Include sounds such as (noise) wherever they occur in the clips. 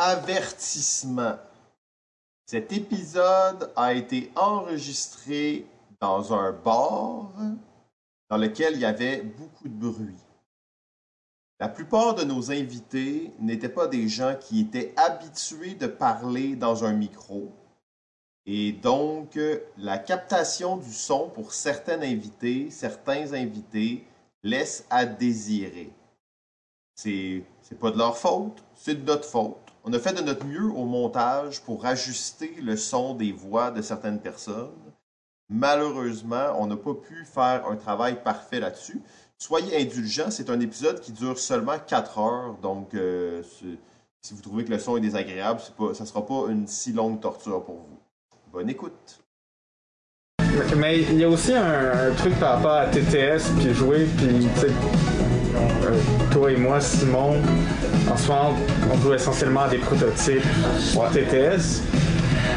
Avertissement. Cet épisode a été enregistré dans un bar dans lequel il y avait beaucoup de bruit. La plupart de nos invités n'étaient pas des gens qui étaient habitués de parler dans un micro. Et donc, la captation du son pour certains invités, certains invités, laisse à désirer. C'est, c'est pas de leur faute, c'est de notre faute. On a fait de notre mieux au montage pour ajuster le son des voix de certaines personnes. Malheureusement, on n'a pas pu faire un travail parfait là-dessus. Soyez indulgents, c'est un épisode qui dure seulement 4 heures, donc euh, si vous trouvez que le son est désagréable, ça ne sera pas une si longue torture pour vous. Bonne écoute. Mais il y a aussi un, un truc par rapport à TTS, puis jouer, puis euh, toi et moi, Simon, en ce moment, on joue essentiellement à des prototypes TTS.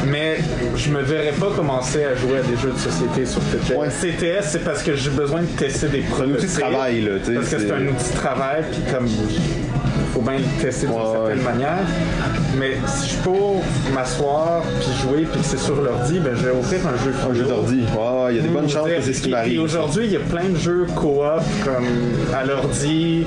Mais je me verrais pas commencer à jouer à des jeux de société sur TTS. Ouais. TTS, c'est parce que j'ai besoin de tester des un prototypes. outil de travail, là. Parce que c'est un outil de travail, puis comme faut bien le tester d'une Ouais, certaine manière. Mais si je peux m'asseoir, puis jouer, puis que c'est sur l'ordi, ben je vais offrir un jeu Un jeu d'ordi. Ouais, il y a des bonnes chances que c'est ce qui m'arrive. Aujourd'hui, il y a plein de jeux coop comme à l'ordi.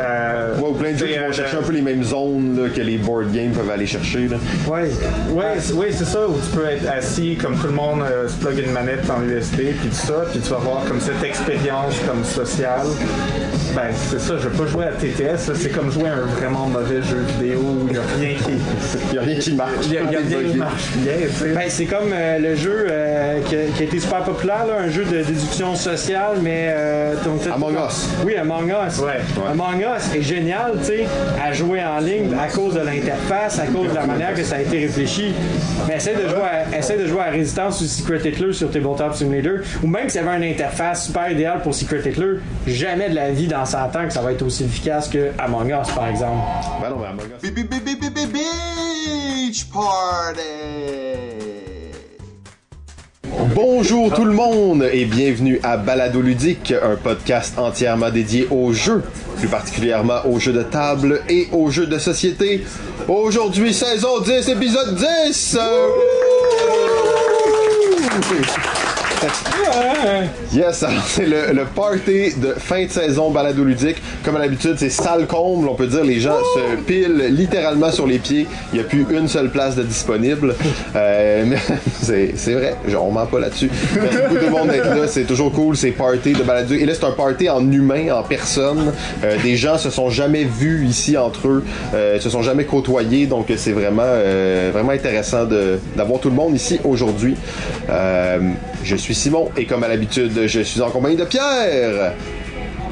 Euh, Ouais, ou plein de jeux qui vont euh, chercher un peu les mêmes zones là, que les board games peuvent aller chercher. Là. Ouais, ouais, c'est- ouais, c'est ça, où tu peux être assis comme tout le monde, euh, se plug une manette en USB, puis tout ça, puis tu vas avoir comme cette expérience comme sociale. Ben, c'est ça, je vais pas jouer à TTS, c'est comme jouer à un vraiment mauvais jeu vidéo où il y a rien qui. (laughs) Il n'y a rien qui marche. Il y a, y a rien qui marche bien, tu sais. Ben, c'est comme euh, le jeu euh, qui, a, qui a été super populaire, là, un jeu de déduction sociale, mais. Euh, Among Us. Oui, Among Us. Ouais. Among Us est génial, tu sais, à jouer en ligne à cause de l'interface, à cause de la manière que ça a été réfléchi. Mais essaie de jouer à, essaie de jouer à Resistance ou Secret Hitler sur Tabletop Simulator, ou même s'il y avait une interface super idéale pour Secret Hitler, jamais de la vie dans 100 ans que ça va être aussi efficace que Among Us, par exemple. Ben non, mais Among Us. Beach Party! Bonjour tout le monde et bienvenue à Balado Ludique, un podcast entièrement dédié aux jeux, plus particulièrement aux jeux de table et aux jeux de société. Aujourd'hui, saison 10, épisode 10! Yes, alors c'est le, le party de fin de saison balado ludique. Comme à l'habitude, c'est salle comble, on peut dire. Les gens se pilent littéralement sur les pieds. Il n'y a plus une seule place de disponible. Euh, mais (laughs) c'est c'est vrai, on ment pas là-dessus. Merci beaucoup tout le monde d'être là. C'est toujours cool, ces parties de balado. Et là, c'est un party en humain, en personne. Euh, des gens se sont jamais vus ici entre eux, euh, se sont jamais côtoyés. Donc, c'est vraiment, euh, vraiment intéressant d'avoir tout le monde ici aujourd'hui. Je suis Simon et comme à l'habitude, je suis en compagnie de Pierre.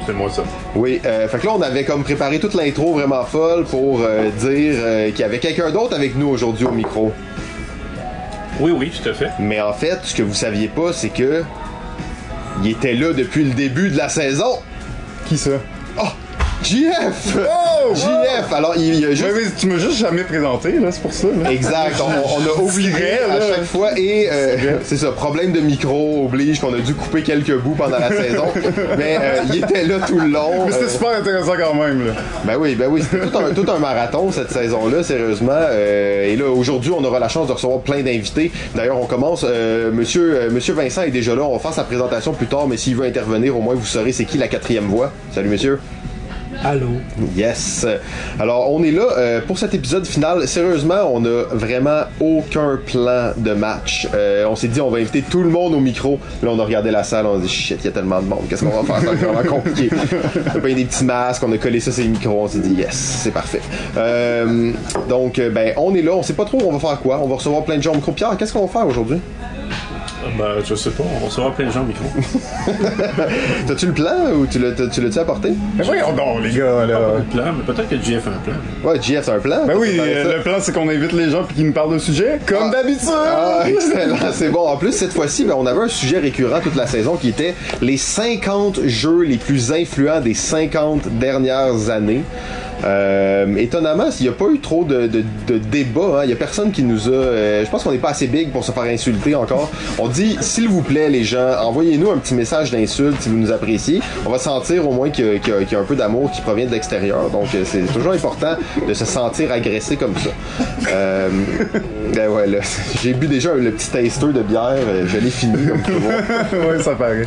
C'est moi ça. Oui, euh, fait que là, on avait comme préparé toute l'intro vraiment folle pour euh, dire euh, qu'il y avait quelqu'un d'autre avec nous aujourd'hui au micro. Oui, oui, tout à fait. Mais en fait, ce que vous saviez pas, c'est que il était là depuis le début de la saison. Qui ça? Oh, JF! Oh! JF! Alors, il y a juste... Tu m'as juste jamais présenté, là, c'est pour ça. Là. Exact, on, on a oublié à là. chaque fois et euh, c'est ça, problème de micro oblige qu'on a dû couper quelques bouts pendant la saison, (laughs) mais euh, il était là tout le long. Mais c'était euh, super intéressant quand même, là. Ben oui, ben oui, c'était tout un, tout un marathon cette saison-là, sérieusement. Euh, et là, aujourd'hui, on aura la chance de recevoir plein d'invités. D'ailleurs, on commence. euh, monsieur, euh, monsieur Vincent est déjà là. On va faire sa présentation plus tard, mais s'il veut intervenir, au moins vous saurez c'est qui la quatrième voix. Salut, monsieur. Allô? Yes. Alors, on est là euh, pour cet épisode final. Sérieusement, on a vraiment aucun plan de match. Euh, on s'est dit, on va inviter tout le monde au micro. Là, on a regardé la salle, on a dit, shit, il y a tellement de monde. Qu'est-ce qu'on va faire? C'est vraiment (laughs) compliqué. On a payé des petits masques, on a collé ça sur les micros. On s'est dit, yes, c'est parfait. Euh, donc, ben, on est là. On sait pas trop on va faire quoi? On va recevoir plein de gens au micro. Pierre, qu'est-ce qu'on va faire aujourd'hui? Ben, je sais pas, on recevoir plein de gens au micro. (laughs) T'as-tu le plan ou tu l'as- tu l'as-tu apporté? Mais voyons donc, les gars, là. Un plan, mais peut-être que JF a un plan. Ouais, JF, c'est un plan. Ben oui, euh, le plan, c'est qu'on invite les gens puis qu'ils nous parlent de sujet, comme d'habitude! Ah, excellent, c'est bon. En plus, cette fois-ci, ben, on avait un sujet récurrent toute la saison qui était les 50 jeux les plus influents des 50 dernières années. Euh, étonnamment, il n'y a pas eu trop de, de, de débat. hein. Il n'y a personne qui nous a. euh, je pense qu'on n'est pas assez big pour se faire insulter encore. On dit, s'il vous plaît, les gens, envoyez-nous un petit message d'insulte si vous nous appréciez. On va sentir au moins qu'il y, a- y y un peu d'amour qui provient de l'extérieur. Donc, euh, c'est toujours important de se sentir agressé comme ça. Euh, ben ouais, là, (laughs) j'ai bu déjà le petit taster de bière. euh, Je l'ai fini comme tout le monde. ouais, ça paraît. Ouais,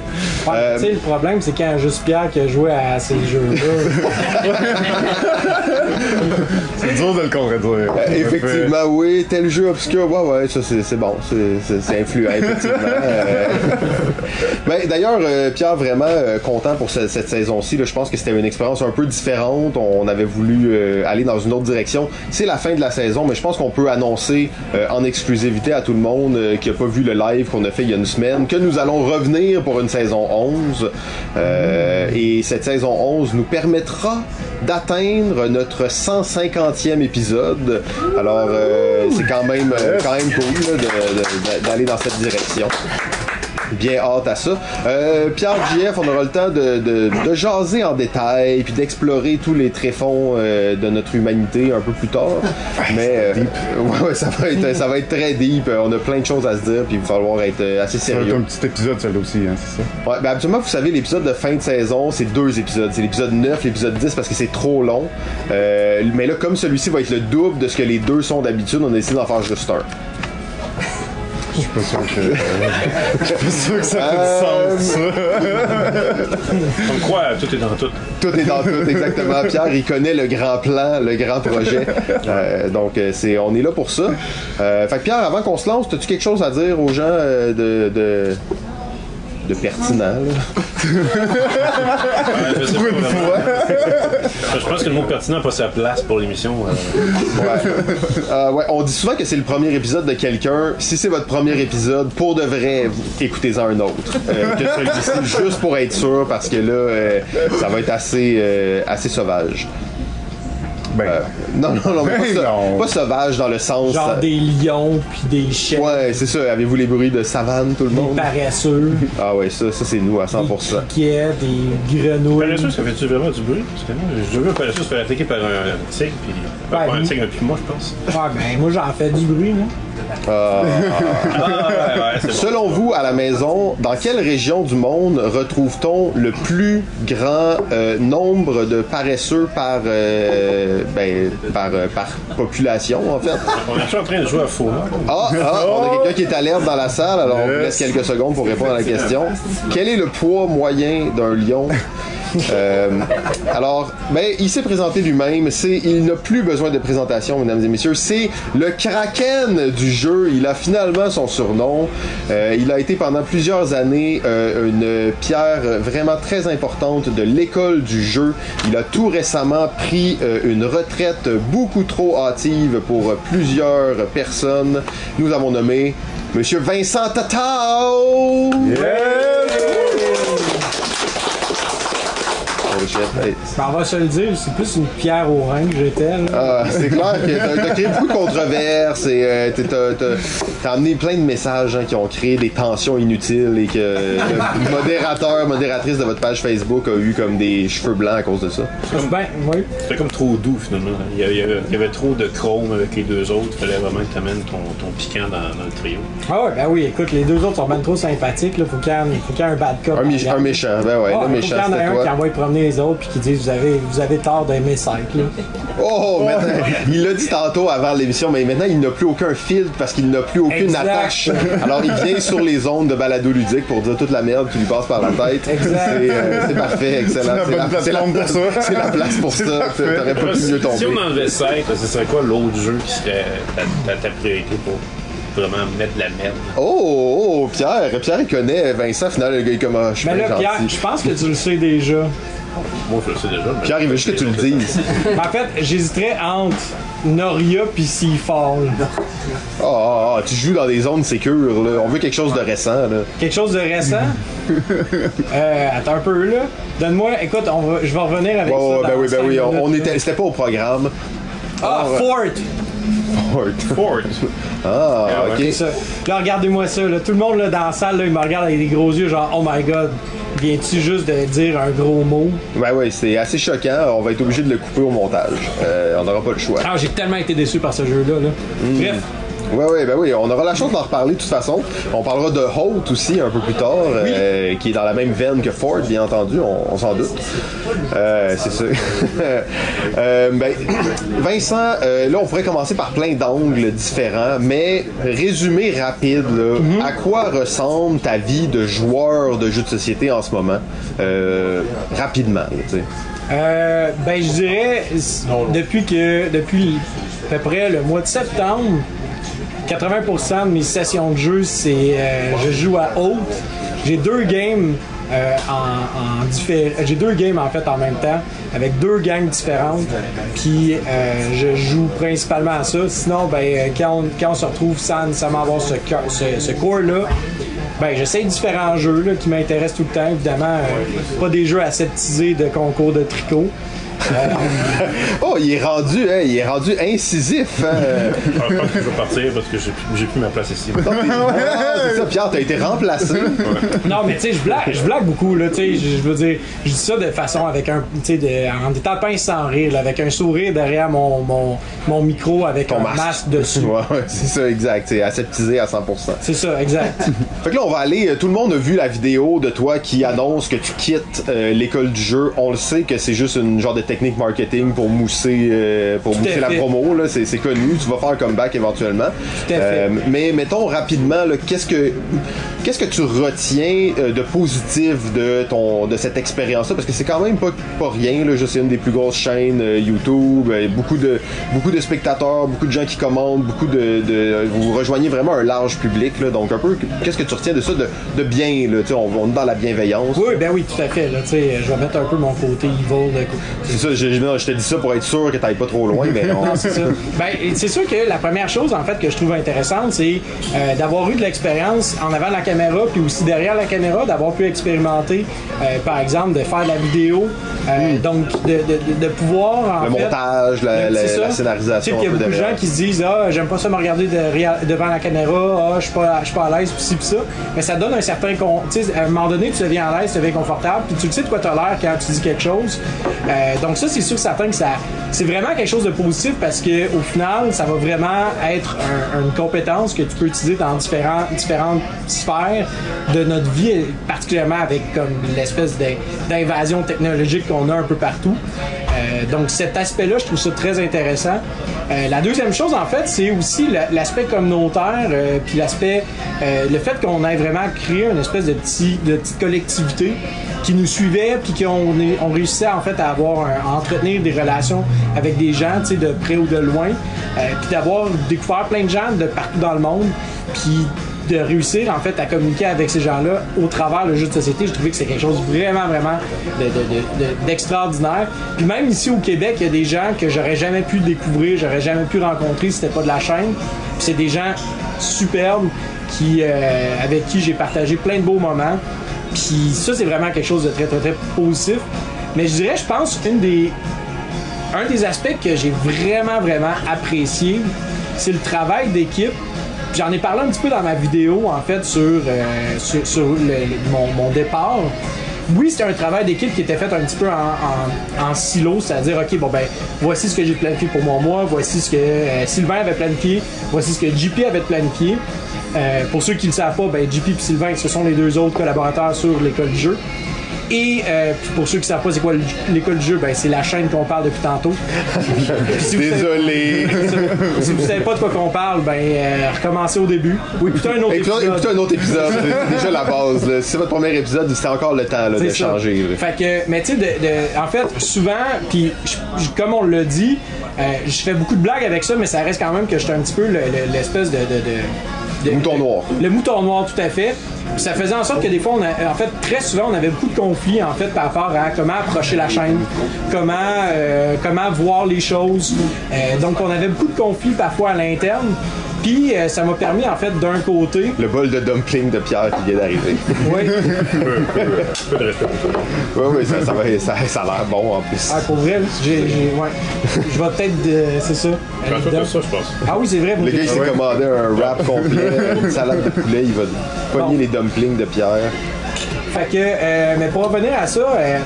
Euh, Tu sais, le problème, c'est quand juste Pierre qui a joué à ces jeux-là. (laughs) (laughs) C'est dur de le contredire. Euh, Effectivement, oui, tel jeu obscur, ouais, ouais, ça c'est bon, c'est- influent, (laughs) effectivement. Euh, ben, D'ailleurs, euh, Pierre, vraiment content pour ce- cette saison-ci. Je pense que c'était une expérience un peu différente. On avait voulu aller dans une autre direction. C'est la fin de la saison, mais je pense qu'on peut annoncer en exclusivité à tout le monde qui n'a pas vu le live qu'on a fait il y a une semaine que nous allons revenir pour une saison 11. Euh, et cette saison 11 nous permettra d'atteindre notre 150e épisode. Alors, euh, c'est quand même, euh, quand même cool d'aller dans cette direction. Bien hâte à ça. Euh, Pierre JF, on aura le temps de, de, de jaser en détail puis d'explorer tous les tréfonds euh, de notre humanité un peu plus tard. Mais euh, (laughs) ouais, ça va être ça va être très deep. Euh, On a plein de choses à se dire puis il va falloir être assez sérieux. un petit épisode, celle aussi, hein, c'est ça. Ouais, ben habituellement, vous savez, l'épisode de fin de saison, c'est deux épisodes. C'est l'épisode 9, l'épisode 10 parce que c'est trop long. Mais là, comme celui-ci va être le double de ce que les deux sont d'habitude, on a décidé d'en faire juste un. Je suis pas sûr que. Je suis pas sûr que ça fait du sens. Comme quoi, tout est dans tout. Tout est dans tout, exactement. Pierre, il connaît le grand plan, le grand projet. Euh, donc, euh, c'est, on est là pour ça. Euh, fait que Pierre, avant qu'on se lance, as-tu quelque chose à dire aux gens de, de, de pertinent? Ouais, (laughs) je pense que le mot pertinent n'a pas sa place pour l'émission. euh. Ouais. Euh, ouais, on dit souvent que c'est le premier épisode de quelqu'un. Si c'est votre premier épisode, pour de vrai, écoutez-en un autre. Euh, que celui-ci, juste pour être sûr, parce que là, ça va être assez, assez sauvage. Ben, Euh, non, non, non, mais pas, sa- non. pas sauvage dans le sens. Genre euh, des lions, puis des chiens, Ouais, c'est ça. Avez-vous les bruits de savane, tout le des monde? paresseux, (laughs) Ah ouais, ça, ça c'est nous à 100%. des criquets, des grenouilles. Paresseux, ça fait-tu vraiment du bruit? Parce que moi, j'ai vu un paresseux se faire attaquer par un tigre, puis. Un tigre, un puma, je pense. Ouais, ben moi j'en fais du bruit, là. Ah, ouais, ouais, c'est bon. Selon vous, à la maison, dans quelle région du monde retrouve-t-on le plus grand euh, nombre de paresseux par, euh, ben, par, euh, par population, en fait? On est en train de jouer à faux. Ah, ah, on a quelqu'un qui est à l'herbe dans la salle, alors on laisse quelques secondes pour répondre à la question. Quel est le poids moyen d'un lion? Euh, alors, ben, il s'est présenté lui-même. C'est, il n'a plus besoin de présentation, mesdames et messieurs. C'est le Kraken du jeu. Il a finalement son surnom. Euh, il a été pendant plusieurs années euh, une pierre vraiment très importante de l'école du jeu. Il a tout récemment pris euh, une retraite beaucoup trop hâtive pour plusieurs personnes. Nous avons nommé Monsieur Vincent Tatao. Shit. Hey, Ben, on va se le dire, c'est plus une pierre au rein que j'étais, là. Ah, c'est clair que t'as, créé beaucoup de controverses et euh, t'as, amené plein de messages hein, qui ont créé des tensions inutiles et que le modérateur, modératrice de votre page Facebook a eu comme des cheveux blancs à cause de ça. Ben, oui. C'était comme trop doux, finalement. Il y, avait, il y trop de chrome avec les deux autres. Il fallait vraiment que tu amènes ton, ton piquant dans, dans le trio. Ah ouais, ben oui, écoute, les deux autres sont ben trop sympathiques, là. Faut qu'il y ait un, bad cop. Un, mi- en un méchant, ben ouais, Ah, le faut méchant qu'il y en ait c'était un qui toi. envoie promener les autres puis qui dit vous avez, vous avez tort d'aimer Cycle. là. (laughs) Oh, maintenant, il l'a dit tantôt avant l'émission, mais maintenant il n'a plus aucun filtre parce qu'il n'a plus aucune Exact. attache. Alors il vient sur les ondes de balado ludique pour dire toute la merde qui lui passe par la tête. Exact. C'est, euh, c'est parfait, excellent. C'est la bonne c'est la, plateforme pour ça. c'est la place pour ça. T'aurais pas pu mieux Si on tomber. enlevait ça, ce serait quoi l'autre jeu qui serait ta, priorité pour vraiment mettre de la merde? Oh, oh, Pierre, Pierre il connaît Vincent, finalement le gars il est comme ah, je suis Mais là, Pierre, gentil. je pense que tu le sais déjà. Moi, je le sais déjà. mais- Pierre, il veut juste que tu le dises. Mais en fait, j'hésiterais entre Noria puis Seafall. Ah, ah, ah, tu joues dans des zones sécures, là. On veut quelque chose de récent, là. Quelque chose de récent? (laughs) euh, attends un peu là. Donne-moi, écoute, on va, je vais revenir avec Ouais, ça. ben oui, ben oui, on, on était, c'était pas au programme. Ah, Alors, Fort! Fort. Ah, ok. C'est ça. Là, regardez-moi ça. Là. Tout le monde là, dans la salle, là, il me regarde avec des gros yeux, genre, oh my god. Viens-tu juste de dire un gros mot? Ouais, ouais, c'est assez choquant. On va être obligé de le couper au montage. Euh, on n'aura pas le choix. Ah, j'ai tellement été déçu par ce jeu-là. Là. Bref, Ouais, ouais, ben oui, on aura la chance d'en reparler de toute façon. On parlera de Holt aussi un peu plus tard, euh, qui est dans la même veine que Ford, bien entendu, on, on s'en doute. Euh, c'est ça. (laughs) Euh, ben, Vincent, euh, là, on pourrait commencer par plein d'angles différents, mais résumé rapide, là, à quoi ressemble ta vie de joueur de jeux de société en ce moment? Euh, rapidement, tu sais? Euh, ben, je dirais, depuis que, depuis à peu près le mois de septembre, 80% de mes sessions de jeu, c'est, euh, je joue à haute. J'ai deux games euh, en, en j'ai deux games en fait en même temps avec deux gangs différentes. Puis euh, je joue principalement à ça. Sinon, ben quand on, quand on se retrouve sans nécessairement avoir ce, ce, ce core là. Ben, j'essaie différents jeux là, qui m'intéressent tout le temps. Évidemment, pas des jeux aseptisés de concours de tricot. (laughs) Oh, il est rendu, hein, il est rendu incisif. Hein. Je pense que je vais partir parce que j'ai plus- ma place ici. (laughs) Ah, c'est ça, Pierre, t'as été remplacé. Non, mais tu sais, je blague, je blague beaucoup, là, tu sais, je veux dire, je dis ça de façon avec un, tu sais, en étant pince sans rire, là, avec un sourire derrière mon, mon, mon micro avec un masque. masque, dessus. Ouais, ouais, c'est ça, exact. C'est aseptisé à 100%. C'est ça, exact. (laughs) Fait que là, on va aller. euh, Tout le monde a vu la vidéo de toi qui annonce que tu quittes euh, l'école du jeu. On le sait que c'est juste une genre de technique marketing pour mousser, euh, pour mousser la promo. Là, c'est, c'est connu. Tu vas faire un comeback éventuellement. Tout à fait. mais mettons rapidement, là, qu'est-ce que qu'est-ce que tu retiens euh, de positif de ton de cette expérience-là? Parce que c'est quand même pas, pas rien. Là, c'est une des plus grosses chaînes euh, YouTube. euh, beaucoup de beaucoup de spectateurs, beaucoup de gens qui commandent, beaucoup de, de vous rejoignez vraiment un large public. Là, donc un peu, qu'est-ce que tu retiens de ça de, de bien là, on, on est dans la bienveillance. Oui, ben oui, tout à fait, là, je vais mettre un peu mon côté evil de ça, je, je- non, je te dis ça pour être sûr que t'ailles pas trop loin, mais on- Non, c'est ça. (laughs) Ben, c'est sûr que la première chose, en fait, que je trouve intéressante, c'est euh, d'avoir eu de l'expérience en avant de la caméra, puis aussi derrière la caméra, d'avoir pu expérimenter, euh, par exemple, de faire de la vidéo, euh, donc de, de- de- de pouvoir, en le fait, montage, la, la Tu sais, scénarisation. il y a beaucoup de gens qui se disent Ah, j'aime pas ça me regarder de- devant la caméra, ah, je suis pas, pas à l'aise, pis ci, pis ça. Mais ça donne un certain. con- Tu sais, à un moment donné, tu deviens à l'aise, tu deviens confortable, puis tu le sais de quoi t'as l'air quand tu dis quelque chose. Donc, ça, c'est sûr que certain que. C'est vraiment quelque chose de positif parce que au final, ça va vraiment être un- une compétence que tu peux utiliser dans différentes sphères de notre vie, particulièrement avec comme l'espèce d'in- d'invasion technologique qu'on a un peu partout. Euh, donc cet aspect-là, je trouve ça très intéressant. Euh, la deuxième chose, en fait, c'est aussi la- l'aspect communautaire, euh, puis l'aspect, le fait qu'on ait vraiment créé une espèce de, petit, de petite collectivité qui nous suivait, puis qu'on on réussissait en fait à avoir, à entretenir des relations avec des gens, tu sais, de près ou de loin, euh, puis d'avoir découvert plein de gens de partout dans le monde, puis de réussir en fait à communiquer avec ces gens-là au travers le jeu de société, je trouvais que c'est quelque chose vraiment vraiment de- de- de- de- d'extraordinaire. Puis même ici au Québec, il y a des gens que j'aurais jamais pu découvrir, j'aurais jamais pu rencontrer si c'était pas de la chaîne. C'est des gens superbes qui euh, avec qui j'ai partagé plein de beaux moments. Puis ça c'est vraiment quelque chose de très très très positif. Mais je dirais, je pense une des un des aspects que j'ai vraiment, vraiment apprécié, c'est le travail d'équipe. J'en ai parlé un petit peu dans ma vidéo, en fait, sur, euh, sur, mon, mon départ. Oui, c'était un travail d'équipe qui était fait un petit peu en, en- en silo, c'est-à-dire, OK, bon, ben, voici ce que j'ai planifié pour mon mois, voici ce que euh, Sylvain avait planifié, voici ce que JP avait planifié. Euh, pour ceux qui ne le savent pas, ben, JP et Sylvain, ce sont les deux autres collaborateurs sur l'école du jeu. Et euh, pour ceux qui ne savent pas c'est quoi le- l'école du jeu, ben, c'est la chaîne qu'on parle depuis tantôt. (laughs) Si vous savez- Désolé. si vous savez pas de quoi qu'on parle, ben euh, recommencez au début. Ou écoutez un autre Écoutez, épisode. écoutez un autre épisode, c'est (laughs) déjà la base. là. Si c'est votre premier épisode, c'est encore le temps là, de ça. changer. là. Fait que, mais tu sais, en fait, souvent, puis je- je- comme on l'a dit, euh, je fais beaucoup de blagues avec ça, mais ça reste quand même que j'étais un petit peu le- le- l'espèce de, de, de- de- Mouton noir. Le mouton noir, tout à fait. Ça faisait en sorte que des fois, on a- en fait, très souvent, on avait beaucoup de conflits en fait par rapport à comment approcher la chaîne, comment, euh, comment voir les choses. Euh, donc, on avait beaucoup de conflits parfois à l'interne. Puis euh, ça m'a permis en fait d'un côté, Le bol de dumpling de Pierre qui vient d'arriver. oui, (laughs) Peu, peu, peu de respect pour toi. Oui, oui, ça, ça, va- ça, ça a l'air bon en plus. Ah, pour vrai, là, j'ai, j'ai- ouais. (laughs) Je vais peut-être, euh, c'est ça. Ça, je pense. Ah oui, c'est vrai. Le gars, il s'est commandé un wrap complet, une salade de poulet, il va pogner Bon. les dumplings de Pierre. Fait que, euh, mais pour revenir à ça, euh,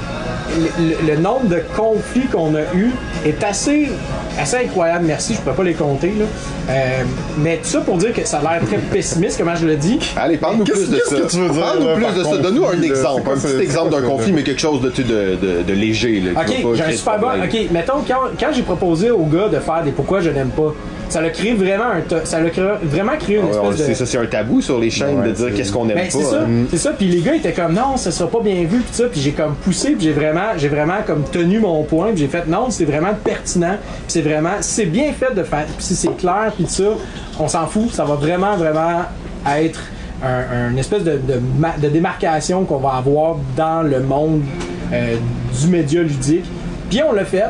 le, nombre de conflits qu'on a eu est assez, assez incroyable. Merci, je peux pas les compter. Là. Euh, mais tout ça pour dire que ça a l'air très pessimiste, comment je le dis. Allez, parle-nous plus de ça. que tu veux dire, Parle-nous là, plus de ça. Donne-nous un exemple, quoi un petit exemple d'un conflit, mais quelque chose de, de, de, de léger. Là, Ok, j'ai un super bon. Ok, mettons, quand, quand j'ai proposé au gars de faire des pourquoi je n'aime pas, ça l'a créé vraiment un. Ça l'a créé- vraiment créé une le espèce de. ça c'est un tabou sur les chaînes Ouais, de dire qu'est-ce qu'on aime Ben, pas. c'est ça, hein. c'est ça. Puis les gars étaient comme non, ça sera pas bien vu, puis ça. Puis j'ai comme poussé, puis j'ai vraiment, j'ai vraiment comme tenu mon point, puis j'ai fait non, c'est vraiment pertinent, puis c'est vraiment, c'est bien fait de faire, puis si c'est clair, puis ça, on s'en fout, ça va vraiment, vraiment être un, un espèce de, de, ma- de démarcation qu'on va avoir dans le monde euh, du média ludique. Puis on l'a fait,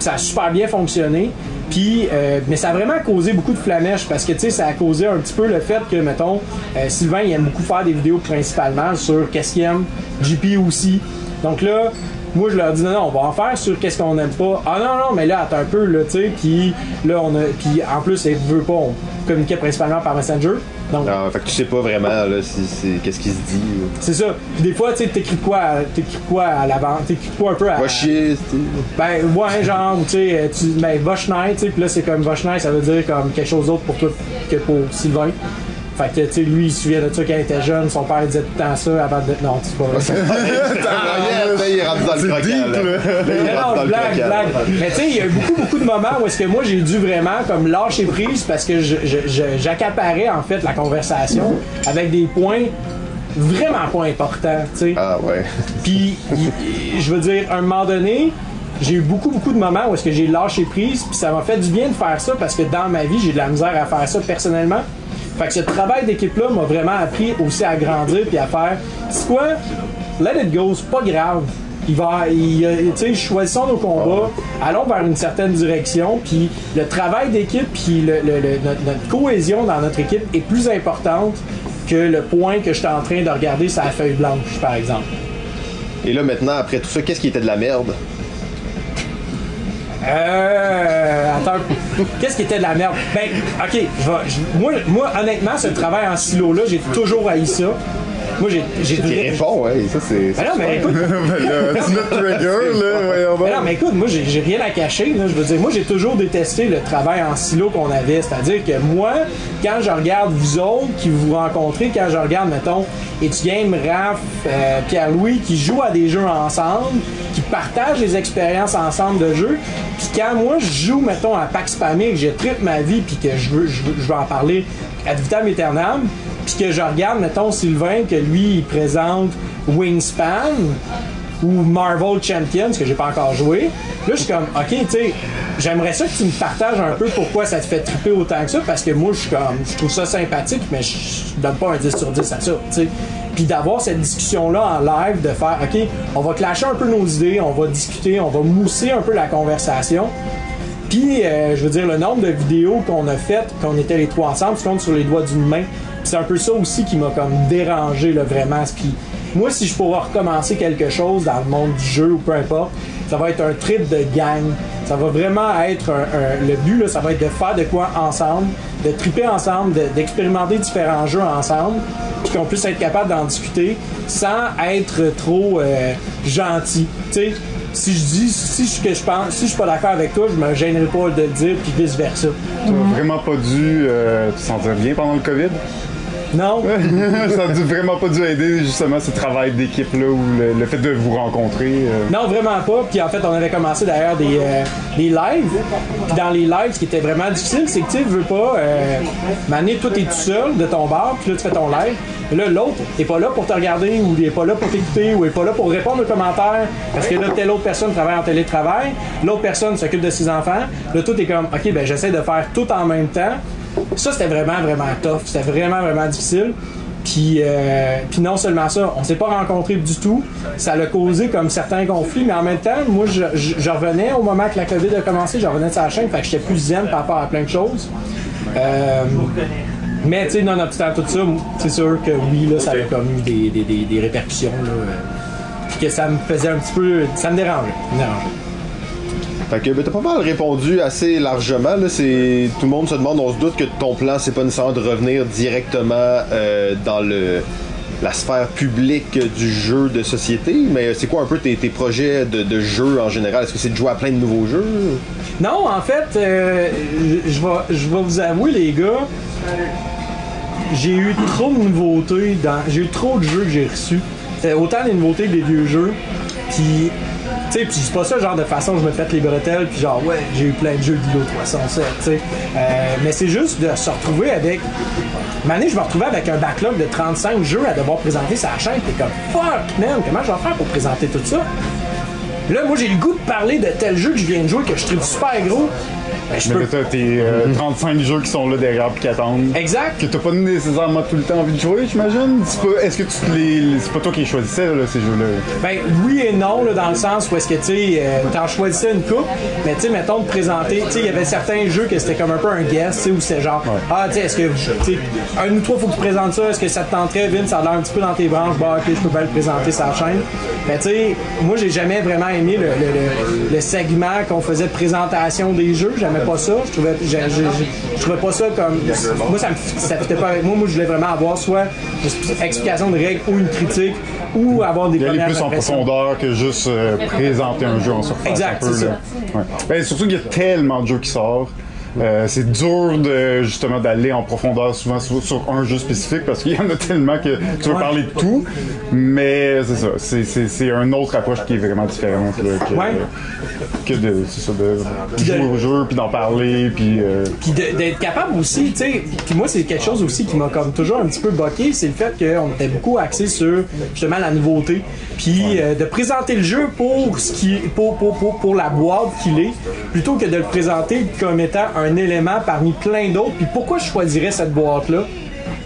ça a super bien fonctionné. Puis, euh, mais ça a vraiment causé beaucoup de flamèches parce que tu sais, ça a causé un petit peu le fait que, mettons, euh, Sylvain il aime beaucoup faire des vidéos principalement sur qu'est-ce qu'il aime, JP aussi. Donc là, moi je leur dis non, non, on va en faire sur qu'est-ce qu'on aime pas. Ah non, non, mais là, attends un peu, là, tu sais, puis là, on a, puis en plus, elle veut pas, on communiquait principalement par Messenger. Donc, Ah, fait que tu sais pas vraiment là, si c'est qu'est-ce qui se dit. c'est ça. Puis des fois, tu sais, t'écris quoi, à- t'écris quoi à l'avant, t'écris quoi un peu à. Va chier, Ben, ouais, genre, tu sais, euh, tu, ben, tu sais, pis là, c'est comme Voschnei, ça veut dire comme quelque chose d'autre pour toi que pour Sylvain. Fait que, tu sais, lui, il se souvient de ça quand il était jeune, son père disait tout le temps ça avant de. Non, c'est pas vrai. (laughs) Il rentre dans le croquant. là. il dans le blague, croquant. blague. Mais tu sais, il y a eu beaucoup, beaucoup de moments où est-ce que moi, j'ai dû vraiment comme lâcher prise parce que j'accaparais, en fait, la conversation avec des points vraiment pas importants, tu sais. Ah ouais. Puis, je veux dire, à un moment donné, j'ai eu beaucoup, beaucoup de moments où est-ce que j'ai lâché prise, puis ça m'a fait du bien de faire ça parce que dans ma vie, j'ai de la misère à faire ça personnellement. Fait que ce travail d'équipe-là m'a vraiment appris aussi à grandir puis à faire, c'est quoi, let it go, c'est pas grave. Il va, il, tu sais, choisissons nos combats, allons vers une certaine direction, puis le travail d'équipe, puis notre, notre cohésion dans notre équipe est plus importante que le point que j'étais en train de regarder sur la feuille blanche, par exemple. Et là maintenant, après tout ça, qu'est-ce qui était de la merde? Euh. Attends. Qu'est-ce qui était de la merde? Ben, ok, je vais- moi, moi, honnêtement, ce travail en silo-là, j'ai toujours haï ça. Moi, j'ai. j'ai Qui répond, ouais, ça c'est. Ben non, mais écoute. (laughs) Ben tu notre trigger, (laughs) là, voyons Ben non, mais écoute, moi, j'ai rien à cacher. Là. Je veux dire, moi, j'ai toujours détesté le travail en silo qu'on avait. C'est-à-dire que moi, quand je regarde vous autres qui vous rencontrez, quand je regarde, mettons, Game, Raph, euh, Pierre-Louis, qui jouent à des jeux ensemble, qui partagent les expériences ensemble de jeux, puis quand moi, je joue, mettons, à Pax Pamir, que je tripe ma vie, puis que je veux, je veux, je veux en parler ad vitam aeternam, puis que je regarde, mettons, Sylvain, que lui, il présente Wingspan, ou Marvel Champions que j'ai pas encore joué. Là, je suis comme, ok, tu sais, j'aimerais ça que tu me partages un peu pourquoi ça te fait triper autant que ça, parce que moi, je suis comme, je trouve ça sympathique, mais je donne pas un 10 sur 10 à ça, tu sais. Puis d'avoir cette discussion-là en live, de faire, ok, on va clasher un peu nos idées, on va discuter, on va mousser un peu la conversation. Puis, euh, je veux dire, le nombre de vidéos qu'on a faites, qu'on était les trois ensemble, se compte sur les doigts d'une main. C'est un peu ça aussi qui m'a comme dérangé, vraiment. Moi, si je pourrais recommencer quelque chose dans le monde du jeu ou peu importe, ça va être un trip de gang. Ça va vraiment être le but, ça va être de faire de quoi ensemble, de triper ensemble, de- d'expérimenter différents jeux ensemble, puis qu'on puisse être capable d'en discuter sans être trop euh, gentil. Tu sais, si je dis, si que je pense, si je suis pas d'accord avec toi, je me gênerai pas de le dire, puis vice versa. T'as vraiment pas dû euh, te sentir bien pendant le COVID? Non, (laughs) ça a dû- vraiment pas dû aider justement ce travail d'équipe-là ou le, le fait de vous rencontrer. euh. non, vraiment pas. Puis en fait, on avait commencé d'ailleurs des, euh, des lives. Puis dans les lives, ce qui était vraiment difficile, c'est que tu veux pas, euh, Mané, toi, t'es tout seul de ton bar, puis là, tu fais ton live. Et là, l'autre est pas là pour te regarder, ou il est pas là pour t'écouter, ou il est pas là pour répondre aux commentaires, parce que là, telle autre personne travaille en télétravail, l'autre personne s'occupe de ses enfants. Là, tout est comme, OK, ben j'essaie de faire tout en même temps. Ça, c'était vraiment, vraiment tough. C'était vraiment, vraiment difficile. Puis, euh, puis non seulement ça, on s'est pas rencontrés du tout. Ça l'a causé comme certains conflits, mais en même temps, moi, je, revenais au moment que la COVID a commencé, je revenais de sa chaîne, fait que j'étais plus zen par rapport à plein de choses. Euh, mais tu sais, nonobstant tout ça, c'est sûr que oui, là, ça a comme eu des, des, des, répercussions. Euh, puis que ça me faisait un petit peu. Ça me me dérangeait. Fait que ben, t'as pas mal répondu assez largement. Là, c'est tout le monde se demande, on se doute que ton plan c'est pas nécessairement de revenir directement euh, dans le la sphère publique du jeu de société, mais c'est quoi un peu tes, projets de, jeu en général? Est-ce que c'est de jouer à plein de nouveaux jeux? Non, en fait, euh, je je vais, je vais vous avouer, les gars, j'ai eu trop de nouveautés, dans, j'ai eu trop de jeux que j'ai reçus. Euh, autant des nouveautés que des vieux jeux. Puis, tu sais, puis c'est pas ça genre de façon je me fais les bretelles, puis genre, ouais, j'ai eu plein de jeux d'Ilo 307, tu sais. Euh, mais c'est juste de se retrouver avec. Année, je me retrouvais avec un backlog de 35 jeux à devoir présenter la chaîne. T'es comme, fuck, man, comment je vais faire pour présenter tout ça? Là, moi, j'ai le goût de parler de tel jeu que je viens de jouer, que je trouve super gros. Ben, je Mais peux. t'as tes euh, (laughs) 35 jeux qui sont là derrière pis qui attendent. Exact. Que t'as pas nécessairement tout le temps envie de jouer, j'imagine? Pas- Est-ce que tu te les. C'est pas toi qui les choisissais, là, ces jeux-là? Ben oui et non, là, dans le sens où est-ce que tu euh, t'en choisissais une coupe, mais tu sais, mettons de présenter, tu sais, il y avait certains jeux que c'était comme un peu un guest, tu sais, où c'est genre, ah, tu sais, est-ce que, un ou trois, faut que tu présentes ça, est-ce que ça te tenterait, Vince, ça a l'air un petit peu dans tes branches, bah, ok, je peux bien le présenter sur la chaîne. Ben, tu sais, moi, j'ai jamais vraiment aimé le, le, le- le segment qu'on faisait de présentation des jeux, j'aimais pas ça, je trouvais, j'ai- j'ai- je trouvais pas ça comme, moi, ça me, ça fitait pas avec moi, moi, je voulais vraiment avoir soit une explication de règles ou une critique, ou avoir des Il y aller premières plus en profondeur que juste euh, présenter un jeu en surface. Exact, c'est. Ouais. Ben, surtout qu'il y a tellement de jeux qui sortent. Euh, c'est dur de justement d'aller en profondeur souvent sur, sur un jeu spécifique parce qu'il y en a tellement que tu veux parler de tout. Mais c'est ça. C'est, c'est, c'est une autre approche qui est vraiment différente là, que, Ouais. que de, c'est ça, de jouer au jeu puis d'en parler puis euh, Puis de- d'être capable aussi, tu sais, puis moi c'est quelque chose aussi qui m'a comme toujours un petit peu boqué, c'est le fait qu'on était beaucoup axé sur justement la nouveauté, puis euh, de présenter le jeu pour ce qui, pour pour pour, pour la boîte qu'il est, plutôt que de le présenter comme étant un élément parmi plein d'autres. Puis pourquoi je choisirais cette boîte là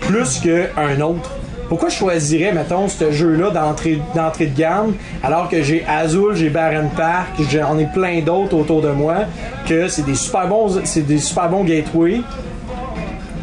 plus qu'un autre? Pourquoi je choisirais, mettons, ce jeu-là d'entrée, d'entrée de gamme, alors que j'ai Azul, j'ai Baron Park, j'en ai plein d'autres autour de moi, que c'est des super bons, c'est des super bons gateways,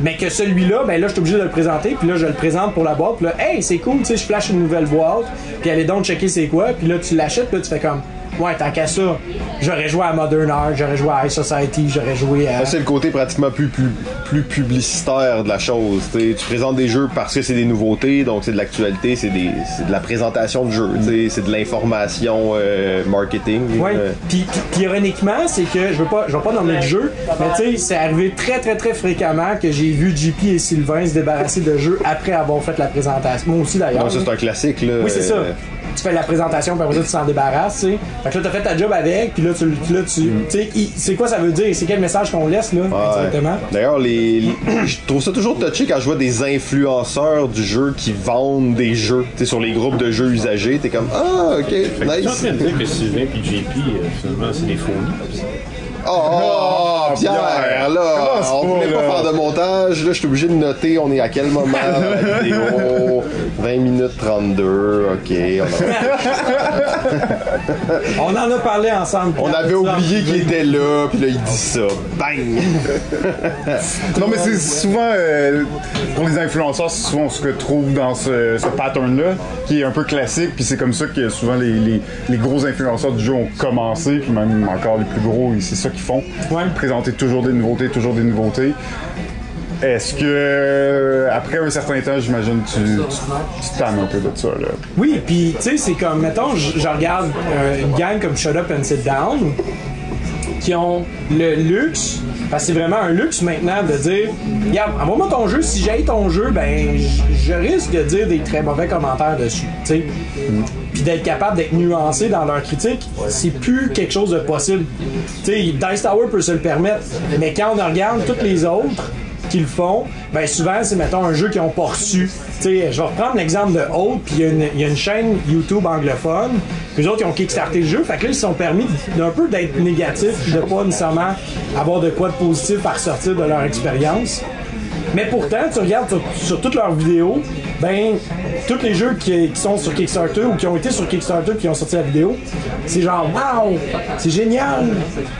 mais que celui-là, ben là, je suis obligé de le présenter, puis là, je le présente pour la boîte, puis là, hey, c'est cool, tu sais, je flash une nouvelle boîte, puis allez donc checker c'est quoi, puis là, tu l'achètes, puis là, tu fais comme, ouais, tant qu'à ça, j'aurais joué à Modern Art, j'aurais joué à High Society, j'aurais joué à. Ça, c'est le côté pratiquement plus, plus, plus publicitaire de la chose. t'sais. Tu présentes des jeux parce que c'est des nouveautés, donc c'est de l'actualité, c'est des- c'est de la présentation de jeux, t'sais, c'est de l'information euh, marketing. Euh, Puis, puis- ironiquement, c'est que je veux pas, je vais pas nommer le jeu, mais tu sais, c'est arrivé très très très fréquemment que j'ai vu JP et Sylvain se débarrasser de jeux après avoir fait la présentation. Moi aussi d'ailleurs. c'est un classique. Là, Oui, c'est ça. Euh, Tu fais la présentation, puis après ça, tu t'en débarrasses, tu sais. Fait que là, t'as fait ta job avec, puis là, tu, puis là, tu, tu sais, c'est quoi ça veut dire? C'est quel message qu'on laisse, là, Ouais. exactement? D'ailleurs, les, les- (clears throat) je trouve ça toujours touché quand je vois des influenceurs du jeu qui vendent des jeux. Tu sais, sur les groupes de jeux usagés, t'es comme Ah, ok, Fait tu es en train de dire que Sylvain et JP, euh, finalement, c'est des fournis. Oh, oh, Pierre, Pierre, là, on pas, voulait pas faire de montage. Là, je suis obligé de noter, on est à quel moment dans la vidéo. (laughs) 20 minutes 32, ok. On, a- (laughs) On en a parlé ensemble. on avait oublié qu'il était là, puis là, il dit ça. Bang! (laughs) Non, mais c'est souvent, euh, pour les influenceurs, c'est souvent ce que trouve dans ce, ce pattern-là, qui est un peu classique, puis c'est comme ça que souvent les, les- les gros influenceurs du jeu ont commencé, puis même encore les plus gros, c'est ça qu'ils font. Ouais. Toujours des nouveautés, toujours des nouveautés. Est-ce que, euh, après un certain temps, j'imagine, tu, tu, un peu de ça, là? Oui, puis tu sais, c'est comme, mettons, je regarde euh, une gang comme Shut Up and Sit Down qui ont le luxe, parce que c'est vraiment un luxe maintenant de dire, regarde, envoie-moi ton jeu, si j'ai ton jeu, ben, je risque de dire des très mauvais commentaires dessus, sais. Puis d'être capable d'être nuancé dans leur critique, c'est plus quelque chose de possible. Sais, Dice Tower peut se le permettre, mais quand on regarde toutes les autres, qui le font, ben souvent c'est mettons un jeu qu'ils ont pas reçu. Tu sais, je vais reprendre l'exemple de Haute, puis il y, a une- chaîne YouTube anglophone, puis eux autres ils ont kickstarté le jeu, fait que là ils se sont permis d'un peu d'être négatifs, de pas nécessairement avoir de quoi de positif à ressortir de leur expérience. Mais pourtant, tu regardes sur, toutes leurs vidéos, ben, tous les jeux qui, sont sur Kickstarter ou qui ont été sur Kickstarter qui ont sorti la vidéo, c'est genre, waouh, c'est génial!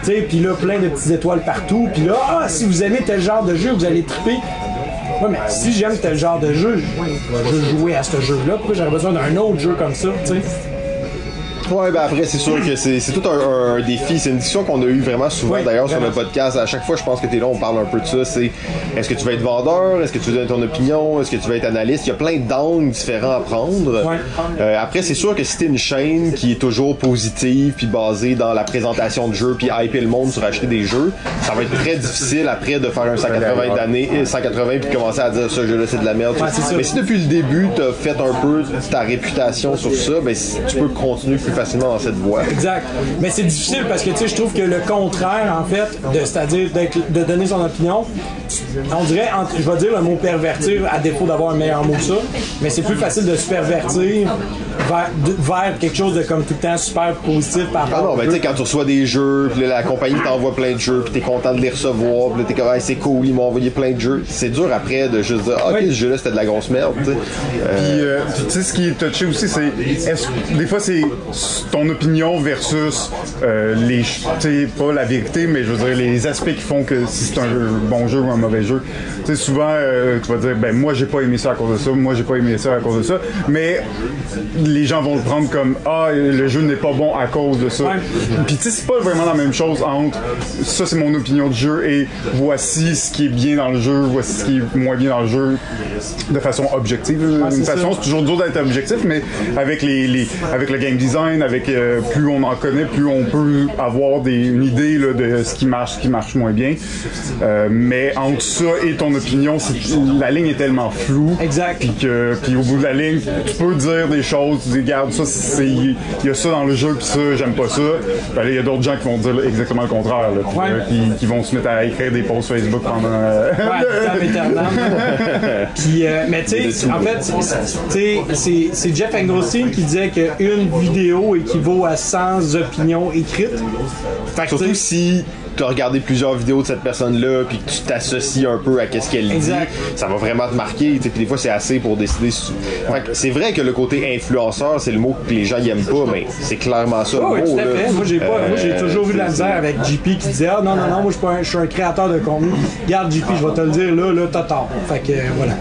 Tu sais, puis là, plein de petites étoiles partout, puis là, ah, si vous aimez tel genre de jeu, vous allez triper. Ouais, mais si j'aime tel genre de jeu, je veux jouer à ce jeu-là, pourquoi j'aurais besoin d'un autre jeu comme ça, tu sais? Ouais, ben après, c'est sûr que c'est tout un, un défi. C'est une discussion qu'on a eu vraiment souvent Oui, d'ailleurs sur le podcast. À chaque fois, je pense que t'es là, on parle un peu de ça. C'est est-ce que tu vas être vendeur? Est-ce que tu veux donner ton opinion? Est-ce que tu vas être analyste? Il y a plein d'angles différents à prendre. Ouais. Euh, après, c'est sûr que si t'es une chaîne qui est toujours positive puis basée dans la présentation de jeux puis hyper le monde sur acheter des jeux, ça va être très difficile après de faire un 180 d'années, euh, 180 puis commencer à dire ce jeu-là c'est de la merde. Ouais. Mais si depuis le début t'as fait un peu ta réputation sur ça, ben si- tu peux continuer plus facilement dans cette voie. Exact. Mais c'est difficile parce que tu sais, je trouve que le contraire, en fait, c'est-à-dire de donner son opinion, on dirait, je vais dire le mot pervertir à défaut d'avoir un meilleur mot que ça, mais c'est plus facile de se pervertir vers, de- vers quelque chose de comme tout le temps super positif par Ah rapport non, au ben tu sais, quand tu reçois des jeux, puis là, la compagnie t'envoie plein de jeux, puis t'es content de les recevoir, puis là t'es comme, Ah, c'est cool, ils m'ont envoyé plein de jeux. C'est dur après de juste dire, Ah, ok, Oui. ce jeu-là c'était de la grosse merde, tu sais. Euh, Puis, euh, tu sais, ce qui est touché aussi, c'est. est-ce- Des fois, c'est ton opinion versus euh, les. Tu sais, pas la vérité, mais je veux dire, les aspects qui font que si c'est un jeu- bon jeu ou un mauvais jeu. Tu sais, souvent, euh, tu vas dire, ben, moi, j'ai pas aimé ça à cause de ça, moi, j'ai pas aimé ça à cause de ça. Mais les gens vont le prendre comme, ah, le jeu n'est pas bon à cause de ça. Ouais. Puis, tu sais, c'est pas vraiment la même chose entre ça, c'est mon opinion de jeu et voici ce qui est bien dans le jeu, voici ce qui est moins bien dans le jeu de façon objective. Ouais, Une c'est façon, c'est toujours dur d'être objectif, mais avec les, les- avec le game design, avec euh, plus on en connaît, plus on peut avoir des, une idée là, de ce qui marche, ce qui marche moins bien. Euh, mais entre ça et ton opinion, la ligne est tellement floue. Exact. Puis que, puis au bout de la ligne, tu peux dire des choses, tu dis, regarde, ça, c'est, il y a ça dans le jeu, puis ça, j'aime pas ça. Ben il y a d'autres gens qui vont dire exactement le contraire, là, Ouais. qui, qui vont se mettre à écrire des posts Facebook pendant. euh, Ouais. (laughs) (laughs) Puis, euh, mais tu sais, en fait, c'est- c'est- Jeff Engelstein qui disait qu'une vidéo équivaut à 100 opinions écrites. Fait que, Surtout si tu as regardé plusieurs vidéos de cette personne-là puis que tu t'associes un peu à qu'est-ce qu'elle dit, ça va vraiment te marquer. tu sais, Puis des fois, c'est assez pour décider. si- Fait que c'est vrai que le côté influenceur, c'est le mot que les gens y aiment pas, mais c'est clairement ça. Oh, le mot, là. Moi, j'ai pas, moi, j'ai Euh, toujours eu de la misère avec JP qui disait Ah non, non, non, moi, je suis pas un- je suis un créateur de contenu. Regarde, JP, je vais te le dire, là, là, t'as tort. Fait que, euh, voilà.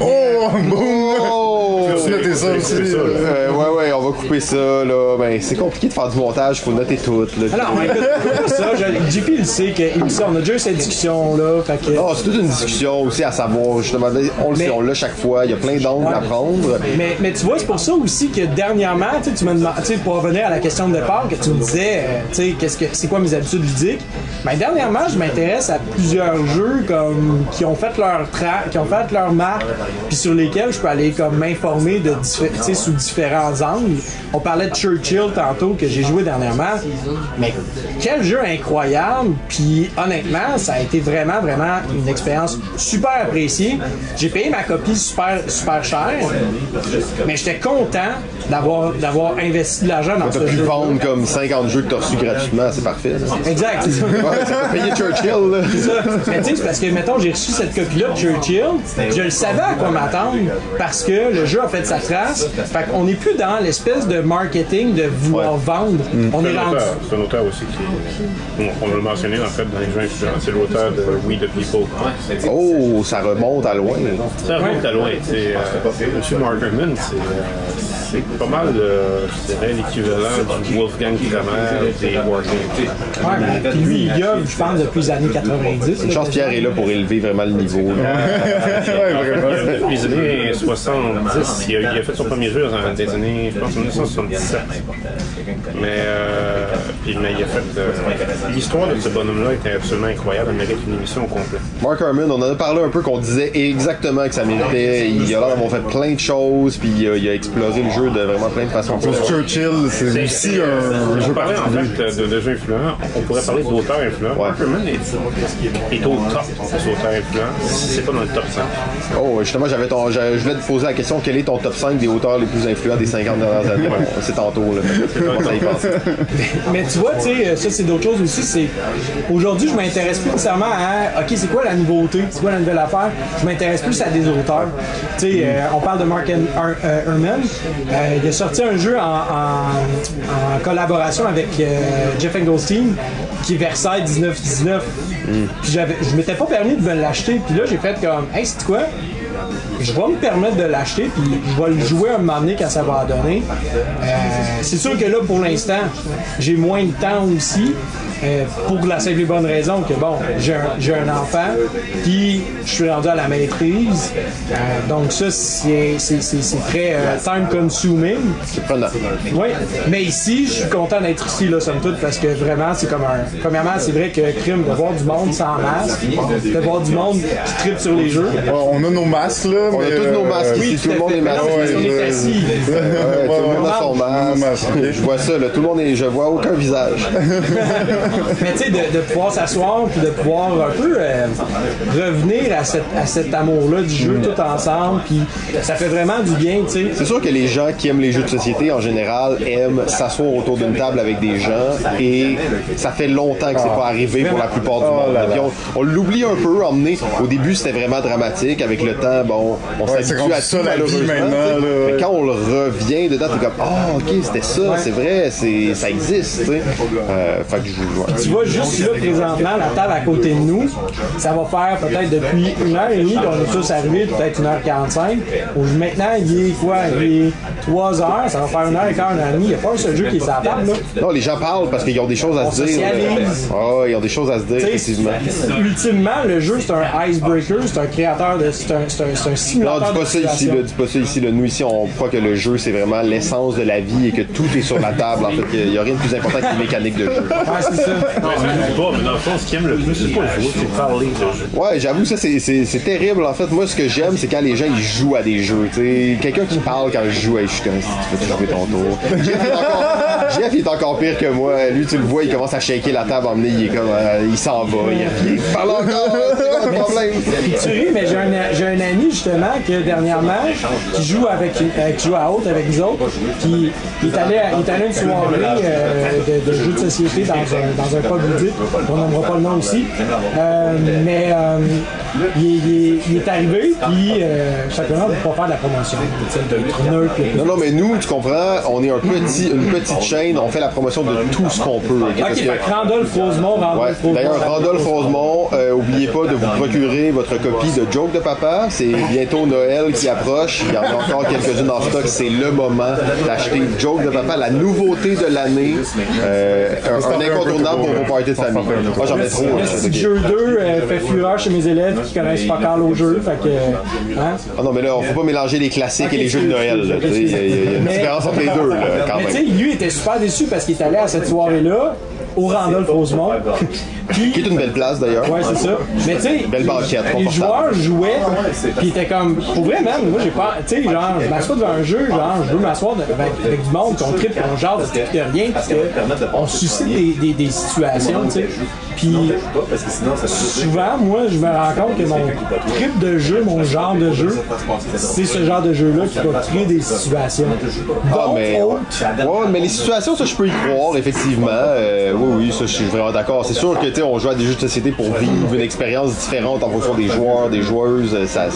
Oh, boum! Oh! Tu noter ça aussi. Euh, ouais, ouais, on va couper ça, là. Ben, c'est compliqué de faire du montage, faut noter tout, là. Alors, mais écoute, ça. je- Il sait qu'il sait, on a déjà eu cette discussion-là. Que. Non, c'est toute une discussion aussi à savoir, justement, on le Mais- sait, on l'a chaque fois, il y a plein d'angles Ouais. à prendre. Mais, mais tu vois, c'est pour ça aussi que dernièrement, tu me pour revenir à la question de départ, que tu me disais, euh, tu sais, qu'est-ce que, c'est quoi mes habitudes ludiques? Ben, dernièrement, je m'intéresse à plusieurs jeux comme, qui ont fait leur tra qui ont fait leur marque, puis sur lesquels je peux aller comme m'informer de, diffé- sous différents angles. On parlait de Churchill tantôt, que j'ai joué dernièrement. Mais quel jeu incroyable! Puis honnêtement, ça a été vraiment, vraiment une expérience super appréciée. J'ai payé ma copie super, super cher, mais j'étais content d'avoir, d'avoir investi de l'argent dans T'as ce pu jeu. vendre comme 50 jeux que t'as reçus gratuitement, c'est parfait. ça. Exact, c'est ça. Ouais, ça peut payer Churchill, là. C'est ça. Mais tu sais, c'est parce que, mettons, j'ai reçu cette copie-là de Churchill, je le savais à quoi m'attendre parce que le jeu a fait sa trace. Fait qu'on n'est plus dans l'espèce de marketing de vouloir vendre. On C'est est un rendu. auteur- c'est un auteur aussi qui. On, on mentionné en fait dans les jeux influents. C'est l'auteur de We the People. Oh, ça remonte à loin. Ça remonte à loin. C'est, euh, Monsieur Markerman, c'est, euh, c'est pas mal, euh, je dirais, l'équivalent du Wolfgang Kramer des Wargames. Ouais, puis lui, il gueule, je pense, depuis les années 90. Une chance Pierre est là pour élever vraiment le niveau. ouais, vraiment. Depuis les années 70, il a, il a fait son premier jeu dans les années, je pense, 1977. Mais, euh, puis, mais il a fait. euh, l'histoire de ce bonhomme-là était absolument incroyable. Elle mérite une émission au complet. Mark Herman, on en a parlé un peu qu'on disait exactement que ça méritait. Il a l'air d'avoir fait plein de choses, puis il a, il a exploré le jeu de vraiment plein de façons. Churchill, c'est aussi un, un jeu On parlait en fait de, de jeux influents. On pourrait parler d'auteurs influents. Ouais. Ackerman est, est au top des auteurs influents. C'est pas dans le top 5. Oh, justement, j'avais ton, je voulais te poser la question quel est ton top 5 des auteurs les plus influents des 50 dernières années? C'est tantôt, là. Comment ça y passe? Mais tu vois, tu sais, ça c'est d'autres choses aussi. C'est aujourd'hui, je m'intéresse plus nécessairement à, ok, c'est quoi la nouveauté, c'est quoi la nouvelle affaire? Je m'intéresse plus à des auteurs. Tu sais, euh, on parle de Mark euh, Herman. Euh, il a sorti un jeu en, en- en collaboration avec euh, Jeff Engelstein qui est Versailles 1919. Puis j'avais, je m'étais pas permis de me l'acheter. Puis là, j'ai fait comme, hey, c'est quoi? Je vais me permettre de l'acheter, puis je vais le jouer un moment donné quand ça va donner. Euh, c'est sûr que là, pour l'instant, j'ai moins de temps aussi. euh, pour la simple et bonne raison que bon, j'ai un, j'ai un enfant, puis je suis rendu à la maîtrise, Euh, donc ça c'est, c'est, c'est- c'est très euh, time consuming. C'est prenant. Oui, mais ici, je suis content d'être ici, là, somme toute, parce que vraiment, c'est comme un. Premièrement, c'est vrai que crime de voir du monde sans masque, de voir du monde qui tripe sur les jeux. Ouais, on a nos masques, là. On a tous nos masques ici, tout le monde est masqué. est assis. Tout le monde a son masque. Je vois ça, là, tout le monde est. Je vois aucun visage. (laughs) Mais tu sais, de, de pouvoir s'asseoir puis de pouvoir un peu euh, revenir à, cette, à cet amour-là du jeu tout ensemble, puis ça fait vraiment du bien, tu sais. C'est sûr que les gens qui aiment les jeux de société en général aiment s'asseoir autour d'une table avec des gens et ça fait longtemps que c'est pas arrivé pour la plupart du monde. puis là. on, on l'oublie un peu, emmené. Au début, c'était vraiment dramatique. Avec le temps, bon, on Ouais, c'est à ça, tout la vie, malheureusement. maintenant, là. Mais quand on le revient dedans, t'es comme ah ok c'était ça, c'est vrai, c'est ça existe. tu sais. Euh, fait que je ouais. Tu vois, juste là, présentement, la table à côté de nous, ça va faire peut-être depuis une heure et demie qu'on est tous arrivés, peut-être une heure 45. Ou Maintenant, il est quoi? Il est 3 heures, ça va faire une heure et quart, une heure et demie. Il n'y a pas un seul jeu qui est sur la table, là. Non, les gens parlent parce qu'ils ont des choses à On se dire. Ah ouais, ils ont des choses à se dire, effectivement. Ultimement, le jeu, c'est un icebreaker, c'est un créateur de. C'est un, c'est un, c'est un Non, dis de pas ça ici, là, dis pas ça ici. Là. Nous, ici, on croit que le jeu, c'est vraiment l'essence de la vie et que tout est sur la table. En fait, il n'y a rien de plus important que les mécaniques de jeu. Ouais, c'est ça. Non, je ne dis pas, mais dans le fond, ce qu'ils aiment le plus, c'est pas jouer, c'est parler de jeu. Ouais, j'avoue, ça, c'est- c'est c'est terrible. En fait, moi, ce que j'aime, c'est quand les gens, ils jouent à des jeux. Quelqu'un qui parle quand je joue, je suis comme, si tu veux jouer ton tour. Est encore, Jeff, il est encore pire que moi. Lui, tu le vois, il commence à shaker la table, emmener, il est comme, euh, il s'en va, il parle encore, c'est quoi le problème? Tu ris, mais j'ai un, j'ai un ami justement que dernièrement qui joue avec euh, qui joue à haute avec nous autres, qui il est allé il est allé une soirée euh, de, de jeux de société dans un, dans un pub ludique, on n'aimera pas le nom aussi, Euh, mais il, est- il est, il est arrivé puis simplement pour pas faire de la promotion. Non, non, mais nous, tu comprends, on est un petit, une petite chaîne, on fait la promotion de tout ce qu'on peut. que- Randolph Rosemont, Ouais. Randolph Rosemont. D'ailleurs, Randolph Rosemont, euh, oubliez pas de vous procurer votre copie de Joke de Papa. C'est bientôt Noël qui approche. Il y en a encore quelques-unes en stock. C'est le moment d'acheter Joke de Papa, la nouveauté de l'année. Euh, un, un incontournable pour vos parties de famille. Moi, j'en ai trop. Le ok. jeu 2 euh, fait fureur chez mes élèves qui connaissent pas encore au jeu. Fait que, hein? Ah non, mais là, on faut pas mélanger les classiques et les jeux de Noël. Il y, a- une différence entre les deux, là, quand Mais tu sais, même. lui était super déçu parce qu'il est allé à cette soirée-là au Randolph Rosemont. (laughs) Qui est une belle place, d'ailleurs. ouais, c'est ça. Mais tu sais, Belle banquette, les confortable. joueurs jouaient, puis ils étaient comme, pour vrai, man, moi j'ai pas, tu sais, genre, je m'assois devant un jeu, genre, je veux m'asseoir avec, avec du monde, qu'on tripe, qu'on jase, de tout, de rien, parce qu'on suscite des, des, des situations, tu sais. Puis, souvent, moi, je me rends compte que mon trip de jeu, mon genre de jeu, c'est ce genre de jeu-là qui va créer des situations. Ah, mais, ouais, mais les situations, ça, je peux y croire, effectivement. Euh, oui, oui, ça, je suis vraiment d'accord. C'est sûr que, tu sais, on joue à des jeux de société pour vivre une expérience différente en fonction des joueurs, des joueuses. Euh, Ça,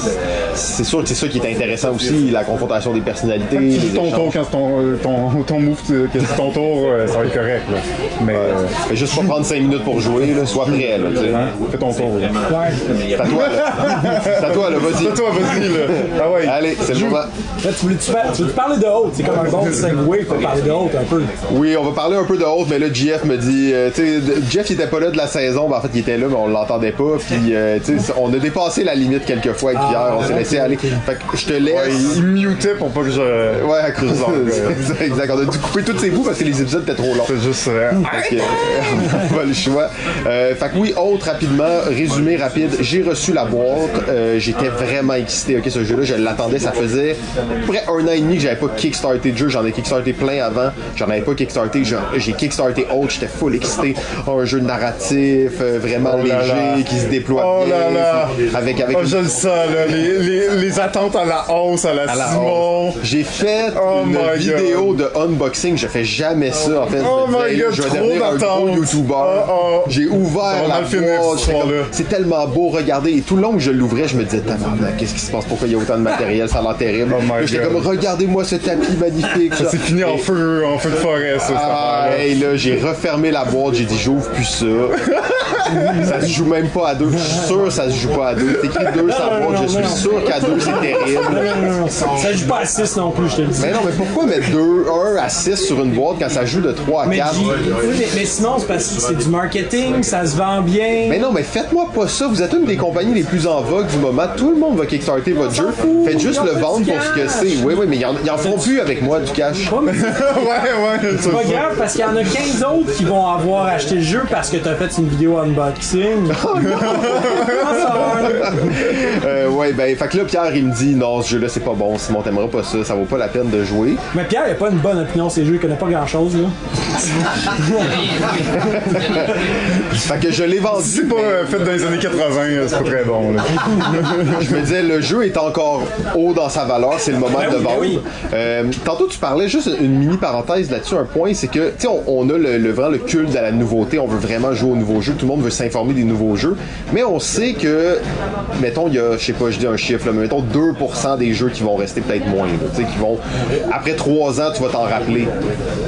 c'est sûr que c'est ça qui est intéressant aussi, la confrontation des personnalités. Tu les ton tour quand ton, euh, ton, ton move, tu- que c'est ton tour, ça va être correct. Là. Mais euh, juste pas (laughs) prendre 5 minutes pour jouer, là, sois prêt, là, tu sais. hein, fais ton tour. Là. ouais. C'est à toi, là. (laughs) C'est à toi, là, vas-y. C'est toi, vas-y. Là. (laughs) Ah ouais. Allez, c'est le moment. Là, tu voulais, tu, par- tu veux te parler de haute, c'est comme un bon (laughs) segway pour parler de haute un peu. Oui, on va parler un peu de haute, mais là, JF me dit, euh, tu sais, de- Jeff, il était pas là de la saison, ben, en fait, il était là, mais on l'entendait pas, puis, euh, tu sais, on a dépassé la limite quelques fois avec Pierre, on s'est laissé aller. Fait que je te laisse. Ouais, il, mutait pour pas que je. Ouais, à cause exact. On a dû couper tous ces bouts parce que les épisodes étaient trop longs. C'est juste. euh, que, pas le choix. Euh, fait que oui, autre rapidement, résumé rapide. J'ai reçu la boîte. Euh, J'étais vraiment excité. Ok, ce jeu-là, je l'attendais. Ça faisait à peu près un an et demi que j'avais pas kickstarté de jeu. J'en ai kickstarté plein avant. J'en avais pas kickstarté. J'ai kickstarté autre. J'étais full excité. Un jeu narratif, euh, vraiment Oh là léger, là. qui se déploie Oh bien. là là. Avec, avec Oh, je le sens, là. Les, les, les attentes à la hausse, à la, à Simon. J'ai fait Oh une vidéo de unboxing. Je fais jamais ça, en fait. Oh my God, je vais trop devenir un gros d'attentes. YouTuber. Oh. J'ai j'ai ouvert Ça la boîte, c'est tellement beau, regardez. Et tout le long que je l'ouvrais, je me disais, qu'est-ce qui se passe, pourquoi il y a autant de matériel, ça a l'air terrible. Oh j'étais comme, regardez-moi ce tapis magnifique. Ça s'est fini en feu, en feu de forêt, ça, Ah, là, j'ai refermé la boîte, j'ai dit, j'ouvre plus ça. (laughs) ça se joue même pas à deux. Je suis sûr que ça se joue pas à deux. C'est écrit deux non, boîte, je non. suis sûr qu'à deux, c'est terrible. non, non, non. Ça joue pas à 6 non plus, je te le dis. Mais non, mais pourquoi mettre 2, 1 à 6 sur une boîte quand ça joue de 3 à Mais, 4? J- oui, mais, mais sinon, c'est parce que c'est du marketing, ça se vend bien. Mais non, mais faites-moi pas ça. Vous êtes une des compagnies les plus en vogue du moment. Tout le monde va kickstarter votre jeu. fout. Faites juste le vendre pour ce que c'est. Oui, oui, mais ils en, ils en feront plus avec moi du cash. (laughs) Ouais, ouais, c'est pas grave parce qu'il y en a 15 autres qui vont avoir acheté le jeu parce que t'as fait une vidéo unboxing. (laughs) Ça va. (laughs) Euh, ouais, ben, fait que là, Pierre, il me dit non, ce jeu-là, c'est pas bon. Simon, t'aimeras pas ça. Ça vaut pas la peine de jouer. Mais Pierre, il a pas une bonne opinion sur ces jeux, il connaît pas grand chose là. Fait que je l'ai vendu. C'est pas euh, fait dans les années 80, euh, c'est pas très bon, là. (laughs) Je me disais, le jeu est encore haut dans sa valeur, c'est le moment Ben de oui, ben vendre. oui. Euh, tantôt, tu parlais juste une mini parenthèse là-dessus, un point, c'est que, tu sais, on, on a le, le, vraiment le culte de la nouveauté, on veut vraiment jouer aux nouveaux jeux, tout le monde veut s'informer des nouveaux jeux, mais on sait que, mettons, il y a, je sais pas, je dis un chiffre, là, mais mettons 2% des jeux qui vont rester peut-être moins, tu sais, qui vont, après 3 ans, tu vas t'en rappeler.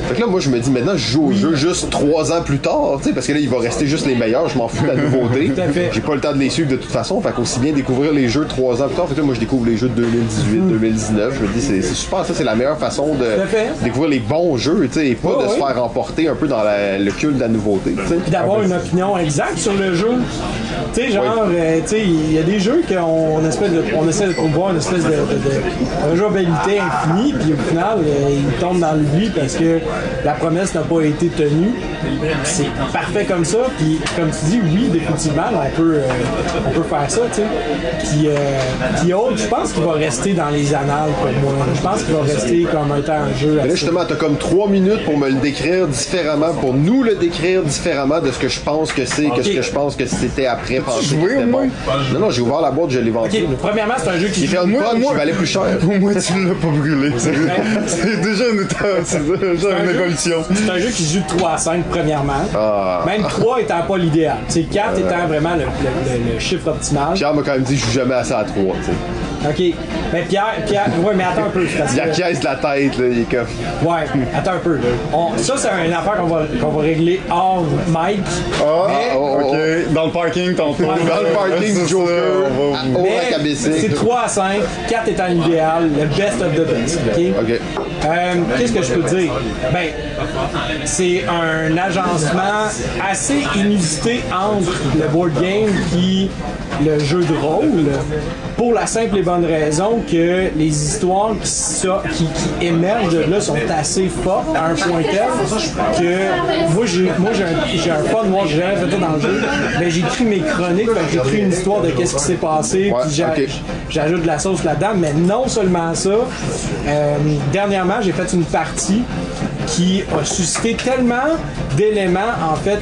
Fait que là, moi, je me dis, maintenant, je joue au jeu juste 3 ans plus tard, tu sais, parce que là, il va rester juste les meilleurs, je m'en fous de la (laughs) nouveauté. J'ai pas le temps de les suivre de toute façon, fait qu'aussi bien découvrir les jeux trois ans plus tard. Fait que moi, je découvre les jeux de 2018, 2019. Je me dis, c'est super, ça, c'est la meilleure façon de découvrir les bons jeux, tu sais, et pas de se faire emporter un peu dans la- le culte de la nouveauté. Puis d'avoir une opinion exacte sur le jeu. Tu sais, genre, euh, tu sais, il y a des jeux qu'on espèce de, on essaie de promouvoir une espèce de, de, de rejouabilité infinie, puis au final, euh, ils tombent dans l'oubli parce que la promesse n'a pas été tenue. C'est parfait comme ça, puis comme tu dis, oui, définitivement, on peut, euh, on peut faire ça, tu sais. Puis, euh, puis autre, je pense qu'il va rester dans les annales pour moi. Je pense qu'il va rester comme étant un jeu là, justement, t'as comme trois minutes pour me le décrire différemment, pour nous le décrire différemment de ce que je pense que c'est, que ce que je pense que c'était après penser que joué, bon. moins? Non, non, j'ai ouvert la boîte, je l'ai vendu. Ok, premièrement, c'est un jeu qui Il une Moi- bonne moi- valait plus cher. (laughs) Au moins, tu l'as pas brûlé. C'est déjà une étape, c'est déjà un une jeu- évolution. C'est un jeu qui se joue de 3 à 5 premièrement. Ah. Même 3 étant pas l'idéal. C'est 4 étant vraiment le, le- le- le chiffre optimal. Pierre m'a quand même dit, je joue jamais assez à trois, tu sais. Ok. Mais Pierre, Pierre, ouais, mais attends un peu. parce Il acquiesce la tête, là, il est comme. Ouais, attends un peu. On- ça, c'est une affaire qu'on va, qu'on va régler hors mic. Ah, Mais- oh, oh, ok. Dans le parking, tantôt. Dans le parking Joker, on va- Mais c'est 3 à 5, 4 étant l'idéal, le best of the best. ok? Euh, Qu'est-ce que je peux dire? Ben, c'est un agencement assez inusité entre le board game et le jeu de rôle. Pour la simple et bonne raison que les histoires qui, qui, qui émergent de là sont assez fortes à un point tel que moi j'ai moi j'ai un, un fun moi j'ai jamais fait ça dans le jeu mais j'écris mes chroniques j'écris une histoire de qu'est-ce qui s'est passé puis j'ajoute de la sauce là-dedans, mais non seulement ça. euh, dernièrement, j'ai fait une partie qui a suscité tellement d'éléments, en fait,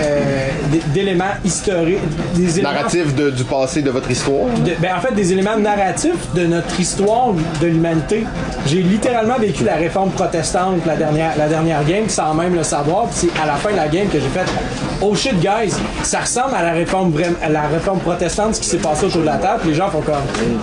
euh, d'éléments historiques, des éléments Narratif de- du passé de votre histoire? de- ben, en fait, des éléments narratifs de notre histoire de l'humanité. J'ai littéralement vécu la réforme protestante la dernière, la dernière game sans même le savoir. Puis c'est à la fin de la game que j'ai fait Oh shit, guys, ça ressemble à la réforme, à la réforme protestante, ce qui s'est passé autour de la table. Puis les gens font comme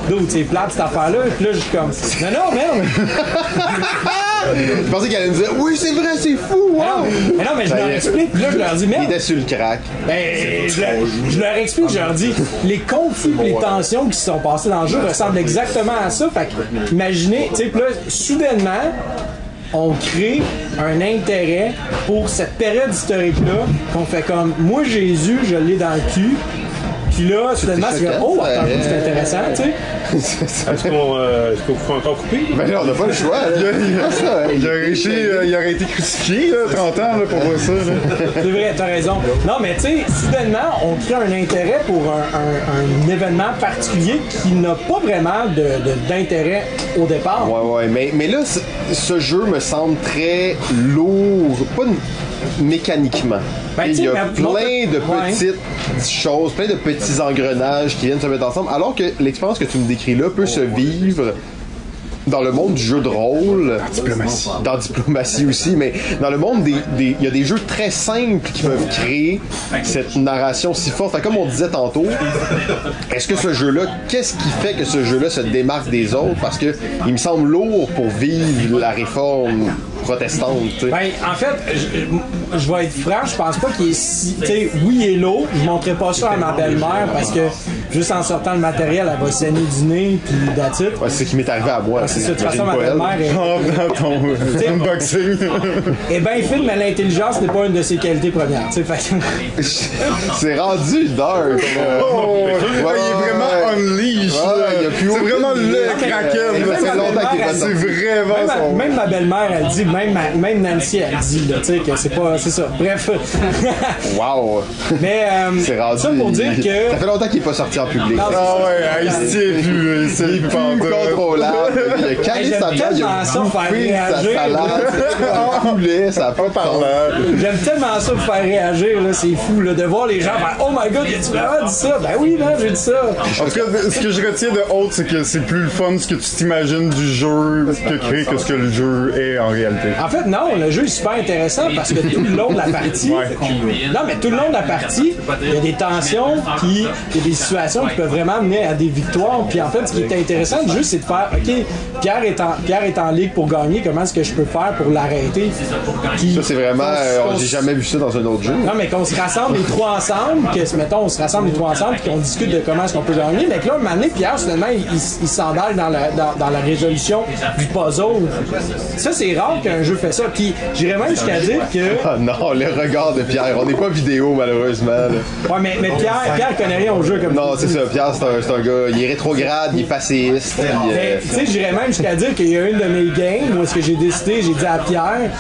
Dude, c'est plate cette affaire-là. Puis là, je suis comme Non, non, merde. (laughs) Je pensais qu'elle allait me dire Oui, c'est vrai, c'est fou, wow! Mais non, mais je Ça y leur est. explique. Puis là, je leur dis Il Merde. était sur le crack. Ben, je, leur, je leur explique, je leur dis, les conflits et les tensions qui se sont passées dans le jeu ressemblent exactement à ça. Fait que, imaginez, tu sais, là, soudainement, on crée un intérêt pour cette période historique-là, qu'on fait comme, moi, Jésus, je l'ai dans le cul. Puis là, soudainement, c'est comme, oh, attends, c'est intéressant, tu sais. (laughs) Est-ce qu'on euh, est-ce qu'on faut encore couper? Mais là, on n'a pas le choix. (laughs) hein. Il aurait, été, euh, il aurait été crucifié, là, 30 ans, là, pour voir ça. C'est vrai, t'as raison. Non, mais tu sais, soudainement, on crée un intérêt pour un, un- un événement particulier qui n'a pas vraiment de- de- d'intérêt au départ. Ouais, ouais, mais, mais là, ce, jeu me semble très lourd, pas n- mécaniquement. Ben, Il y a plein de Ouais. petites choses, plein de petits engrenages qui viennent se mettre ensemble, alors que l'expérience que tu me décris là peut se vivre dans le monde du jeu de rôle, Diplomatie. dans diplomatie aussi, mais dans le monde des, il y a des jeux très simples qui peuvent créer cette narration si forte. Comme on disait tantôt, est-ce que ce jeu-là, qu'est-ce qui fait que ce jeu-là se démarque des autres? Parce que il me semble lourd pour vivre la réforme protestante. Ben, en fait, je, vais être franc, je pense pas qu'il est si. Tu sais, oui, est lourd. Je montrerai pas ça à ma belle-mère parce que juste en sortant le matériel, elle va saigner du nez puis it. Ouais, c'est ce qui m'est arrivé à moi. C'est ça, de toute façon, ma belle-mère est. Oh, dans ton (laughs) euh, unboxing. Eh ben, film, mais l'intelligence n'est pas une de ses qualités premières. tu sais, fait que- (laughs) C'est rendu dark. Oh, ouais, il est vraiment ouais. unleash. Ouais, c'est vraiment le kraken. ça fait longtemps qu'il est C'est vraiment Même, son. ma- même ma belle-mère, elle dit, même, ma- même Nancy, elle dit, là, tu sais, que c'est pas. C'est ça. Bref. Wow. (laughs) mais, euh, C'est rendu. ça pour dire Ça que. fait longtemps qu'il est pas sorti en public. Ah ouais, il plus, là, il se tient plus plus pantoute. contrôlable. Il a calé sa il ça, faire bouffé sa réagir, salade, un poulet, ça a pas de Par sens. là. J'aime tellement ça pour faire réagir, là, c'est fou, là, de voir les gens faire Oh my god, tu vraiment dit ça? Ben oui, man, j'ai dit ça. En tout cas, ce que je retiens de Haute, c'est que c'est plus le fun ce que tu t'imagines du jeu que que ce que le jeu est en réalité. En fait, non, le jeu est super intéressant parce que tout le long de la partie, non, mais tout le long de la partie, il y a des tensions, puis il y a des situations qui peuvent vraiment mener à des victoires. Puis en fait, ce qui est intéressant du jeu, c'est de faire, ok, Pierre est en, Pierre est en ligue pour gagner, comment est-ce que je peux faire pour l'arrêter? Ça, c'est vraiment. euh, J'ai jamais vu ça dans un autre jeu. Non, mais qu'on se rassemble les trois ensemble, que, mettons, on se rassemble les trois ensemble, puis qu'on discute de comment est-ce qu'on peut gagner. Mais que là, un moment donné, Pierre, soudainement, il, il, il s'emballe dans la, dans, dans la résolution du puzzle. Ça, c'est rare qu'un jeu fait ça. Puis, j'irais même jusqu'à dire que. (laughs) Ah non, le regard de Pierre. On n'est pas vidéo, malheureusement. là. Ouais, mais, mais Pierre, Pierre connaît rien au jeu comme Non, c'est ça. Pierre, c'est un, c'est un gars. Il est rétrograde, il est passéiste. puis, euh, tu sais, j'irais même jusqu'à dire qu'il y a une de mes games où est-ce que j'ai décidé, j'ai dit à Pierre,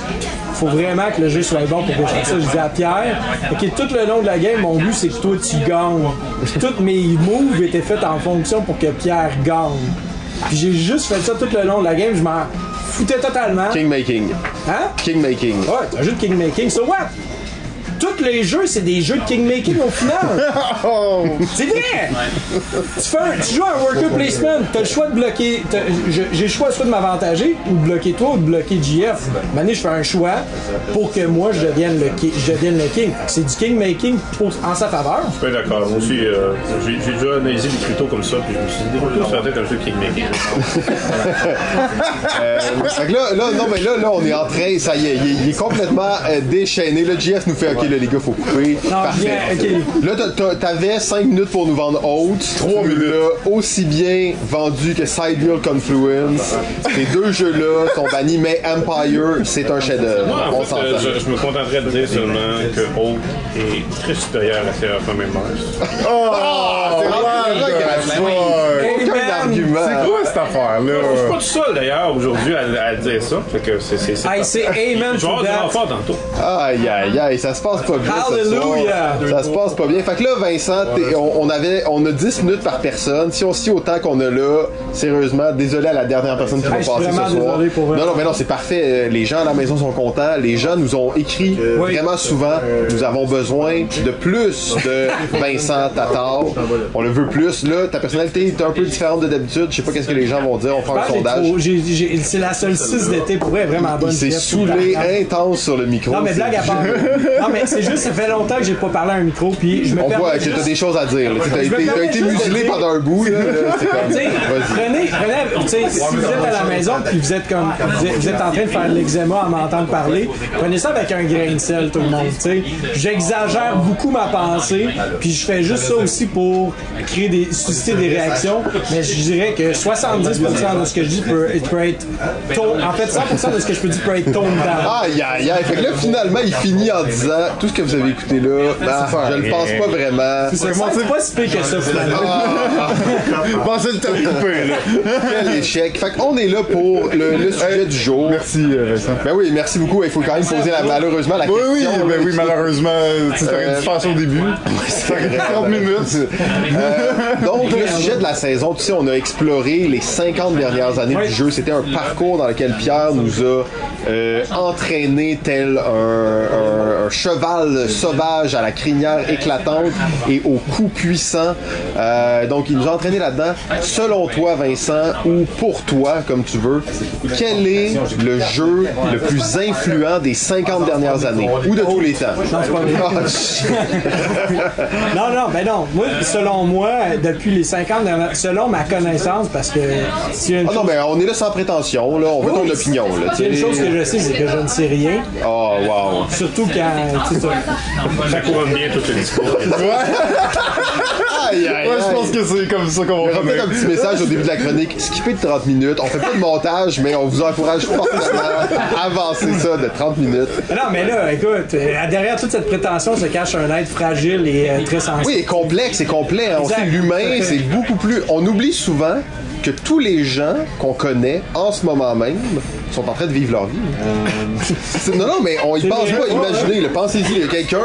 faut vraiment que le jeu soit bon pour que je fasse ça. J'ai dit à Pierre, ok, tout le long de la game, mon but c'est que toi tu gagnes. Puis toutes mes moves étaient faits en fonction pour que Pierre gagne. Puis j'ai juste fait ça tout le long de la game, je m'en foutais totalement. Kingmaking. Hein? Kingmaking. Ouais, c'est un jeu de kingmaking. So what? Tous les jeux, c'est des jeux de kingmaking au final. (laughs) C'est vrai! Tu, fais un- tu joues à un worker placement, t'as le choix de bloquer. t'as- je- J'ai le choix soit de m'avantager ou de bloquer toi ou de bloquer GF. Maintenant, je fais un choix pour que moi je devienne le, ki- je devienne le king. C'est du kingmaking pour- en sa faveur. Je suis d'accord. Moi aussi, euh, j'ai j'ai déjà analysé des cryptos comme ça, puis je me suis dit, fois, ça va être un jeu Kingmaker. (laughs) Euh, fait que là, là, non, mais là, là, on est en train, ça y est, il est, il est complètement euh, déchaîné. Le GF nous fait, ok, là, les gars, faut couper. Non, Parfait. bien. Là, t'avais 5 minutes pour nous vendre Haute. 3 minutes. aussi bien vendu que Sidereal Confluence. Ces deux jeux-là sont bannis, mais Empire, c'est un chef-d'œuvre. Moi, On en fait, s'entend. euh, je, je me contenterais de dire seulement que Hulk est très supérieur à Seraphim et Mars. Oh, c'est là, gratuit. ouais. Aucun man, argument. C'est quoi cette affaire-là? Je suis pas tout seul d'ailleurs aujourd'hui à, à dire ça. Fait que c'est. c'est, c'est Hey, c'est amen Je vais to avoir du that. renfort tantôt. Aïe, aïe, aïe, ça se passe pas bien. Hallelujah. Ça se passe pas bien. Fait que là, Vincent, on, on avait, on a 10 minutes par personne. Si on scie autant qu'on a là, sérieusement, désolé à la dernière personne qui va passer ce soir. pour. Non, non, mais non, c'est parfait. Euh, Les gens à la maison sont contents. Les gens nous ont écrit Oui. vraiment souvent. Nous avons besoin de plus de (laughs) Vincent Tatar. On le veut plus. Là, ta personnalité est un peu différente de d'habitude. Je sais pas qu'est-ce que les gens vont dire. On fera un sondage. C'est la seule 6 d'été pour vrai, vraiment bonne. Il s'est Jeff. saoulé intense sur le micro. Non, mais C'est- blague à part. Non, mais c'est juste, ça fait longtemps que j'ai pas parlé à un micro, puis je me On voit que juste- t'as des choses à dire. là. T'as été, t'as permets été juste de muselé dire- pendant un bout. Là. (laughs) C'est comme. Prenez, prenez, tu sais, si vous êtes à la maison puis vous êtes comme, vous êtes, vous êtes en train de faire de l'eczéma à m'entendre parler, prenez ça avec un grain de sel, tout le monde. Tu sais, j'exagère beaucoup ma pensée, puis je fais juste ça aussi pour créer des, susciter des réactions. Mais je dirais que 70% de ce que je dis peut, peut être, en fait, 100% de ce que je peux dire peut être toned down. Aïe, aïe, aïe. Fait que là, finalement, il finit en disant tout ce que vous avez écouté là, ah, je le pense pas vraiment. C'est c'est pas si pire que ça, finalement. Pensez le temps de couper, là. Quel échec. Fait qu'on est là pour le, le sujet du jour. Merci, euh, Vincent. Ben oui, merci beaucoup. Il faut quand même poser la- malheureusement la Oui, question. oui, ben oui, qui- malheureusement, tu t'aurais dû faire ça au début. Ça aurait été 30 minutes. Euh, donc, le sujet de la saison, tu sais, on a exploré les 50 dernières années du jeu. C'était un parcours dans lequel Pierre nous a euh, entraîné tel un, un- un cheval sauvage à la crinière éclatante et au cou puissant. Euh, donc, il nous a entraîné là-dedans. Selon toi, Vincent, ou pour toi, comme tu veux, quel est le jeu le plus influent des 50 dernières années ou de tous les temps? Non, c'est pas vrai. Shit. Non, non, ben non. Moi, selon moi, depuis les 50 dernières- selon ma connaissance, parce que s'il y a une Ah non, mais on est là sans prétention, là. On veut ton opinion, là. une chose que je sais, c'est que je ne sais rien. Oh, wow. Surtout quand, ça. Couronne bien tout le discours. Aïe, aïe, Ouais, je pense que c'est comme ça qu'on va peut-être un petit message au début de la chronique. Skippez de 30 minutes. On fait pas de montage, mais on vous encourage fortement à avancer ça de 30 minutes. Non, mais là, écoute, euh, derrière toute cette prétention se cache un être fragile et euh, très sensible. Oui, et complexe, c'est complet. hein. On sait l'humain, c'est beaucoup plus. On oublie souvent que tous les gens qu'on connaît en ce moment même sont en train de vivre leur vie. C'est- (laughs) Non, non, mais on y pense pas. Imaginez, pensez-y, il y a quelqu'un,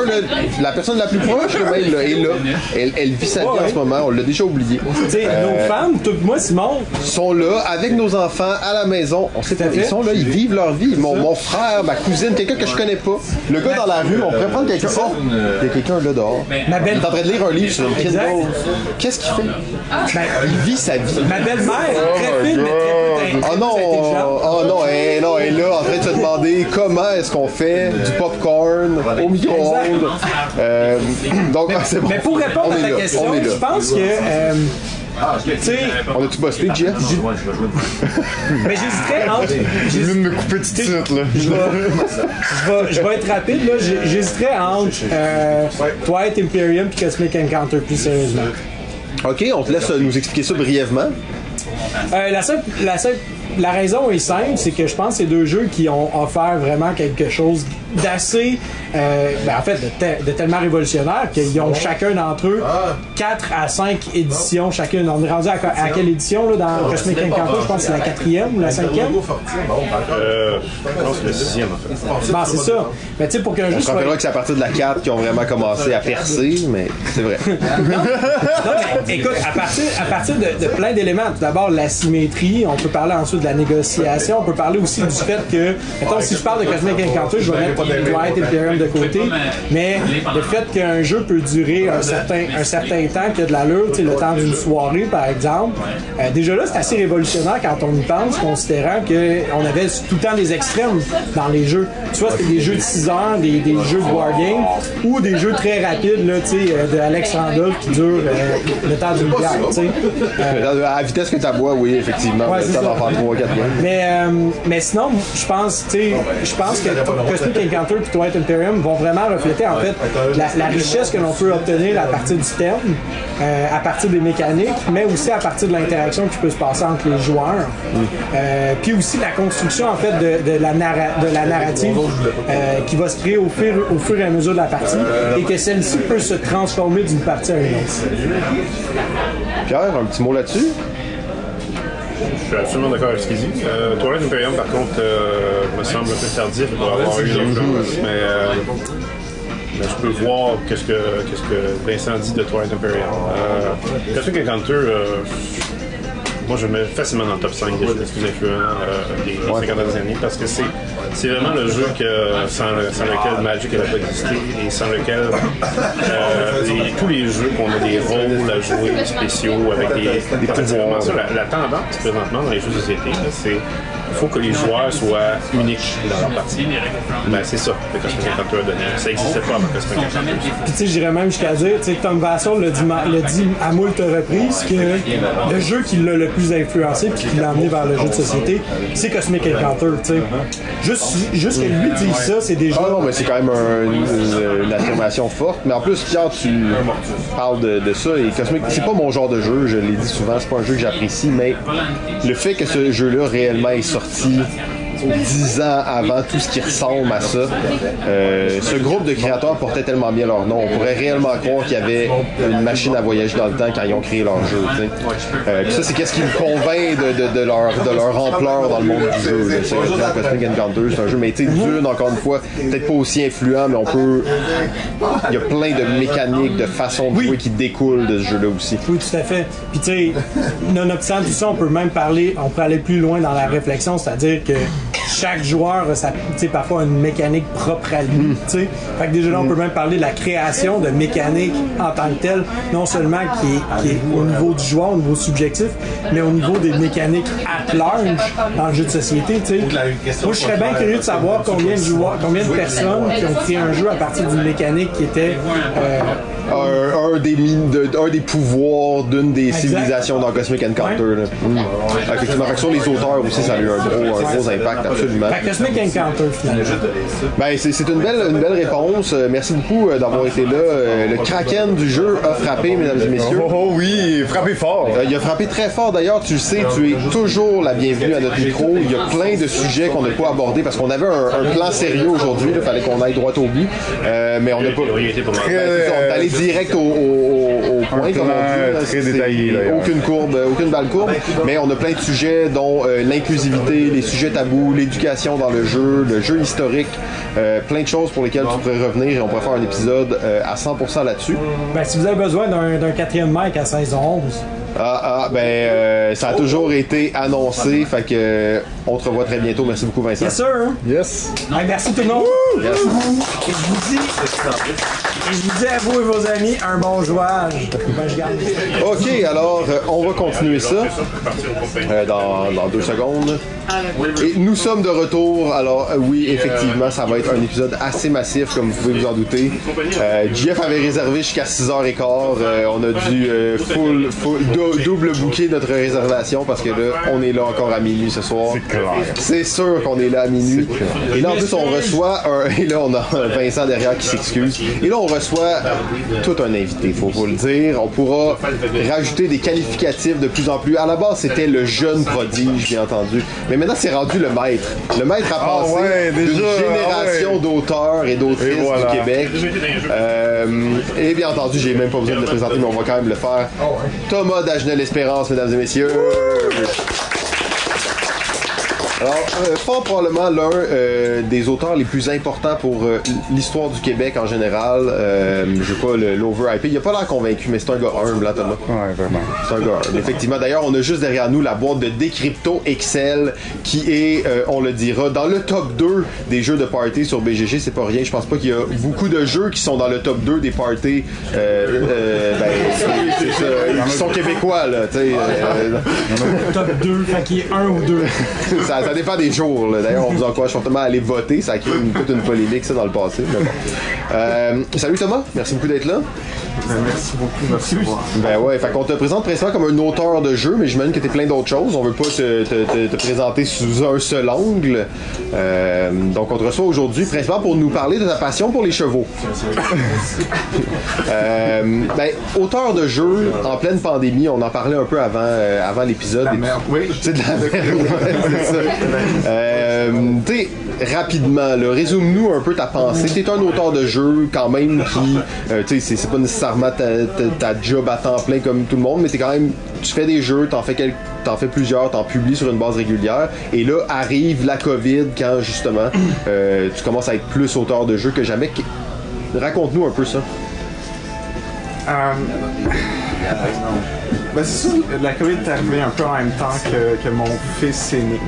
la personne la plus proche, même, là, est là. Elle, elle vit sa vie en ce moment. On l'a déjà oublié. Sais, Euh, nos femmes, tout moi, Simon, sont là avec nos enfants à la maison. On sait pas, ils sont là, ils vivent leur vie. Mon, mon frère, ma cousine, quelqu'un que je connais pas. Le gars dans la rue, on pourrait prendre quelqu'un. Oh, il y a quelqu'un là dehors. ma Il belle, est en train de lire un livre sur. Kindle. Qu'est-ce qu'il fait? ben, Il vit sa vie. ma belle-mère, très fine, mais très, Oh très non, oh non, elle, non, elle est là en train de se demander comment est-ce qu'on fait du popcorn au micro-ondes. Euh, donc, ah, c'est bon. Mais pour répondre On à ta là, question, je pense que, euh, tu sais, On a-tu bossé, Jeff? (laughs) mais j'hésiterais entre, viens de me couper tout de suite, là. je vais, je être rapide, là. J'ai- J'hésiterais entre euh, Twilight Imperium et Cosmic Encounter, plus sérieusement. Ok, on te laisse nous expliquer ça brièvement. Euh, la, seule, la, seule- la raison est simple, c'est que je pense que c'est deux jeux qui ont offert vraiment quelque chose d'assez, euh, ben, en fait, de, te- de tellement révolutionnaire qu'ils ont chacun d'entre eux 4 à 5 éditions chacune. On est rendu à, à quelle édition là, dans Cosmic Encounter? Je pense que c'est la quatrième ou la cinquième. Euh, je pense que le sixième, en fait. Bon, c'est ça. Mais tu sais, pour qu'un jeu soit... rappellera que c'est à partir de la 4 qu'ils ont vraiment commencé à percer, mais c'est vrai. (laughs) Non, mais écoute, à partir, à partir de, de plein d'éléments, tout d'abord la symétrie, on peut parler ensuite de la négociation, on peut parler aussi du fait que, mettons, si je parle de Cosmic Encounter, je vais mettre Twilight Imperium de côté, mais le fait qu'un jeu peut durer un certain, un certain temps, qu'il y a de l'allure, tu le temps d'une soirée par exemple, euh, déjà là c'est assez révolutionnaire quand on y pense, considérant qu'on avait tout le temps des extrêmes dans les jeux. Soit c'était des jeux de 6 heures, des, des jeux de wargame, ou des jeux très rapides, là, tu sais, euh, de Alex Randolph qui durent euh, le temps d'une bière, tu. Euh, À la vitesse que tu bois, oui, effectivement. Ouais, d'en ça. faire 3 4 games. mais, euh, mais sinon, je pense, tu sais, je pense que Cosmic Encounter et Twilight Imperium vont vraiment refléter en fait la, la richesse que l'on peut obtenir à partir du thème, euh, à partir des mécaniques, mais aussi à partir de l'interaction qui peut se passer entre les joueurs. Euh, puis aussi la construction en fait de, de la, narra- de la narrative euh, qui va se créer au fur, au fur et à mesure de la partie et que celle-ci peut se transformer d'une partie à une autre. Pierre, un petit mot là-dessus? Je suis absolument d'accord avec ce qu'il dit. Euh, Twilight Imperium, par contre, euh, me semble un peu tardif pour avoir eu l'influence, mais, euh, mais je peux voir qu'est-ce que, qu'est-ce que Vincent dit de Twilight Imperium. Euh, Cosmic Encounter, moi je mets facilement dans le top 5 des jeux les plus influents euh, des 50 dernières années parce que c'est, c'est vraiment le jeu que, sans, le- sans lequel Magic n'aurait pas existé et sans lequel euh, les- tous les jeux qu'on a des rôles à jouer spéciaux avec des, des ça, la, la tendance présentement dans les jeux de société, c'est il faut que les joueurs soient uniques dans leur partie. Ben, c'est ça que Cosmic Encounter a donné. Ça n'existait pas avant Cosmic Encounter. Puis tu sais, j'irais même jusqu'à dire, tu sais, Tom Vassal l'a dit, dit à moult reprises que le jeu qui l'a le plus influencé puis qui l'a amené vers le jeu de société, c'est Cosmic Encounter, tu sais. Juste, juste que lui dise ça, c'est déjà... Ah non, mais c'est quand même un- une, une affirmation forte. Mais en plus, Pierre, tu parles de, de ça. Et Cosmic, c'est pas mon genre de jeu, je l'ai dit souvent, c'est pas un jeu que j'apprécie, mais le fait que ce jeu-là réellement est sorti 鸡 dix ans avant tout ce qui ressemble à ça. Euh, ce groupe de créateurs portait tellement bien leur nom. On pourrait réellement croire qu'il y avait une machine à voyager dans le temps quand ils ont créé leur jeu. Euh, puis ça, c'est qu'est-ce qui me convainc de, de- de leur, de leur ampleur dans le monde du jeu. C'est vrai que Cosmic Encounter, c'est un jeu, mais tu sais, Dune, encore une fois, peut-être pas aussi influent, mais on peut. Il y a plein de mécaniques, de façons de jouer qui découlent de ce jeu-là aussi. Oui, tout à fait. Puis tu sais, nonobstant tout ça, on peut même parler, on peut aller plus loin dans la réflexion, c'est-à-dire que chaque joueur a sa, tu sais, parfois une mécanique propre à lui. tu sais. Fait que déjà là, on peut même parler de la création de mécanique en tant que telle, non seulement qui est, qui est au niveau du joueur, au niveau subjectif, mais au niveau des mécaniques at large dans le jeu de société. tu sais. Moi, je serais bien curieux de savoir combien de joueurs, combien de personnes qui ont créé un jeu à partir d'une mécanique qui était euh, un, un des de- un des pouvoirs d'une des civilisations dans Cosmic Encounter. là. Mm. Effectivement, sur les auteurs aussi, ça a eu un gros, un gros impact, absolument. Cosmic Encounter finalement. Ben, c'est c'est une belle, une belle réponse. Euh, Merci beaucoup euh, d'avoir été là. Euh, Le kraken du jeu a frappé, mesdames et messieurs. Oh, oh oui, frappez fort. Il a frappé très fort d'ailleurs, tu le sais, tu es toujours la bienvenue à notre micro. Il y a plein de sujets qu'on n'a pas abordés parce qu'on avait un, un plan sérieux aujourd'hui, il fallait qu'on aille droit au but. Euh, mais on n'a pas. Ben, direct au, au- au- au point, comme on dit. là. très détaillé. Aucune courbe, aucune balle courbe. Mais on a plein de sujets, dont euh, l'inclusivité, les sujets tabous, l'éducation dans le jeu, le jeu historique, euh, plein de choses pour lesquelles tu pourrais revenir et on pourrait faire un épisode euh, à 100% là-dessus. Ben, si vous avez besoin d'un quatrième mic à saison 11, Ah, ah, ben, euh, ça a toujours été annoncé, fait que euh, on te revoit très bientôt. Merci beaucoup, Vincent. yes sir! Yes. Merci tout le monde! Yes. Et je vous dis, je vous dis à vous et vos amis, un bon jouage. Ben, je garde les- Ok, alors euh, on va continuer ça euh, dans, dans deux secondes. Et nous sommes de retour. Alors euh, oui, effectivement, ça va être un épisode assez massif, comme vous pouvez vous en douter. Euh, Jeff avait réservé jusqu'à 6h15. Euh, on a dû euh, full, full- dou- double booker notre réservation parce que là, on est là encore à minuit ce soir. C'est clair. C'est sûr qu'on est là à minuit. Et là, en plus, on reçoit un. (laughs) Et là, on a Vincent derrière qui s'excuse. Et là, on reçoit tout un invité, faut vous le dire. On pourra rajouter des qualificatifs de plus en plus. À la base, c'était le jeune prodige, bien entendu. Mais maintenant, c'est rendu le maître. Le maître a Ah passé ouais, d'une génération ah ouais. d'auteurs et d'autrices Et voilà. du Québec. Euh, et bien entendu, j'ai même pas besoin de le présenter, mais on va quand même le faire. Thomas Dagenel-Espérance, mesdames et messieurs. Alors, euh, fort probablement l'un euh, des auteurs les plus importants pour euh, l'histoire du Québec en général. Euh, je sais pas, l'over-hypé. Il a pas l'air convaincu, mais c'est un gars humble, là, Thomas? Ouais, vraiment. C'est un gars humble. Effectivement. D'ailleurs, on a juste derrière nous la boîte de Decrypto Excel qui est, euh, on le dira, dans le top 2 des jeux de party sur BGG. C'est pas rien. Je pense pas qu'il y a beaucoup de jeux qui sont dans le top 2 des parties. Ben. Qui sont québécois, là. tu sais, Top 2, fait qu'il y ait un ou deux. (laughs) ça, ça dépend des jours. D'ailleurs, on vous encourage fortement à aller voter. Ça a créé une, toute une polémique, ça, dans le passé. Euh, salut Thomas, merci beaucoup d'être là. Merci beaucoup de me recevoir. Ben ouais, fait qu'on te présente principalement comme un auteur de jeu, mais j'imagine que t'es plein d'autres choses. On veut pas te, te- te- te présenter sous un seul angle. Euh, donc on te reçoit aujourd'hui principalement pour nous parler de ta passion pour les chevaux. (laughs) Euh, ben, auteur de jeu en pleine pandémie, on en parlait un peu avant, euh, avant l'épisode. La merde, oui. C'est de la merde, ouais, c'est ça. Tu sais, rapidement, là, résume-nous un peu ta pensée. T'es un auteur de jeu quand même qui, euh, tu sais, c'est- c'est pas nécessairement ta, job à temps plein comme tout le monde, mais t'es quand même, tu fais des jeux, t'en fais quel- t'en fais plusieurs, t'en publies sur une base régulière, et là arrive la COVID quand justement (clears throat) euh, tu commences à être plus auteur de jeux que jamais. Raconte-nous un peu ça. Euh, (laughs) ben, c'est sûr, la COVID est arrivée un peu en même temps que, que mon fils est né.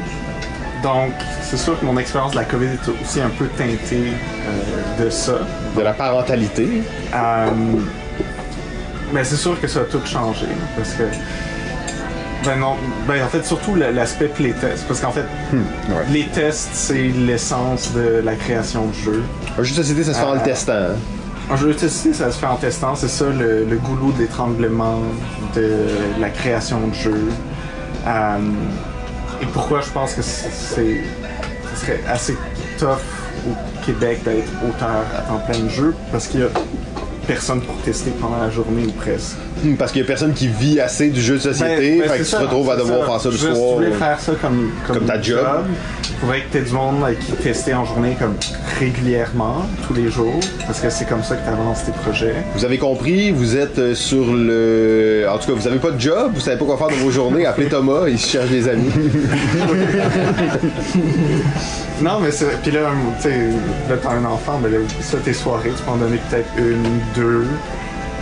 Donc, c'est sûr que mon expérience de la COVID est aussi un peu teintée euh, de ça. De la parentalité. Mais c'est sûr que ça a tout changé. Parce que. Ben non, ben en fait, surtout l'aspect playtest. Parce qu'en fait, ouais. les tests, c'est l'essence de la création de jeu. Un jeu de société, ça se fait en le testant. hein. Un jeu de société, ça se fait en testant, c'est ça le, le goulot de l'étranglement de la création de jeu. Euh, et pourquoi je pense que c'est- ce serait assez tough au Québec d'être auteur à temps plein de jeu, parce qu'il y a personne pour tester pendant la journée ou presque. Hmm, Parce qu'il y a personne qui vit assez du jeu de société, Ben, ben, fait que tu te retrouves à devoir faire ça le soir. Si tu voulais faire ça comme, Comme ta job. il faudrait que tu aies du monde avec qui tester en journée comme régulièrement, tous les jours, parce que c'est comme ça que tu avances tes projets. Vous avez compris, vous êtes euh, sur le. En tout cas, vous avez pas de job, vous savez pas quoi faire de vos journées, appelez Thomas, il se cherche des amis. (laughs) Non, mais c'est. Puis là, tu sais, là, t'as un enfant, mais là, ça, tes soirées, tu peux en donner peut-être une, deux.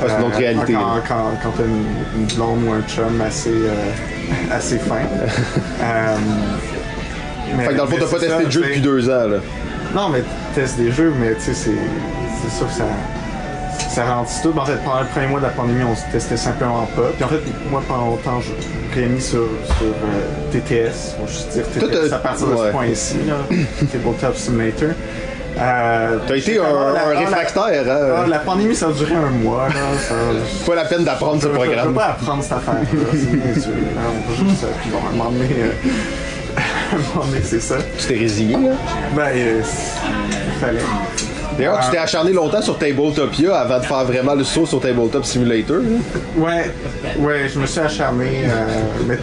Ah, c'est une autre réalité, Quand, quand, quand t'as une, une blonde ou un chum assez, euh, assez fin. (laughs) Euh, mais- Fait que dans le fond, t'as pas testé de jeu depuis deux ans, là. Non, mais tu testes des jeux, mais tu sais, c'est sûr que ça. Ça ralentit tout. En fait, pendant le premier mois de la pandémie, on se testait simplement pas. Puis en fait, moi, pendant longtemps, je- j'ai mis sur, sur euh, TTS. Faut juste dire TTS à partir de ouais. ce point-ci, là. (clears throat) Tabletop Simulator. Euh, T'as été un, ah, la- un ah, la- réfractaire, hein? la pandémie, ça a duré un mois, là. Ça, (laughs) Pas la peine d'apprendre ce je programme. pas apprendre cette affaire. C'est juste. bon, à un moment donné, euh, (laughs) à un moment donné, c'est ça. Tu t'es résigné, là? Ben, euh, il fallait. D'ailleurs, tu t'es acharné longtemps sur Tabletopia avant de faire vraiment le saut sur Tabletop Simulator. là. Ouais, ouais, je me suis acharné. euh, mais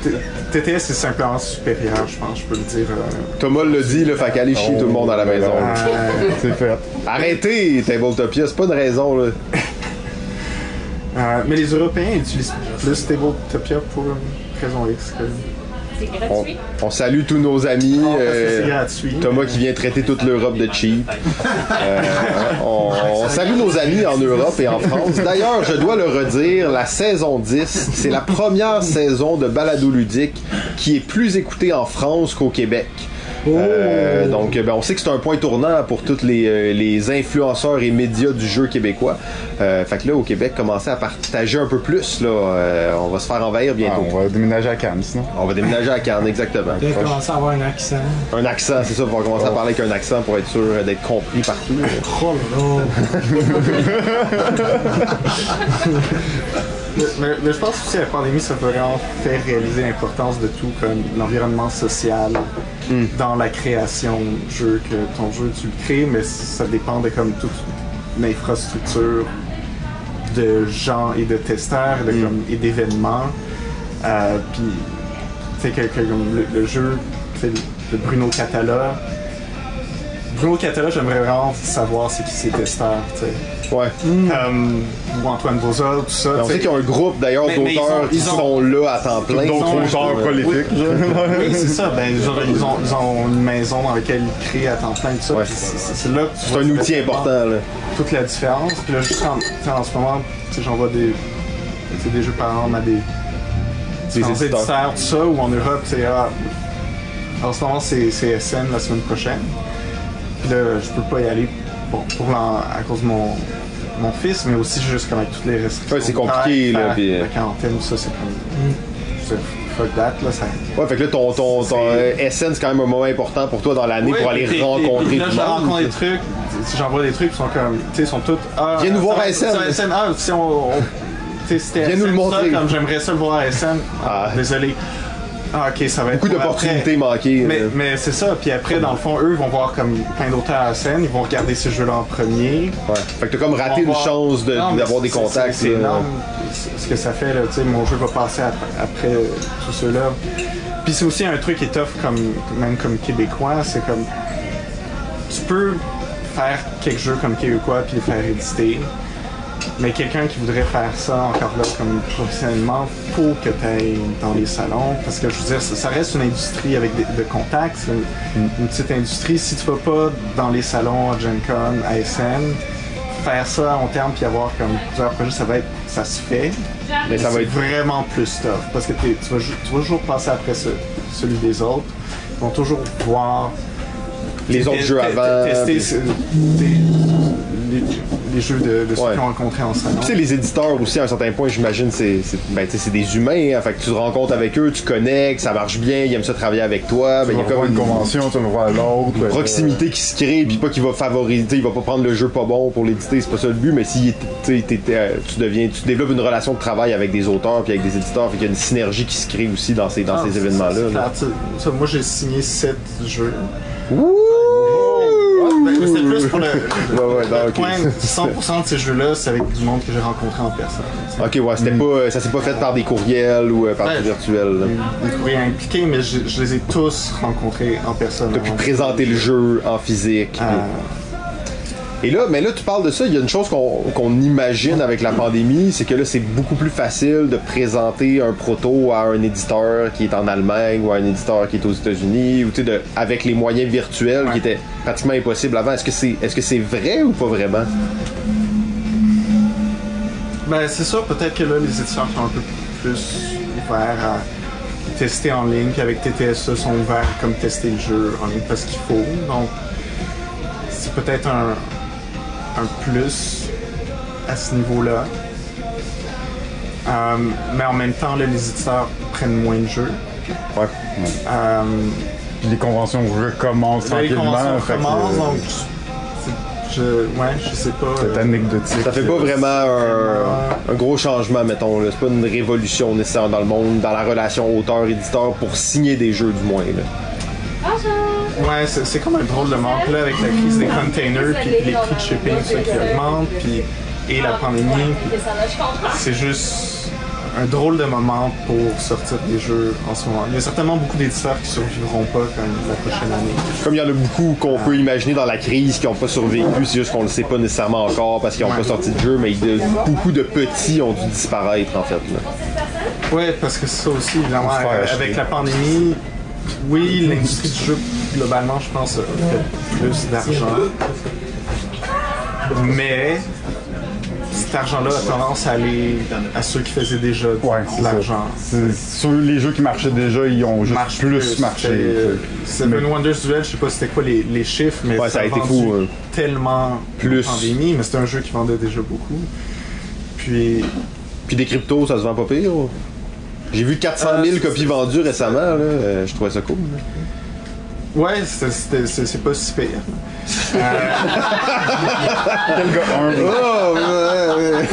TTS c'est simplement supérieur, je pense, je peux le dire. euh. Thomas l'a dit, là, fait qu'aller chier tout le monde à la maison. Euh, C'est fait. Arrêtez Tabletopia, c'est pas une raison, là. (laughs) euh, mais les Européens utilisent plus Tabletopia pour une raison X que. C'est On, gratuit. on salue tous nos amis. que euh, c'est gratuit. Thomas qui vient traiter toute l'Europe de cheap. (laughs) Euh, on, on salue nos amis en Europe et en France. D'ailleurs, je dois le redire, la saison 10, c'est la première saison de balado ludique qui est plus écoutée en France qu'au Québec. Euh, donc, ben, on sait que c'est un point tournant pour tous les, euh, les influenceurs et médias du jeu québécois. Euh, fait que là, au Québec, commencer à partager un peu plus. Là, Euh, on va se faire envahir Ah, bientôt. on va déménager à Cannes, sinon. on va déménager à Cannes, exactement. J'ai commencé à avoir un accent. Un accent, c'est ça, on va commencer à parler avec un accent pour être sûr d'être compris partout. Oh là Mais, (laughs) mais- mais je pense aussi que la pandémie, ça peut vraiment faire réaliser l'importance de tout, comme l'environnement social dans la création de jeu, que ton jeu, tu le crées, mais ça dépend de comme toute l'infrastructure de gens et de testeurs de, comme, et d'événements. Euh, Puis, tu sais, que, que comme le, le jeu, le Bruno Catala, Bruno Catala, j'aimerais vraiment savoir c'est qui ces testeurs, tu sais. Ouais. Comme, ou Antoine Boza, tout ça. On tu sait sais. qu'il y a un groupe d'ailleurs d'auteurs qui ont- sont là à temps plein. D'autres auteurs Ouais. prolifiques. Oui, c'est ça. (laughs) Ben, genre, ils, ont, ils ont une maison dans laquelle ils créent à temps plein tout ça. Ouais. C'est là que tu C'est un outil important là. Toute la différence. Puis là, juste en, en ce moment, j'envoie des, des jeux par exemple à des, différents éditeurs. tout ça, ou en Europe, c'est ah, en ce moment, c'est c'est SN la semaine prochaine. Puis là, je peux pas y aller bon, pour à cause de mon, mon fils, mais aussi juste comme avec toutes les restrictions. Ouais, c'est compliqué, là, la- puis- euh, La quarantaine, tout ça, c'est comme. Fuck that, là, ça. Ouais, fait que là ton, ton, ton euh, SN c'est quand même un moment important pour toi dans l'année pour aller rencontrer tout je le rencontre des trucs, si j'envoie des trucs, ils sont comme, tu sais, ils sont tous. Ah, Viens nous voir à SN. SN, ah, si on. on- tu sais, c'était Viens nous le SN, ça, montrer. Comme j'aimerais ça le voir à SN. Ah, Ah. désolé. Ah, ok, ça va être. Beaucoup d'opportunités manquées. Mais, là. mais c'est ça, puis après, dans le fond, eux vont voir comme plein d'auteurs à SN, ils vont regarder ces jeux-là en premier. Ouais. Fait que t'as comme raté une voir- chance de- d'avoir des contacts. C'est énorme ce ce que ça fait. Là, tu sais, mon jeu va passer ap- après tous ceux-là. Puis c'est aussi un truc qui est tough, comme, même comme québécois, c'est comme. Tu peux faire quelques jeux comme québécois puis les faire éditer. Mais quelqu'un qui voudrait faire ça encore là comme professionnellement, faut que tu ailles dans les salons. Parce que je veux dire, ça, ça reste une industrie avec des, de contacts. Une, une petite industrie. Si tu vas pas dans les salons à Gen Con, à SN, faire ça à long terme puis avoir comme plusieurs projets, ça va être. ça se fait. Mais ça va être vraiment plus tough. Parce que tu vas, ju- tu vas toujours passer après ce- celui des autres. Ils vont toujours voir les autres jeux te- avant. Tester des- jeux de, de ceux Ouais. qu'ils ont rencontrés en salon. Tu sais, les éditeurs aussi, à un certain point, j'imagine, c'est c'est- ben, tu sais, c'est des humains. Hein, fait que tu te rencontres avec eux, tu connectes, ça marche bien, ils aiment ça travailler avec toi. Ben, Tu il y vas a comme voir une une, convention, tu vas voir l'autre. une proximité qui se crée, puis pas qu'il va favoriser, il va pas prendre le jeu pas bon pour l'éditer, c'est pas ça le but, mais si tu euh, tu deviens, tu développes une relation de travail avec des auteurs puis avec des éditeurs, fait qu'il y a une synergie qui se crée aussi dans ces, dans Ah, ces c'est- événements-là. c'est là. moi, j'ai signé 7 jeux. Ouh! Ben, C'est plus pour le, (laughs) Ouais, le point, 100% de ces jeux-là, c'est avec du monde que j'ai rencontré en personne. Ok, ouais, c'était pas, ça s'est pas fait par des courriels ou euh, par Ouais. du virtuel. là. Des courriers impliqués, mais je, je les ai tous rencontrés en personne. T'as pu présenter le jeu en physique. Ah, Et là, mais là, tu parles de ça, il y a une chose qu'on imagine avec la pandémie, c'est que là, c'est beaucoup plus facile de présenter un proto à un éditeur qui est en Allemagne ou à un éditeur qui est aux États-Unis, ou tu sais, de- avec les moyens virtuels qui étaient pratiquement impossibles avant. Est-ce que c'est est -ce c'est vrai ou pas vraiment? Ben, c'est sûr, peut-être que là, les éditeurs sont un peu plus ouverts à tester en ligne, puis avec TTSE, sont ouverts à comme tester le jeu en ligne parce qu'il faut. Donc, c'est peut-être un, un plus à ce niveau-là. Euh, mais en même temps, là, les éditeurs prennent moins de jeux. Ouais. Euh, Puis les conventions recommencent là, les tranquillement. conventions que, donc je, ouais, je sais pas. C'est euh, anecdotique. Ça fait pas vraiment un, un gros changement, mettons. là. C'est pas une révolution nécessaire dans le monde, dans la relation auteur-éditeur pour signer des jeux, du moins. Là. Ouais, c'est comme un drôle de manque là avec la crise des containers puis les prix de shipping ça, qui augmentent puis et la pandémie. C'est juste un drôle de moment pour sortir des jeux en ce moment. Il y a certainement beaucoup d'éditeurs qui survivront pas comme la prochaine année. Comme il y en a beaucoup qu'on peut imaginer dans la crise qui n'ont pas survécu, c'est juste qu'on le sait pas nécessairement encore parce qu'ils n'ont Ouais. pas sorti de jeu, mais de- beaucoup de petits ont dû disparaître en fait. là. Ouais, parce que c'est ça aussi, évidemment, acheter. avec la pandémie, oui, l'industrie du jeu, globalement, je pense, a fait plus d'argent. Mais cet argent-là a tendance à aller à ceux qui faisaient déjà de Ouais, l'argent. Sur les jeux qui marchaient déjà, ils ont juste Marche plus marché. C'était, euh. Seven Wonders Duel, je sais pas c'était quoi les, les chiffres, mais Ouais, ça a été vendu fou, euh, tellement plus. pandémie, mais c'était un jeu qui vendait déjà beaucoup. Puis Puis des cryptos, ça se vend pas pire. ou? J'ai vu 400 000 Euh, copies vendues récemment, là. euh, je trouvais ça cool. là. Ouais, c'est pas si pire. (laughs) Quel gars humble. Oh, ouais, ouais.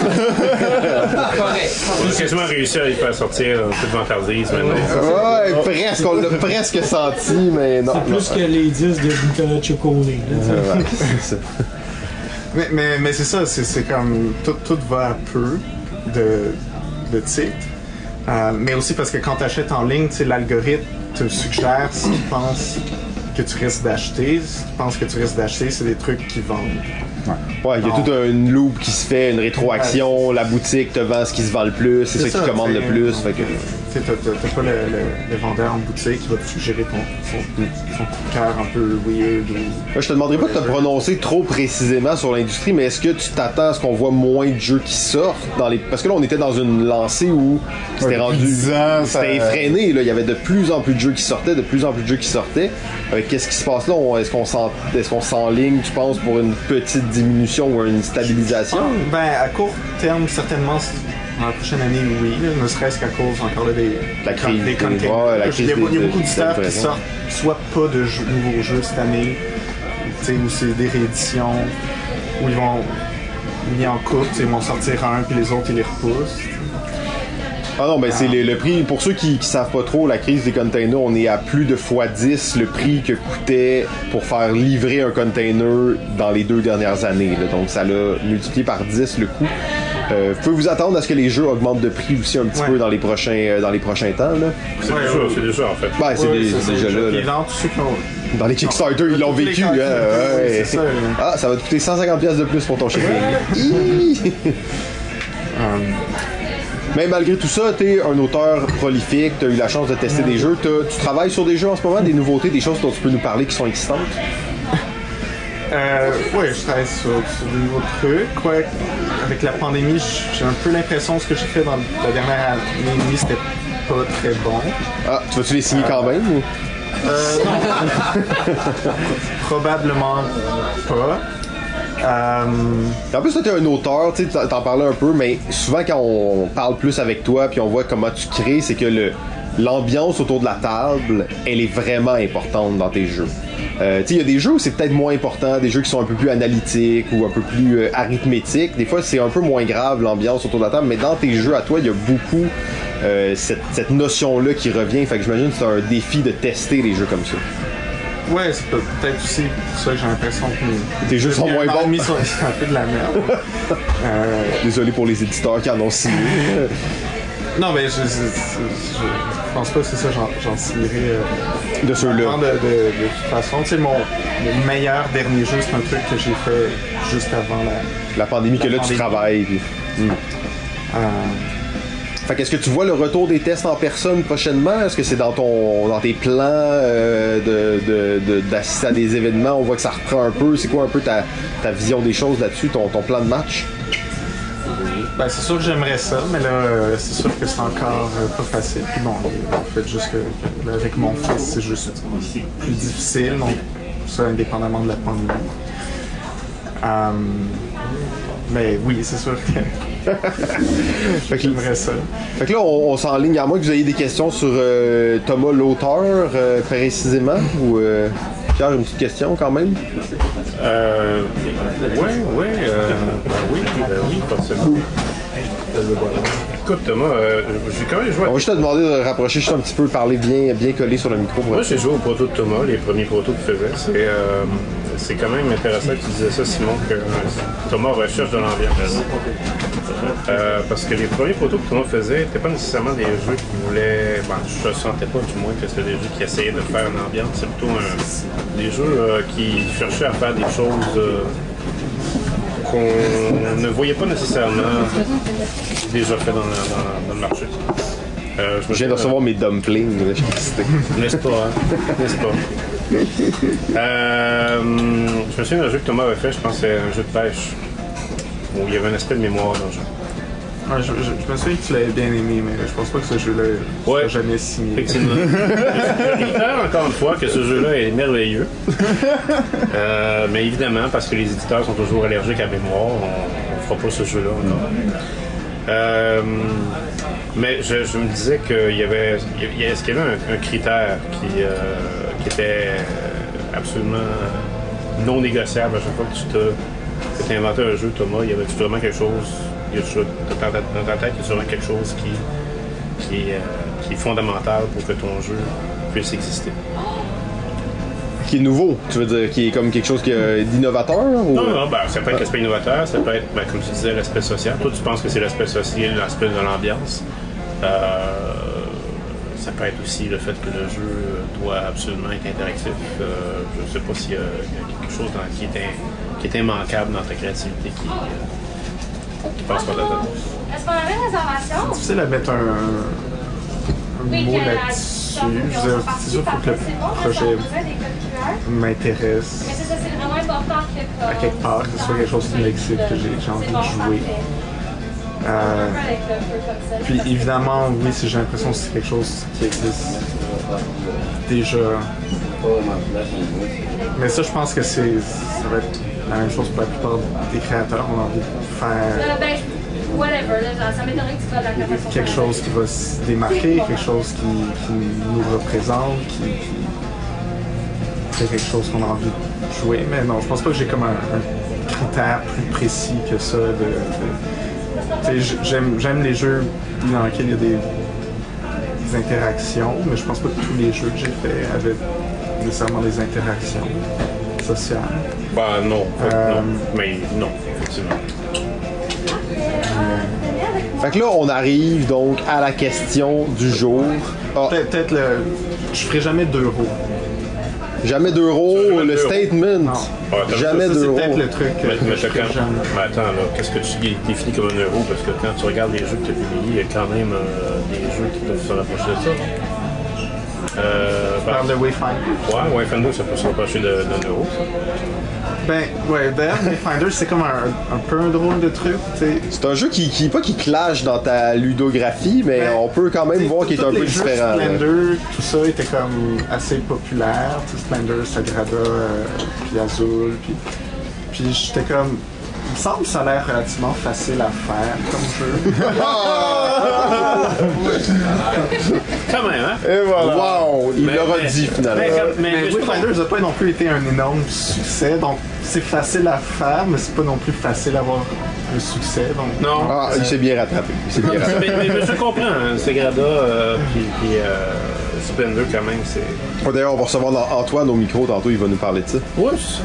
On a quasiment réussi à les faire sortir en toute vantardise maintenant. Ouais, presque, on l'a presque senti, mais non. C'est plus que les 10 de Nicolas là. Ouais, ça. Mais, mais, mais c'est ça, c'est, comme tout, tout va à peu de, de titres. Euh, mais aussi parce que quand tu achètes en ligne, l'algorithme te suggère ce qu'il pense que tu risques d'acheter. Ce qu'il pense que tu risques d'acheter, c'est des trucs qui vendent. Ouais, il y a toute une loupe qui se fait, une rétroaction, la boutique te vend ce qui se vend le plus, c'est ça, qui commande le plus. Fait que... T'as, pas le, le- le vendeur en boutique qui va te suggérer ton, son, son coup de cœur un peu weird. Ou... Je te demanderai pas de te prononcer trop précisément sur l'industrie, mais est-ce que tu t'attends à ce qu'on voit moins de jeux qui sortent dans les. Parce que là, on était dans une lancée où c'était Ouais, rendu. depuis 10 ans, ça- C'était effréné, là. Il y avait de plus en plus de jeux qui sortaient, de plus en plus de jeux qui sortaient. Euh, Qu'est-ce qui se passe là? Est-ce qu'on s'en- est-ce qu'on s'enligne, tu penses, pour une petite diminution ou une stabilisation? Ben, à court terme, certainement, dans la prochaine année, oui, là, ne serait-ce qu'à cause encore là, des, La crise des des- containers. ouais, la il y a, crise il y a des- beaucoup d'éditeurs des qui sortent soit pas de jeux- nouveaux jeux cette année, ou c'est des rééditions, où ils vont mis en couple, ils vont sortir un, puis les autres, ils les repoussent. Ah non, ben c'est le, le prix. Pour ceux qui, qui savent pas trop, la crise des containers, on est à plus de fois 10 le prix que coûtait pour faire livrer un container dans les deux dernières années. là. Donc ça l'a multiplié par 10 le coût. Euh, vous pouvez vous attendre à ce que les jeux augmentent de prix aussi un petit Ouais. peu dans les prochains euh, dans les prochains temps. Là? C'est Ouais, déjà, ouais. c'est déjà en fait. Ben, c'est déjà là. Dans tous ceux qui ont- Dans les Kickstarter, ils l'ont vécu. hein, oui, ça. Ah, ça va te coûter 150$ pièces de plus pour ton shipping. Hi! (laughs) Mais malgré tout ça, t'es un auteur prolifique, t'as eu la chance de tester des jeux. Tu travailles sur des jeux en ce moment, des nouveautés, des choses dont tu peux nous parler qui sont excitantes. Euh, ouais, je travaille sur, sur des nouveaux trucs. Ouais, avec la pandémie, j'ai un peu l'impression que ce que j'ai fait dans la dernière année et demie, c'était pas très bon. Ah, tu vas-tu les signer quand même ou? Euh, non. (laughs) Probablement pas. Euh, En plus, toi, t'es un auteur, tu t'en parlais un peu, mais souvent quand on parle plus avec toi puis on voit comment tu crées, c'est que le l'ambiance autour de la table, elle est vraiment importante dans tes jeux. Euh, tu sais, il y a des jeux où c'est peut-être moins important, des jeux qui sont un peu plus analytiques ou un peu plus euh, arithmétiques. Des fois, c'est un peu moins grave l'ambiance autour de la table, mais dans tes jeux à toi, il y a beaucoup euh, cette, cette notion-là qui revient. Fait que j'imagine que c'est un défi de tester les jeux comme ça. Ouais, c'est peut- peut-être aussi pour ça que j'ai l'impression que Tes jeux sont moins bons. demi sont un peu de la merde. (laughs) Euh, Désolé pour les éditeurs qui en ont signé. (laughs) non, mais je, je, je- je pense pas que c'est ça, j'en, signerai. euh, De ceux-là. De, de, de toute façon, tu sais, mon, mon meilleur dernier jeu, c'est un truc que j'ai fait juste avant la. La pandémie que là tu pandémie. travailles. puis- euh, Fait qu'est-ce que tu vois le retour des tests en personne prochainement? Est-ce que c'est dans ton dans tes plans euh, de, de- de- d'assister à des événements? On voit que ça reprend un peu. C'est quoi un peu ta, ta vision des choses là-dessus, ton, ton plan de match? Ben, c'est sûr que j'aimerais ça, mais là, euh, c'est sûr que c'est encore euh, pas facile. Puis bon, en fait, juste que, là, avec mon fils, c'est juste plus difficile, donc ça, indépendamment de la pandémie. Euh, mais oui, c'est sûr que (laughs) Fait que, j'aimerais ça. fait que là, on, on s'enligne à moins que vous ayez des questions sur euh, Thomas l'auteur précisément ou euh, Pierre une petite question quand même? Euh, ouais, ouais, euh, ben oui, ben oui, forcément. Écoute, Thomas, euh, j'ai quand même joué à On va juste te demander de rapprocher juste un petit peu, parler bien bien collé sur le micro. Moi, j'ai joué au proto de Thomas, les premiers protos qu'il faisait. C'est, euh, c'est quand même intéressant que tu disais ça, Simon, que euh, Thomas recherche de l'ambiance. Euh, parce que les premiers protos que Thomas faisait n'étaient pas nécessairement des jeux qui voulaient. Ben, je ne sentais pas du moins que c'était des jeux qui essayaient de faire une ambiance. C'est plutôt un- des jeux euh, qui cherchaient à faire des choses euh, qu'on ne voyait pas nécessairement déjà fait dans, le- dans- dans le marché. Euh, Je viens de recevoir mes dumplings. n'est-ce pas, hein? N'est-ce pas? Euh, je me souviens d'un jeu que Thomas avait fait, je pense que c'est un jeu de pêche. Où il y avait un aspect de mémoire dans le jeu. Ouais, je, je- je me souviens que tu l'avais bien aimé, mais je pense pas que ce jeu-là Ouais. soit jamais signé. Effectivement. (laughs) je encore une fois que ce jeu-là est merveilleux. Euh, mais évidemment, parce que les éditeurs sont toujours allergiques à mémoire, on ne fera pas ce jeu-là encore. Euh, mais je, je me disais qu'il y avait. il Est-ce qu'il y avait un, un critère qui, euh, qui était absolument non négociable à chaque fois que tu t'as inventé un jeu, Thomas? Y avait-tu vraiment quelque chose y a-tu- dans ta, dans ta tête, y a quelque chose qui, qui, est, euh, qui est fondamental pour que ton jeu puisse exister? Qui est nouveau, tu veux dire, qui est comme quelque chose qui d'innovateur ou... Non, non, ben, ça peut être l'aspect innovateur, ça peut être, ben, comme tu disais, l'aspect social. Toi, tu penses que c'est l'aspect social, l'aspect de l'ambiance. Euh, ça peut être aussi le fait que le jeu doit absolument être interactif. Euh, je ne sais pas s'il y, a il y a quelque chose dans- qui, est in- qui est immanquable dans ta créativité qui, Est-ce qu'on avait une réservation? difficile à mettre un, un Oui, mot la là-dessus. C'est sûr, faut que le c'est projet m'intéresse Mais c'est ça, c'est vraiment important que comme, à quelque part, que ce soit quelque chose qui m'excite, que j'ai envie C'est de jouer. Euh. Puis évidemment, oui, si j'ai l'impression que c'est quelque chose qui existe déjà. Mais ça, je pense que c'est ça va être la même chose pour la plupart des créateurs. On a envie de faire ben, je- whatever, là, genre, ça m'étonnerait que tu fasses de la création quelque chose qui va se démarquer, quelque chose qui, qui nous représente, qui, qui c'est quelque chose qu'on a envie de jouer. Mais non, je pense pas que j'ai comme un, un critère plus précis que ça. De, de- j'aime les jeux dans lesquels il y a des, des interactions, mais je pense pas que tous les jeux que j'ai faits avaient nécessairement des interactions sociales. Bah non, Euh, non, mais non, effectivement. Fait que là, on arrive donc à la question du jour. Ah, Peut-être, peut-être le. Je ferai jamais d'euros. jamais d'euros, le d'euros. statement. Ouais, t'as jamais Ça, c'est d'euros. peut-être le truc Mais, mais je t'as ferai quand- jamais. mais attends, là, qu'est-ce que tu définis comme un euro? Parce que quand tu regardes les jeux que tu as publiés, il y a quand même euh, des jeux qui peuvent se rapprocher de ça. Euh, Je parle de ben, Wayfinder? ouais, Wayfinder, ça peut se rapprocher de- d'un euro. Ben, ouais, d'ailleurs, Wayfinder, c'est comme un, un peu un drôle de truc, tu. C'est un jeu qui, qui, pas qui clash dans ta ludographie, mais Ben, on peut quand même voir qu'il est un peu différent. Splendor, tout ça était comme assez populaire. Tu Splendor, Sagrada, euh, puis Azul, puis... Puis j'étais comme... Il me semble que ça a l'air relativement facile à faire comme jeu. (laughs) Quand même, hein? Et voilà. Wow, il Mais- l'aura mais- dit finalement. mais comme- mais- mais mais je peux Wayfinder n'a pas non plus été un énorme succès, donc c'est facile à faire, mais c'est pas non plus facile à avoir un succès, donc... Non. Ah, il s'est bien rattrapé. Il s'est bien rattrapé. mais, mais, mais je comprends, hein, Segrada, euh, puis, puis, euh, Splendor, quand même, c'est. Oh, D'ailleurs, on va recevoir An- Antoine au micro tantôt, il va nous parler de ça. Ouais, c'est ça.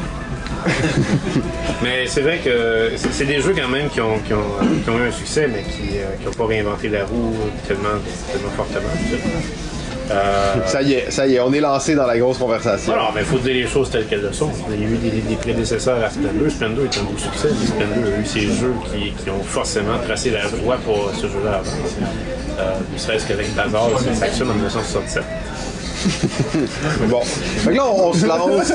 (laughs) mais c'est vrai que c'est des jeux quand même qui ont, qui ont, qui ont eu un succès, mais qui n'ont pas réinventé la roue tellement, tellement fortement. Euh, Ça y est, ça y est, on est lancé dans la grosse conversation. alors, mais il faut dire les choses telles qu'elles le sont. Il y a eu des, des prédécesseurs à Splendor. Splendor est un beau succès. Splendor a eu ces jeux qui, qui ont forcément tracé la voie pour ce jeu-là avant. Euh, ne serait-ce qu'avec Bazar, c'est Saxon en 1967. (laughs) Bon. Fait que là, on, on se lance.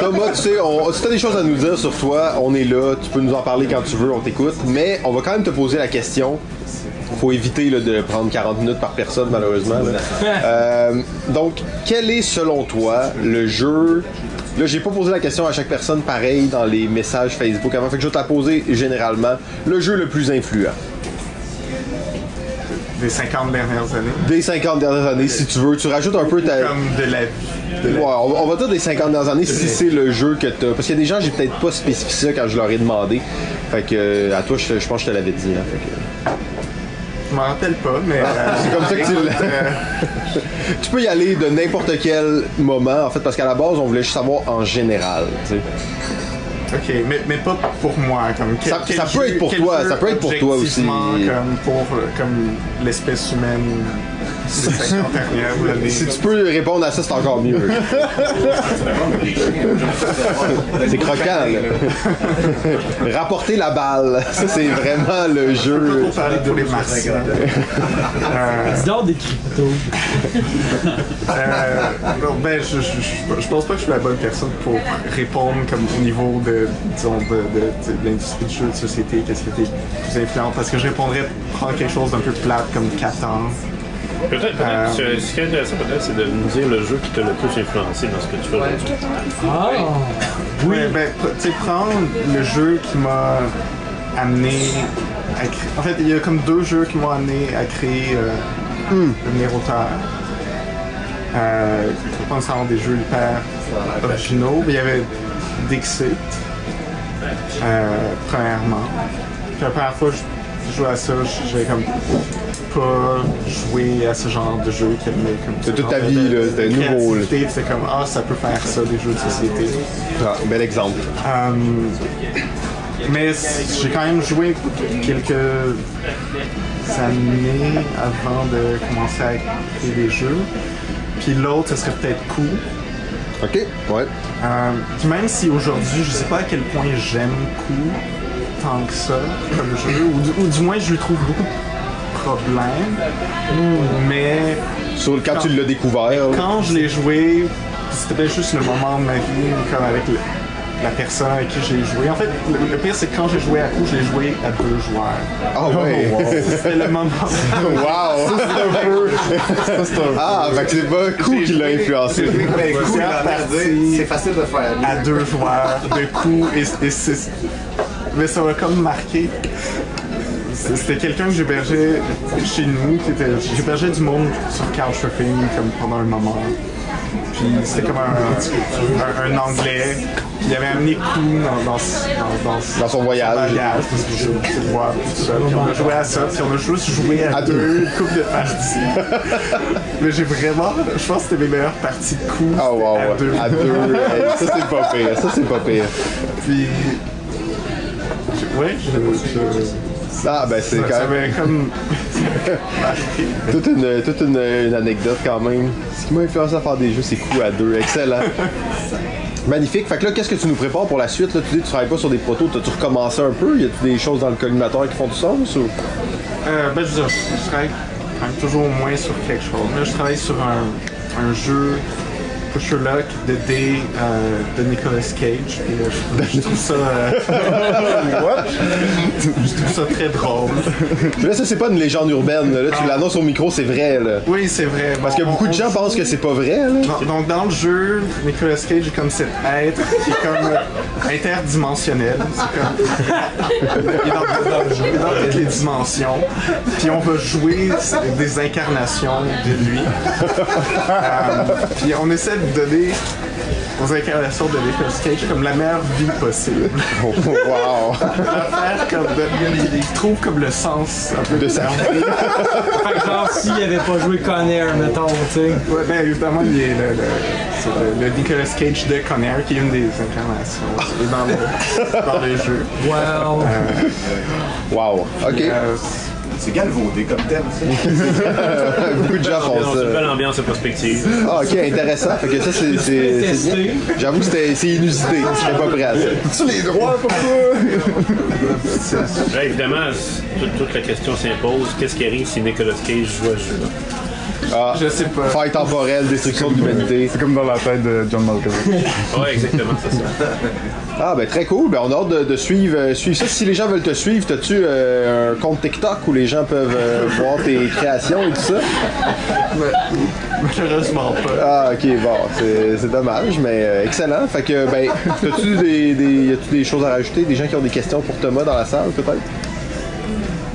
Thomas, tu sais, on, si t'as des choses à nous dire sur toi, on est là. Tu peux nous en parler quand tu veux, on t'écoute. Mais on va quand même te poser la question. Faut éviter là, de prendre 40 minutes par personne, malheureusement. (laughs) Euh, donc, quel est, selon toi, le jeu? Là, j'ai pas posé la question à chaque personne pareil dans les messages Facebook avant. Fait que je vais te la poser généralement. Le jeu le plus influent. Des 50 dernières années. Des 50 dernières années, si tu veux. Tu rajoutes un peu ta. Comme de la vie. de la- Ouais, on, on va dire des 50 dernières années si c'est le jeu que t'as. Parce qu'il y a des gens, j'ai peut-être pas spécifié ça quand je leur ai demandé. Fait que, euh, à toi, je, je pense que je te l'avais dit. hein. Fait que, Je m'en rappelle pas, mais. euh, c'est comme ça que tu l'as. euh, (laughs) tu peux y aller de n'importe quel moment, en fait, parce qu'à la base, on voulait juste savoir en général. tu sais. Ok, mais, mais pas pour moi. Comme quel- Ça- quel ça peut jeu- être pour toi, ça peut être pour toi aussi. Comme pour euh, comme l'espèce humaine des 50 dernières années. Si tu peux répondre à ça, c'est encore mieux. c'est croquant, là. Rapporter la balle. Ça, c'est vraiment le jeu. Pour parler pour les martiens. Euh, des cryptos. Euh, ben, je, je, je- pense pas que je suis la bonne personne pour répondre comme au niveau de, disons, de, de- de l'industrie du jeu de société, qu'est-ce qui était plus influent, parce que je répondrais prendre quelque chose d'un peu plate comme 4 ans. Peut-être, peut-être. Euh, ce- Ce qui est intéressant, peut-être, c'est de nous dire le jeu qui t'a le plus influencé dans ce que tu fais aujourd'hui. Ah! Oui, ben, tu sais, prendre le jeu qui m'a amené à créer. En fait, il y a comme deux jeux qui m'ont amené à créer euh, devenir auteur. Euh, je pense que des jeux hyper originaux. mais Il y avait Dixit, euh, premièrement. Puis la première fois que je- je jouais à ça, j'avais comme pas joué à ce genre de jeu qui avait comme C'est ce toute ta vie, de- là, de c'était nouveau, là. C'était comme ah ça peut faire ça des jeux de société. Ah, bel exemple. Euh, mais j'ai quand même joué quelques années avant de commencer à créer des jeux. Puis l'autre, ce serait peut-être Coup. Ok, ouais. Euh, puis même si aujourd'hui, je sais pas à quel point j'aime Coup tant que ça comme jeu, ou du, ou du moins je lui trouve beaucoup de problèmes, mais Sur, quand tu l'as découvert, quand je l'ai joué, c'était juste le moment de ma vie, comme avec le- la personne avec qui j'ai joué. En fait, le, le pire, c'est que quand j'ai joué à coup, j'ai joué à deux joueurs. Ah ouais. C'était le moment. (laughs) Wow! Ah, fait que c'est pas coup qui l'a influencé. Ben, coup, C'est C'est facile de faire. à deux joueurs de coups et, et c'est- mais ça m'a comme marqué. C'était quelqu'un que j'hébergeais chez nous, qui était j'hébergeais du monde sur Couchsurfing comme pendant un moment. Puis c'était comme un, un, un anglais. Puis il avait amené coup dans, dans, dans, dans, son voyage. parce que je tout. Puis on a joué à ça, puis on a juste joué à, À deux, couple de parties. (laughs) Mais j'ai vraiment, je pense que c'était mes meilleures parties de coups. Ah wow, à deux. à deux. Ça c'est pas pire, ça c'est pas pire. Puis. je- Ouais, je. je Ah ben c'est quand même comme. (laughs) toute une, toute une, une anecdote quand même. Ce qui m'a influencé à faire des jeux, c'est coup à deux. Excellent. (laughs) Magnifique. Fait que là, qu'est-ce que tu nous prépares pour la suite? Là, tu dis que tu travailles pas sur des protos, t'as-tu recommencé un peu? Y a-tu des choses dans le collimateur qui font du sens? Ou... Euh, ben, je, veux dire, je travaille quand même toujours au moins sur quelque chose. Là, je travaille sur un, un jeu Pusher Luck de D euh, de Nicolas Cage. Puis, euh, je, je trouve ça. euh, (laughs) je trouve ça très drôle. Là, ça, c'est pas une légende urbaine. Là, tu l'annonces au micro, c'est vrai. Là. Oui, c'est vrai. Parce que beaucoup de gens pensent que c'est pas vrai. Là. Donc, donc, dans le jeu, Nicolas Cage est comme cet être qui est comme euh, interdimensionnel. C'est comme. Il est dans, dans le jeu, il est dans toutes les dimensions. Puis on va jouer des incarnations de lui. Euh, puis on essaie de donner qu'elle sorte de Nicolas Cage comme la meilleure vie possible. (laughs) wow! L'affaire comme de, il, il trouve comme le sens un peu De sa vie. Fait que genre, s'il avait pas joué Conair, mettons, tu sais. Ouais, ben évidemment, il est le, le, le- le Nicolas Cage de Conair qui est une des incarnations dans, le, dans les jeux. Wow. Wow! Ok. Euh, C'est galvaudé comme thème, ça. (laughs) Beaucoup de gens font C'est une belle ça. ambiance et perspective. Ah, ok, intéressant. Fait que ça, c'est- c'est c'est bien. J'avoue que c'était- c'est inusité. Je serais pas prêt à ça. Tu les droits pour ça? (laughs) Évidemment, toute, toute la question s'impose. Qu'est-ce qui arrive si Nicolas Cage joue à ce jeu-là? Ah, je sais pas. faille temporelle, destruction de l'humanité. C'est comme dans la tête de John Malkovich. Ouais, exactement, c'est ça. Ah, ben très cool. Ben, on a hâte de, de suivre, euh, suivre ça. Si les gens veulent te suivre, t'as-tu euh, un compte TikTok où les gens peuvent euh, voir tes créations et tout ça? Malheureusement pas. Ah, ok, bon, c'est dommage, mais euh, excellent. Fait que, ben, t'as-tu des, des, y a-tu des choses à rajouter? Des gens qui ont des questions pour Thomas dans la salle, peut-être?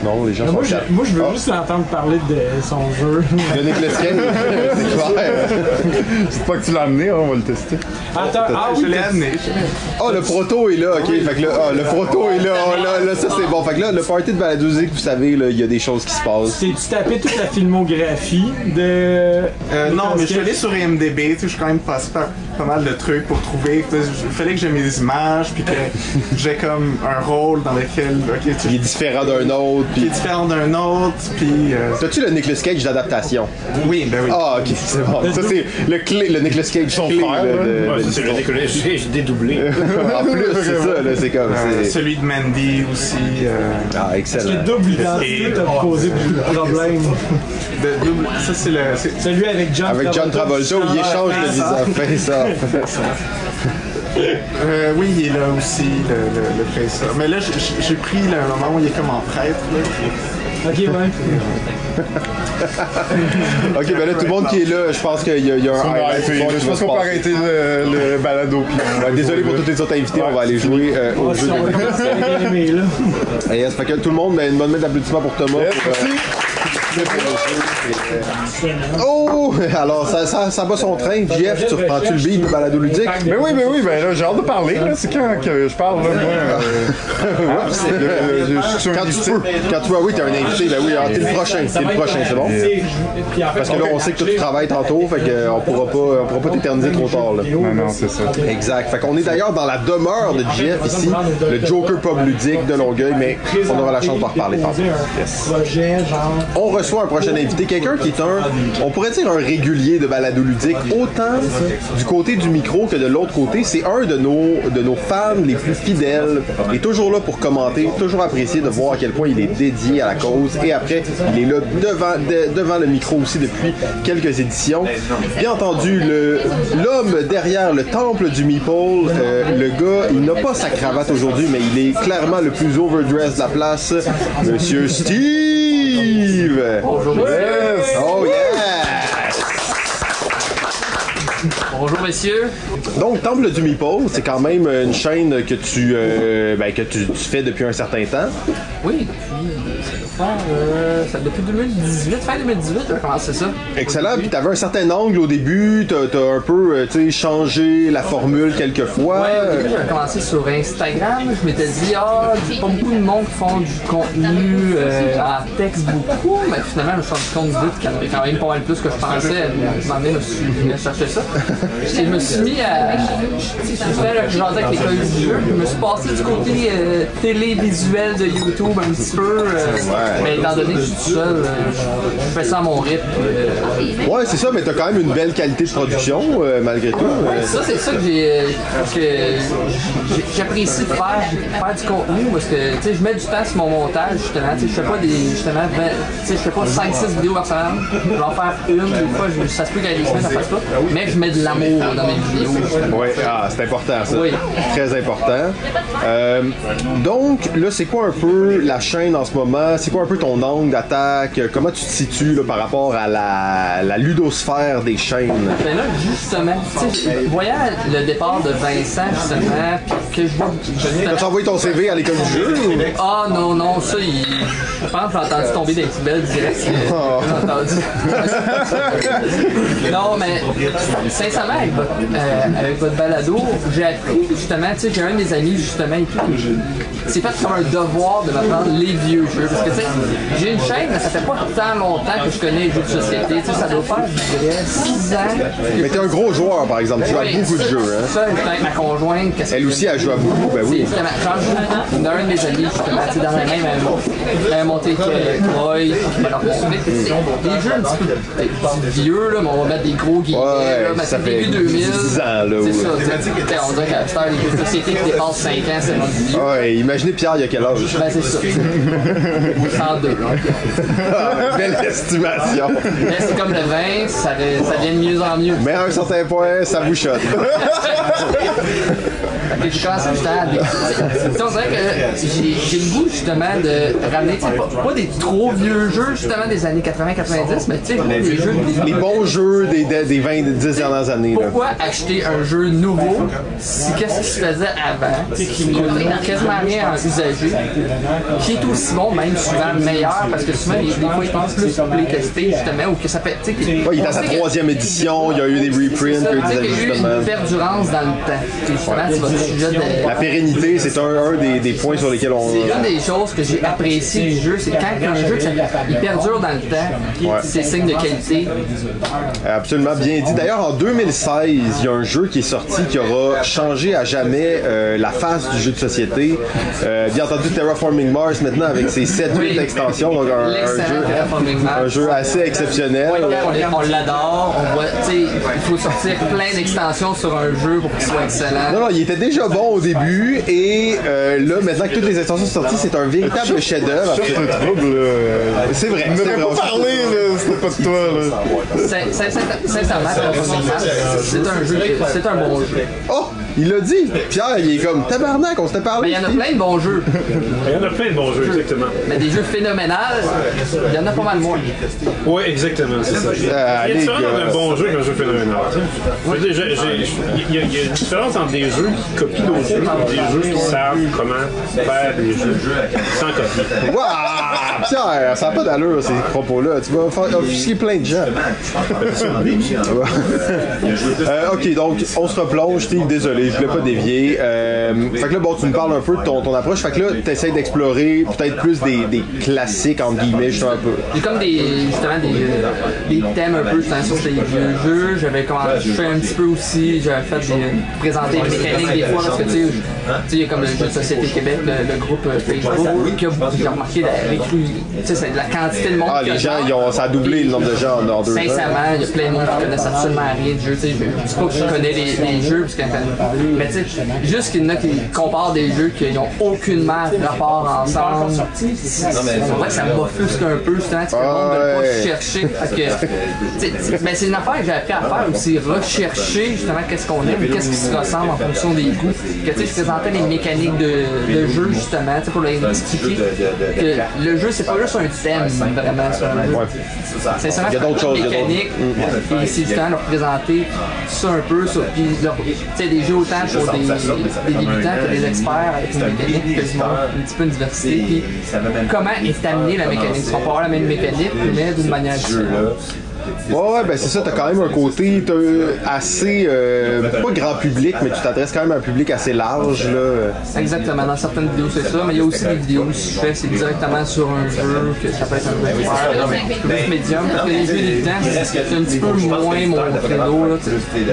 Non, les gens sont Moi, je, calmes. moi, je veux Ah, juste l'entendre parler de son jeu. De Nicolas Cage, c'est clair. C'est pas que tu l'as amené, hein, on va le tester. Attends, ah Je oui, l'ai amené. Ah, le proto est là, ok. Fait que là, ah, le proto est là, oh, là, là, ça c'est bon. Fait que là, le party de Baladouzic, vous savez, là, il y a des choses qui se passent. T'es-tu tapé toute la filmographie de. Euh, non, mais je suis allé sur IMDB, tu sais, je suis quand même passé par pas mal de trucs pour trouver. Il fallait que j'ai mes images, puis que (laughs) j'ai comme un rôle dans lequel, ok, tu Il est différent d'un autre, qui est puis... différent d'un autre, puis euh, T'as-tu le Nicolas Cage d'adaptation? oui, ben oui. Ah, ok, c'est bon. Ça, c'est le, clé, le Nicolas Cage Son clé, frère, de- Ouais, c'est le. Nicolas Cage dédoublé. (laughs) En plus, c'est ça, là, c'est comme... Euh, c'est- celui de Mandy aussi. euh, Ah, Le excellent. double identité t'a posé beaucoup de (laughs) problèmes. de double- ça, c'est le. c'est- Celui avec John Avec John Travolta, où il échange le visage. Fait ça. Euh, oui, il est là aussi, le, le, le face. Mais là, j'ai- pris le moment où il est comme en prêtre. Là. Ok, ouais. (laughs) Ok, ben là, tout le monde qui est là, je pense qu'il y a, il y a un On va highlight arrêter. fort qui Je pense se qu'on peut arrêter le, le balado. puis désolé pour tous les autres invités, on va aller jouer euh, au jeu de... Et yes, fait que tout le monde, ben, une bonne main d'applaudissements pour Thomas. Yes, pour, euh, merci. Oh! Alors, ça, ça, ça bat son train. Jeff, tu reprends-tu le beat du balado ludique? Ben oui, ben oui, ben là, j'ai hâte de parler. là. C'est quand que je parle, là, moi. euh, (laughs) je- suis Quand tu peux. Quand tu vois, oui, t'es un invité. Ben oui, alors, t'es le prochain. T'es le prochain, c'est bon? Parce que là, on sait que toi, tu travailles tantôt, fait qu'on pourra pas, on pourra pas t'éterniser trop tard, là. Non, non, c'est ça. Exact. Fait qu'on est d'ailleurs dans la demeure de Jeff ici, le Joker Pub ludique de Longueuil, mais on aura la chance d'en reparler tantôt. On reçoit un prochain invité, quelqu'un qui est un, on pourrait dire un régulier de balado ludique, autant du côté du micro que de l'autre côté. C'est un de nos, de nos fans les plus fidèles. Il est toujours là pour commenter, toujours apprécié de voir à quel point il est dédié à la cause. Et après, il est là devant, de- devant le micro aussi depuis quelques éditions. Bien entendu, l'homme derrière le temple du Meeple, euh, le gars, il n'a pas sa cravate aujourd'hui, mais il est clairement le plus overdressed de la place, Monsieur Steve. Yes! Oh yeah! Bonjour messieurs. Donc, Temple du Meeple, c'est quand même une chaîne que tu, euh, ben, que tu, tu fais depuis un certain temps. Oui, depuis, doit faire, euh, ça- depuis 2018, fin 2018, j'ai commencé ça. Excellent. Puis t'avais un certain angle au début, t'as, un peu, euh, tu sais, changé la formule quelques fois. Ouais, au début, j'avais commencé sur Instagram. Je m'étais dit, ah, a pas beaucoup de monde qui font du contenu euh, en texte beaucoup, mais finalement, je me suis rendu compte vite qu'il y en avait quand même pas mal plus que je pensais. Je me suis mis à chercher ça. Et je me suis mis à. Je me suis avec l'école du jeu. Je me suis passé du côté euh, télévisuel de YouTube un petit peu. euh, Mais étant donné que je suis tout seul, euh, je fais ça à mon rythme. euh, Ouais, c'est ça, mais t'as quand même une belle qualité de production, euh, malgré tout. Ça, c'est ça que j'ai que j'apprécie de faire, faire du contenu parce que tu sais, je mets du temps sur mon montage justement. Tu sais, je fais pas des justement 20 tu sais, je fais pas 5-6 vidéos par semaine. Je vais en faire une, des fois, je- ça se peut qu'il y ait des semaines, ça fasse pas. Mais je mets de l'amour dans mes vidéos. Ouais, ah, c'est important ça. Oui. Très important. Donc, là, c'est quoi un peu la chaîne en ce moment? C'est quoi un peu ton angle d'attaque? Comment tu te situes là, par rapport à la, la ludosphère des chaînes? Ben là, justement, voyant le départ de Vincent, justement, puis que je vois. T'as envoyé ton CV à l'école du jeu? ou- Ah non, non, ça, il... je pense que j'ai entendu tomber des poubelles direct. euh, J'ai entendu. (laughs) non, mais sincèrement, avec votre, euh, avec votre balado, j'ai appris justement, tu sais, j'ai un de mes amis justement et tout, qui s'est fait comme un devoir de m'apprendre les vieux jeux. Parce que tu j'ai une chaîne, mais ça fait pas tant longtemps que je connais les jeux de société. Tu sais, ça doit faire, je dirais, 6 ans. Mais t'es un gros joueur, par exemple. Tu joues à beaucoup de jeux, hein. Ça, avec ma conjointe. Elle aussi, elle joue à beaucoup, ben oui. justement, j'en joue. Un de mes amis, justement, tu dans la même, elle a monté avec Troy, alors, des jeux un petit peu vieux, là, mais on va mettre des gros guillemets, là, ça c'est fait début 2000. 10 ans, là, C'est ça, on dirait qu'à cette heure, les jeux de société qui dépassent 5 ans, c'est rendu vieux. Ouais, imaginez Pierre, il y a quel âge? Ben, c'est ça. (laughs) 102, là. Ah, (laughs) Belle estimation. Mais c'est comme le vin, ça, ça devient de mieux en mieux. Mais à un certain point, ça que à découvrir. Tu sais, on dirait que j'ai le goût justement de ramener, tu sais, pas, pas des trop vieux jeux justement des années 80-90, mais tu sais, des jeux Les bons jeux des, des, des 20, 10 dernières années. Là. Pourquoi acheter un jeu nouveau si qu'est-ce qui se faisait avant, qui coûtait quasiment rien en usagé, qui est aussi bon, même souvent meilleur, parce que souvent, des, fois, ils pensent plus playtester justement, ou que ça fait. tu sais, que- Ouais, il est à sa troisième édition, il y a eu des reprints, ça, il y a eu des qu'il y a eu ajustements. une perdurance dans le temps. Justement, sujet de. La pérennité, c'est un, un des, des points sur lesquels on. C'est une des choses que j'ai apprécié du jeu, c'est quand un jeu ça- il perdure dans le temps, Ouais. c'est signe de qualité. Absolument bien dit. D'ailleurs, en 2016, il y a un jeu qui est sorti qui aura changé à jamais euh, la face du jeu de société. Euh, bien entendu, Terraforming Mars maintenant avec ses 7-8 Oui. Extensions, donc un, jeu, un assez exceptionnel. Ouais, on, l'adore, on voit, tu sais, il faut sortir plein d'extensions sur un jeu pour qu'il soit excellent. Non, non, il était déjà bon au début et euh, là, maintenant que toutes les extensions sont sorties, c'est un véritable chef-d'œuvre. C'est un trouble, là. C'est vrai. N'aurait vrai. pas parlé, c'était pas de toi, Sincèrement, c'est un jeu, c'est un bon jeu. Oh, il l'a dit. Pierre, il est comme tabarnak, on s'était Mais parlé. il y en a plein de bons jeux. Il y en a plein de bons jeux, exactement. Mais des jeux phénoménales, il y en a pas mal moins. Oui, exactement, c'est ça. Il y a une les différence entre gars. un bon jeu et un jeu phénoménal. Il y, a- il y a une différence entre des jeux qui copient d'autres jeux et des jeux qui savent comment faire des jeux sans copier. Waouh, Pierre, ça n'a pas d'allure ces propos-là. Tu vas faire offusquer plein de gens. (laughs) Euh, ok, donc on se replonge, Steve, désolé, je voulais pas dévier. Euh, fait que là, bon, tu me parles un peu de ton, ton approche. Fait que là, tu essaies d'explorer peut-être plus des, des classiques, entre guillemets, justement un peu. J'ai comme des, justement des, euh, des thèmes un peu justement, sur ces vieux jeux. J'avais commencé un petit peu aussi, j'avais fait des, présenter les mécaniques des fois parce que tu sais, tu sais, il y a comme le jeu de Société Québec, le, le groupe euh, Facebook, qui a, qui a remarqué la, c'est de la quantité de monde. Ah, les gens, ils ont, ça a doublé le nombre de gens en deux ans. Sincèrement, il y a plein de monde qui connaissent absolument rien de jeu. Tu sais, je je dis pas que je connais les, les jeux, parce que, mais tu sais, juste qu'il y en a qui comparent des jeux qui n'ont aucunement rapport ensemble. C'est vrai que ça m'offusque un peu, justement, tu sais, que le monde ne pas chercher. Ben, c'est une affaire que j'ai appris à faire aussi, rechercher justement qu'est-ce qu'on aime, qu'est-ce qui se ressemble en fonction des goûts. Que, tu sais, je présentais les mécaniques de, de jeu, justement, tu sais, pour leur expliquer que le jeu, c'est pas juste un thème, vraiment, sur un jeu. C'est Il y a d'autres choses, il y a d'autres- mécanique. Puis c'est justement leur présenter ça un peu. Ça, puis leur, tu sais, des jeux autant pour des, des débutants que des experts avec une mécanique quasiment un petit peu une diversité. Puis comment est amenée la mécanique. On peut avoir la même mécanique, mais d'une manière différente. Ouais, ouais, ben c'est ça, t'as quand même un côté assez, euh, pas grand public, mais tu t'adresses quand même à un public assez large, là. Exactement, dans certaines vidéos c'est ça, mais il y a aussi des vidéos que je fais, c'est directement sur un jeu, que ça peut être un jeu plus médium, parce que les jeux c'est un petit peu moins mon credo, là,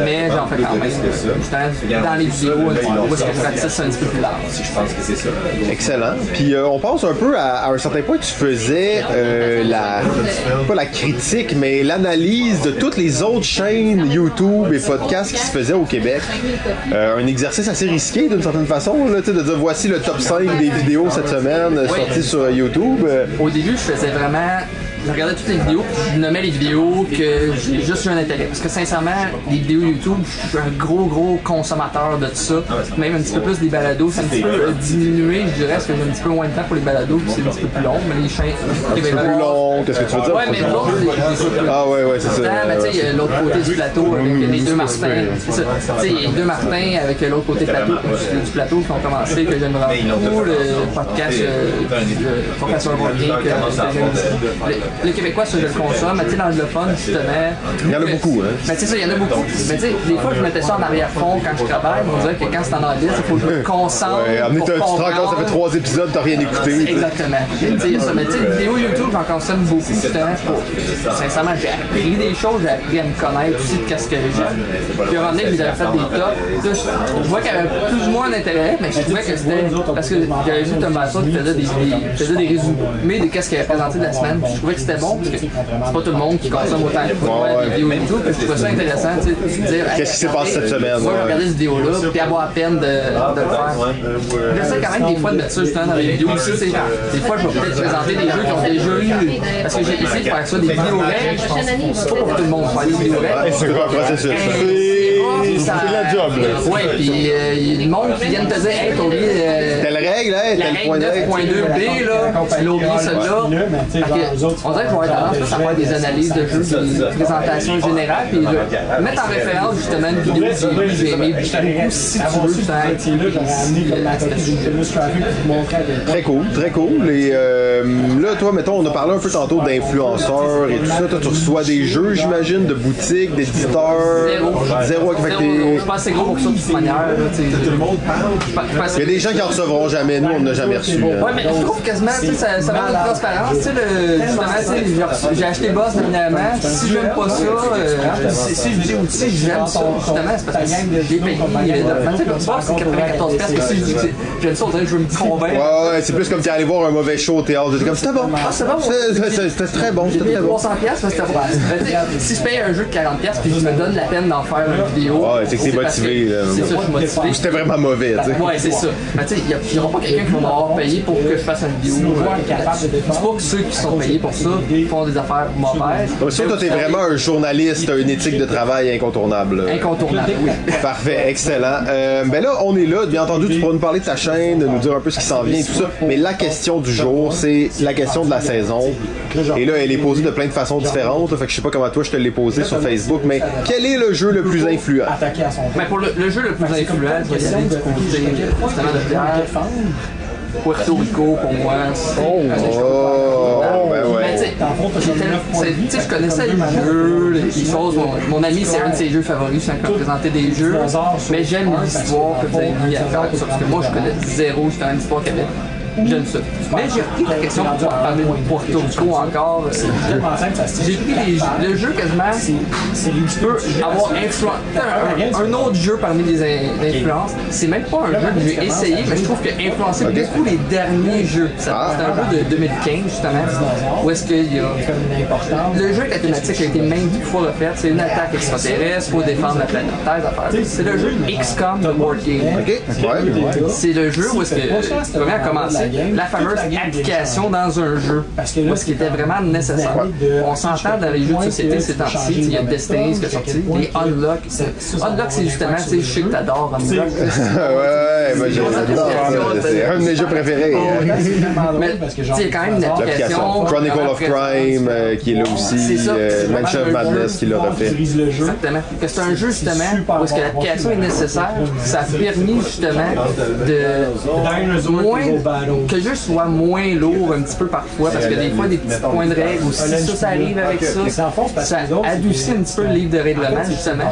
mais j'en fais quand même. Dans les vidéos, où est-ce que je ratisse un petit peu plus large. Excellent. Puis euh, on pense un peu à, à un certain point, tu faisais euh, la, pas la critique, mais l'analyse de toutes les autres chaînes YouTube et podcasts qui se faisaient au Québec. Euh, un exercice assez risqué d'une certaine façon, là, de dire voici le top 5 des vidéos cette semaine sorties sur YouTube. Au début, je faisais vraiment. Je regardais toutes les vidéos, je nommais les vidéos que j'ai juste eu un intérêt. Parce que sincèrement, les vidéos YouTube, je suis un gros, gros consommateur de tout ça. Même un petit peu plus des balados. C'est un petit peu euh, diminué, je dirais, parce que j'ai un petit peu moins de temps pour les balados, puis c'est un petit peu plus long. Mais les chaînes. c'est plus long, qu'est-ce que tu veux dire? Ouais, mais l'autre. Ah ouais, ouais, c'est ça. Ah, mais tu sais, il y a l'autre côté du plateau avec les deux Martins. C'est ça. Tu sais, il y a les deux Martins avec l'autre côté du plateau, du, du plateau qui ont commencé, que j'aime vraiment beaucoup. Le podcast, euh, le professeur Volvier, que, que j'aime beaucoup. Le québécois, ça, je le consomme. Mais tu sais, l'anglophone, justement. Il y en a beaucoup, hein. Mais tu sais, ça, il y en a beaucoup. Mais tu sais, des fois, je mettais ça en arrière-fond quand je travaille. On dirait que quand c'est en anglais, il faut que je me concentre. Ouais, amener, tu te rends compte, ça fait trois épisodes, t'as rien écouté. Exactement. Tu sais, il y a ça. Mais tu sais, les vidéos YouTube, j'en consomme beaucoup, justement. Pour... Sincèrement, j'ai appris des choses, j'ai appris à me connaître aussi de qu'est-ce que j'aime. Puis à un moment donné, fait des tops. Je vois qu'il y avait plus ou moins d'intérêt, mais je trouvais que c'était. Parce que j'avais vu Thomas qui faisait des, des- des résumés de qu'est-ce qu'il avait présenté de la semaine. Puis je trouvais que c'était bon, parce que c'est pas tout le monde qui consomme autant Ouais, des vidéos YouTube. Puis je trouvais ça intéressant, tu sais, de dire. Qu'est-ce qui s'est passé cette semaine, Moi, j'ai regardé cette vidéo-là, puis avoir la peine de, de le faire. J'essaie quand même des fois de mettre ça justement dans les vidéos aussi. c'est- Des fois, je vais peut-être présenter des jeux qui ont déjà eu. Parce que j'ai essayé de faire ça, des vidéos règles. Je pense que c'est pas pour tout le monde de faire des vidéos règles. C'est quoi le processus? C'est c'est la job, là. Ouais, puis euh, il y a du monde qui vient te dire, hey, t'as oublié. euh, Telle règle, hein? la Tel point règle de 9.2b, là, tu l'as oublié celle-là. On dirait que je vais avoir tendance à faire des analyses de jeux, des présentations générales, puis mettre en référence justement une vidéo que j'ai vue, j'ai aimé beaucoup, si tu veux, ça Très cool, très cool. Et euh, là, toi, mettons, on a parlé un peu tantôt d'influenceurs et tout ça. Toi, tu reçois des jeux, j'imagine, de boutiques, d'éditeurs. Zéro. Zéro. Je pense que c'est gros pour ça de toute manière. Il y a des gens qui en recevront jamais. Nous, on n'a jamais reçu. Ouais, mais je trouve quasiment, ça, ça manque de transparence. Tu sais, le, j'ai acheté Boss dernièrement. Si j'aime pas ça, euh, si, si je dis ou si j'aime ça, justement, c'est parce que j'ai payé. le Boss, c'est 94 piastres. que Si je dis que c'est- j'aime ça, on dirait que je veux me convaincre. Ouais, ouais, c'est plus comme tu es allé voir un mauvais show au théâtre. C'était comme, c'était bon. Ah, c'est bon. C'était- très bon, c'était très bon. 300 piastres, mais c'était bon. Sais, Si je paye un jeu de 40 piastres puis je me donne la peine d'en faire une vidéo. Ouais, c'est que t'es parce motivé. C'est ça, je suis motivé. C'était vraiment mauvais, tu sais. Ouais, c'est ça. Mais tu sais, il n'y aura pas quelqu'un qui va m'avoir payé pour que je fasse une vidéo. euh. C'est pas que ceux qui sont payés pour ça font des affaires mauvaises. Donc, ça, toi, t'es vraiment un journaliste, une éthique de travail incontournable. Incontournable, oui. Parfait, excellent. Euh, ben là, on est là. Bien entendu, tu pourras nous parler de ta chaîne, nous dire un peu ce qui s'en vient et tout ça. Mais la question du jour, c'est la question de la saison. Et là, elle est posée de plein de façons différentes. Fait que je sais pas comment toi je te l'ai posée sur Facebook, mais quel est le jeu le plus influent? Mais pour le, le jeu le plus influent, vais y du côté euh, justement de Pierre. Puerto Rico, pour moi, jeux Oh, ben ouais. J'ai c'est- tu sais, je connaissais les jeux, les choses. Mon, ami, c'est un de ses jeux favoris, c'est quand présenter des jeux. Mais j'aime l'histoire que tu as mis à faire. Parce que moi, je connais zéro, justement, l'histoire qu'il y avait. J'aime ça. Mais j'ai repris la question pour pouvoir parler de Puerto Rico encore. euh, J'ai pris les le jeu quasiment. Tu peux avoir influencé un, un autre jeu parmi les in- influences. C'est même pas un jeu que j'ai essayé, mais je trouve qu'il a influencé beaucoup les derniers jeux. Ah. C'est un jeu de 2015 justement, où est-ce qu'il y a le jeu avec la thématique a été maintes fois refait. C'est une attaque extraterrestre, faut défendre la planète Terre. C'est le jeu XCOM de Board Game. C'est le jeu où est-ce que, vraiment a commencé, la fameuse application dans un jeu. Où est-ce qui était vraiment nécessaire. On s'entend dans les jeux de société ces temps-ci, il y a Destiny qui est sorti, les Unlock. Unlock, c'est justement, tu sais, je sais que t'adores Unlock. (laughs) ouais. C'est un de mes jeux préférés. (laughs) Mais tu sais, il y a quand même une L'application application. Chronicle of Crime euh, qui est là aussi, C'est euh, C'est Mansion of Madness qui l'a refait. Exactement. Que c'est un jeu justement où est-ce que l'application est nécessaire. Ça a permis justement de moins que le jeu soit moins lourd un petit peu parfois parce que des fois des petits points de règles ou si ça, ça arrive avec ça, ça adoucit un petit peu le livre de règlement justement.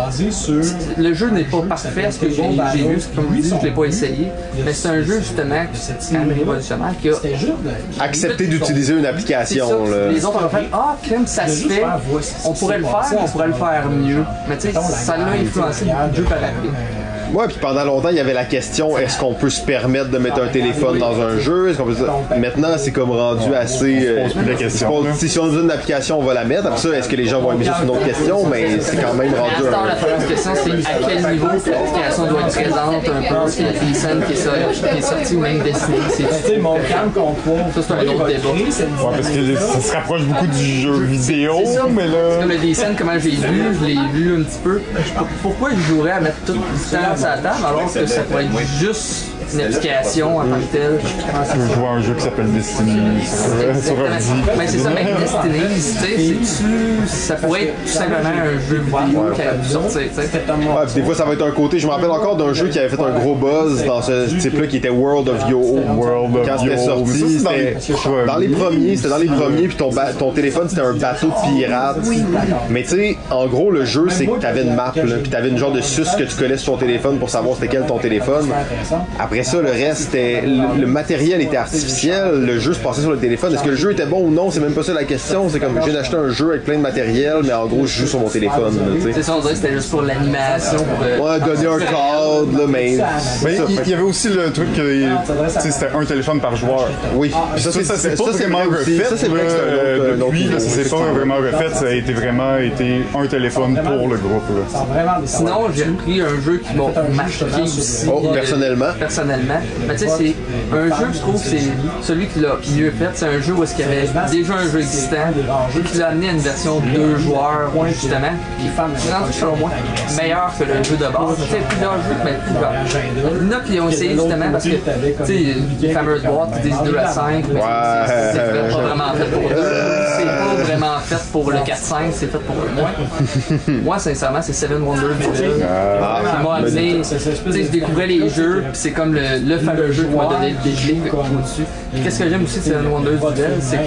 Le jeu n'est pas parfait, ce que j'ai vu, comme je dis, je l'ai pas essayé, mais c'est un jeu justement qui c'est quand même révolutionnaire qui a Accepter d'utiliser une application. là. Les autres ont fait Ah, crème, ça se fait. On pourrait le faire, on pourrait le faire mieux. Mais tu sais, ça l'a influencé de jeux par après. Ouais, puis pendant longtemps, il y avait la question est-ce qu'on peut se permettre de mettre un téléphone dans un jeu? Est-ce qu'on peut... Maintenant, c'est comme rendu assez. euh, plus la question, c'est Si si on besoin d'une application, on va la mettre. Après ça, est-ce que les gens vont aimer ça C'est une autre question, mais c'est quand même Mais à rendu ce temps, la un. fameuse question, c'est à quel niveau l'application doit être présente un peu. Parce qu'il y a des scènes qui est sorti, qui est sorti ou même Destiny. C'est Ça, c'est un autre débat. Ouais, parce que ça se rapproche beaucoup du jeu vidéo, C'est mais C'est comme là. le dessin, comment j'ai vu, je l'ai vu un petit peu. Pourquoi je jouerais à mettre tout le temps sur la table alors que ça pourrait être juste une application en tant que telle. Je joue à un jeu qui s'appelle Destiny sur, ordi. Ben, c'est ça, mais Destiny, tu sais, c'est-tu- ça pourrait être tout simplement un jeu vidéo qui a dû sortir, tu sais. Ouais, puis des fois ça va être un côté. Je me rappelle encore d'un jeu qui avait fait un gros buzz dans ce type-là qui était World of Yo. World of Quand c'était sorti, Mais c'était les- dans les premiers, c'était dans les premiers, puis ton, ton téléphone c'était un bateau de pirates. Mais tu sais, en gros, le jeu c'est que t'avais une map, puis t'avais une genre de suce que tu collais sur ton téléphone pour savoir c'était quel ton téléphone. Après ça, le reste, le, le matériel était artificiel, le jeu se passait sur le téléphone. Est-ce que le jeu était bon ou non? C'est même pas ça la question. C'est comme j'ai acheté un jeu avec plein de matériel, mais en gros, je joue sur mon téléphone. C'est ça, on dirait que c'était juste pour l'animation. pour, euh, Ouais, donner un code, là, mais. Mais il y avait aussi le truc que sais, c'était un téléphone par joueur. Oui. Puis ça, ça, c'est- c'est pas ça, c'est vraiment refait. Ça, c'est vrai que euh, Depuis, là, ça s'est pas vraiment refait. Ça a été vraiment été un téléphone pour le groupe. Là. Sinon, j'ai repris un jeu qui m'a marqué aussi. Oh, euh, personnellement. Personnellement. Mais tu sais, c'est un jeu, je trouve, que c'est celui qui l'a mieux fait. C'est un jeu où est-ce qu'il y avait déjà un jeu existant, qui l'a amené à une version deux joueurs, justement. Puis, selon moi, meilleur que le jeu de base. Tu sais, plusieurs jeux, mais plusieurs. Il y en a qui ont essayé justement parce que, tu sais, les fameuses boîtes 2 à 5, mais c'est- pas vraiment fait pour deux. C'est pas vraiment fait pour le 4-5, c'est fait pour le moins. (laughs) Moi, sincèrement, c'est Seven Wonders Duel. Ah, qui m'a amené. Tu sais, je découvrais les jeux, puis c'est comme le, le fameux jeu qui m'a donné le déclic au-dessus. Qu'est-ce que j'aime aussi de Seven Wonders Duel, c'est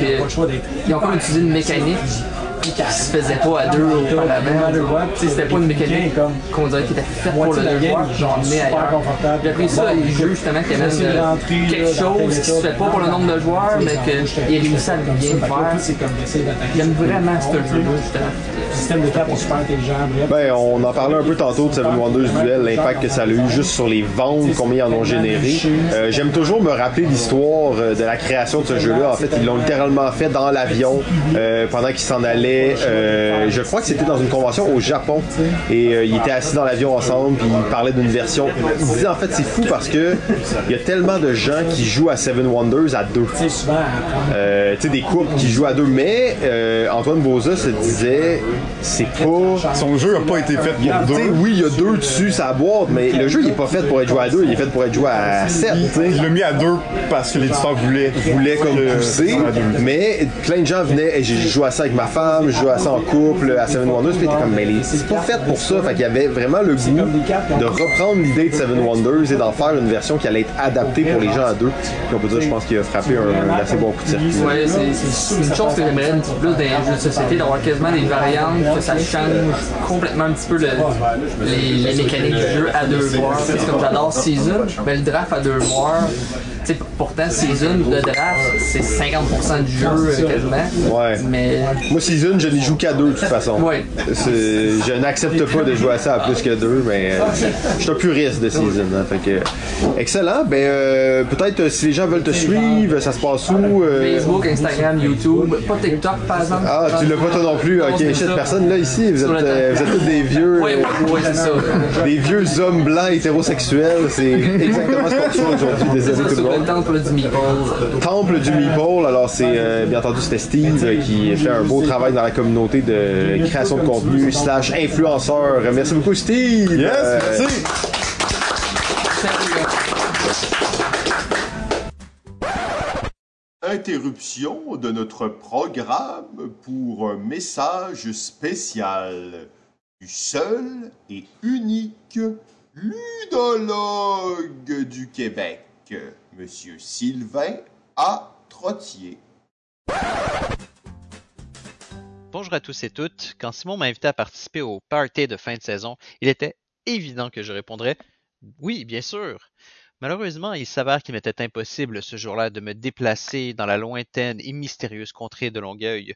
qu'ils ont comme utilisé une mécanique qui se faisait pas à deux auparavant. C'était pas une mécanique qu'on dirait qui était faite pour le deux joueurs, j'en amené ailleurs. J'ai appris ça, les jeux justement qui amènent euh, quelque chose qui se fait pas pour le nombre de joueurs, mais qu'ils réussissent à bien le faire. J'aime vraiment ce jeu-là, justement. système de cap super intelligent. Ben, on en parlait un peu tantôt de Seven Wonders Duel, l'impact que ça a eu juste sur les ventes, combien ils en ont généré. Euh, J'aime toujours me rappeler l'histoire euh, de la création de ce jeu-là. En fait, ils l'ont littéralement fait dans l'avion euh, pendant qu'ils s'en allaient. Euh, je crois que c'était dans une convention au Japon. Et euh, ils étaient assis dans l'avion ensemble, puis ils parlaient d'une version. Ils disaient en fait, c'est fou parce que il y a tellement de gens qui jouent à Seven Wonders à deux. Euh, tu sais, des couples qui jouent à deux, mais euh, Antoine Boza se disait, c'est pas. Son jeu a pas été fait pour deux. oui, il y a deux dessus, ça boîte, mais le jeu il est pas fait pour être joué à deux, il est fait pour être joué à sept. Il l'a mis à deux parce que l'éditeur voulait. voulait comme pousser, mais plein de gens venaient et j'ai joué à ça avec ma femme, je joué à ça en couple, à Seven Wonders, puis t'es comme, mais c'est pas fait pour ça. Fait y avait vraiment le goût de reprendre l'idée de Seven Wonders et d'en faire une version qui allait être adaptée pour les gens à deux. Puis on peut dire, je pense qu'il a frappé un, assez bon coup de circuit. Ouais, c'est c'est une chose que j'aimerais un petit peu dans les jeux de société, d'avoir quasiment des variantes, que ça change complètement un petit peu le- les, mécaniques du jeu à deux joueurs. Que comme j'adore Season, ben le draft à deux joueurs, tu sais, pourtant Season, le draft, c'est 50% du jeu euh, quasiment. Ouais. Mais Moi, Season, je n'y joue qu'à deux de toute façon. Ouais. Je n'accepte pas de jouer à ça à plus que deux, mais euh, je suis un puriste de Season. hein, fait que, excellent. Ben, euh, peut-être euh, si les gens veulent te suivre, ça se passe où Facebook, Instagram, YouTube, pas TikTok par exemple. Ah, tu l'as pas toi non plus? Ok, ça. personne là ici. Vous êtes, vous tous des vieux. Ouais, ouais, c'est ça. Des vieux hommes blancs hétérosexuels, c'est exactement ce qu'on reçoit aujourd'hui. Désolé tout le Sur le temple du Meeple. Temple du Meeple, alors c'est euh, bien entendu c'était Steve euh, qui fait un beau travail dans la communauté de création de contenu slash influenceur. Merci beaucoup Steve. Yes, Euh, merci. Interruption de notre programme pour un message spécial du seul et unique ludologue du Québec, Monsieur Sylvain A. Trottier. Bonjour à tous et toutes. Quand Simon m'a invité à participer au party de fin de saison, il était évident que je répondrais oui, bien sûr. Malheureusement, il s'avère qu'il m'était impossible ce jour-là de me déplacer dans la lointaine et mystérieuse contrée de Longueuil.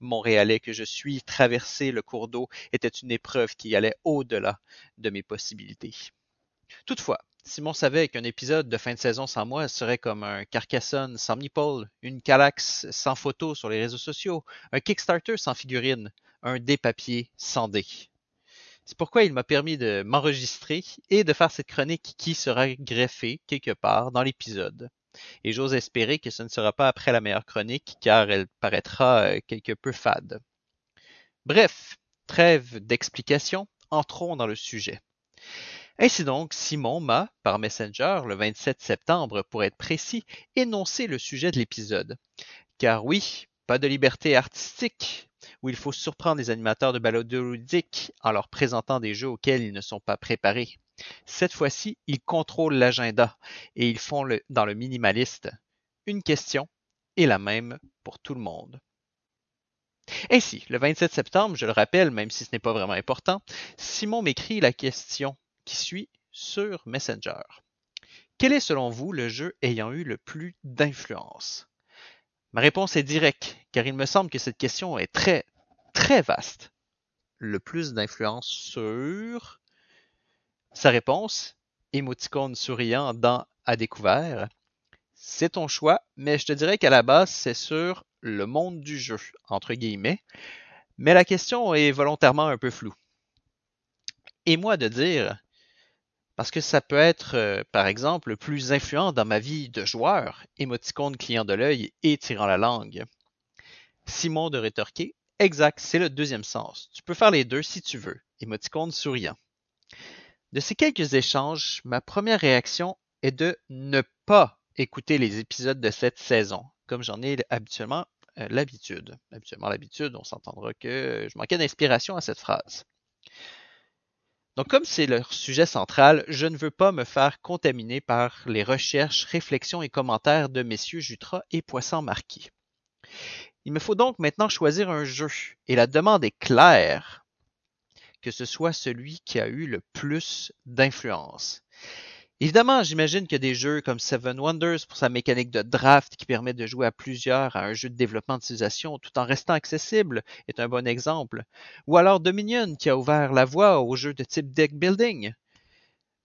Montréalais que je suis, traverser le cours d'eau était une épreuve qui allait au-delà de mes possibilités. Toutefois, Simon savait qu'un épisode de fin de saison sans moi serait comme un Carcassonne sans Meeple, une Calax sans photo sur les réseaux sociaux, un Kickstarter sans figurine, un dé papier sans dé. C'est pourquoi il m'a permis de m'enregistrer et de faire cette chronique qui sera greffée quelque part dans l'épisode. Et j'ose espérer que ce ne sera pas après la meilleure chronique car elle paraîtra euh, quelque peu fade. Bref, trêve d'explications, entrons dans le sujet. Ainsi donc, Simon m'a, par Messenger, le 27 septembre pour être précis, énoncé le sujet de l'épisode. Car oui, pas de liberté artistique, où il faut surprendre les animateurs de balado ludique en leur présentant des jeux auxquels ils ne sont pas préparés. Cette fois-ci, ils contrôlent l'agenda et ils font dans le minimaliste. Une question est la même pour tout le monde. Ainsi, le 27 septembre, je le rappelle, même si ce n'est pas vraiment important, Simon m'écrit la question qui suit sur Messenger. Quel est selon vous le jeu ayant eu le plus d'influence? Ma réponse est directe, car il me semble que cette question est très, très vaste. Le plus d'influence sur... Sa réponse, émoticône souriant dans À découvert, c'est ton choix, mais je te dirais qu'à la base, c'est sur le monde du jeu, entre guillemets. Mais la question est volontairement un peu floue. Et moi de dire, parce que ça peut être, euh, par exemple, plus influent dans ma vie de joueur, émoticône client de l'œil et tirant la langue. Simon de rétorquer, exact, c'est le deuxième sens. Tu peux faire les deux si tu veux, émoticône souriant. De ces quelques échanges, ma première réaction est de ne pas écouter les épisodes de cette saison, comme j'en ai habituellement euh, l'habitude. Habituellement l'habitude, on s'entendra que je manquais d'inspiration à cette phrase. Donc, comme c'est leur sujet central, je ne veux pas me faire contaminer par les recherches, réflexions et commentaires de messieurs Jutra et Poisson Marquis. Il me faut donc maintenant choisir un jeu, et la demande est claire, que ce soit celui qui a eu le plus d'influence. Évidemment, j'imagine que des jeux comme Seven Wonders pour sa mécanique de draft qui permet de jouer à plusieurs à un jeu de développement de tout en restant accessible est un bon exemple. Ou alors Dominion qui a ouvert la voie aux jeux de type deck building.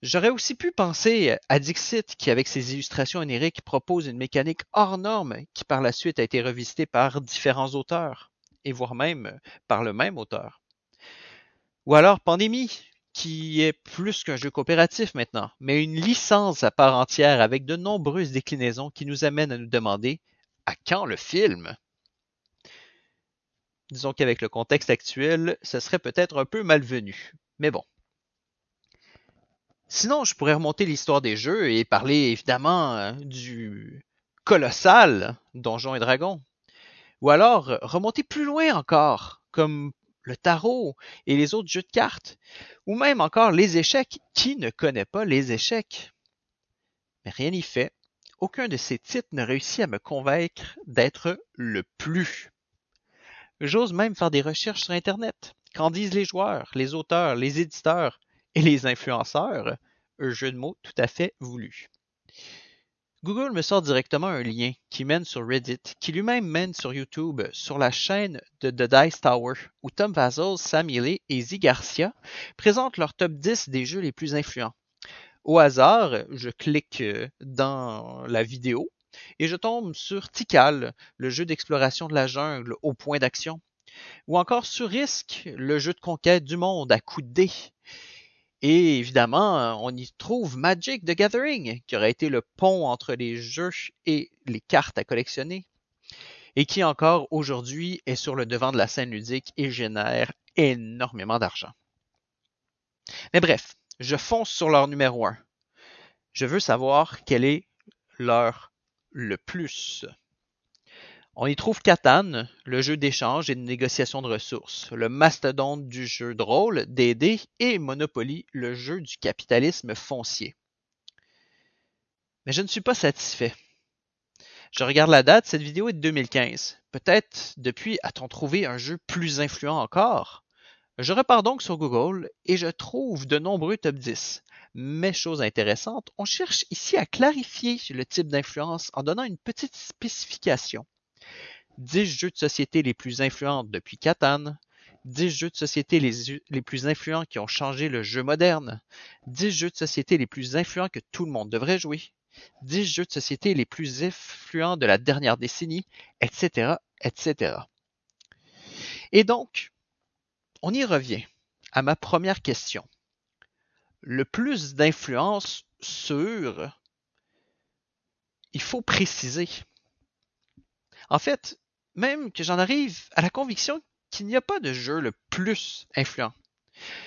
J'aurais aussi pu penser à Dixit qui, avec ses illustrations oniriques, propose une mécanique hors norme qui par la suite a été revisitée par différents auteurs, et voire même par le même auteur. Ou alors Pandémie, qui est plus qu'un jeu coopératif maintenant, mais une licence à part entière avec de nombreuses déclinaisons qui nous amènent à nous demander à quand le film Disons qu'avec le contexte actuel, ce serait peut-être un peu malvenu, mais bon. Sinon, je pourrais remonter l'histoire des jeux et parler évidemment euh, du colossal Donjons et Dragons. Ou alors remonter plus loin encore, comme le tarot et les autres jeux de cartes, ou même encore les échecs. Qui ne connaît pas les échecs? Mais rien n'y fait. Aucun de ces titres ne réussit à me convaincre d'être le plus. J'ose même faire des recherches sur Internet. Qu'en disent les joueurs, les auteurs, les éditeurs et les influenceurs? Un jeu de mots tout à fait voulu. Google me sort directement un lien qui mène sur Reddit, qui lui-même mène sur YouTube, sur la chaîne de The Dice Tower, où Tom Vazel, Sam Healy et Z Garcia présentent leur top 10 des jeux les plus influents. Au hasard, je clique euh, dans la vidéo et je tombe sur Tikal, le jeu d'exploration de la jungle au point d'action, ou encore sur Risk, le jeu de conquête du monde à coups de dés. Et évidemment, on y trouve Magic the Gathering, qui aurait été le pont entre les jeux et les cartes à collectionner, et qui encore aujourd'hui est sur le devant de la scène ludique et génère énormément d'argent. Mais bref, je fonce sur leur numéro 1. Je veux savoir quel est leur le plus. On y trouve Catan, le jeu d'échange et de négociation de ressources, le mastodonte du jeu de rôle, D&D et Monopoly, le jeu du capitalisme foncier. Mais je ne suis pas satisfait. Je regarde la date, cette vidéo est de 2015. Peut-être depuis a-t-on trouvé un jeu plus influent encore? Je repars donc sur Google et je trouve de nombreux top 10. Mais chose intéressante, on cherche ici à clarifier le type d'influence en donnant une petite spécification. 10 jeux de société les plus influents depuis Catan, 10 jeux de société les, les, plus influents qui ont changé le jeu moderne, 10 jeux de société les plus influents que tout le monde devrait jouer, 10 jeux de société les plus influents de la dernière décennie, etc., etc. Et donc, on y revient à ma première question. Le plus d'influence sur... Il faut préciser. En fait, même que j'en arrive à la conviction qu'il n'y a pas de jeu le plus influent.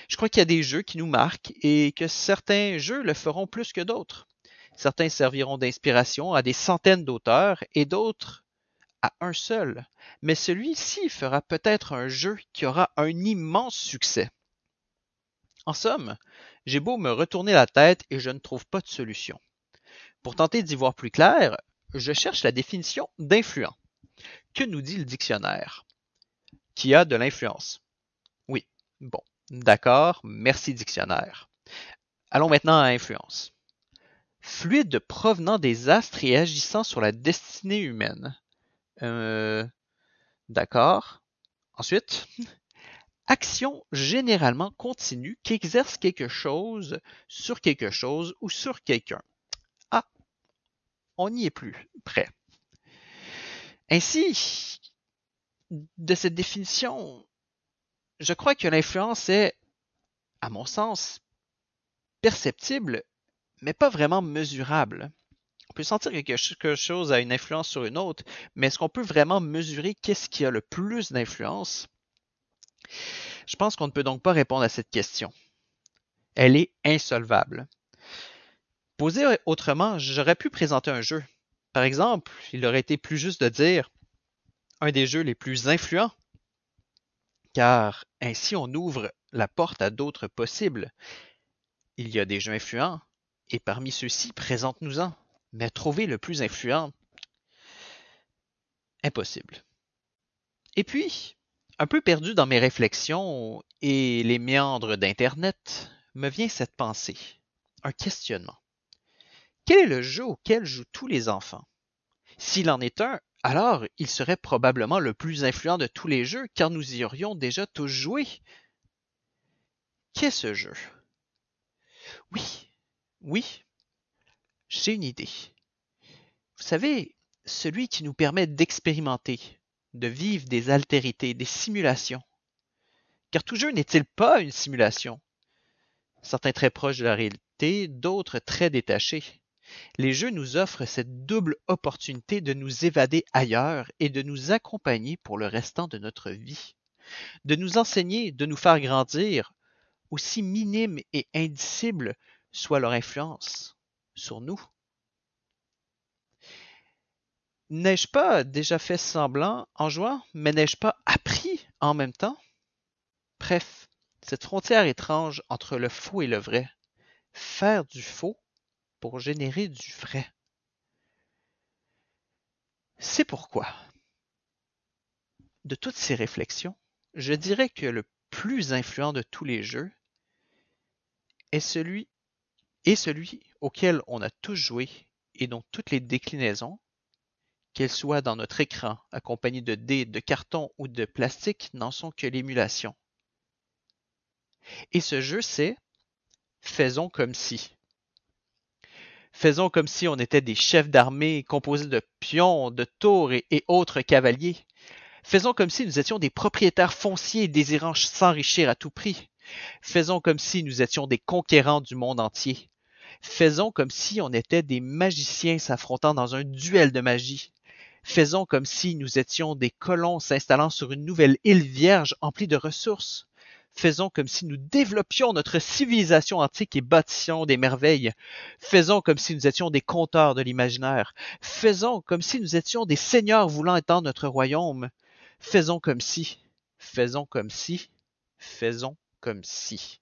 Je crois qu'il y a des jeux qui nous marquent et que certains jeux le feront plus que d'autres. Certains serviront d'inspiration à des centaines d'auteurs et d'autres à un seul. Mais celui-ci fera peut-être un jeu qui aura un immense succès. En somme, j'ai beau me retourner la tête et je ne trouve pas de solution. Pour tenter d'y voir plus clair, je cherche la définition d'influent. Que nous dit le dictionnaire? Qui a de l'influence? Oui, bon, d'accord, merci dictionnaire. Allons maintenant à influence. Fluide provenant des astres et agissant sur la destinée humaine. Euh, d'accord. Ensuite, (laughs) action généralement continue qui exerce quelque chose sur quelque chose ou sur quelqu'un. Ah, on n'y est plus près. Ainsi, de cette définition, je crois que l'influence est, à mon sens, perceptible, mais pas vraiment mesurable. On peut sentir que quelque chose a une influence sur une autre, mais est-ce qu'on peut vraiment mesurer qu'est-ce qui a le plus d'influence? Je pense qu'on ne peut donc pas répondre à cette question. Elle est insolvable. Posé autrement, j'aurais pu présenter un jeu. Par exemple, il aurait été plus juste de dire un des jeux les plus influents, car ainsi on ouvre la porte à d'autres possibles. Il y a des jeux influents, et parmi ceux-ci, présente-nous-en. Mais trouver le plus influent, impossible. Et puis, un peu perdu dans mes réflexions et les méandres d'Internet, me vient cette pensée, un questionnement. Quel est le jeu auquel jouent tous les enfants? S'il en est un, alors il serait probablement le plus influent de tous les jeux, car nous y aurions déjà tous joué. Qu'est ce jeu? Oui, oui, j'ai une idée. Vous savez, celui qui nous permet d'expérimenter, de vivre des altérités, des simulations. Car tout jeu n'est-il pas une simulation? Certains très proches de la réalité, d'autres très détachés. Les jeux nous offrent cette double opportunité de nous évader ailleurs et de nous accompagner pour le restant de notre vie. De nous enseigner, de nous faire grandir, aussi minime et indicible soit leur influence sur nous. N'ai-je pas déjà fait semblant en jouant, mais n'ai-je pas appris en même temps? Bref, cette frontière étrange entre le faux et le vrai. Faire du faux pour générer du vrai. C'est pourquoi, de toutes ces réflexions, je dirais que le plus influent de tous les jeux est celui, est celui auquel on a tous joué et dont toutes les déclinaisons, qu'elles soient dans notre écran, accompagnées de dés, de carton ou de plastique, n'en sont que l'émulation. Et ce jeu, c'est Faisons comme si. Faisons comme si on était des chefs d'armée composés de pions, de tours et, autres cavaliers. Faisons comme si nous étions des propriétaires fonciers désirant s'enrichir à tout prix. Faisons comme si nous étions des conquérants du monde entier. Faisons comme si on était des magiciens s'affrontant dans un duel de magie. Faisons comme si nous étions des colons s'installant sur une nouvelle île vierge emplie de ressources. Faisons comme si nous développions notre civilisation antique et bâtissions des merveilles. Faisons comme si nous étions des conteurs de l'imaginaire. Faisons comme si nous étions des seigneurs voulant étendre notre royaume. Faisons comme si, faisons comme si, faisons comme si.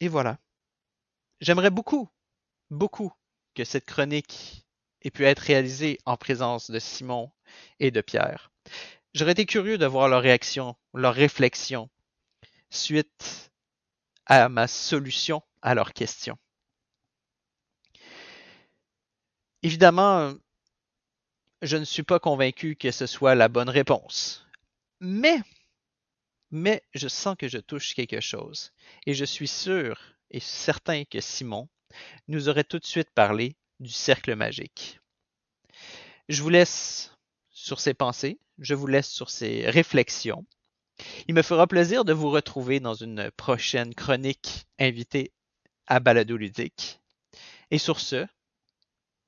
Et voilà. J'aimerais beaucoup, beaucoup que cette chronique ait pu être réalisée en présence de Simon et de Pierre. J'aurais été curieux de voir leur réaction, leur réflexion suite à ma solution à leurs questions. Évidemment, je ne suis pas convaincu que ce soit la bonne réponse. Mais, mais je sens que je touche quelque chose. Et je suis sûr et certain que Simon nous aurait tout de suite parlé du cercle magique. Je vous laisse sur ces pensées, je vous laisse sur ces réflexions. Il me fera plaisir de vous retrouver dans une prochaine chronique invitée à Balado Ludique. Et sur ce,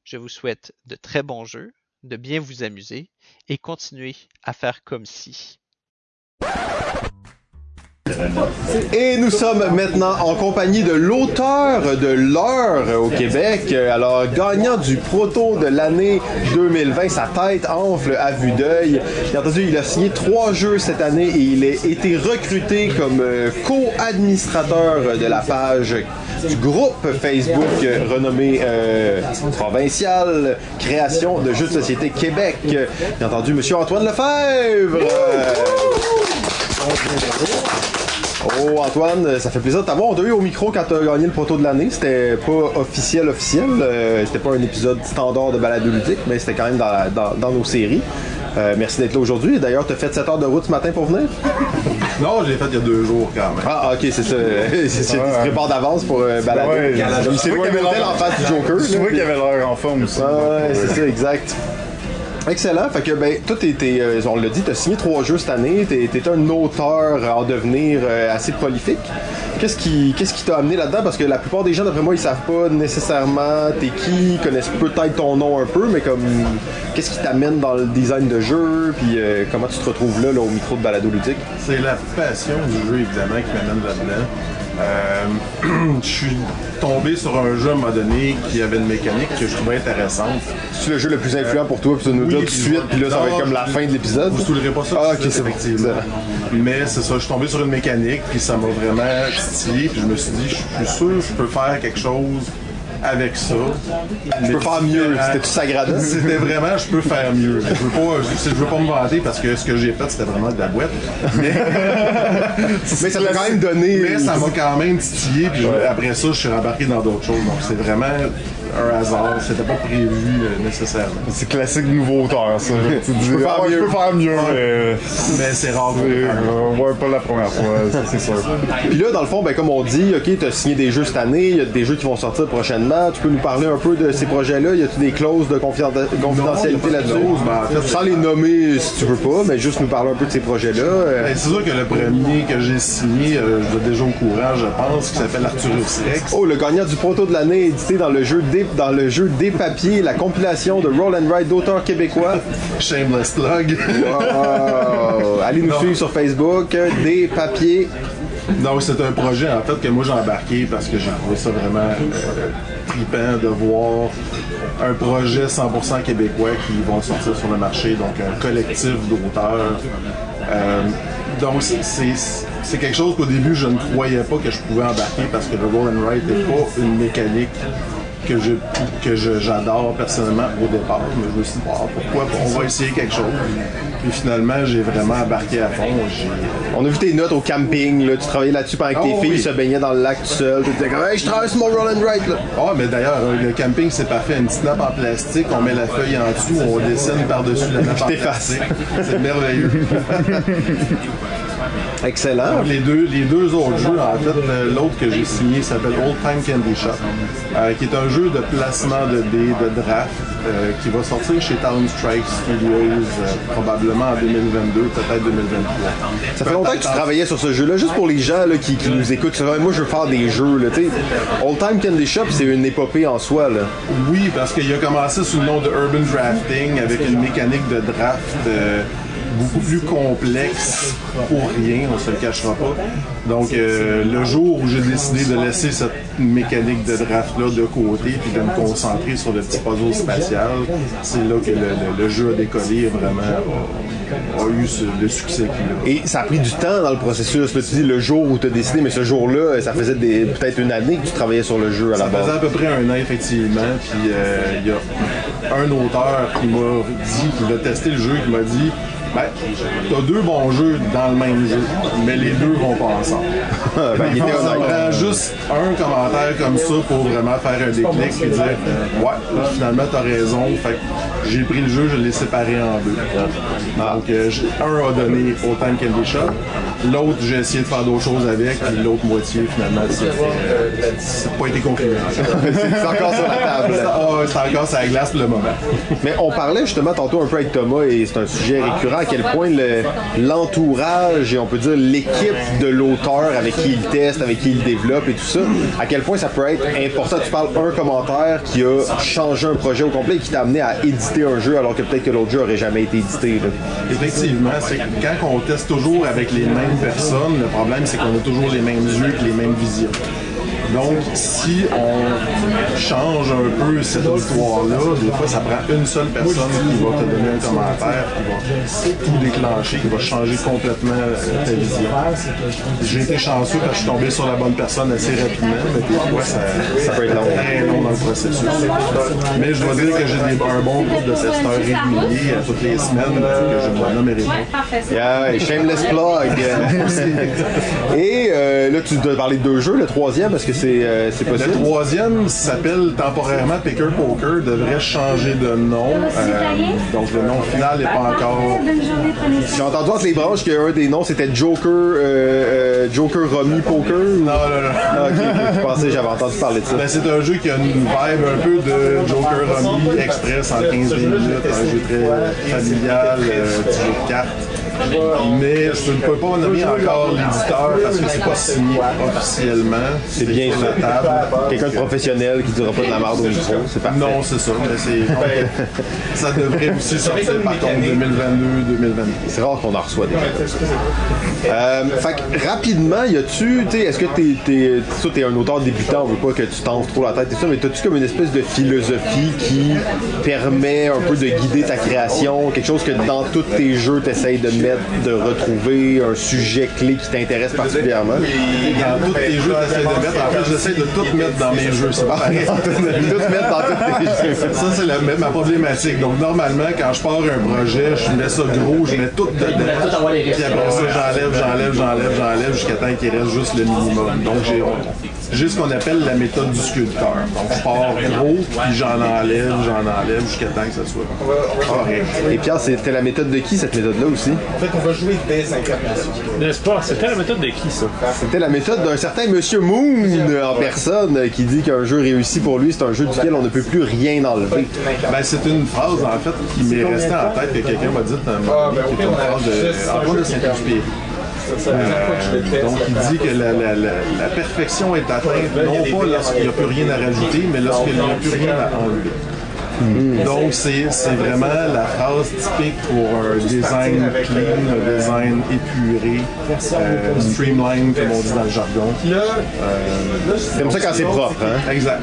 je vous souhaite de très bons jeux, de bien vous amuser et continuer à faire comme si. Et nous sommes maintenant en compagnie de l'auteur de l'heure au Québec, alors gagnant du proto de l'année 2020, sa tête enfle à vue d'œil. Bien entendu, il a signé trois jeux cette année et il a été recruté comme euh, co-administrateur de la page du groupe Facebook renommé euh, Provincial Création de jeux de société Québec. Bien entendu, Monsieur Antoine Lefebvre. Oh Antoine, ça fait plaisir de t'avoir. On t'a eu au micro quand t'as gagné le proto de l'année. C'était pas officiel officiel. euh, c'était pas un épisode standard de balade ludique, mais c'était quand même dans, la- dans- dans nos séries. Euh, merci d'être là aujourd'hui. D'ailleurs, t'as fait 7 heures de route ce matin pour venir? Non, j'ai fait il y a deux jours quand même. Ah, ok, c'est ça. C'est ça, prépares d'avance pour euh, balader. Ouais, vois un qu'il y avait l'air- en face du Joker. Vois puis- qu'il y avait l'air en forme aussi. Ouais, ouais, c'est ça, exact. Excellent. Fait que, ben, toi, t'es, t'es, euh, on l'a dit, t'as signé trois jeux cette année. T'es, un auteur en devenir euh, assez prolifique. Qu'est-ce qui, qu'est-ce qui t'a amené là-dedans? Parce que la plupart des gens, d'après moi, ils savent pas nécessairement t'es qui, ils connaissent peut-être ton nom un peu, mais comme, qu'est-ce qui t'amène dans le design de jeu, puis euh, comment tu te retrouves là, là, au micro de balado ludique? C'est la passion du jeu, évidemment, qui m'amène là-dedans. Euh, (clears throat) je suis tombé sur un jeu à un moment donné qui avait une mécanique que je trouvais intéressante. C'est le jeu le plus influent pour toi, puis tu nous Oui, dis tout de suite, puis là, ça va être comme la fin de l'épisode. Vous saoulerez pas ça Ah, ok, c'est bon. effectivement. Mais c'est ça, je suis tombé sur une mécanique, puis ça m'a vraiment titillé, puis je me suis dit, je suis sûr que je peux faire quelque chose avec ça. Je peux faire mieux. C'était-tu sagradant? (laughs) C'était vraiment, je peux faire mieux. Je veux pas, je, je veux pas me vanter parce que ce que j'ai fait, c'était vraiment de la boîte. Mais, (laughs) Mais ça t'a quand même donné. mais ça m'a quand même titillé, puis après ça, je suis rembarqué dans d'autres choses. Donc c'est vraiment un hasard. C'était pas prévu euh, nécessairement. C'est classique nouveau auteur, ça. tu dis, peux faire ah, je peux faire mieux, mais. Mais c'est rare. euh, ouais, pas la première fois, c'est sûr. Puis là, dans le fond, ben, comme on dit, ok, tu as signé des jeux cette année, il y a des jeux qui vont sortir prochainement. Tu peux nous parler un peu de ces projets-là? Y a-tu des clauses de confiden- confidentialité là-dessus? ben, Sans les nommer si tu veux pas, mais juste nous parler un peu de ces projets-là. euh. Ben, c'est sûr que le premier que j'ai signé, euh, je suis déjà au courant, je pense, qui s'appelle Arthurus Rex. Oh, le gagnant du proto de l'année, édité dans le jeu dans le jeu des papiers, la compilation de Roll and Ride d'auteurs québécois. Shameless plug. Wow. Allez nous Non. suivre sur Facebook, des papiers. Donc c'est un projet en fait que moi j'ai embarqué parce que j'ai trouvé ça vraiment euh, trippant de voir un projet 100% québécois qui va sortir sur le marché, donc un collectif d'auteurs. Euh, donc c'est- quelque chose qu'au début je ne croyais pas que je pouvais embarquer parce que le roll and write n'est pas une mécanique que je que je- j'adore personnellement au départ, mais je me suis dit Ah, pourquoi on va essayer quelque chose. Puis finalement j'ai vraiment embarqué à fond. On a vu tes notes au camping, là, tu travaillais là-dessus pendant que tes Oh, filles oui. se baignaient dans le lac tout seul. Tu disais comme, hey, je traverse mon Roll and Ride, là. Ah, mais d'ailleurs, le camping, c'est parfait. Une petite nappe en plastique, on met la feuille en dessous, on dessine par-dessus la nappe en plastique. C'est merveilleux. (laughs) Excellent. Les, deux, les deux autres jeux, en fait, euh, l'autre que j'ai signé s'appelle Old Time Candy Shop, euh, qui est un jeu de placement de dés, de draft, euh, qui va sortir chez Talon Strike Studios euh, probablement en 2022, peut-être 2023. Ça fait longtemps que tu travaillais sur ce jeu-là, juste pour les gens là, qui, qui nous écoutent. Moi, je veux faire des jeux. Là. Old Time Candy Shop, c'est une épopée en soi. Là. Oui, parce qu'il a commencé sous le nom de Urban Drafting avec une mécanique de draft beaucoup plus complexe pour rien, on se le cachera pas. Donc, euh, le jour où j'ai décidé de laisser cette mécanique de draft-là de côté puis de me concentrer sur le petit puzzle spatial, c'est là que le, le- le jeu a décollé et vraiment a, eu ce- le succès qu'il a. Et ça a pris du temps dans le processus. Là, tu dis le jour où tu as décidé, mais ce jour-là, ça faisait peut-être une année que tu travaillais sur le jeu à la Ça faisait à base. peu près un an, effectivement. Puis euh, il y a un auteur qui m'a dit, qui a testé le jeu, qui m'a dit Ben, t'as deux bons jeux dans le même jeu, mais les deux vont pas ensemble. (laughs) Ben, il était ça prend juste un commentaire comme ça pour vraiment faire un déclic et dire Ouais, finalement, t'as raison. Fait que j'ai pris le jeu, je l'ai séparé en deux. Donc, euh, un a donné au Time Candy Shop, l'autre, j'ai essayé de faire d'autres choses avec, puis l'autre moitié, finalement, c'est euh, c'est pas été conclu. (laughs) C'est encore sur la table. Ah, c'est encore sur la glace pour le moment. Mais on parlait justement tantôt un peu avec Thomas et c'est un sujet récurrent à quel point le- l'entourage et on peut dire l'équipe de l'auteur avec qui il teste, avec qui il développe et tout ça, à quel point ça peut être important. Tu parles un commentaire qui a changé un projet au complet et qui t'a amené à éditer un jeu alors que peut-être que l'autre jeu aurait jamais été édité. Effectivement, quand on teste toujours avec les mêmes personnes, le problème c'est qu'on a toujours les mêmes yeux et les mêmes visions. Donc, si on change un peu cette histoire-là, des fois, ça prend une seule personne qui va te donner un commentaire, qui va tout déclencher, qui va changer complètement euh, ta vision. J'ai été chanceux parce que je suis tombé sur la bonne personne assez rapidement, mais des fois, ça, Ça peut être long. très long dans le processus. Mais je dois dire que j'ai un bon groupe de testeurs réguliers à toutes les semaines, que je. Ouais, parfait. c'est Yeah, shameless plug. (laughs) Et euh, là, tu dois parler de deux jeux. Le troisième, est-ce que c'est euh, Le troisième s'appelle temporairement Picker Poker, devrait changer de nom. Euh, donc le nom final n'est pas encore. J'ai entendu entre les branches qu'un des noms c'était Joker, euh, euh, Joker Rummy Poker. ou- Non, non, non. Ah, ok, ok, je pensais, j'avais entendu parler de ça. Ben, c'est un jeu qui a une vibe un peu de Joker Rummy Express en 15 minutes, un jeu très familial, euh, petit jeu de cartes. Mais je ne peux pas nommer encore l'éditeur parce que c'est pas signé officiellement. C'est bien sur ça. la table. Quelqu'un de professionnel qui dira pas de la merde au micro, c'est parfait. Non, c'est ça. Mais c'est, (laughs) ça devrait aussi sortir par contre 2022-2023. C'est rare qu'on en reçoit déjà. Euh, fait que rapidement, y a-tu, tu sais, est-ce que t'es, t'es, t'es un auteur débutant, on veut pas que tu t'enfles trop la tête et ça, mais t'as-tu comme une espèce de philosophie qui permet un peu de guider ta création, quelque chose que dans tous tes jeux t'essayes de mettre, de retrouver, un sujet clé qui t'intéresse particulièrement? Dans tous tes jeux, j'essaie de mettre. En fait, j'essaie de tout mettre dans mes jeux. C'est pas pareil. tout mettre dans tous tes jeux. Ça, c'est la- ma problématique. Donc, normalement, quand je pars un projet, je mets ça gros, je mets tout dedans. Puis après ça, j'enlève, j'enlève, j'enlève, j'enlève jusqu'à temps qu'il reste juste le minimum. Donc, j'ai j'ai ce qu'on appelle la méthode du sculpteur. Donc, je pars gros, puis j'en enlève, j'en enlève jusqu'à temps que ça soit correct. Et Pierre, c'était la méthode de qui cette méthode-là aussi? En fait, on va jouer des incarnations. N'est-ce pas? C'était la méthode de qui, ça? C'était la méthode d'un certain Monsieur Moon en personne euh, qui dit qu'un jeu réussi pour lui, c'est un jeu duquel on ne peut plus rien enlever. Ben, c'est une phrase, en fait, qui m'est restée en tête que quelqu'un m'a dit un moment donné, qui est une phrase de Saint-Exupéry. Euh, donc, il dit que la, la- la- la perfection est atteinte non pas lorsqu'il n'y a plus rien à rajouter, mais lorsqu'il n'y a plus rien à enlever. Donc, c'est c'est vraiment la phrase typique pour un design clean, un design épuré, euh, streamline, comme on dit dans le jargon. Euh, C'est comme ça quand c'est propre, hein? Exact.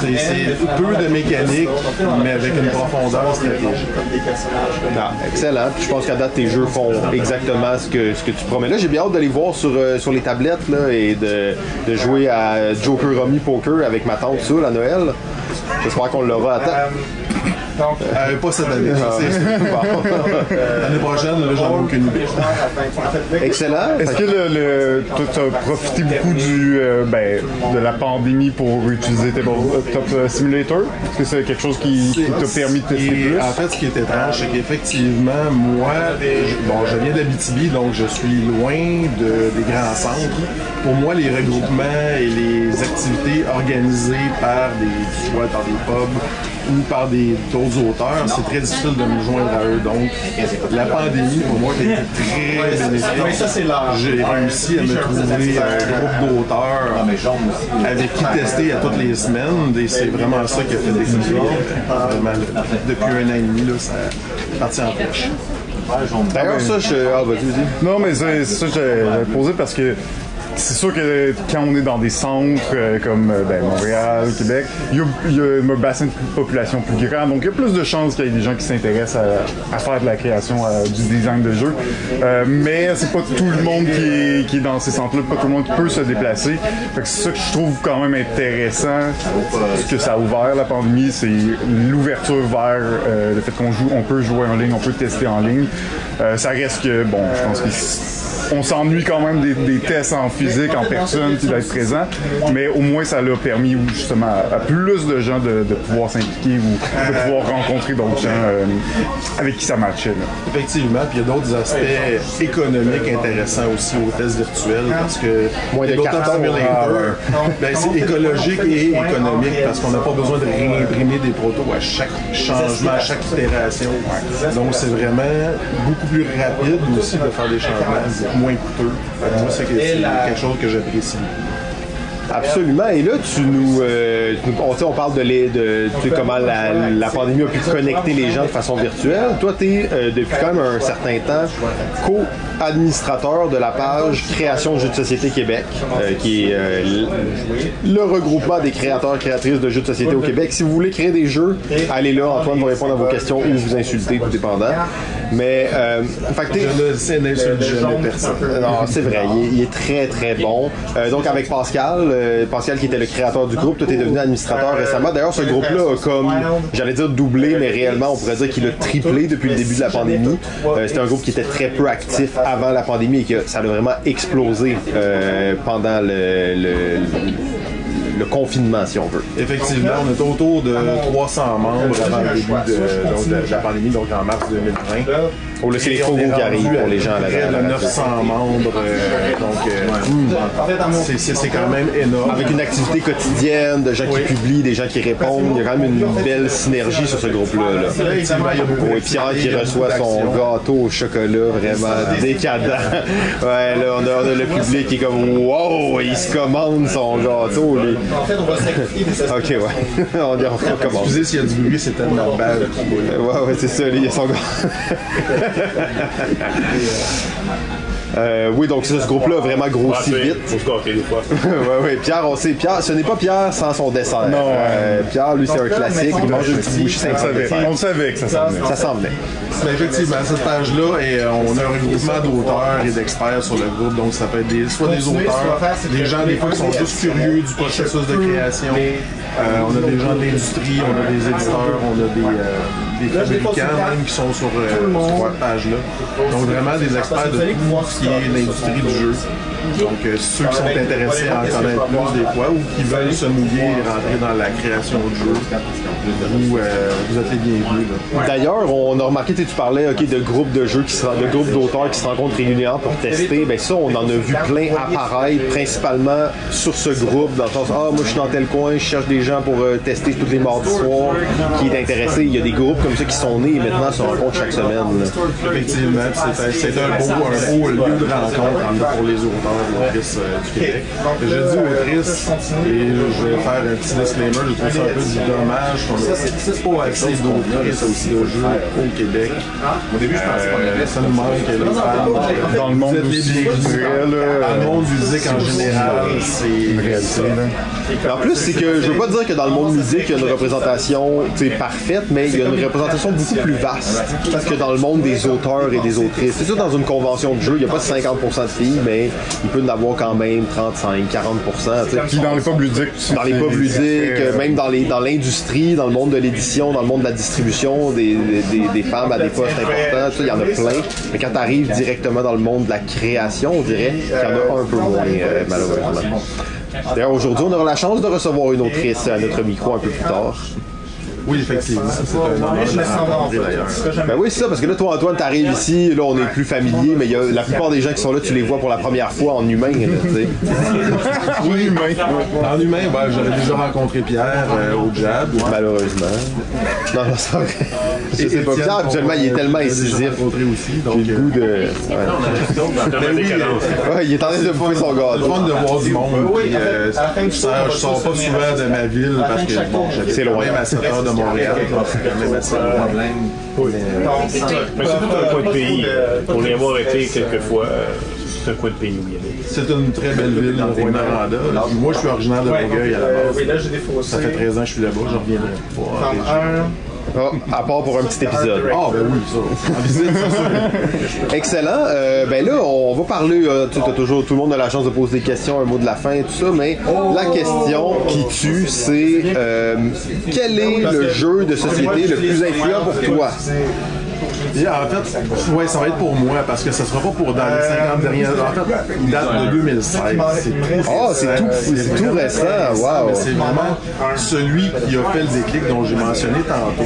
C'est c'est peu de mécanique, mais avec une profondeur stratégique. Ah, excellent. Puis je pense qu'à date, tes jeux font exactement ce que, ce que tu promets. Là, j'ai bien hâte de les voir sur, euh, sur les tablettes là, et de, de jouer à Joker Rummy Poker avec ma tante Soul à Noël. J'espère qu'on l'aura à temps. Euh, pas cette année, c'est (laughs) L'année prochaine, j'en ai aucune idée. Excellent. Est-ce que le, le, toi, t'as profité beaucoup du, euh, ben, de la pandémie pour utiliser Tabletop euh, Simulator? Est-ce que c'est quelque chose qui, qui t'a permis de tester plus? en fait, ce qui est étrange, c'est qu'effectivement, moi, je- bon, je viens d'Abitibi, donc je suis loin de, des grands centres. Pour moi, les regroupements et les activités organisées par des, soit par des pubs ou par des d'autres auteurs, c'est très difficile de me joindre à eux. Donc, la pandémie, pour moi, a été très bénéfique. J'ai réussi à me trouver un groupe d'auteurs avec qui tester à toutes les semaines. Et c'est vraiment ça qui a fait le- depuis un an et demi, là, ça est parti en flèche. D'ailleurs, ça, je. Ah, vas-y, vas-y. Non, mais ça que j'avais j'avais posé parce que c'est sûr que quand on est dans des centres euh, comme euh, ben, Montréal, Québec, il y, a, un bassin de population plus grand, donc il y a plus de chances qu'il y ait des gens qui s'intéressent à, faire de la création, à- du design de jeu. Euh, mais c'est pas tout le monde qui est, dans ces centres-là, pas tout le monde qui peut se déplacer. C'est ça que je trouve quand même intéressant, ce que ça a ouvert la pandémie, c'est l'ouverture vers euh, le fait qu'on joue, on peut jouer en ligne, on peut tester en ligne. Euh, ça reste que, bon, je pense que on s'ennuie quand même des, des tests en physique, en personne, puis d'être présent. Mais au moins, ça l'a permis justement à, à plus de gens de, de pouvoir s'impliquer ou de pouvoir rencontrer d'autres gens euh, avec qui ça matchait. là. Effectivement, puis il y a d'autres aspects économiques intéressants aussi aux tests virtuels parce que Moins de ah, ben, c'est écologique et économique parce qu'on n'a pas besoin de réimprimer des protos à chaque changement, à chaque itération. Donc c'est vraiment beaucoup plus rapide aussi de faire des changements, moins coûteux. Moi, c'est que- c'est quelque chose que j'apprécie. Absolument. Et là, tu nous, euh, on, on parle de, les, de tu sais, comment la, la pandémie a pu connecter les gens de façon virtuelle. Toi, tu es depuis quand même un certain temps co-administrateur de la page Création de jeux de société Québec, euh, qui est euh, le regroupement des créateurs créatrices de jeux de société au Québec. Si vous voulez créer des jeux, allez là. Antoine va répondre à vos questions ou vous insulter, tout dépendant. Mais, euh, fait que t'es- Je ne sais n'insulte jamais personne. non, c'est vrai, il est, il est très très bon. Euh, donc avec Pascal, euh, Pascal qui était le créateur du groupe, toi t'es devenu administrateur récemment. D'ailleurs, ce groupe-là a comme, j'allais dire doublé, mais réellement on pourrait dire qu'il a triplé depuis le début de la pandémie. Euh, C'était un groupe qui était très peu actif avant la pandémie et que ça a vraiment explosé euh, pendant le, le, le confinement, si on veut. Effectivement, on est autour de 300 membres avant le début de, donc, de- de la pandémie, donc en mars 2020. Oh, on fogos est qui arrivent rendu pour les gens à la près de à la- 900 membres, euh, donc euh, c'est- quand même énorme. Avec une activité quotidienne, de gens qui publient, des gens qui répondent, il y a quand même une belle synergie sur ce groupe-là. là. Y Oui, Pierre qui reçoit son gâteau au chocolat, vraiment décadent. (laughs) Ouais, là, on a, on a le public qui est comme wow, il se commande son gâteau, lui. ok, ouais. (laughs) on, on recommence. Excusez s'il y a du bruit, c'est tellement bad. Ouais, ouais, c'est ça, lui, il a son gâteau. (laughs) Euh, oui, donc c'est ça, ce groupe-là a vraiment grossi Ouais, vite. Faut se des fois. (laughs) ouais, ouais, Pierre, on sait, Pierre, ce n'est pas Pierre sans son dessert. Non, Euh, Pierre, lui, c'est un classique, il mange une petite bouchée On savait, que ça s'en venait. Ça semblait. Ben, effectivement, cette page-là, et, euh, on a un regroupement d'auteurs et d'experts sur le groupe, donc ça peut être des, soit des auteurs, des gens des fois qui sont juste curieux du processus de création. Euh, on a des gens de l'industrie, on a des éditeurs, on a des, euh, des fabricants même qui sont sur, euh, sur cette page-là. Donc vraiment des experts de tout ce qui est l'industrie du jeu. Donc euh, ceux qui sont intéressés à en connaître plus des fois ou qui veulent se mouiller et rentrer dans la création de jeu, vous, euh, vous êtes les bienvenus. D'ailleurs, on a remarqué, tu parlais ok, de groupes de jeux, qui se, de groupes d'auteurs qui se rencontrent régulièrement pour tester. Ben ça, on en a vu plein apparaître, principalement sur ce groupe, dans le sens, ah, moi je suis dans tel coin, je cherche des gens pour euh, tester tous les mardis soirs, qui est intéressé. Il y a des groupes comme ça qui sont nés et maintenant se rencontrent chaque semaine. là. Effectivement, c'est c'est un beau, un beau lieu de rencontre en fait, pour les auteurs et autrices euh, du Québec. Je dis autrices, et je vais faire un petit disclaimer, je trouve ça un peu du dommage qu'on n'a pas assez d'autrices aussi de jeux au Québec. Au début, je pensais qu'on avait ça nous manque. Dans le monde là. Dans le monde musique en général, c'est... Mais En plus, c'est que je veux pas dire que dans le monde musique, il y a une représentation parfaite, mais il y a une représentation beaucoup plus vaste que dans le monde des auteurs et des autrices. C'est sûr, dans une convention de jeu, il n'y a pas 50% de filles, mais il peut y en avoir quand même 35, 40%. tu sais. Puis dans les pubs ludiques, aussi, Dans les pubs ludiques, très, euh, même dans les dans l'industrie, dans le monde de l'édition, dans le monde de la distribution, des, des, des femmes à des postes importants, tu sais, il y en a plein. Mais quand tu arrives directement dans le monde de la création, on dirait qu'il y en a un peu moins, euh, malheureusement. D'ailleurs, aujourd'hui, on aura la chance de recevoir une autrice à notre micro un peu plus tard. Oui, effectivement, c'est. Ben oui, c'est ça, parce que là, toi, Antoine, t'arrives ici, là, on est plus familier, mais il y a, la plupart des gens qui sont là, tu les vois pour la première fois en humain, là, tu sais. (laughs) Oui, humain. En humain, ben, j'avais déjà rencontré Pierre euh, au Jab. Malheureusement. Non, non, c'est vrai. Je sais pas, Pierre, habituellement, il est tellement incisif. rencontré aussi, donc... J'ai le goût de. Ouais. Ben oui, euh, il est en train de poser son C'est le gâteau. fun de voir du monde. Euh, je, sors, je sors pas souvent de ma ville parce que bon, j'habite C'est quand loin. même à 7 heures de Montréal. C'est quand même assez loin. Mais c'est tout un coin de pays. Pour y avoir été quelques fois, euh, c'est un coin de pays où il y avait. C'est une très belle ville, Rouyn-Noranda. Moi, je suis originaire de Longueuil à la base. Ça fait 13 ans que je suis là-bas, je reviendrai Ah, à part pour un petit épisode. Ah, ben oui, ça. En visite. Excellent. Euh, ben là, on va parler. euh, tu as toujours tout le monde a la chance de poser des questions, un mot de la fin, tout ça, mais la question qui tue, c'est euh, quel est le jeu de société le plus influent pour toi? Et en fait, ouais, ça va être pour moi parce que ça sera pas pour dans les 50 dernières En fait, il date de 2016. C'est tout Oh, c'est tout, c'est tout récent. Wow. c'est vraiment celui qui a fait le déclic dont j'ai mentionné tantôt.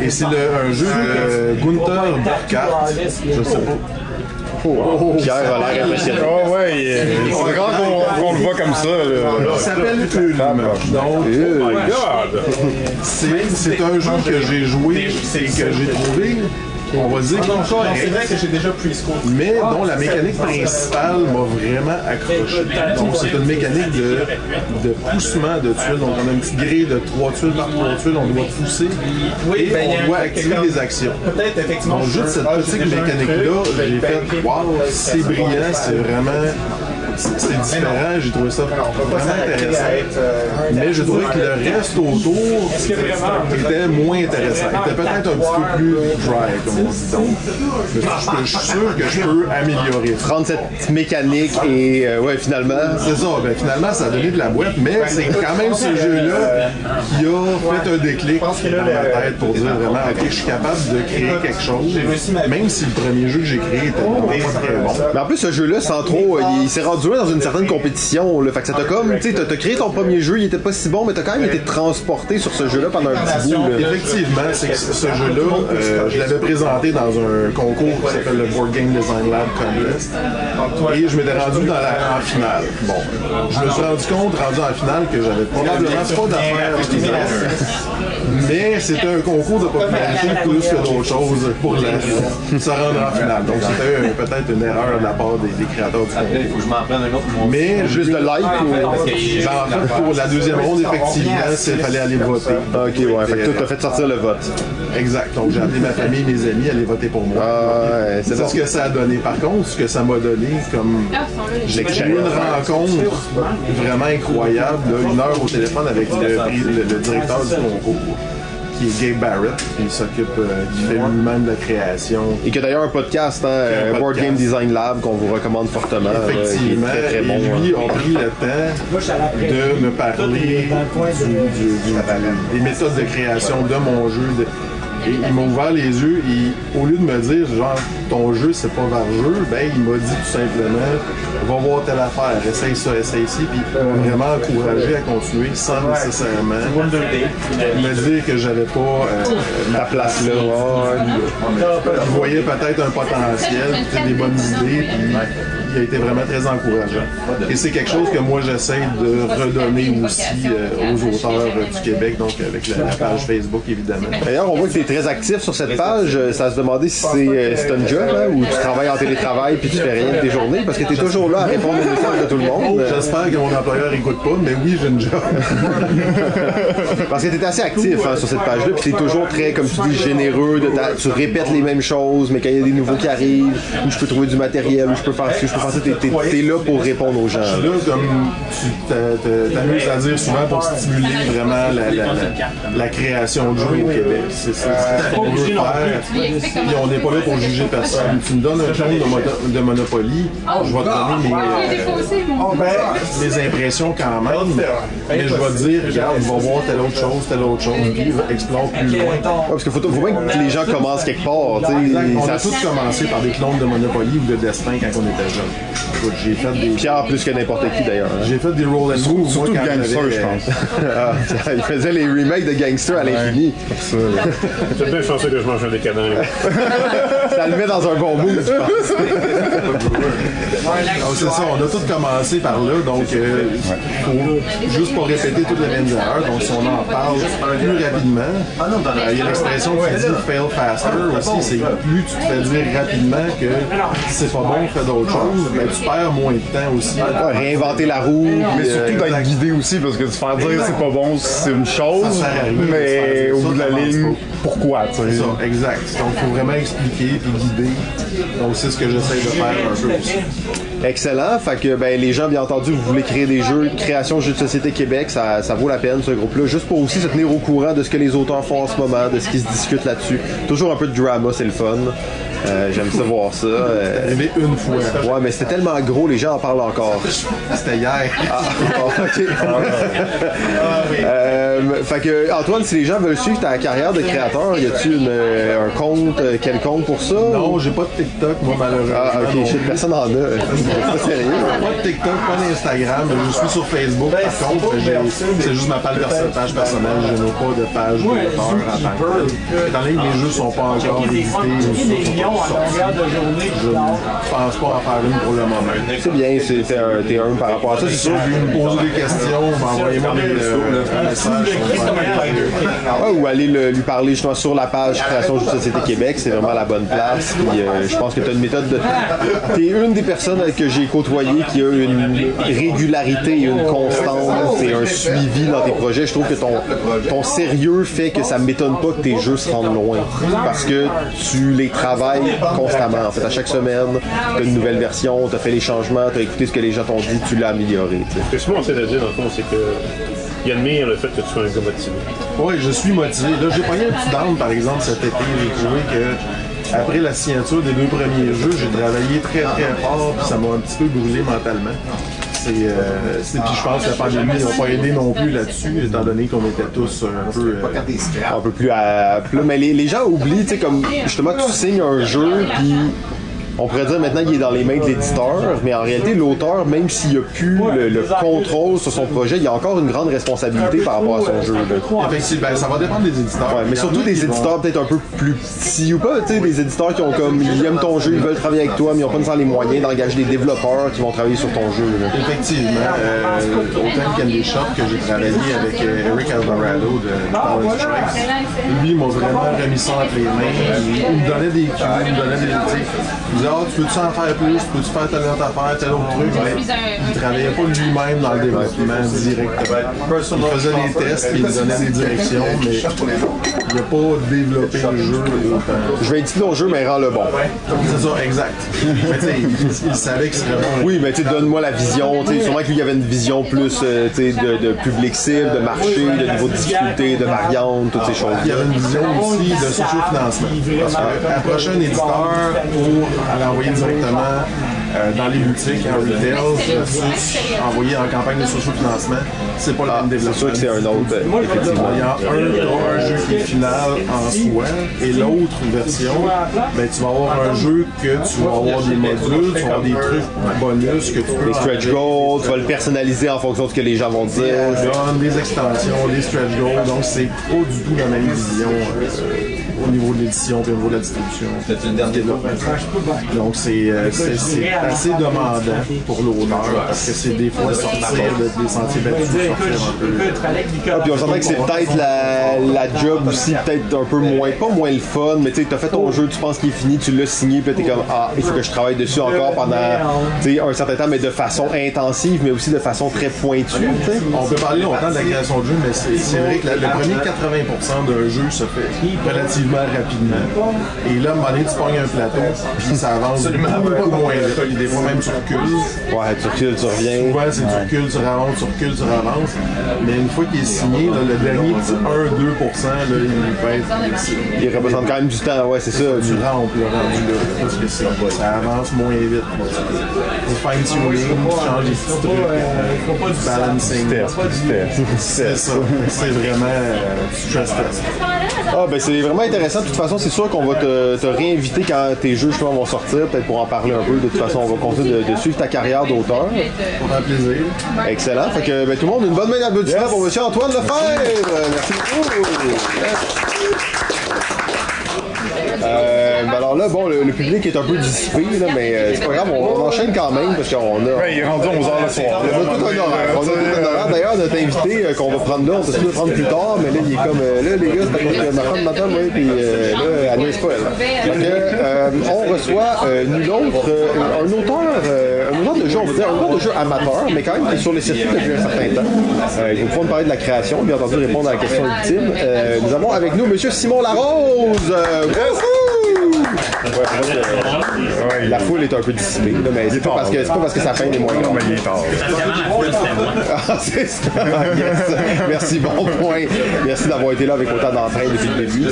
Et c'est le- un jeu de Gunther Burkhardt. Je sais pas. Pierre a l'air impressionné. Oh ouais, c'est rare qu'on le voit comme ça. là. Il s'appelle Ulm. Donc, c'est c'est un jeu que j'ai joué et que j'ai trouvé, on va dire, correct, que j'ai déjà mais dont la mécanique principale m'a vraiment accroché. Donc, c'est une mécanique de, de poussement de tuiles. Donc, on a une petite grille de 3 tuiles par 3 tuiles, on doit pousser et ben, on doit activer des actions. Peut-être effectivement. Donc, juste cette petite mécanique-là, j'ai fait Waouh, c'est brillant, c'est vraiment. C'est différent, j'ai trouvé ça vraiment intéressant. Mais je trouvais que le reste autour était moins intéressant. Il était peut-être un petit peu plus dry, comme on dit. Donc, je, suis sûr que je peux (laughs) améliorer. Prendre cette mécanique et euh, ouais, finalement. C'est ça, ben finalement ça a donné de la boîte, mais c'est quand même ce jeu-là qui a fait un déclic dans ma tête pour dire vraiment, ok, je suis capable de créer quelque chose, même si le premier jeu que j'ai créé était vraiment pas très bon. Mais en plus, ce jeu-là, sans trop, il, il s'est rendu dans une certaine compétition. Là. Fait que ça t'a comme, tu sais, t'as- créé ton premier jeu, il était pas si bon, mais t'as quand même été transporté sur ce jeu-là pendant un petit bout. Là. Effectivement, c'est que ce jeu-là, euh, je l'avais présenté dans un concours qui s'appelle le Board Game Design Lab Contest. Et je m'étais rendu dans la, en finale. Bon, je me suis rendu compte, rendu en finale, que j'avais probablement pas d'affaires. Mais c'était un concours de popularité plus que d'autres choses pour la, se rendre en finale. Donc c'était euh, peut-être une erreur de la part des, des créateurs du concours. Il faut que je m'en prenne un autre. mon- Mais Juste de like ou. ben, en fait, pour la deuxième ronde, effectivement, il fallait aller voter. Ok, ouais. Fait que toi, t'as fait sortir le vote. Exact. Donc, j'ai appelé ma famille, mes amis, à aller voter pour moi. Ah, ouais, c'est bon. ce que ça a donné. Par contre, ce que ça m'a donné comme Ah, j'ai j'ai eu une rencontre vraiment incroyable, là, une heure au téléphone avec le, le- le directeur du concours, qui est Gabe Barrett, qui s'occupe, euh, qui fait lui-même de la création. Et que d'ailleurs un podcast, hein, euh, Un Board. Game Design Lab, qu'on vous recommande fortement. euh, qui est Effectivement, très très bon. et lui hein. a pris le temps de me parler du- du- du- des méthodes de création de mon jeu. de- et il m'a ouvert les yeux et au lieu de me dire genre ton jeu c'est pas vargeux, ben il m'a dit tout simplement va voir telle affaire, essaye ça, essaye ci, puis il m'a vraiment encouragé à continuer sans nécessairement me dire que j'avais pas euh, ma place là. Il voyait peut-être un potentiel, peut-être des bonnes idées, puis il a été vraiment très encourageant. Et c'est quelque chose que moi j'essaie de redonner aussi euh, aux auteurs euh, du Québec, donc avec la, la page Facebook évidemment. D'ailleurs, on voit que tu es très actif sur cette page. Euh, Ça se demandait si c'est un job hein, ou tu travailles en télétravail puis tu fais rien de tes journées parce que tu es toujours là à répondre aux messages de tout le monde. Euh, J'espère que mon employeur écoute pas, mais oui, j'ai une job. (laughs) Parce que tu es assez actif hein, sur cette page-là, puis tu es toujours très, comme tu dis, généreux. De ta- tu répètes les mêmes choses, mais quand il y a des nouveaux qui arrivent, où je peux trouver du matériel, où je peux faire ci, je peux faire ça, t'es, t'es- t'es là pour répondre aux gens. Là, comme tu t'a- t'a- t'amuses à dire souvent pour stimuler vraiment la, la, la, la création de jeux au Québec. C'est c'est ce qu'on veut faire. Puis on n'est pas là pour juger personne. Tu me donnes un genre de, de Monopoly, je vais te donner mes, Il est défaussé, mon euh, mes impressions quand même. Mais je vais te dire, regarde, va voir telle autre chose, telle autre chose, puis explore plus loin. Ouais, parce qu'il faut, faut bien que les gens commencent quelque part. tu sais. Exact. On Ça- a tous commencé par des clones de Monopoly ou de Destin quand on était jeune. J'ai fait des. Pierre plus que n'importe qui d'ailleurs. hein. J'ai fait des roll and move. Surtout moi, quand gangster, je pense. (laughs) Ah, il faisait les remakes de Gangster à l'infini. (laughs) C'est bien chanceux que je mange un décadent. là. (laughs) Ça le met dans un bon mood, je pense. C'est ça, on a tous commencé par là, donc euh, juste pas répéter toutes les mêmes erreurs. Donc si on en parle plus rapidement, euh, il y a l'expression qui dit fail faster aussi, c'est plus tu te fais dire rapidement que c'est pas bon, fais d'autres choses, mais tu perds moins de temps aussi. Ouais, réinventer la roue. Mais puis, euh, surtout d'être guidé aussi, parce que se faire dire c'est pas bon, c'est une chose, mais au bout de la ligne, pourquoi, tu sais? C'est ça, exact. Donc il faut vraiment expliquer puis guider. Donc c'est ce que j'essaie de faire un peu aussi. Excellent. Fait que ben, les gens, bien entendu, vous voulez créer des jeux, création Jeux de Société Québec, ça, ça vaut la peine ce groupe-là, juste pour aussi se tenir au courant de ce que les auteurs font en ce moment, de ce qui se discute là-dessus. Toujours un peu de drama, c'est le fun. Euh, J'aime ça voir ça. euh. Arrivé une fois. Ouais, mais c'était tellement gros, les gens en parlent encore. C'était hier. Ah, ok. Euh, fait que, Antoine, si les gens veulent suivre ta carrière de créateur, y a-tu euh, un compte euh, quelconque pour ça? Non, j'ai pas de TikTok, moi, malheureusement. Ah, ok, plus. personne en a. C'est (laughs) pas sérieux. Pas de TikTok, pas d'Instagram. Je suis sur Facebook, par contre. C'est juste ma page, perso- page personnelle. Je n'ai pas de page que tel. Étant donné que les jeux sont pas encore édités, je ne pense pas en faire une pour le moment. C'est bien, c'est- t'es un, un par rapport à ça, c'est sûr. Si vous me posez des questions, envoyez-moi des un message. Ouais, ou aller le- lui parler justement sur la page Création de Société Québec, c'est vraiment la bonne place. Puis euh, je pense que tu as une méthode de. T'es une des personnes que j'ai côtoyé qui a une régularité et une constance et un suivi dans tes projets. Je trouve que ton, ton sérieux fait que ça m'étonne pas que tes jeux se rendent loin. Parce que tu les travailles constamment. En fait, à chaque semaine, tu as une nouvelle version, tu as fait les changements, tu as écouté ce que les gens t'ont dit, tu l'as amélioré. Ce que Simon essaie de dire, dans le fond, c'est que. Il admire le fait que tu sois un gars motivé. Oui, je suis motivé. Là, j'ai pogné un petit down, par exemple, cet été. J'ai trouvé que après la signature des deux premiers jeux, j'ai travaillé très très fort, puis ça m'a un petit peu brûlé mentalement. C'est, euh, puis je pense que la pandémie n'a pas aidé non plus là-dessus, étant donné qu'on était tous un peu. euh, un peu plus à plat. Mais les, les gens oublient, tu sais, comme justement, tu signes un jeu, puis on pourrait dire maintenant qu'il est dans les mains de l'éditeur, mais en réalité, l'auteur, même s'il n'y a plus le, le contrôle sur son projet, il y a encore une grande responsabilité par rapport à son jeu. là. Effectivement, ben, ça va dépendre des éditeurs. Ouais, mais surtout des éditeurs peut-être un peu plus petits ou pas, tu sais, des éditeurs qui ont comme, ils aiment ton jeu, ils veulent travailler avec toi, mais ils n'ont pas nécessairement les moyens d'engager des développeurs qui vont travailler sur ton jeu. là. Effectivement, euh, autant Candy Shop que j'ai travaillé avec euh, Eric Alvarado de, Power Strikes, lui il m'a vraiment remis ça entre les mains. Il, il me donnait des cues, il me donnait des tu disait Ah, tu peux-tu en faire plus, peux-tu faire telle autre affaire, tel autre truc, mais il travaillait pas lui-même dans le développement directement. Il faisait des tests, puis il me donnait des directions, mais il n'a pas développé le jeu. Je vais éditer ton jeu, mais rends-le bon. C'est ça, exact. Mais tu sais, il, savait que serait bon. Oui, mais tu sais, donne-moi la vision. tu sais, Sûrement qu'il y avait une vision plus euh, tu sais, de, de public cible, de marché, de niveau de difficulté, de variante, toutes ces choses. Il y avait une vision aussi de socio-financement. Parce qu'approcher un éditeur pour l'envoyer directement euh, dans les boutiques, en retail, versus envoyer en campagne de socio-financement, c'est pas le même développement. C'est sûr que c'est un autre, euh, effectivement. Il y a un, jeu qui est final en soi, et l'autre version, ben, tu vas avoir un jeu que tu vas avoir des modules, tu vas avoir des trucs bonus que tu peux Des stretch goals, tu vas le personnaliser en fonction de ce que les gens vont des dire. add-ons, des extensions, des stretch goals, donc c'est pas du tout la même vision euh, au niveau de l'édition et au niveau de la distribution. du développement. Donc c'est euh, c'est- c'est assez demandant pour l'auteur parce que c'est des fois sortir de- des sentiers battus, sortir un peu. Ah, puis on s'entend que c'est peut-être la, la job aussi, peut-être un peu moins, pas moins le fun, mais tu sais, t'as fait ton jeu, tu penses qu'il est fini, tu l'as signé, puis t'es comme, ah, il faut que je travaille dessus encore pendant, un certain temps, mais de façon intensive, mais aussi de façon très pointue. On peut parler longtemps de la création de jeu, mais c'est c'est vrai que la- le premier 80% d'un jeu se fait relativement rapidement. Et là, à un moment donné, tu pognes un plateau, puis ça avance beaucoup moins vite. Des fois même tu recules. Ouais, tu recules, tu reviens. Souvent, c'est tu recules, tu ravances, tu recules, tu ravances. Mais une fois qu'il est signé, là, le dernier petit 1-2%, là, il être. Il représente quand même du temps, ouais, c'est ça. Tu rampes le rendu là, parce que ça avance moins vite. Du fine-tuning, tu changes des petits trucs, du balancing. C'est ça. C'est vraiment euh, du stress test. Ah, ben c'est vraiment intéressant. De toute façon, c'est sûr qu'on va te, te réinviter quand tes jeux justement vont sortir, peut-être pour en parler un peu. De toute façon, on va continuer de, de suivre ta carrière d'auteur. Pour faire plaisir. Excellent. Fait que ben, tout le monde, une bonne main d'applaudissement pour M. Antoine Lefebvre. Merci beaucoup. Euh, ben alors là, bon, le, le public est un peu dissipé, là, mais euh, c'est pas grave, on, on enchaîne quand même parce qu'on a. Ben, il est rendu 11h le soir. On a tout un horaire. On a tout un horaire. D'ailleurs, notre invité euh, qu'on va prendre là, on peut le prendre plus tard, mais là, il est comme euh, là, les gars, c'est cause que ma femme m'attend, moi, puis euh, là, elle n'est pas elle. Euh, on reçoit euh, nul autre, euh, un auteur, euh, un auteur de jeu, on va dire, un auteur de jeu amateur, mais quand même qui est sur les circuits depuis un certain temps. Euh, il va pouvoir nous parler de la création, bien entendu répondre à la question ultime. Euh, nous avons avec nous M. Simon Larose. Euh! Ouais, La foule est un peu dissipée, là, mais c'est pas, parce que- c'est pas parce que sa fin est moins grande. Il est tard. Ah, (laughs) c'est ça. Yes. Merci, bon point. Merci d'avoir été là avec autant d'entrain depuis le début.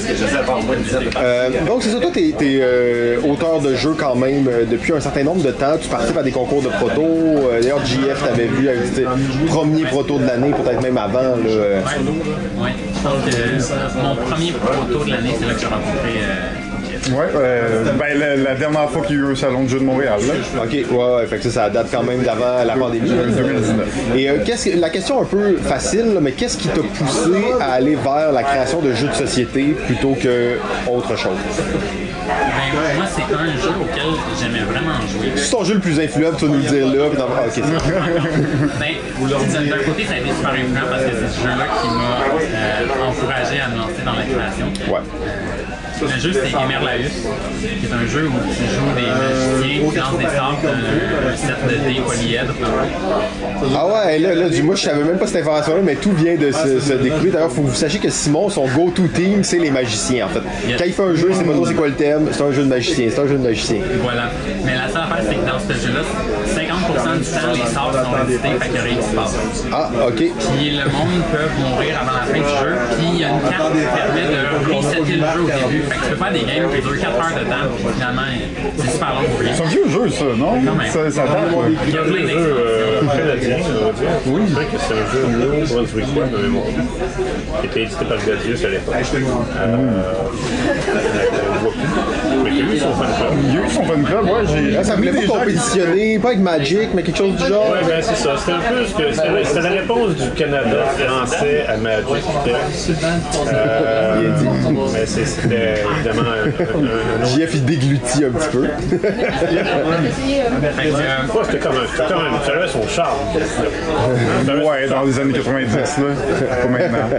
Euh, donc, c'est ça, toi, t'es es, auteur de jeux quand même euh, depuis un certain nombre de temps. Tu participes à des concours de proto. Euh, D'ailleurs, JF t'avait vu avec tes premier proto de l'année, peut-être même avant. Là, euh. Ouais, je pense que euh, mon premier proto de l'année, c'est là que j'ai rencontré Ouais, euh, ben, la, la dernière fois qu'il y a eu un salon de jeux de Montréal, là. Ok, ouais, ouais, fait que ça, ça date quand même d'avant la pandémie. 2019. Et euh, qu'est-ce que, la question un peu facile, là, mais qu'est-ce qui t'a poussé à aller vers la création de jeux de société plutôt que autre chose? Ben, moi, c'est un jeu auquel j'aimais vraiment jouer. C'est ton jeu le plus influent, tu vas nous le dire là. Puis dans... ah, ok, c'est (laughs) Ben, d'un côté, ça a été super influent parce que c'est ce jeu-là qui m'a euh, encouragé à me lancer dans la création. Ouais. Le jeu, c'est Emerlaus, qui est un jeu où tu joues des magiciens qui lancent des sorts d'un set de dés polyèdres. Ah ouais, là, là, du moi, je savais même pas cette information-là, mais tout vient de se, se découvrir. D'ailleurs, faut que vous sachiez que Simon, son go-to team, c'est les magiciens, en fait. Yes. Quand il fait un jeu, c'est pas trop c'est quoi le thème, c'est un jeu de magicien, c'est un jeu de magicien. Voilà. Mais la seule affaire, c'est que dans ce jeu-là, 50% du temps, les sorts sont récités, fait qu'il a rien qui se passe. Ah, ok. Puis le monde peut mourir avant la fin du jeu. Puis il y a une carte qui permet de resetter le jeu au début. Fait que tu peux faire des games qui durent 4 heures de temps. Puis finalement, c'est super long pour rien. C'est un vieux jeu, ça, non? Quand même. Ça, ça date, ouais. Il y a plein jeu euh. Oui. C'est vrai que c'est un jeu New Brunswickois de mémoire. Qui était édité par Gladius à l'époque. Euh, euh. Mais qui a eu son fan club. Il y a eu son fan club, ouais. J'ai Là, ça voulait pas compétitionner, pas avec Magic, mais quelque chose du genre. Ouais, ben c'est ça. C'était un peu ce que. C'était la réponse du Canada français à Magic. Euh, mais c'est- c'était évidemment un, un, un autre. JF, il déglutit un petit peu. Euh, c'était comme un. C'était comme un. Ça avait son charme. Ouais, dans les années 90, là. Pas maintenant.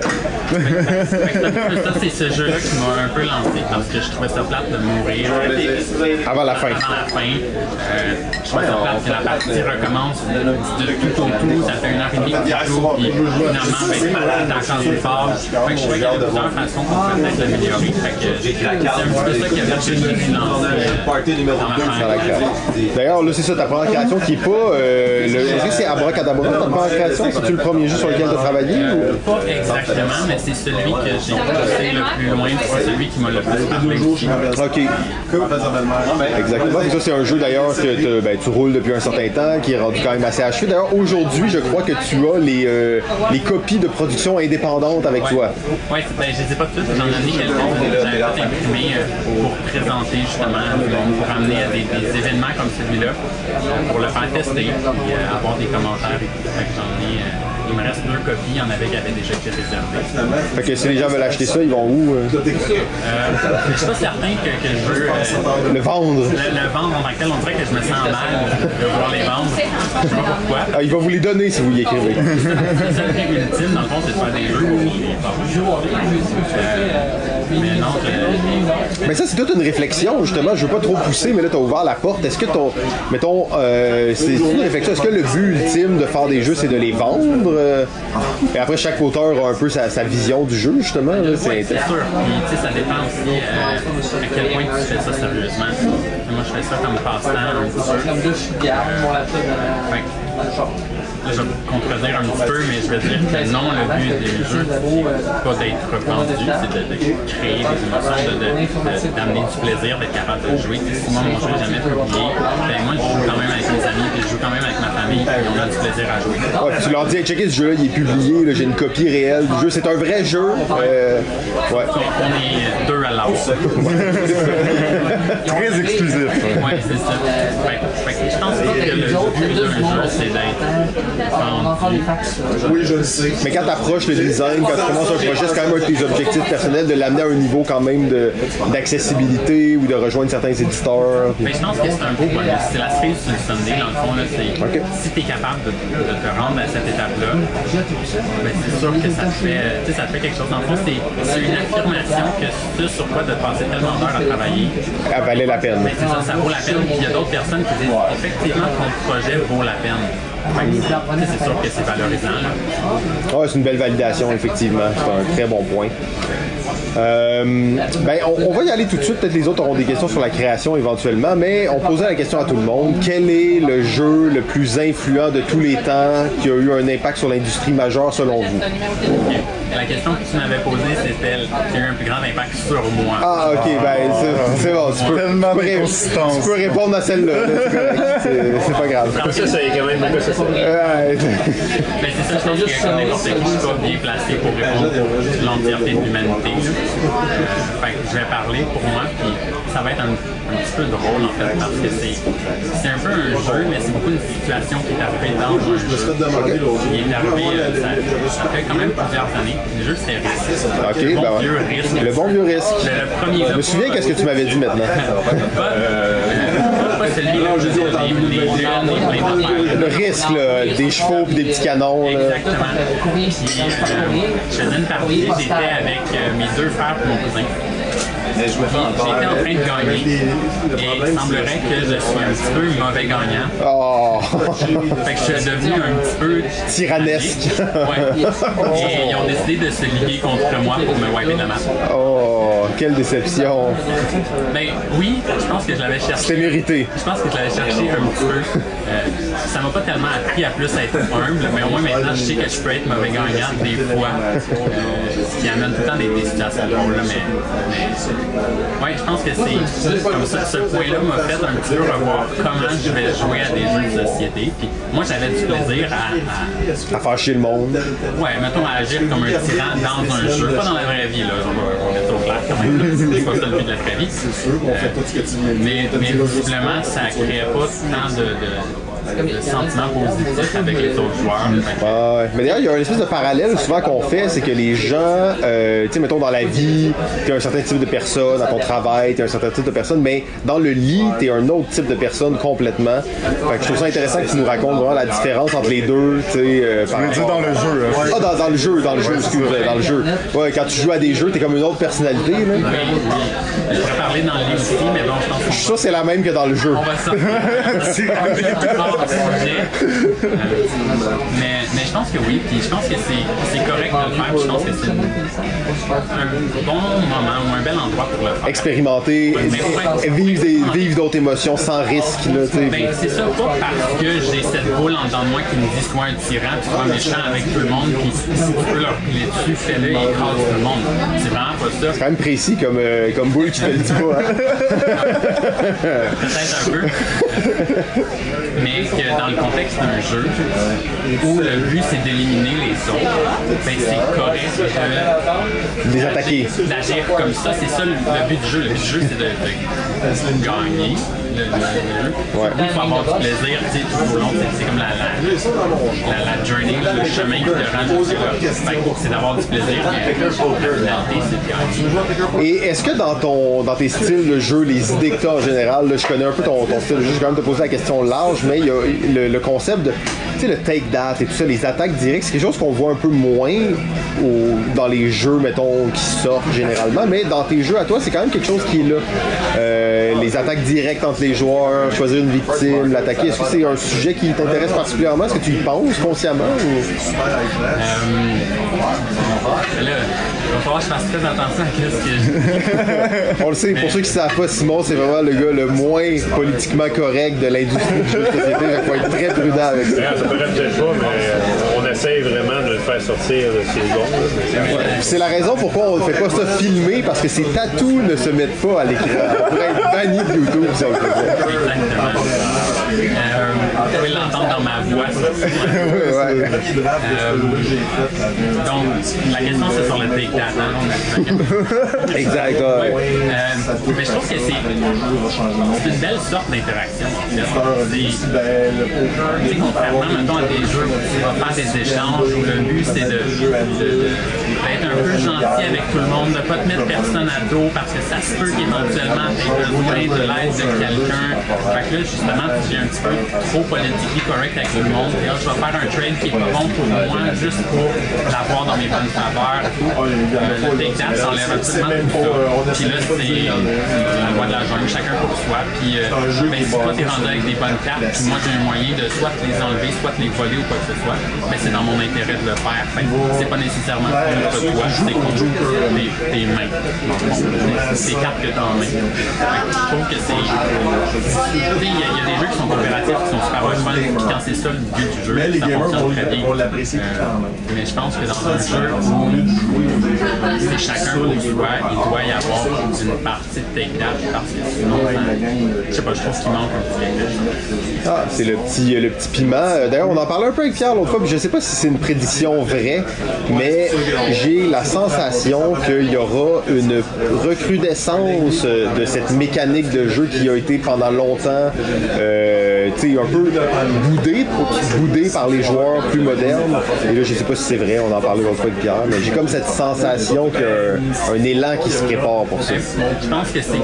c'est ce jeu-là qui m'a un peu lancé parce que je trouvais ça plate de mourir. Avant la fin. Avant la fin. Euh, je plate que la partie recommence de, de tout au tout. Ça fait une heure et demie que tu joues, puis finalement, ben, des forts. Fait que je trouvais qu'il y avait plusieurs façons qu'on pouvait peut-être l'améliorer. Fait que c'est un petit peu ça qui a fait euh, dans Dans la. D'ailleurs, là, c'est ça, ta première création qui est pas. Euh, le, est-ce que c'est Abracadabra, ta première création? C'est-tu le premier jeu sur lequel tu as travaillé? ou- Euh, Pas exactement, mais c'est celui que j'ai poussé le plus loin, c'est celui qui m'a le plus parlé. Ok. Exactement. Et ça, c'est un jeu d'ailleurs que te- ben, tu roules depuis un certain temps, qui est rendu quand même assez achevé. D'ailleurs, aujourd'hui, je crois que tu as les, euh, les copies de production indépendantes avec toi. Ouais, c'est- ben, je les ai pas toutes, j'en ai amené quelques-unes. J'avais tout imprimé euh, pour présenter justement, pour amener à des, des événements comme celui-là, pour le faire tester, puis euh, avoir des commentaires et j'en ai, euh, il me reste deux copies, il y en avait qui avaient déjà été réservées. Fait que si les gens veulent acheter ça, ils vont où? euh? Euh, je suis pas certain que, que je veux euh, Le vendre. le, le vendre en tant que tel. On dirait que je me sens mal de vouloir les vendre. Je sais pas pourquoi. Ah, il va vous les donner si vous y écrivez. C'est ça le ultime, dans le fond, c'est de faire des jeux. Euh, mais non, Mais ça, c'est toute une réflexion, justement. Je veux pas trop pousser, mais là, tu as ouvert la porte. Est-ce que ton. Mettons, euh, c'est une réflexion. Est-ce que le but ultime de faire des jeux, c'est de les vendre? Euh? Et après, chaque auteur a un peu sa, sa vision du jeu, justement. là. C'est sûr. Puis, tu sais, ça dépend aussi euh, à quel point tu fais ça sérieusement. Moi, je fais ça comme passe-temps. Comme deux, je suis je vais contredire un petit peu, mais je vais dire que non, le but des jeux, c'est pas d'être rependu, c'est de, de créer des émotions, de- de- de- d'amener du plaisir, d'être capable de jouer. Si moi, mon jeu n'est jamais publié, ben moi, je joue quand même avec mes amis, puis je joue quand même avec ma famille, puis on a du plaisir à jouer. Ouais, puis tu leur dis, hey, checkez ce jeu-là, il est publié, j'ai une copie réelle du jeu. C'est un vrai jeu. Euh, ouais. On est deux à l'autre. (laughs) Très exclusif. Ouais, c'est ça. Je pense pas que le but d'un jeu, c'est d'être Oui, je le sais. Mais quand tu approches le design, quand tu commences un projet, c'est quand même un de tes objectifs personnels de l'amener à un niveau quand même d'accessibilité ou de rejoindre certains éditeurs. Mais je pense que c'est un beau bonus. C'est la cerise sur le Sunday, dans le fond. Là, c'est, Si tu es capable de, de te rendre à cette étape-là, ben, c'est sûr que ça te, fait, ça te fait quelque chose. Dans le fond, c'est, une affirmation que ce sur quoi de passer tellement d'heures à travailler, Ça valait la peine. ben, c'est ça, ça vaut la peine. Puis il y a d'autres personnes qui disent effectivement ton projet vaut la peine. C'est sûr que c'est valorisant. Ouais, c'est une belle validation, effectivement. C'est un très bon point. Euh, ben, on, on va y aller tout de suite. Peut-être les autres auront des questions sur la création éventuellement, mais on posait la question à tout le monde. Quel est le jeu le plus influent de tous les temps qui a eu un impact sur l'industrie majeure selon vous? La question que tu m'avais posée, c'était qui a eu un plus grand impact sur moi. Ah, ok, ben, c'est- c'est bon. Tu peux, Tellement tu peux tu répondre à celle-là. là, c'est pas grave. Comme ça, c'est quand même beaucoup ça. Ouais. Ben, c'est ça, je pense que comme n'importe qui, je suis pas bien placé pour répondre pour l'entièreté de l'humanité. Fait que je vais parler pour moi, puis ça va être un, un petit peu drôle en fait, parce que c'est un peu un jeu, mais c'est beaucoup une situation qui est arrivée dans un jeu. Il est arrivé, euh, ça, ça fait quand même plusieurs années. Le jeu, c'est Risk. Ok, le bon ben ouais. vieux Risk. Le bon vieux risque. Le, le premier Je me souviens qu'est-ce que tu m'avais dit maintenant. Pas, euh, pas je les, les d'affaires. Le risque, là, des chevaux et des petits canons. Exactement. Puis, euh, je faisais une partie, j'étais avec euh, mes deux frères et mon cousin. Puis, J'étais en train de gagner et il semblerait que je suis un petit peu mauvais gagnant. Oh, (laughs) Fait que je suis devenu un petit peu tyrannesque. Ouais. Et ils ont décidé de se liguer contre moi pour me wiper de la map. Oh, quelle déception. Ben oui, je pense que je l'avais cherché. C'était mérité. Je pense que je l'avais cherché un petit peu. Euh, ça m'a pas tellement appris à plus être humble, mais au moins maintenant je sais que je peux être mauvais gagnant des fois. Euh, ce qui amène tout le temps des, des situations drôles, mais, mais ouais, je pense que c'est comme ça. Ce point-là m'a fait un petit peu revoir comment je vais jouer à des jeux de société. Puis moi j'avais du plaisir à, à À faire chier le monde. Ouais, mettons à agir comme un tyran dans un jeu, pas dans la vraie vie, là. On mettre au clair quand même. C'est pas ça le but de la vraie vie. Euh, mais, mais visiblement, ça créait pas tant de, de, de sentiments positifs avec les autres joueurs. Que- ouais. Mais d'ailleurs, il y a une espèce de parallèle souvent qu'on fait, c'est que les gens, euh, tu sais, mettons dans la vie, t'es un certain type de personne, dans ton travail, t'es un certain type de personne, mais dans le lit, t'es un autre type de personne complètement. Fait que je trouve ça intéressant que tu nous racontes vraiment la différence entre les deux, tu sais. euh, par Je veux dire dans le jeu. hein? Ah, dans, dans le jeu, dans le jeu, excuse, dans le jeu. Ouais, quand tu joues à des jeux, t'es comme une autre personnalité, là. Oui, oui. Je pourrais parler dans le aussi, mais bon, je pense Je qu'on suis sûr que c'est la même que dans le jeu. On va sortir (laughs) Euh, (laughs) mais, mais je pense que oui, puis je pense que c'est c'est correct de le faire, je pense que c'est un bon moment ou un bel endroit pour le faire. Expérimenter, et- vivre, d'autres émotions sans risque, là, tu sais. Ben, c'est ça, pas parce que j'ai cette boule en dedans de moi qui me dit sois un tyran, puis sois méchant avec tout le monde, puis si tu peux leur piler dessus, fais-le et écrase tout le monde. C'est vraiment pas ça. C'est quand même précis comme, euh, comme boule qui te le dit pas. hein. Peut-être un peu. (laughs) Mais que dans le contexte d'un jeu où le but c'est d'éliminer les autres, ben c'est correct de Les attaquer. d'agir comme ça. C'est ça le, but du jeu. Le but du jeu c'est de gagner le, le- le jeu. Ouais. Il faut avoir du plaisir tu sais, tout au long. C'est- comme la, la, la, la journey, le chemin qui te rend C'est d'avoir du plaisir. Et est-ce que dans ton dans tes styles de jeu, les idées que tu as en général, là, je connais un peu ton, ton style de jeu, je vais quand même te poser la question large, mais il y a le, le concept de tu sais le take that et tout ça, les attaques directes, c'est quelque chose qu'on voit un peu moins au- dans les jeux, mettons, qui sortent généralement, mais dans tes jeux à toi, c'est quand même quelque chose qui est là. Euh, les attaques directes entre les joueurs, choisir une victime, l'attaquer, est-ce que c'est un sujet qui t'intéresse particulièrement? Est-ce que tu y penses consciemment? Ou... Là, il va falloir que je fasse très attention à ce que je dis. (laughs) On le sait, pour ceux qui ne savent pas, Simon, c'est vraiment le gars le moins politiquement correct de l'industrie du jeu de société. Il faut être très prudent avec ça. Ça paraît peut-être pas, mais on essaye vraiment de le faire sortir de ses gonds. C'est la raison pourquoi on ne fait pas ça filmer, parce que ces tatous ne se mettent pas à l'écran. On pourrait être banni de YouTube si on le faisait. Vous pouvez l'entendre dans ma voix. Ouais. (laughs) Euh, donc, la question c'est sur le take that. hein, Exact. ouais. Euh, mais je trouve que c'est c'est une belle sorte d'interaction. C'est- Tu sais, contrairement, mettons, à des jeux où tu vas faire des échanges où le but c'est de, de- de- d'être un peu gentil avec tout le monde, de pas te mettre personne à dos parce que ça se peut qu'éventuellement tu aies besoin de l'aide de quelqu'un. Fait que là, justement, tu deviens un petit peu trop correct avec le monde. Et là, je vais faire un trade qui est pas bon pour moi, juste pour l'avoir dans mes bonnes faveurs. tout. Euh, le take that, ça enlève absolument tout ça. Puis là, c'est euh, la loi de la jungle, chacun pour soi. Puis euh, ben, si toi, t'es rendu avec des bonnes cartes, puis moi, j'ai un moyen de soit les enlever, soit les voler ou quoi que ce soit, mais c'est dans mon intérêt de le faire. Fait c'est pas nécessairement contre toi, c'est contre tes, tes mains. C'est tes cartes que t'as en main. Je trouve que c'est. Tu sais, Il y, y a des jeux qui sont coopératifs, qui sont super quand c'est ça le but du jeu, Mais les ça gamers vont- l'apprécier Euh, quand même. mais je pense que dans un jeu où c'est chacun pour soi, il doit y avoir une partie de take that parce que sinon, ça- je sais pas, je trouve qu'il manque un petit quelque chose. Ah, c'est le petit, le petit piment. Euh, D'ailleurs, on en parlait un peu avec Pierre l'autre fois, puis je sais pas si c'est une prédiction vraie, mais j'ai la sensation qu'il y aura une recrudescence euh, de cette mécanique de jeu qui a été pendant longtemps, euh, tu sais, un peu boudée, boudée par les joueurs plus modernes. Et là, je sais pas si c'est vrai, on en parlait l'autre fois avec Pierre, mais j'ai comme cette sensation y a un, élan qui se prépare pour ça. Je pense que c'est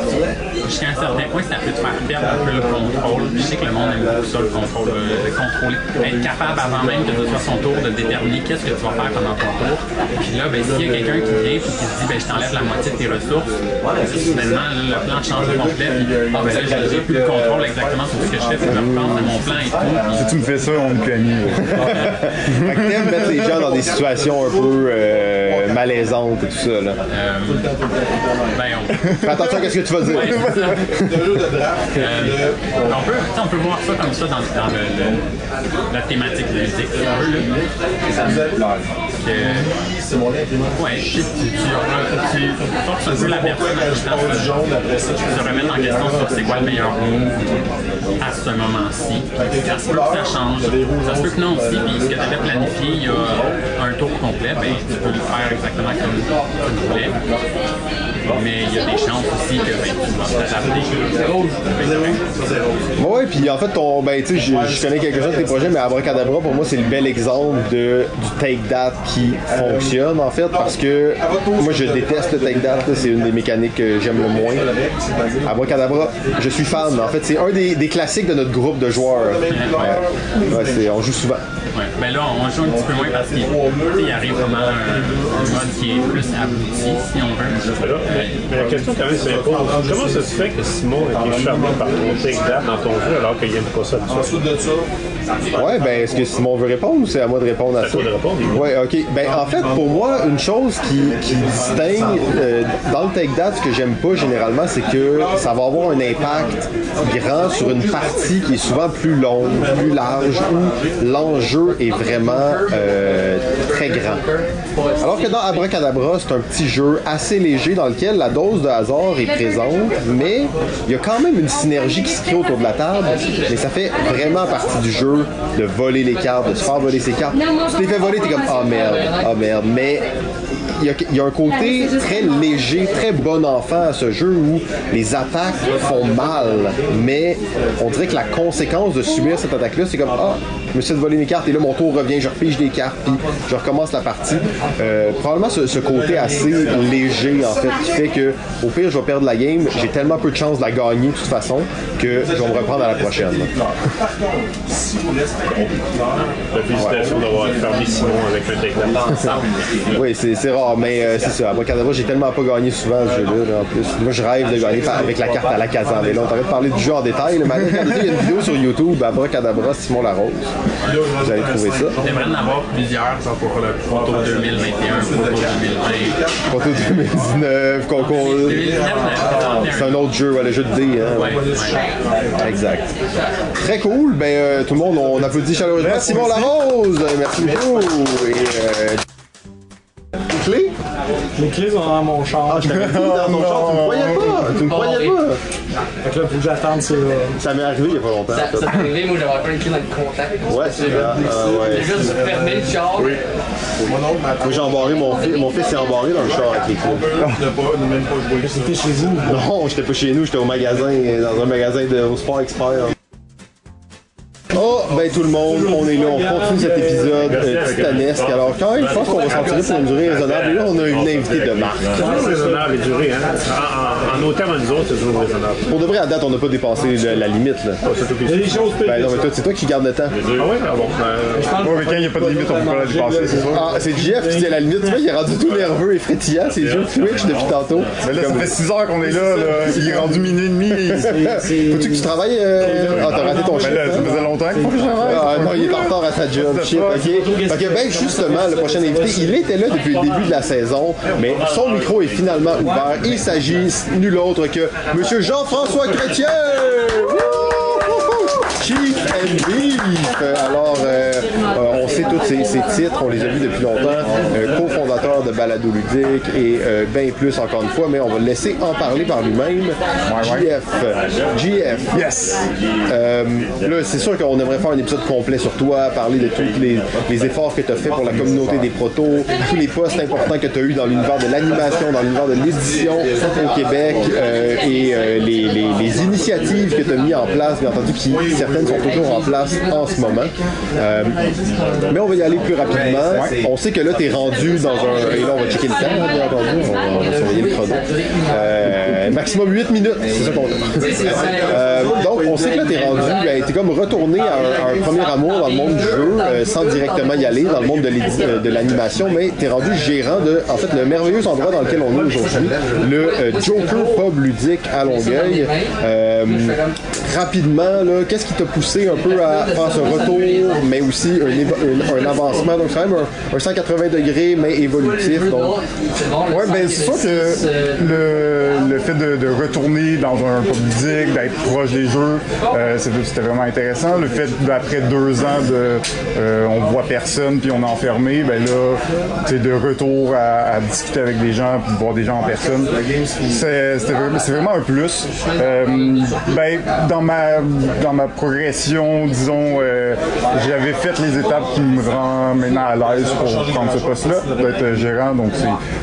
jusqu'à un certain point, ça peut te faire perdre un peu le contrôle. Je sais que le monde aime beaucoup ça, le contrôle, euh, le contrôler. Être capable avant même que ce soit son tour de déterminer qu'est-ce que tu vas faire pendant ton tour. Puis là, ben, s'il y a quelqu'un qui vient et qui se dit ben, je t'enlève la moitié de tes ressources, là, le plan change de complet. Puis ah, ben, plus le contrôle exactement sur ce que je fais. Que je repense à mon plan et tout. Puis, Si tu me fais ça, on me punit. Fait que t'aimes mettre les gens dans des situations un peu euh, malaisantes et tout ça, là. euh, ben, on, Fais attention à ce que tu vas dire. Ouais. Euh, on, peut, on peut voir ça comme ça dans, dans le, le- la thématique de musique. Là. Que, ouais, tu, tu, la personne tu te remettre en question sur c'est quoi le meilleur move à ce moment-ci. Ça se peut que ça change, ça se peut que non aussi, puis tu avais planifié il y a un tour complet, ben, tu peux le faire exactement comme tu voulais. Mais il y a des chances aussi que ben, tu vas t'adapter. Ouais, puis en fait, ton, ben, tu sais, je, connais quelques-uns de tes projets, mais Abracadabra, pour moi, c'est le bel exemple de, du take that qui fonctionne, en fait, parce que moi, je déteste le take là, c'est une des mécaniques que j'aime le moins. Abracadabra, je suis fan, en fait, c'est un des, des classiques de notre groupe de joueurs. Ouais, ouais, on joue souvent. Ouais. Ben là, on joue un petit peu moins parce qu'il arrive vraiment un, un mode qui est plus abouti, si on veut. Mais, mais la question quand même c'est comment ça se fait que Simon était charmé par ton take that dans ton jeu alors qu'il n'aime pas ça du tout? Ouais, ben, est-ce que Simon veut répondre ou c'est à moi de répondre à ça? toi de répondre, Ouais, ok. Ben, en fait, pour moi, une chose qui, qui distingue euh, dans le take that, ce que j'aime pas généralement, c'est que ça va avoir un impact grand sur une partie qui est souvent plus longue, plus large, où l'enjeu est vraiment euh, très grand. Alors que dans Abracadabra, c'est un petit jeu assez léger dans lequel la dose de hasard est présente, mais il y a quand même une synergie qui se crée autour de la table, mais ça fait vraiment partie du jeu de voler les cartes, de se faire voler ses cartes. Tu t'es fait voler, t'es comme « Ah merde, ah merde », mais il y a un côté très léger, très bon enfant à ce jeu où les attaques font mal, mais on dirait que la conséquence de subir cette attaque-là, c'est comme Ah, je me suis voler mes cartes et là mon tour revient, je repige des cartes, puis je recommence la partie. Euh, probablement ce, ce côté assez léger en fait, qui fait que au pire je vais perdre la game, j'ai tellement peu de chances de la gagner de toute façon que je vais me reprendre à la prochaine. Félicitations d'avoir fermé Simon avec un. Oui, c'est rare, mais euh, c'est ça. Abracadabra, j'ai tellement pas gagné souvent ce jeu-là, là, en plus. Moi, je rêve de gagner avec la carte à la Kazan. Mais là, on t'arrête de parler du jeu en détail. mais regardez, il y a une vidéo sur YouTube, Abracadabra, Simon Larose. Vous allez trouver ça? J'aimerais en avoir plusieurs pour le photo 2021, photo 2020. Photo 2019, concours. 2019, C'est un autre jeu, ouais, le jeu de dés. Hein, Ouais, ouais. Exact. Très cool. Ben, euh, tout le monde, on applaudit chaleureusement Simon Larose. Merci beaucoup. Et, euh, les clés? Les clés sont dans mon char. Ah, je t'avais dit dans ton char, tu me croyais pas. Tu me croyais pas. Fait que là, faut que j'attende, c'est là. Ça m'est arrivé il y a pas longtemps. Ça, ça. ça t'est arrivé, moi j'avais pas une clé dans le contact. Ouais, c'est vrai. Ah, ouais. J'ai juste fermé le char. Moi, j'ai embarré mon fils. Mon fils s'est embarré dans le char avec les clés. C'était chez vous? Non, j'étais pas chez nous, j'étais au magasin, dans un magasin de au Sport Expert. Oh, ben tout le monde, on est là, on continue cet épisode euh, titanesque. Alors, quand même, je pense qu'on va s'en tirer pour une durée raisonnable. Et là, on a une invitée de marque. C'est raisonnable et duré, hein. En, en, en autant nous autres, c'est toujours raisonnable. Pour de vrai, à date, on n'a pas dépassé le- la limite. Là. Ben non, mais toi, c'est toi qui garde le temps. Ah ouais, ah bon. ben, Ouais, mais quand il n'y a pas de limite, on peut pas la dépasser, c'est sûr. Ah, c'est Jeff qui dit à la limite, tu vois, il est rendu tout nerveux et frétillant, c'est jeux Twitch depuis tantôt. Mais là, ça fait 6 heures qu'on est là, là. Il est rendu minuit et demi. Faut-tu que tu travailles euh... Ah, t'as raté ton Ben ça faisait longtemps faut que. Ah non, il est en retard à sa job. Shit, ok? Ok, ben justement, le prochain invité, il était là depuis le début de la saison, mais son micro est finalement ouvert. Il s'agit nul autre que Monsieur Jean-François Chrétien! Chief and Beef! Alors, euh, sait tous ces, ces titres, on les a vus depuis longtemps. Euh, cofondateur de Balado Ludique et euh, bien plus encore une fois, mais on va le laisser en parler par lui-même. JF. JF. Yes! Euh, là, c'est sûr qu'on aimerait faire un épisode complet sur toi, parler de tous les, les efforts que tu as fait pour la communauté des protos, tous les postes importants que tu as eu dans l'univers de l'animation, dans l'univers de l'édition au Québec euh, et euh, les, les- les initiatives que tu as mis en place, bien entendu, qui certaines sont toujours en place en ce moment. Euh, mais on va y aller plus rapidement. On sait que là, tu es rendu dans un. Et là, on va checker le temps, hein, bien entendu. On va, surveiller le chrono. Euh, maximum 8 minutes, c'est ça qu'on a. Euh, donc, on sait que là, t'es rendu, ben, t'es comme retourné à un, à un premier amour dans le monde du jeu, euh, sans directement y aller, dans le monde de euh, de l'animation, mais t'es rendu gérant de, en fait, le merveilleux endroit dans lequel on est aujourd'hui, le Joker Pub ludique à Longueuil. Rapidement, qu'est-ce qui t'a poussé un peu à faire ce retour, mais aussi un, un- avancement, donc quand même un, un 180 degrés, mais évolutif. Donc, Ouais, ben c'est sûr que le, le fait de, retourner dans un pub ludique, d'être proche des jeux, euh, c'est- c'était vraiment intéressant. Le fait d'après deux ans de euh, on voit personne puis on est enfermé, ben là, c'est de retour à, discuter avec des gens voir des gens en personne. C'est vraiment, c'est un plus. Euh, ben dans ma dans ma progression, disons, j'avais fait les étapes qui me rendent maintenant à l'aise pour prendre ce poste-là, d'être gérant. Donc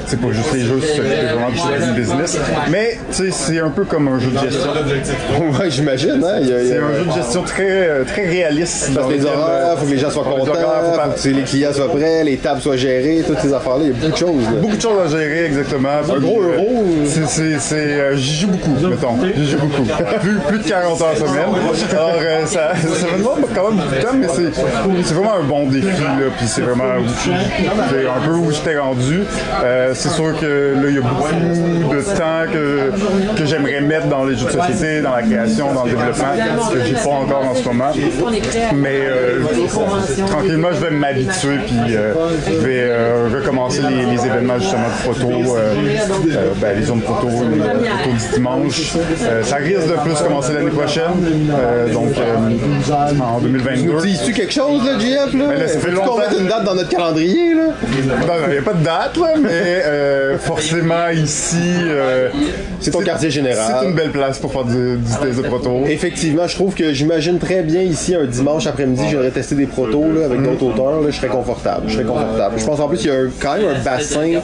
c'est pas juste les jeux, c'est vraiment du business. Mais tu sais, c'est un peu comme un jeu de gestion. (laughs) ouais, j'imagine, hein. il il C'est un jeu de gestion très euh, très réaliste. Parce dans que les horaires, euh, faut que les gens soient contents, horaires, faut que les clients soient prêts, les tables soient gérées, toutes ces affaires-là, il y a beaucoup de choses. là. Beaucoup de choses à gérer, exactement. Un gros euh, euro. C'est, j'y joue beaucoup, mettons. J'y joue beaucoup. Plus, plus de 40 heures semaine. Alors, euh, ça, ça me demande quand même beaucoup de temps, mais c'est vraiment un bon défi, là. Puis c'est vraiment un peu où j'étais rendu. Euh, c'est sûr que là, il y a beaucoup de temps que, que j'aimerais mettre dans les jeux de société, dans la création, dans le développement, que j'ai pas encore en ce moment. Mais euh, tranquillement, je vais m'habituer, puis euh, je vais recommencer les, événements justement de photo, ben, les zones photo, les photos du dimanche. Ça risque de plus commencer l'année prochaine, donc en 2022. Nous dis-tu quelque chose, là, JF, là? Là, ça fait qu'on mette une date dans notre calendrier, là? Il n'y a pas de date, là, mais euh, forcément ici, euh, C'est ton quartier général. c'est une belle place pour faire du, du test de proto. Effectivement, je trouve que j'imagine très bien ici un dimanche après-midi, j'aurais testé des protos là, avec d'autres auteurs, là, je serais confortable. Je serais confortable. Je pense en plus qu'il y a un- quand même un bassin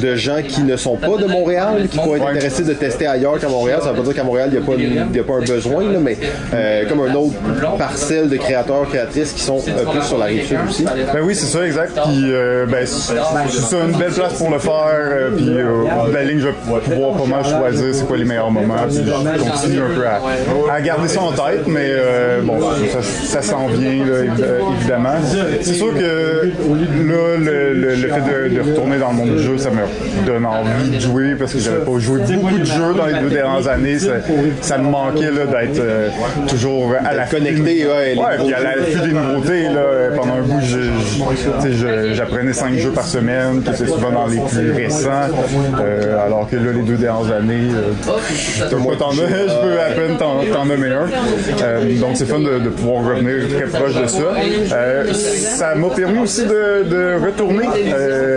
de gens qui ne sont pas de Montréal, qui pourraient être intéressés de tester ailleurs qu'à Montréal. Ça veut pas dire qu'à Montréal, il n'y a, pas une- il y a pas un besoin, là, mais euh, comme un autre parcelle de créateurs, créatrices qui sont euh, plus sur la rive aussi. Ben oui, c'est ça, exact. Puis, euh, ben, c'est c'est ça, une belle place pour le faire. euh, puis, euh, au bout de la ligne, je vais pouvoir pas mal choisir c'est quoi les meilleurs moments. Puis, je continue un peu à, à garder ça en tête, mais euh, bon, ça, ça s'en vient, là, évidemment. C'est sûr que là, le, le- le fait de, de retourner dans le monde du jeu, ça me donne envie de jouer parce que j'avais pas joué beaucoup de jeux dans les deux dernières années. Ça, ça me manquait là, d'être euh, toujours à la connecté, ouais, puis à l'affût des nouveautés. Là, pendant un je- j'apprenais cinq jeux par semaine, qui étaient souvent dans les plus récents. Euh, alors que là, les deux dernières années, euh, t'en (laughs) je peux à peine t'en, nommer un. Euh, donc c'est fun de, de pouvoir revenir très proche de ça. Ça m'a permis aussi de, de retourner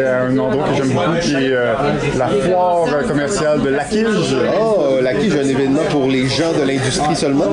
à un endroit que j'aime beaucoup, qui est la foire commerciale de Laquille. Oh, la qui j'ai un événement pour les gens de l'industrie seulement.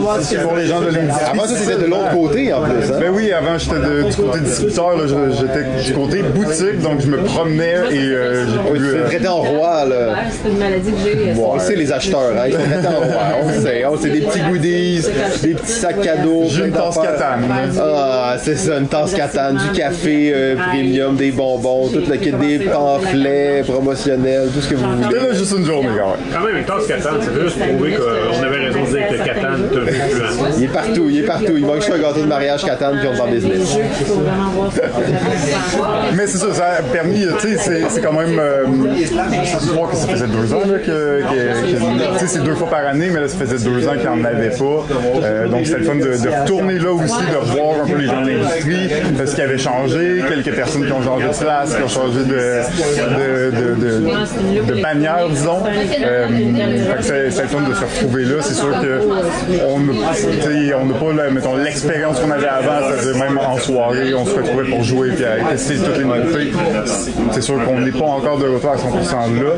Pour les gens de l'industrie. Avant c'était de l'autre côté en plus. Hein? Ben oui, avant j'étais de- du côté distributeur, là, je- j'étais du côté boutique, donc je me promenais et euh, j'ai es euh, traité en roi, là. C'est une maladie que j'ai. euh, On le sait, les acheteurs, hein, ils sont traités en roi. On le sait. On sait des petits goodies, des petits sacs cadeaux. J'ai une tasse catane. Ah, c'est ça, une tasse catane, du café euh, premium, des bonbons, tout le kit, des pamphlets promotionnels, tout ce que vous C'était voulez. là juste une journée, quand même. Quand même, une tasse Catan, c'est juste prouver qu'on avait raison de dire que Catan te veut plus. Il est partout, il est partout. Il manque juste un gâteau de mariage catane puis on est en des business. Mais c'est ça, ça a permis, tu sais, c'est- quand même. euh, je crois que ça faisait deux ans là, que. c'est deux fois par année, mais là, ça faisait deux ans qu'il n'y en avait pas. Euh, donc, c'était le fun de, retourner là aussi, de voir un peu les gens de l'industrie, euh, ce qui avait changé, quelques personnes qui ont changé de place, qui ont changé de, de, de, disons. Euh, c'est le fun de se retrouver là. C'est sûr que on n'a pas, mettons, l'expérience qu'on avait avant, c'est-à-dire même en soirée, se retrouvait pour jouer puis à tester toutes les nouveautés. C'est sûr qu'on n'est pas encore de retour à 100% là,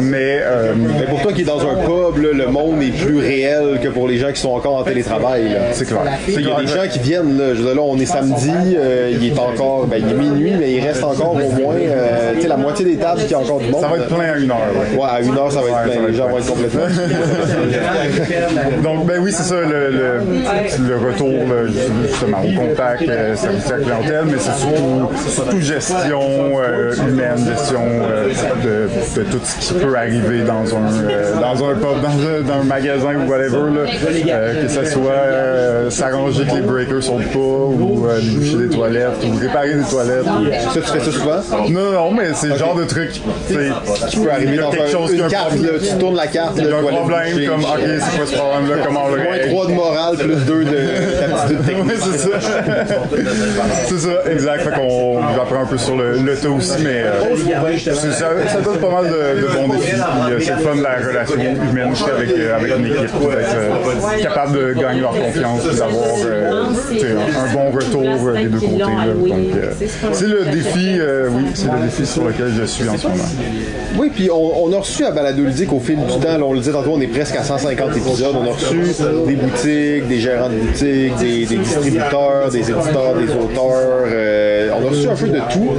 mais euh, Mais pour toi qui est dans un pub, là, le monde est plus réel que pour les gens qui sont encore en télétravail. c'est clair. Il y a des gens qui viennent, là, je veux dire, là on est samedi, euh, il est encore, ben, il est minuit, mais il reste encore au moins, euh, tu sais, la moitié des tables qui a encore du monde. Ça va être plein à une heure. ouais. Ouais, à une heure, ça va être plein. va Les gens plein. vont être complètement. (laughs) Donc, ben oui, c'est ça, le, le, le retour là, justement au contact, euh, service à la mais c'est surtout, surtout gestion euh, humaine, gestion euh, de, de tout ce qui peut arriver dans un, euh, dans un pub, dans un, dans un magasin ou whatever, là, euh, que ce soit s'arranger que les breakers sont pas, ou boucher des toilettes, ou réparer des toilettes. ou- Ça, tu fais ça souvent? Non, non, mais c'est le genre de truc Qui peut arriver dans quelque chose une un carte, problème. là, tu tournes la carte, Il y a un problème comme, ok, c'est quoi ce problème-là, comment on le Moins règle? 3 de morale, plus 2 de (laughs) d'aptitude technique. c'est ça. (laughs) c'est ça, exact. Fait qu'on j'apprends un peu sur le, le tas aussi, mais euh, ça, ça donne pas mal de, de bons défis. Puis, euh, c'est le fun de la relation humaine aussi avec, euh, avec une équipe, d'être euh, capable de gagner leur confiance, puis d'avoir euh, un, un bon retour euh, des deux côtés. là. Donc, euh, c'est le défi, euh, oui, c'est le défi sur lequel je suis en ce moment. Oui, puis on, on a reçu à Balado Ludique au fil du temps, là, on le disait tantôt, on est presque à 150 épisodes. On a reçu des boutiques, des gérants de boutiques, des, des distributeurs, des éditeurs, des auteurs. Euh, on a reçu un peu de tout,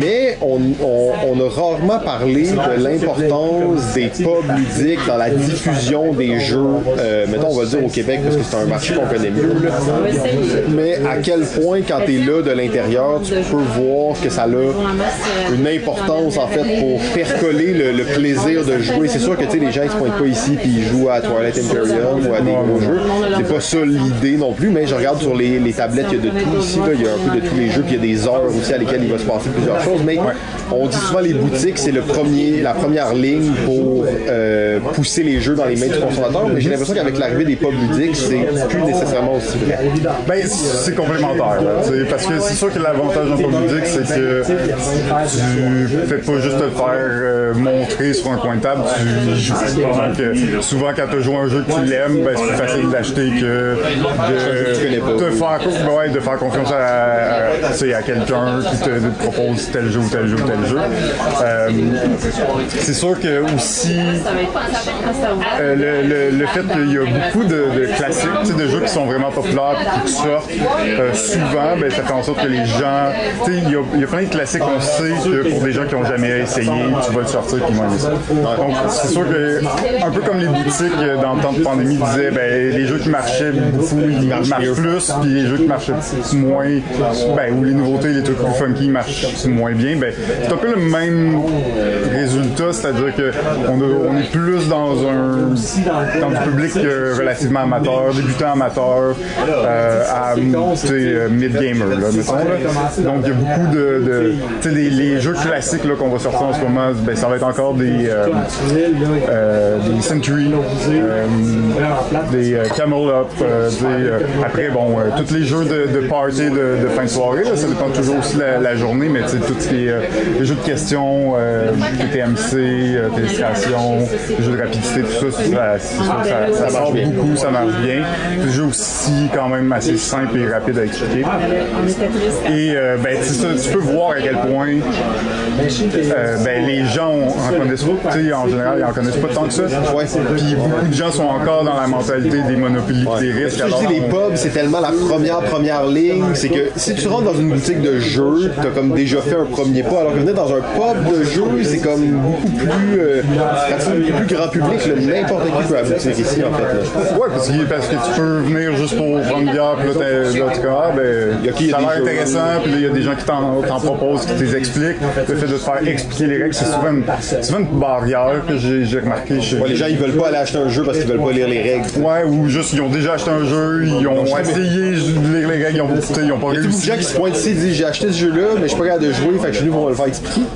mais on, a rarement parlé de l'importance des pubs ludiques dans la diffusion des jeux, euh, mettons, on va dire au Québec, parce que c'est un marché qu'on connaît mieux. Mais à quel point, quand tu es là de l'intérieur, tu peux voir que ça a une importance en fait pour faire coller le, le plaisir de jouer. C'est sûr que tu sais, les gens ils se pointent pas ici puis ils jouent à Twilight Imperium ou à des gros jeux. C'est pas ça l'idée non plus, mais je regarde sur les, tablettes, il y a de tout ici. De tous les jeux, puis il y a des heures aussi à lesquelles il va se passer plusieurs choses. Mais on dit souvent les boutiques, c'est le premier, la première ligne pour euh, pousser les jeux dans les mains du consommateur. Mais j'ai l'impression qu'avec l'arrivée des pubs ludiques, c'est plus nécessairement aussi vrai. Ben, c'est complémentaire. parce que c'est sûr que l'avantage d'un pub ludique, c'est que tu fais pas juste te faire euh, montrer sur un coin de table, tu y joues. Donc, euh, souvent, quand tu joues un jeu que tu l'aimes, ben, c'est plus facile d'acheter que de, te faire, ouais, de faire confiance à, à, quelqu'un qui te, te propose tel jeu ou tel jeu ou tel jeu. Euh, c'est sûr que aussi, euh, le, le- fait qu'il y a beaucoup de, classiques, de jeux qui sont vraiment populaires et qui sortent souvent, ben, ça fait en sorte que les gens. Il y, a- plein de classiques qu'on sait que pour des gens qui n'ont jamais essayé, tu vas le sortir et ils vont. Donc, c'est sûr que, un peu comme les boutiques euh, dans le temps de pandémie disaient, ben, les jeux qui marchaient beaucoup, ils marchent plus, puis les jeux qui marchaient moins, ben, ou les nouveautés, les trucs plus funky marchent moins bien, ben, c'est un peu le même résultat, c'est-à-dire que on, est plus dans un dans du public euh, relativement amateur, débutant amateur, euh, à euh, mid-gamer, là, mettons. là. Donc il y a beaucoup de, tu sais, les, jeux classiques là, qu'on va sortir en ce moment, ben, ça va être encore des euh, des Century, des Camel Up, des, après bon, tous les jeux de, party de, fin de soirée, là, ça dépend toujours aussi la, la journée, mais tu sais, tout ce qui est les jeux de questions, euh, TTMC, euh, illustration, les jeux de rapidité, tout ça, ça, ça, ça marche beaucoup, ça marche bien. C'est des jeux aussi quand même assez simple et rapide à expliquer. Et euh, ben, tu sais, tu peux voir à quel point euh, ben, les gens en connaissent pas. En général, ils en connaissent pas tant que ça. Puis beaucoup de gens sont encore dans la mentalité des monopolies des risques. Que je dis, les pubs, c'est tellement la première, première ligne. C'est que si tu rentres dans une boutique de jeux, t'as comme déjà fait un premier pas. Alors que dans un pub de jeu, c'est comme beaucoup plus, euh, pratiquement beaucoup plus grand public, n'importe qui peut aboutir ici en fait. là. Ouais, parce que, parce que tu peux venir juste pour prendre une bière, puis là, tu ah, ben, y a ça a des l'air intéressant, puis là, il y a des gens qui t'en proposent, qui te les expliquent. Le fait de te faire expliquer les règles, c'est souvent une, souvent une barrière que j'ai remarqué chez Ouais, les gens ils veulent pas aller acheter un jeu parce qu'ils veulent pas lire les règles. Ouais, ou juste, ils ont déjà acheté un jeu, ils ont essayé de lire les règles, ils ont, ils pas Il y a beaucoup de réussi. gens qui se pointent ici et disent j'ai acheté ce jeu-là, mais je suis pas capable de jouer, fait que je suis venu pour me le faire expliquer.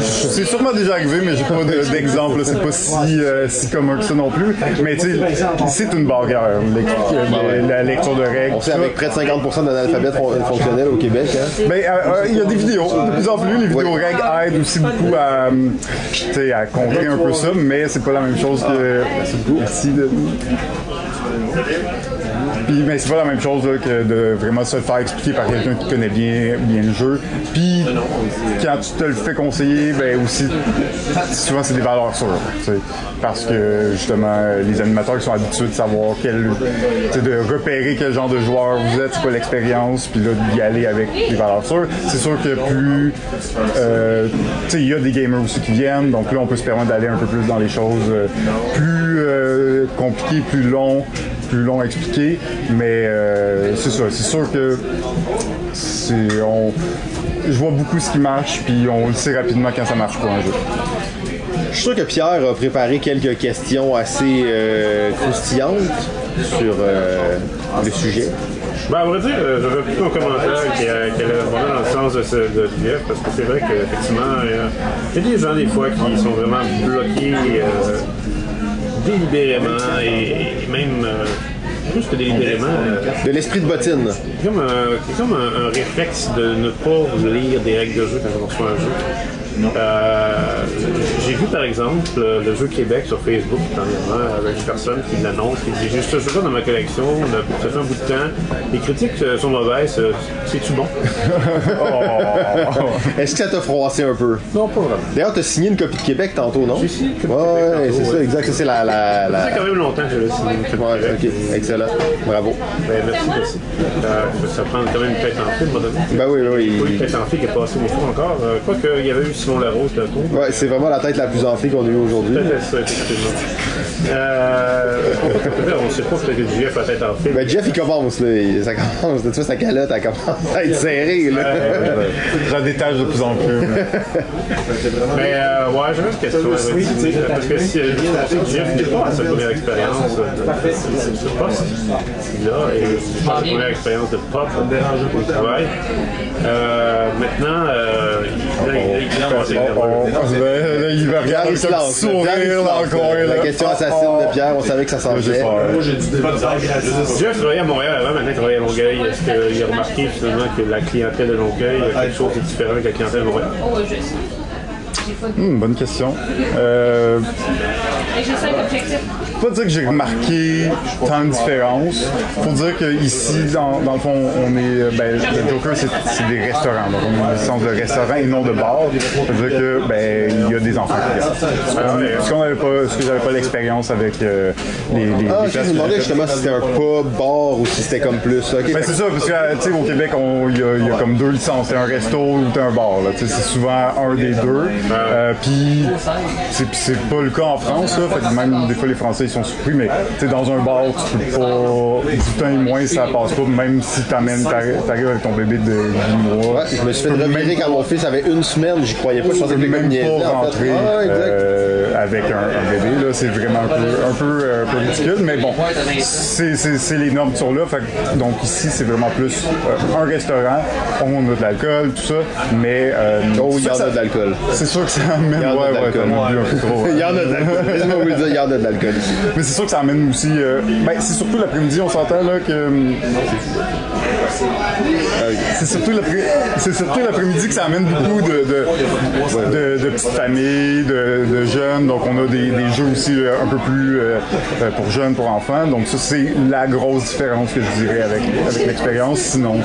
C'est sûrement déjà arrivé, mais j'ai pas de- d'exemple. C'est pas si, euh, si commun que ça non plus. Mais tu sais, c'est une barrière, l'ex- la, la lecture de règles. On sait avec près de 50% d'analphabètes fon- fonctionnels au Québec. Hein. Ben, euh, euh, il y a des vidéos, de plus en plus. Les vidéos règles aident aussi beaucoup à, euh, tu sais, à contrer un peu ça, mais c'est pas la même chose que. Merci de. Mais c'est pas la même chose que de vraiment se le faire expliquer par quelqu'un qui connaît bien, bien le jeu. Puis, quand tu te le fais conseiller, ben aussi, souvent c'est des valeurs sûres. Parce que justement, les animateurs qui sont habitués de savoir quel. de repérer quel genre de joueur vous êtes, c'est quoi l'expérience, puis là, d'y aller avec des valeurs sûres. C'est sûr que plus. euh, tu sais, il y a des gamers aussi qui viennent, donc là, on peut se permettre d'aller un peu plus dans les choses euh, plus euh, compliquées, plus longs plus long à expliquer, mais euh, c'est ça. C'est sûr que c'est on. Je vois beaucoup ce qui marche, puis on le sait rapidement quand ça marche pas un jeu. Je suis sûr que Pierre a préparé quelques questions assez euh, croustillantes sur euh, le sujet. Ben, à vrai dire, euh, j'aurais plutôt un commentaire qui, euh, qui allait vraiment dans le sens de, ce, de Jeff, parce que c'est vrai qu'effectivement, euh, il y a des gens, des fois, qui sont vraiment bloqués euh, délibérément et, et même euh, plus que délibérément. euh, De l'esprit de bottine. c'est comme, un, c'est comme un, un réflexe de ne pas lire des règles de jeu quand on reçoit un jeu. Euh, j'ai vu par exemple euh, le jeu Québec sur Facebook dernièrement avec une personne qui l'annonce, qui dit j'ai ce jeu dans ma collection, ça fait un bout de temps, les critiques euh, sont mauvaises, euh, c'est-tu bon? (laughs) Est-ce que ça t'a froissé un peu? Non, pas vraiment. D'ailleurs, t'as signé une copie de Québec tantôt, non? J'ai signé une copie de Ouais, Québec ouais, tantôt, c'est ça, exact. Ça, c'est la. la, la... Ça fait quand même longtemps que j'avais signé une copie de Ouais, Québec. ok, excellent. Bravo. Ben, merci, merci. Euh, ça prend quand même une tête en fil, m'a donné. Ben oui, oui, Pas oui. une tête en fil qui est passée des fois encore. Euh, Quoique, il y avait eu Simon Larose tantôt. Ouais, c'est vraiment la tête la plus enflée qu'on a eue aujourd'hui. Peut-être ça, effectivement. Euh, on sait pas peut-être que JF a tête en fil. Ben Jeff il commence là, ça commence, tu vois sa calotte elle commence à être serrée là. J'en détache de plus en plus. mais- Mais euh, ouais, j'avais une question avec parce que si euh, Jeff n'est pas à sa première expérience euh, de ce poste là et sa première expérience de pop au travail. Euh, maintenant, euh, il, il il il se avec un sourire dans le lance, coin. là. là. La question assassine de Pierre, on savait que ça s'en J'ai venait. peur. Jeff travaillait à Montréal avant, maintenant il travaille à Longueuil. Est-ce qu'il a remarqué finalement que la clientèle de Longueuil a quelque chose de différent avec la clientèle de Montréal? Oh. J'ai pas Hmm, bonne question. Euh, Pas dire que j'ai remarqué tant de différence. Faut dire que ici, dans, dans le fond, on est. Ben, le Joker, c'est des restaurants. Donc, on a une licence de restaurant et non de bar. Ça veut dire que, ben, il y a des enfants qui viennent. Euh, Ce qu'on n'avait pas, ce que j'avais pas l'expérience avec euh, les, les, Ah, les je me demandais justement si c'était un pub, bar ou si c'était comme plus. Ok, Ben, c'est ça, parce que euh, tu sais, au Québec, il y, y a comme deux licences. C'est un resto ou un bar. C'est souvent un des deux. Euh, Puis c'est pas le cas en France. Là, fait que même des fois, les Français sont surpris. Mais tu dans un bar, tu peux pas. Du temps et moins, ça passe pas. Même si t'amènes, t'arri- t'arrives avec ton bébé de 8 mois. Ouais, je me suis fait revirer quand mon fils avait une semaine, j'y croyais pas, je pensais que même pas rentrer Ah, euh, avec un, un bébé. Là, c'est vraiment un peu, un peu, euh, peu ridicule, mais bon, c'est, les normes sont là. Fait donc ici, c'est vraiment plus euh, un restaurant. On a de l'alcool, tout ça, mais euh, Oh, il y en a de l'alcool. C'est sûr que ça amène. (laughs) Il y en a de ouais, ouais, l'alcool. Il y en a de l'alcool. Vous dire, il y en a de l'alcool ici. Mais c'est sûr que ça amène aussi. euh, ben, c'est surtout l'après-midi, on s'entend là que. hum, C'est surtout l'après- c'est surtout l'après-midi que ça amène beaucoup de, de, de- de petites familles, de, de jeunes. Donc on a des, des jeux aussi euh, un peu plus euh, euh, pour jeunes, pour enfants. Donc ça c'est la grosse différence que je dirais avec, avec l'expérience. Sinon,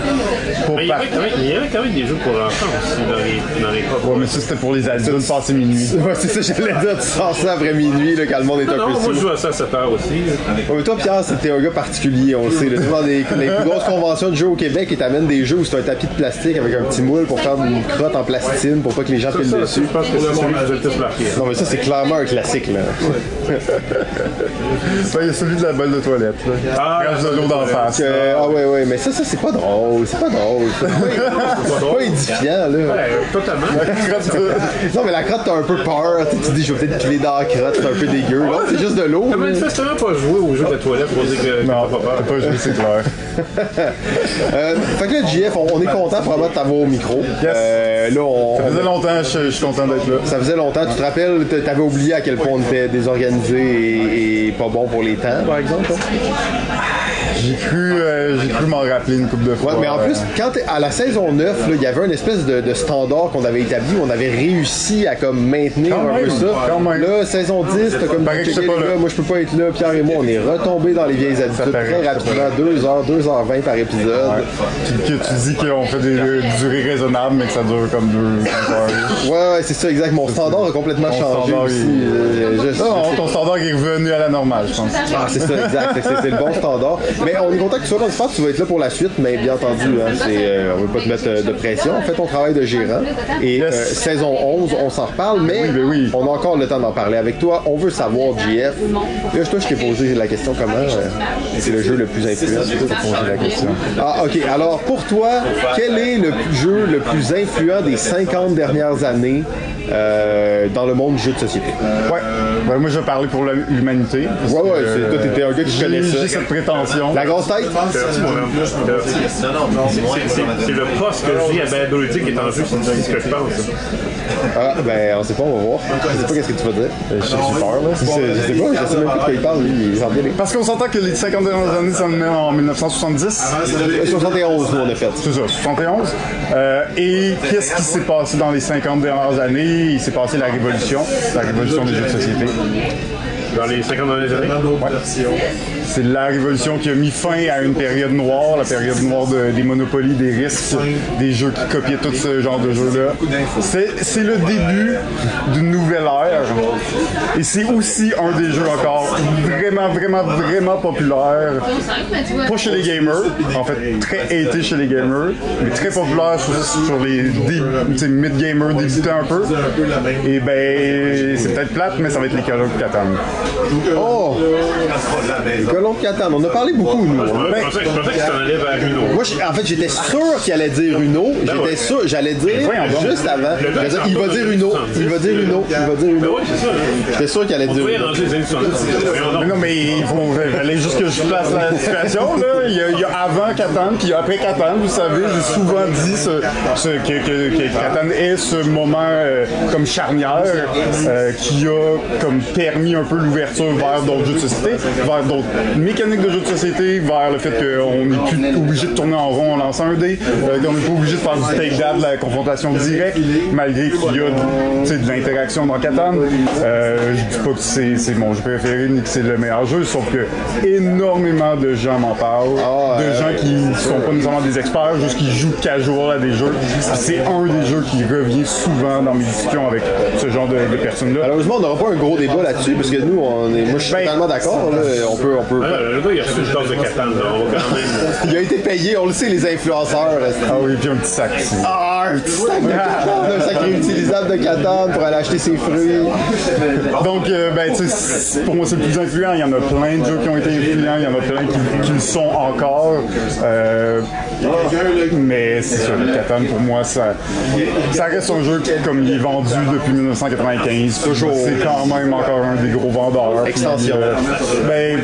pour Mais il y, avait quand même, il y avait quand même des jeux pour enfants aussi dans les, dans les. Ouais, mais ça c'était pour les doit passer minuit. Ouais, c'est ça, j'allais dire, tu sors ça après minuit, là, quand le monde est Non, un non, peu moi sous. je joue à ça à 7 heures aussi. Ouais, mais toi, Pierre, c'était un gars particulier, on le sait. là. Tu vas dans des- les plus grosses conventions de jeux au Québec et t'amènes des jeux où c'est un tapis de plastique avec un petit moule pour faire une crotte en plastine pour pas que les gens ça, dessus. je pense que c'est celui que marqué. Non, mais ça, c'est clairement un classique, là. Ouais, Il y a celui de la balle de toilette. Là. Ah, de l'eau d'en face. Euh, ah ouais, ouais, mais ça, ça, c'est pas drôle. C'est pas drôle. C'est pas, (laughs) édifiant, là. Ouais, totalement. Non, mais la crotte, t'as un peu peur. Tu sais, tu dis, je vais peut-être piler dans la crotte, c'est un peu dégueu. Non, c'est juste de l'eau. T'as manifestement pas joué au jeu de la toilette pour dire que Non, t'as pas t'as peur. pas joué, c'est clair. (laughs) Euh, fait que là, JF, on, on est content vraiment de t'avoir au micro. Euh, là, on, Ça faisait longtemps, je, je suis content d'être là. Ça faisait longtemps. Tu te rappelles, t'avais oublié à quel point on était désorganisé et, et pas bon pour les temps, par exemple. hein? J'ai cru, euh, j'ai cru m'en rappeler une couple de Ouais, fois. mais en plus, quand à la saison 9, là, il y avait une espèce de, de standard qu'on avait établi où on avait réussi à comme maintenir Quand un peu ça. quand même. Là, saison 10, t'as comme que dit, pas là. moi je peux pas être là, Pierre et moi, on est retombés dans les vieilles habitudes très rapidement, 2 heures, 2h20 par épisode. Puis que tu dis qu'on fait des euh, durées raisonnables, mais que ça dure comme deux cinq heures. Ouais, c'est ça, exact. Mon standard a complètement changé standard, aussi. il- Euh, je- Non, non, ton standard est revenu à la normale, je pense. Ah, c'est ça, exact. C'est c'est le bon standard. Mais on est content que tu sois là. Je pense que tu vas être là pour la suite, mais bien entendu, hein, euh, on veut pas te mettre euh, de pression. On fait ton travail de gérant. Et euh, saison 11, on s'en reparle, mais Oui, ben oui. on a encore le temps d'en parler avec toi. On veut savoir, JF. Là, toi, je t'ai posé la question comment euh, c'est le jeu le plus influent. La question. Ah, ok. Alors, pour toi, quel est le jeu le plus influent des 50 dernières années euh, dans le monde du jeu de société? Ouais. Ouais, moi, je vais parler pour l'humanité. Ouais, ouais, c'est- toi, t'étais un gars qui j'ai- connaît ça. J'ai cette prétention. La grosse tête? C'est le poste que je dis à Balado qui est en jeu, c'est ce que je pense. Ah, ben, on sait pas, on va voir. Je sais pas qu'est-ce que tu vas dire. J'ai j'ai peur, là. Je sais pas, je sais même pas de quoi il parle, lui. Il s'en Parce qu'on s'entend que les 50 dernières années, ça me met en 1970. 71, nous, on a fait. C'est ça, 71. Euh, et qu'est-ce qui s'est passé dans les 50 dernières années? Il s'est passé la révolution, la révolution des jeux de société. Dans les 50 dernières années. C'est la révolution qui a mis fin à une période noire, la période noire de- des monopolies, des risques, des jeux qui copiaient tout ce genre de jeux-là. C'est c'est le début d'une nouvelle ère. Et c'est aussi un des jeux encore vraiment, vraiment, vraiment populaire. Pas chez les gamers, en fait très haté chez les gamers, mais très populaire sur, sur les mid-gamers débutants un peu. Et ben, c'est peut-être plate, mais ça va être les Call of Catan. Oh! De Catane. On a parlé beaucoup, nous. Je pensais que tu t'en allais vers Uno. Moi, je- en fait, j'étais sûr qu'il allait dire Uno. J'étais ouais. sûr, j'allais dire juste avant. Il va dire Uno. Il va dire Uno. Il va dire Ben Uno. oui, c'est ça. J'étais sûr qu'il allait dire pourrait Uno. ranger les années 70. Voyons donc. Mais non, mais il faut fallait juste que je place la situation. Là. Il, y a, avant Catan, puis après Catan, vous savez, j'ai souvent dit que, que, est ce moment euh, comme charnière euh, qui a comme permis un peu l'ouverture vers d'autres jeux de société, vers d'autres mécaniques de jeux de société, vers le fait qu'on n'est plus obligé de tourner en rond en lançant un dé, euh, qu'on n'est pas obligé de faire du take-down, de la confrontation directe, malgré qu'il y a de l'interaction dans Catan. Je dis pas que c'est mon jeu préféré ni que c'est le meilleur jeu, sauf que énormément de gens m'en parlent. Ah, de gens qui sont pas nécessairement des experts, juste qui jouent casual à des jeux. C'est un des jeux qui revient souvent dans mes discussions avec ce genre de, de personnes-là. Malheureusement, on n'aura pas un gros débat là-dessus, parce que nous, on est, moi, je suis Ben, totalement d'accord. On peut, on peut. Ah, Le gars, il a reçu une tasse de Catan, là. On va quand même. (laughs) Il a été payé, on le sait, les influenceurs. Ah oui, puis un petit sac ici. Ah, un petit sac de Catane, un sac réutilisable de Catane pour aller acheter ses fruits. Donc, euh, ben, tu sais, c'est- pour moi, c'est le plus influent. Il y en a plein de jeux qui ont été influents, il y en a plein qui, qui le sont encore. Euh, mais c'est ça, le Catan, pour moi, ça, ça reste un jeu qui, comme il est vendu depuis 1995. Toujours. C'est quand même encore un des gros vendeurs. Extension. euh, ben,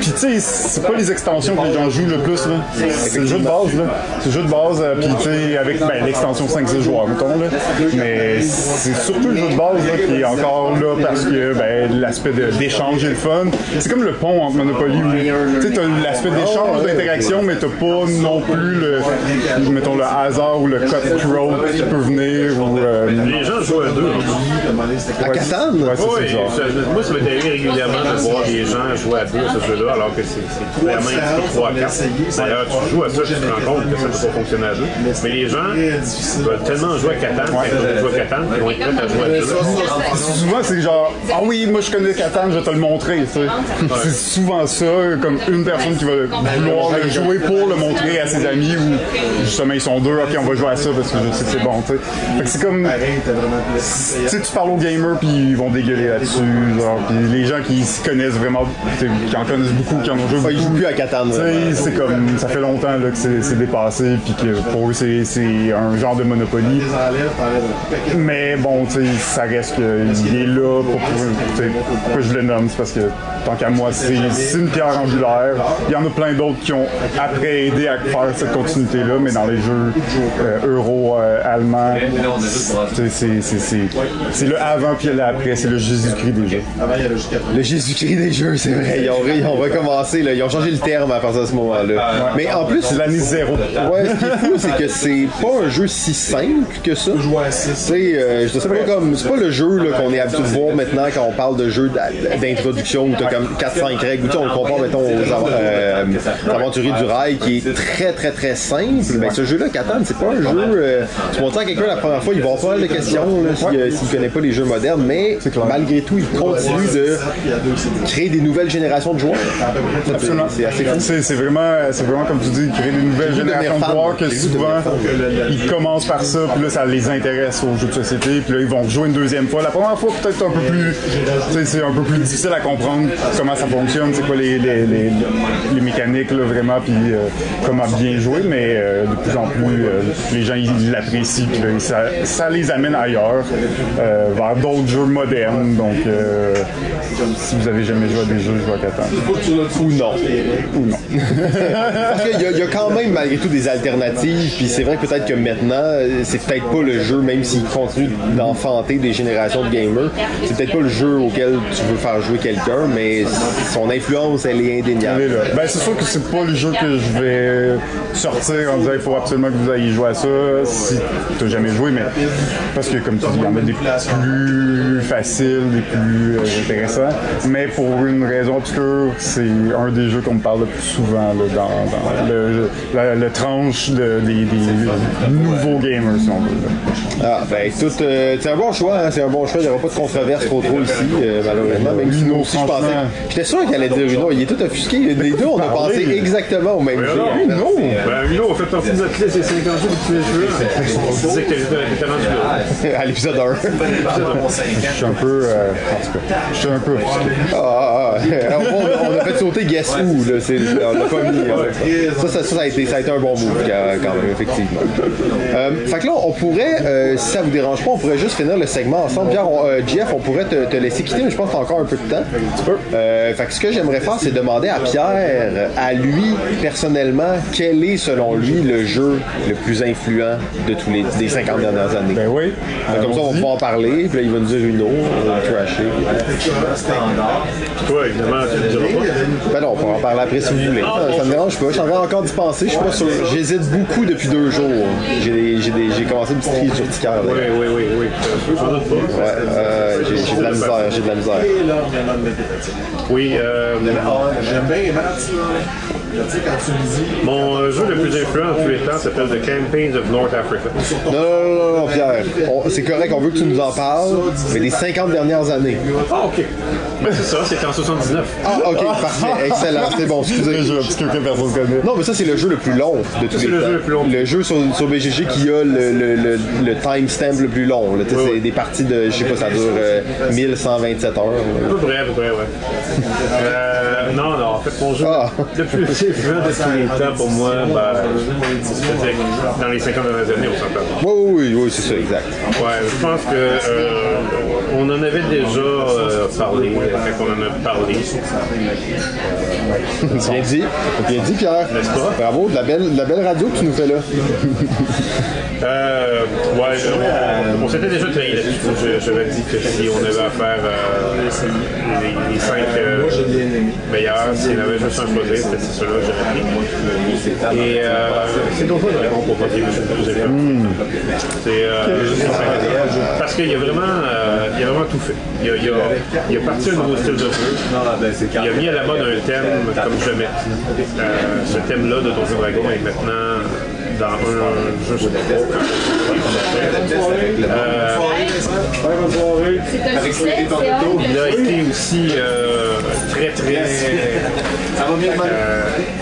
puis tu sais, c'est pas les extensions que les gens jouent le plus, là. C'est le jeu de base, là. C'est le jeu de base, puis tu sais, avec ben, l'extension 5-6 joueurs, mettons, là. Mais c'est surtout le jeu de base, là, qui est encore là parce que, ben, l'aspect d'échange est le fun. C'est comme le pont entre Monopoly où, tu t'as l'aspect d'échange, d'interaction, mais t'as pas non plus le, mettons, le hasard ou le cutthroat qui peut venir ou, euh, Les gens jouent à deux. À Catane? Ouais, c'est Oui, ça, genre. ça- moi, ça m'est arrivé régulièrement de voir des gens jouer à deux à ce jeu-là, alors que c'est c'est clairement indiqué 3 à 4. D'ailleurs, tu joues à ça, tu te rends compte que ça ne peut pas fonctionner à deux. Mais les gens veulent tellement jouer à Catan, ont joué à Catan, jouer à. Souvent, c'est genre, ah oui, moi je connais Catan, je vais te le montrer. tu. C'est souvent ça, comme une personne qui va vouloir le jouer pour le montrer à ses amis ou justement ils sont deux, ok, on va jouer à ça parce que je sais que c'est bon. tu c'est comme. Tu sais, tu parles aux gamers puis ils vont dégueuler là-dessus. Les gens qui s'y connaissent vraiment, tu qui en connaissent beaucoup, qui en ont joué Ils jouent beaucoup. plus à. Tu sais, c'est comme ça fait longtemps là, que c'est dépassé puis que pour eux c'est c'est un genre de monopoly. Mais bon, tu sais, ça reste qu'il est là pour, pourquoi je le nomme, c'est parce que tant qu'à moi, c'est une pierre angulaire. Il y en a plein d'autres qui ont après aidé à faire cette continuité-là, mais dans les jeux euh, euro euh, c'est- c'est- c'est c'est le avant puis le après, c'est le Jésus-Christ des jeux. Le Jésus-Christ des jeux, c'est vrai. Ils ont, ils ont recommencé, là. ils ont changé le terme à partir de ce moment-là. Mais en plus, C'est l'année zéro. Ouais, ce qui est fou, c'est que c'est pas un jeu si simple que ça. Euh, je sais pas comme, c'est pas le jeu qu'on est habitué de voir maintenant quand on parle de jeu d'a- d'introduction où t'as comme 4-5 règles. On le compare, mettons, aux euh, aventuriers du rail qui est très, très, très simple. Mais ce jeu-là, Catan, c'est pas un jeu. euh, tu montres à quelqu'un la première fois, il va avoir de questions s'il euh, s'il connaît pas les jeux modernes, mais malgré tout, il continue de créer des nouvelles générations de joueurs. C'est- Absolument. C'est assez. C'est vraiment, comme tu dis, créer des nouvelles générations de joueurs que souvent ils commencent par ça, puis là ça les intéresse aux jeux de société, puis là ils vont jouer une deuxième fois. La première fois peut-être un peu plus, c'est un peu plus difficile à comprendre comment ça fonctionne, c'est quoi les, les, les, les mécaniques là, vraiment, puis euh, comment bien jouer, mais euh, de plus en plus euh, les gens ils l'apprécient, puis là, ça, ça les amène ailleurs, euh, vers d'autres jeux modernes. Donc euh, si vous avez jamais joué à des jeux, je vois qu'attendre. Ou non. Ou non. (laughs) Parce qu'il y, y a quand même malgré tout des alternatives, puis c'est vrai peut-être que maintenant, euh, c'est peut-être pas le jeu, même s'il continue d'enfanter des générations de gamers, c'est peut-être pas le jeu auquel tu veux faire jouer quelqu'un, mais son influence, elle est indéniable. Ben, c'est sûr que c'est pas le jeu que je vais sortir en disant il faut absolument que vous ayez joué à ça si t'as jamais joué, mais parce que comme tu dis, il y en a des plus faciles, des plus euh, intéressants, mais pour une raison obscure, c'est un des jeux qu'on me parle le plus souvent dans, le, la- tranche de- des, des nouveaux gamers, si on veut. Ah, ben écoute, euh, c'est un bon choix, hein, c'est un bon choix, il n'y aura pas de controverse trop trop ici, euh, malheureusement, même si nous aussi je pensais. J'étais sûr qu'elle allait dire Uno, il est tout offusqué, les deux on a pensé exactement au même jeu. Oui, non! Ben, Milo, on fait partie de notre liste des 50 jeux de tous les jeux. On disait que (laughs) à l'épisode 1. Je suis un peu. euh, tout je suis un peu offusqué. Ah, ah, ah. (laughs) on, on a fait sauter Guess Who, là. On l'a pas mis. hein. Ça, ça, ça, a été, ça a été un bon move, quand même, effectivement. Euh, fait que là, on pourrait, euh, si ça vous dérange pas, on pourrait juste finir le segment ensemble. Pierre, on- euh, Jeff, on pourrait te, te laisser quitter, mais je pense que t'as encore un peu de temps. Euh, fait que ce que j'aimerais faire, c'est demander à Pierre, à lui, personnellement, quel est, selon lui, le jeu le plus influent de tous les des 50 dernières années. Ben oui. Fait comme ça, on va pouvoir en parler, puis là, il va nous dire Uno, on va trasher. Toi, évidemment, tu diras pas. Ben non, on pourra en parler après si vous voulez. Ça, ça me dérange pas. Je suis en train encore d'y penser. Je suis pas sûr. J'hésite beaucoup depuis deux jours. J'ai j'ai commencé une petite crise urticaire. là. Oui, oui, oui, oui. Ouais, euh, j'ai de la misère. J'ai de la misère. Oui, euh, J'aime bien les maths, là. Tu sais, quand tu me dis. mon euh, jeu le plus influent en tous les temps s'appelle The Campaigns of North Africa. Non, non, non, non, Pierre. C'est correct, on veut que tu nous en parles, mais des 50 dernières années. Ah, ok. C'est ça, c'était en 79. Ah, ok, parfait, excellent. C'est bon, excusez. Un jeu obscur que personne connaît. Non, mais ça, c'est le jeu le plus long de tous c'est les le temps. jeu le plus long. Le jeu sur, sur BGG qui a le, le, le, le timestamp le plus long. là. Tu sais, Oui, c'est oui. des parties de, je sais pas, ça dure euh, 1127 heures. À peu près, à peu près, ouais. Euh, non, non, en fait, mon jeu Ah. le plus (laughs) influent de tous les temps pour moi, ben, c'était dans les 50 dernières années, on s'entend. Oui, oui, oui, c'est ça, exact. Ouais, je pense que euh, on en avait déjà euh, parlé. euh, quand on en a parlé. (laughs) Bien dit. Bien dit, Pierre. N'est-ce pas? Bravo, de la belle, de la belle radio que tu nous fais là. Euh, ouais, on, on s'était déjà trahi là-dessus. Je- J'avais dit que si on avait à faire euh, les, les cinq euh, meilleurs, s'il y en avait juste un choisir, c'était ceux-là que j'aurais pris. Et euh, c'est d'autres Dragon pour pas dire fait. C'est euh, parce qu'il y a vraiment, euh, il y a vraiment tout fait. Il a, il a, il a parti un nouveau style de jeu. Il a mis à la mode un thème comme jamais. Euh, ce thème-là de Donjon Dragon est maintenant dans un jeu sur il a été aussi euh, très très euh,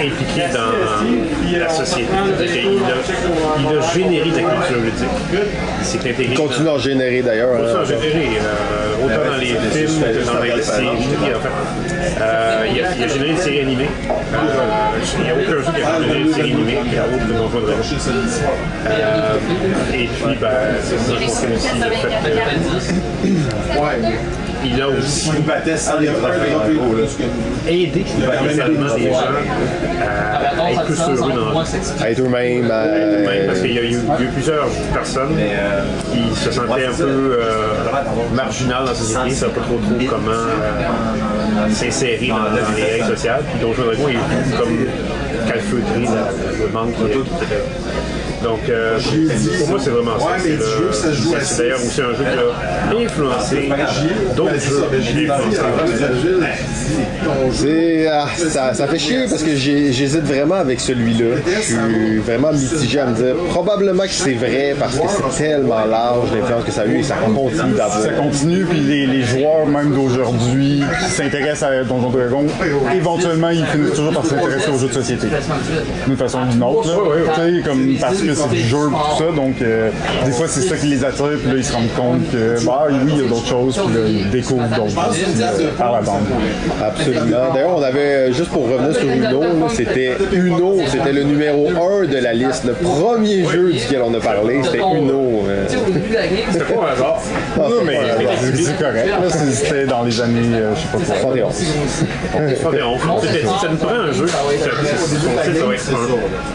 impliqué dans la société. Qu'il a, il a généré de la culture ludique. Il s'est intégré. Il continue à en générer d'ailleurs. Pas ça, hein. généré, euh, autant dans les films que dans les séries. En fait, Euh, il, a, il a généré une série animée. Euh, il n'y a aucun jeu qui a généré une série animée, il y a autre que Donjon Dragon. Euh, et puis, ben, c'est ça, je pense que aussi le fait que- il a aussi aidé également des gens à être plus heureux dans la vie. À être eux-mêmes. Même parce qu'il y a eu, il y a eu plusieurs personnes qui se sentaient un peu euh, marginales dans la société, ne savaient pas trop, trop comment euh, s'insérer dans, les règles sociales. Puis Donjon Dragon est vu comme calfeutrer la- le manque a. Donc, euh, pour moi, c'est vraiment ça. C'est le- c'est- c'est d'ailleurs aussi un jeu qui a influencé d'autres jeux. C'est, ah, ça, ça fait chier parce que j'hésite vraiment avec celui-là. Je suis vraiment mitigé à me dire probablement que c'est vrai parce que c'est tellement large l'influence que ça a eu et ça continue d'avoir. Ça continue, puis les, les joueurs même d'aujourd'hui qui s'intéressent à Donjon Dragon, éventuellement ils finissent toujours par s'intéresser aux jeux de société. D'une façon ou d'une autre. là. Comme parce que c'est du jeu pour tout ça, donc euh, des fois c'est ça qui les attire, puis là ils se rendent compte que bah oui, il y a d'autres choses, puis là ils découvrent d'autres choses euh, par la bande. Absolument. D'ailleurs, on avait, euh, juste pour revenir sur Uno, c'était Uno, c'était le numéro 1 de la liste. Le premier jeu duquel on a parlé, c'était Uno. euh. C'est pas un hasard. Non, c'est mais pas un hasard. c'est c'est correct. C'était dans les années, euh, je sais pas quoi. 71. On s'était dit, ça nous prend un jeu.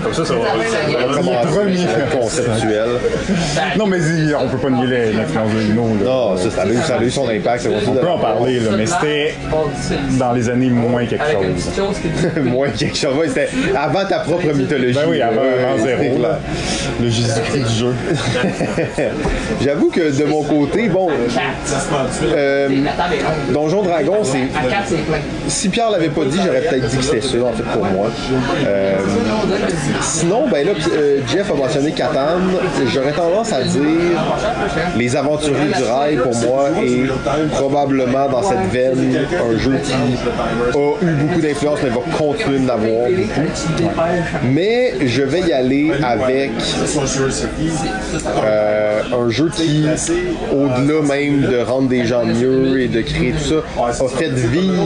Comme ça, ça va conceptuel. Non, mais il- on peut pas nier l'influence de Uno. là. Non, ça, ça a eu, ça a eu son impact. On peut en parler, là, mais c'était dans les années moins quelque chose. (laughs) Moins quelque chose. Ouais, c'était avant ta propre mythologie. Ben oui, avant, zéro, là. le Jésus-Christ du jeu. (laughs) J'avoue que de mon côté, bon, euh, Donjon Dragon, c'est. Si Pierre l'avait pas dit, j'aurais peut-être dit que c'était ça, en fait, pour moi. Euh, sinon, ben là, euh, Jeff a J'aurais tendance à dire Les Aventuriers du Rail, pour moi, est probablement dans cette veine un jeu qui a eu beaucoup d'influence, mais va continuer de l'avoir. Mais je vais y aller avec euh, un jeu qui, au-delà même de rendre des gens mieux et de créer tout ça, a fait vivre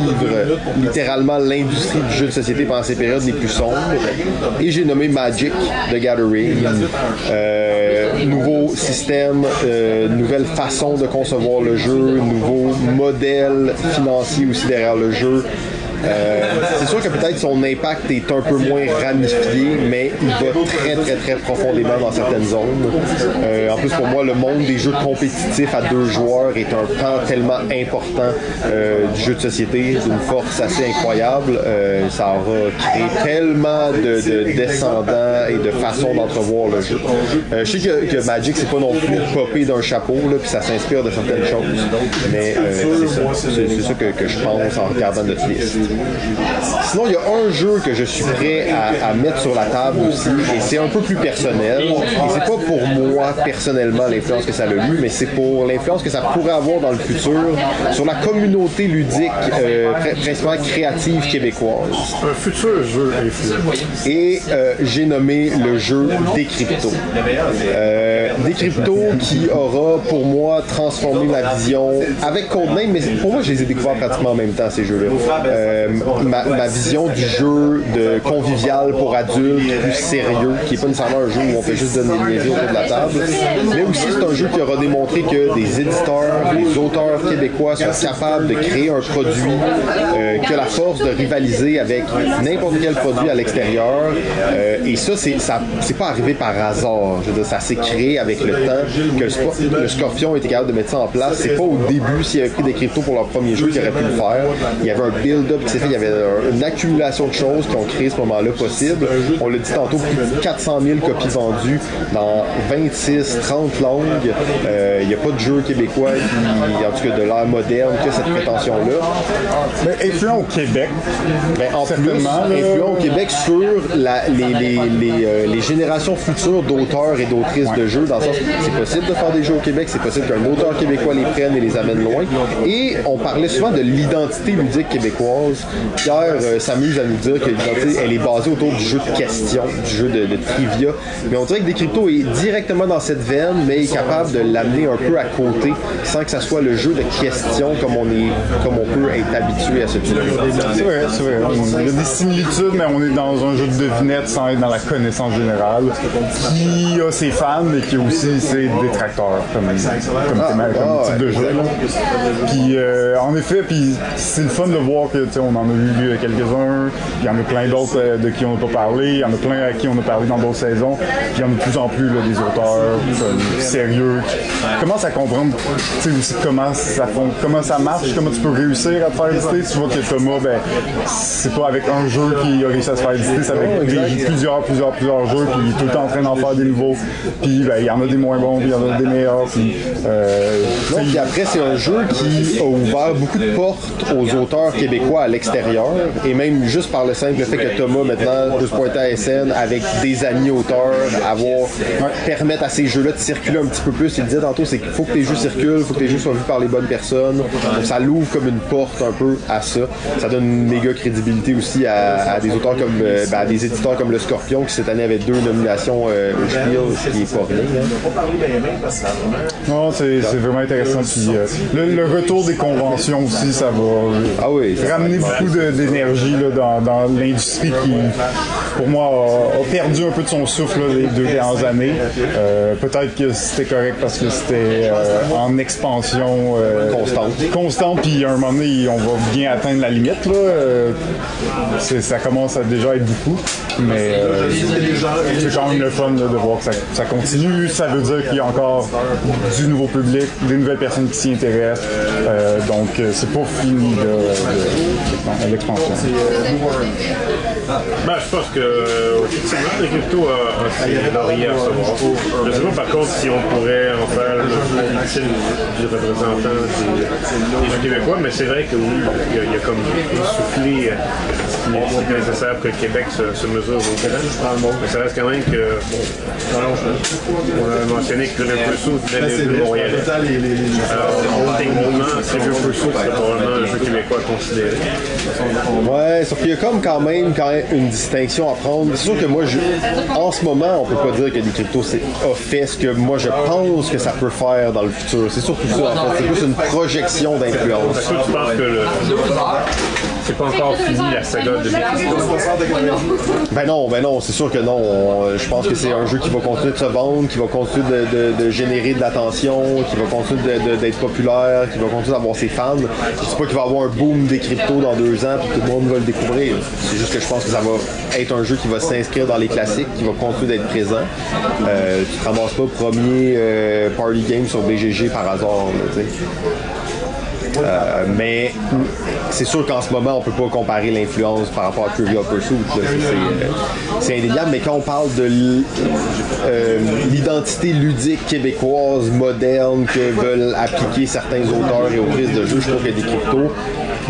littéralement l'industrie du jeu de société pendant ces périodes les plus sombres. Et j'ai nommé Magic the Gathering. Euh, nouveau système, euh, nouvelle façon de concevoir le jeu, nouveau modèle financier aussi derrière le jeu. Euh, c'est sûr que peut-être son impact est un peu moins ramifié, mais il va très très très profondément dans certaines zones. Euh, en plus pour moi, le monde des jeux compétitifs à deux joueurs est un pan tellement important euh, du jeu de société, d'une force assez incroyable. Ça aura créé tellement de, de descendants et de façons d'entrevoir le jeu. Je sais que, Magic c'est pas non plus popé d'un chapeau, là, puis ça s'inspire de certaines choses, mais c'est ça, ça que, que je pense en regardant notre liste. Sinon, il y a un jeu que je suis prêt à, à mettre sur la table aussi, et c'est un peu plus personnel. Et c'est pas pour moi personnellement l'influence que ça a eu, mais c'est pour l'influence que ça pourrait avoir dans le futur sur la communauté ludique, euh, pr- principalement créative québécoise. Un futur jeu influent. Et euh, j'ai nommé le jeu Décrypto. Euh, Décrypto qui aura pour moi transformé ma vision avec Codename, mais pour moi je les ai découverts pratiquement en même temps ces jeux-là. Euh, euh, ma, vision du jeu de convivial pour adultes, plus sérieux, qui est pas nécessairement un jeu où on fait juste donner des niaiseries autour de la table, mais aussi c'est un jeu qui aura démontré que des éditeurs, des auteurs québécois sont capables de créer un produit euh, qui a la force de rivaliser avec n'importe quel produit à l'extérieur. Euh, et ça, c'est pas arrivé par hasard. Ça s'est créé avec le temps que le, Scorpion était capable de mettre ça en place. C'est pas au début s'il avait pris des cryptos pour leur premier jeu qu'il aurait pu le faire. Il y avait un build-up s'est fait, il y avait un- une accumulation de choses qui ont créé ce moment-là possible. On l'a dit tantôt, plus de 400 000 copies vendues dans 26, 30 langues. Euh, Il n'y a pas de jeu québécois qui, en tout cas de l'ère moderne, qui a cette prétention-là. Mais influent au Québec. Ben, en plus, influent au Québec sur la- les, les- les, euh, les générations futures d'auteurs et d'autrices de jeux, dans le sens c'est possible de faire des jeux au Québec, c'est possible qu'un auteur québécois les prenne et les amène loin. Et on parlait souvent de l'identité ludique québécoise. Pierre euh, s'amuse à nous dire que l'identité, elle est basée autour du jeu de questions, du jeu de, de trivia. Mais on dirait que Décrypto est directement dans cette veine, mais est capable de l'amener un peu à côté, sans que ça soit le jeu de questions comme on, est, comme on peut être habitué à ce type de jeu. C'est vrai, c'est vrai. Il y a des similitudes, mais on est dans un jeu de devinettes sans être dans la connaissance générale, qui a ses fans, mais qui a aussi ses détracteurs comme, comme, théma- comme ah, type de jeu. Puis euh, en effet, puis c'est le fun de voir que on en a euh, quelques-uns. Il y en a plein d'autres euh, de qui on n'a pas parlé. Il y en a plein à qui on a parlé dans d'autres saisons. Puis il y en a de plus en plus là, des auteurs comme, sérieux qui commencent à comprendre aussi comment ça, comment ça marche, comment tu peux réussir à te faire éditer? Tu vois que Thomas, ben, c'est pas avec un jeu qui a réussi à se faire éditer, c'est avec des- plusieurs, plusieurs, plusieurs jeux, puis il est tout le temps en train d'en faire des nouveaux. Puis ben, il y en a des moins bons, puis il y en a des meilleurs. Puis, euh, puis après, c'est un jeu qui a ouvert beaucoup de portes aux auteurs québécois l'extérieur. Et même juste par le simple fait que Thomas, maintenant, peut se pointer à SN avec des amis auteurs, avoir, permettre à ces jeux-là de circuler un petit peu plus. Il disait tantôt, c'est qu'il faut que tes jeux circulent, il faut que tes jeux soient vus par les bonnes personnes. Donc ça l'ouvre comme une porte un peu à ça. Ça donne une méga crédibilité aussi à, à des auteurs comme, euh, ben, à des éditeurs comme Le Scorpion qui cette année avait deux nominations euh, au Spiel, ce qui est pas rien. Non, c'est vraiment intéressant. Puis, euh, le, le retour des conventions aussi, ça va euh, ramener beaucoup d'énergie dans, dans l'industrie qui, pour moi, a, a perdu un peu de son souffle là, les deux dernières années. Euh, Peut-être que c'était correct parce que c'était euh, en expansion euh, Constante. Constante, puis à un moment donné, on va bien atteindre la limite. Là. Ça commence à déjà être beaucoup. Mais c'est quand même le fun là, de voir que ça, ça continue. Ça veut dire qu'il y a encore du nouveau public, des nouvelles personnes qui s'y intéressent. Donc, c'est pas fini de, de- de l'expansion. Ben, je pense que euh, effectivement, les cryptos a, lauriers à recevoir. Je sais pas par contre si on pourrait en faire le du représentant des, des québécois, mais c'est vrai que oui, il y a, il y a comme soufflé euh, ce qui est- ce qui est nécessaire que le Québec se, se mesure au grand. Mais ça reste quand même que, bon, on a mentionné que le Pursuit venait des jeux montréalais. Alors, techniquement, Pursuit serait probablement un jeu québécois à considérer. Ouais, sauf qu'il y a comme quand même, quand même une distinction à prendre. C'est sûr que moi, je, en ce moment, on peut pas dire que des cryptos c'est- fait ce que moi je pense que ça peut faire dans le futur. C'est surtout ça, en fait. C'est plus une projection d'influence. Que le... c'est pas encore fini la saga de Ben non, ben non, c'est sûr que non. On- je pense que c'est un jeu qui va continuer de se vendre, qui va continuer de, de- de générer de l'attention, qui va continuer de- de- d'être populaire, qui va continuer d'avoir ses fans. Je dis pas qu'il va y avoir un boom des cryptos dans deux ans puis que tout le monde va le découvrir. C'est juste que je pense que ça va être un jeu qui va s'inscrire dans les classiques, qui va continuer d'être présent. Euh, tu te ramasses pas premier euh, party game sur BGG par hasard, là, tu sais. Euh, mais c'est sûr qu'en ce moment, on peut pas comparer l'influence par rapport à Trivial Pursuit. euh, C'est indéniable, mais quand on parle de euh, l'identité ludique québécoise moderne que veulent appliquer certains auteurs et autrices de jeux, je trouve que des cryptos,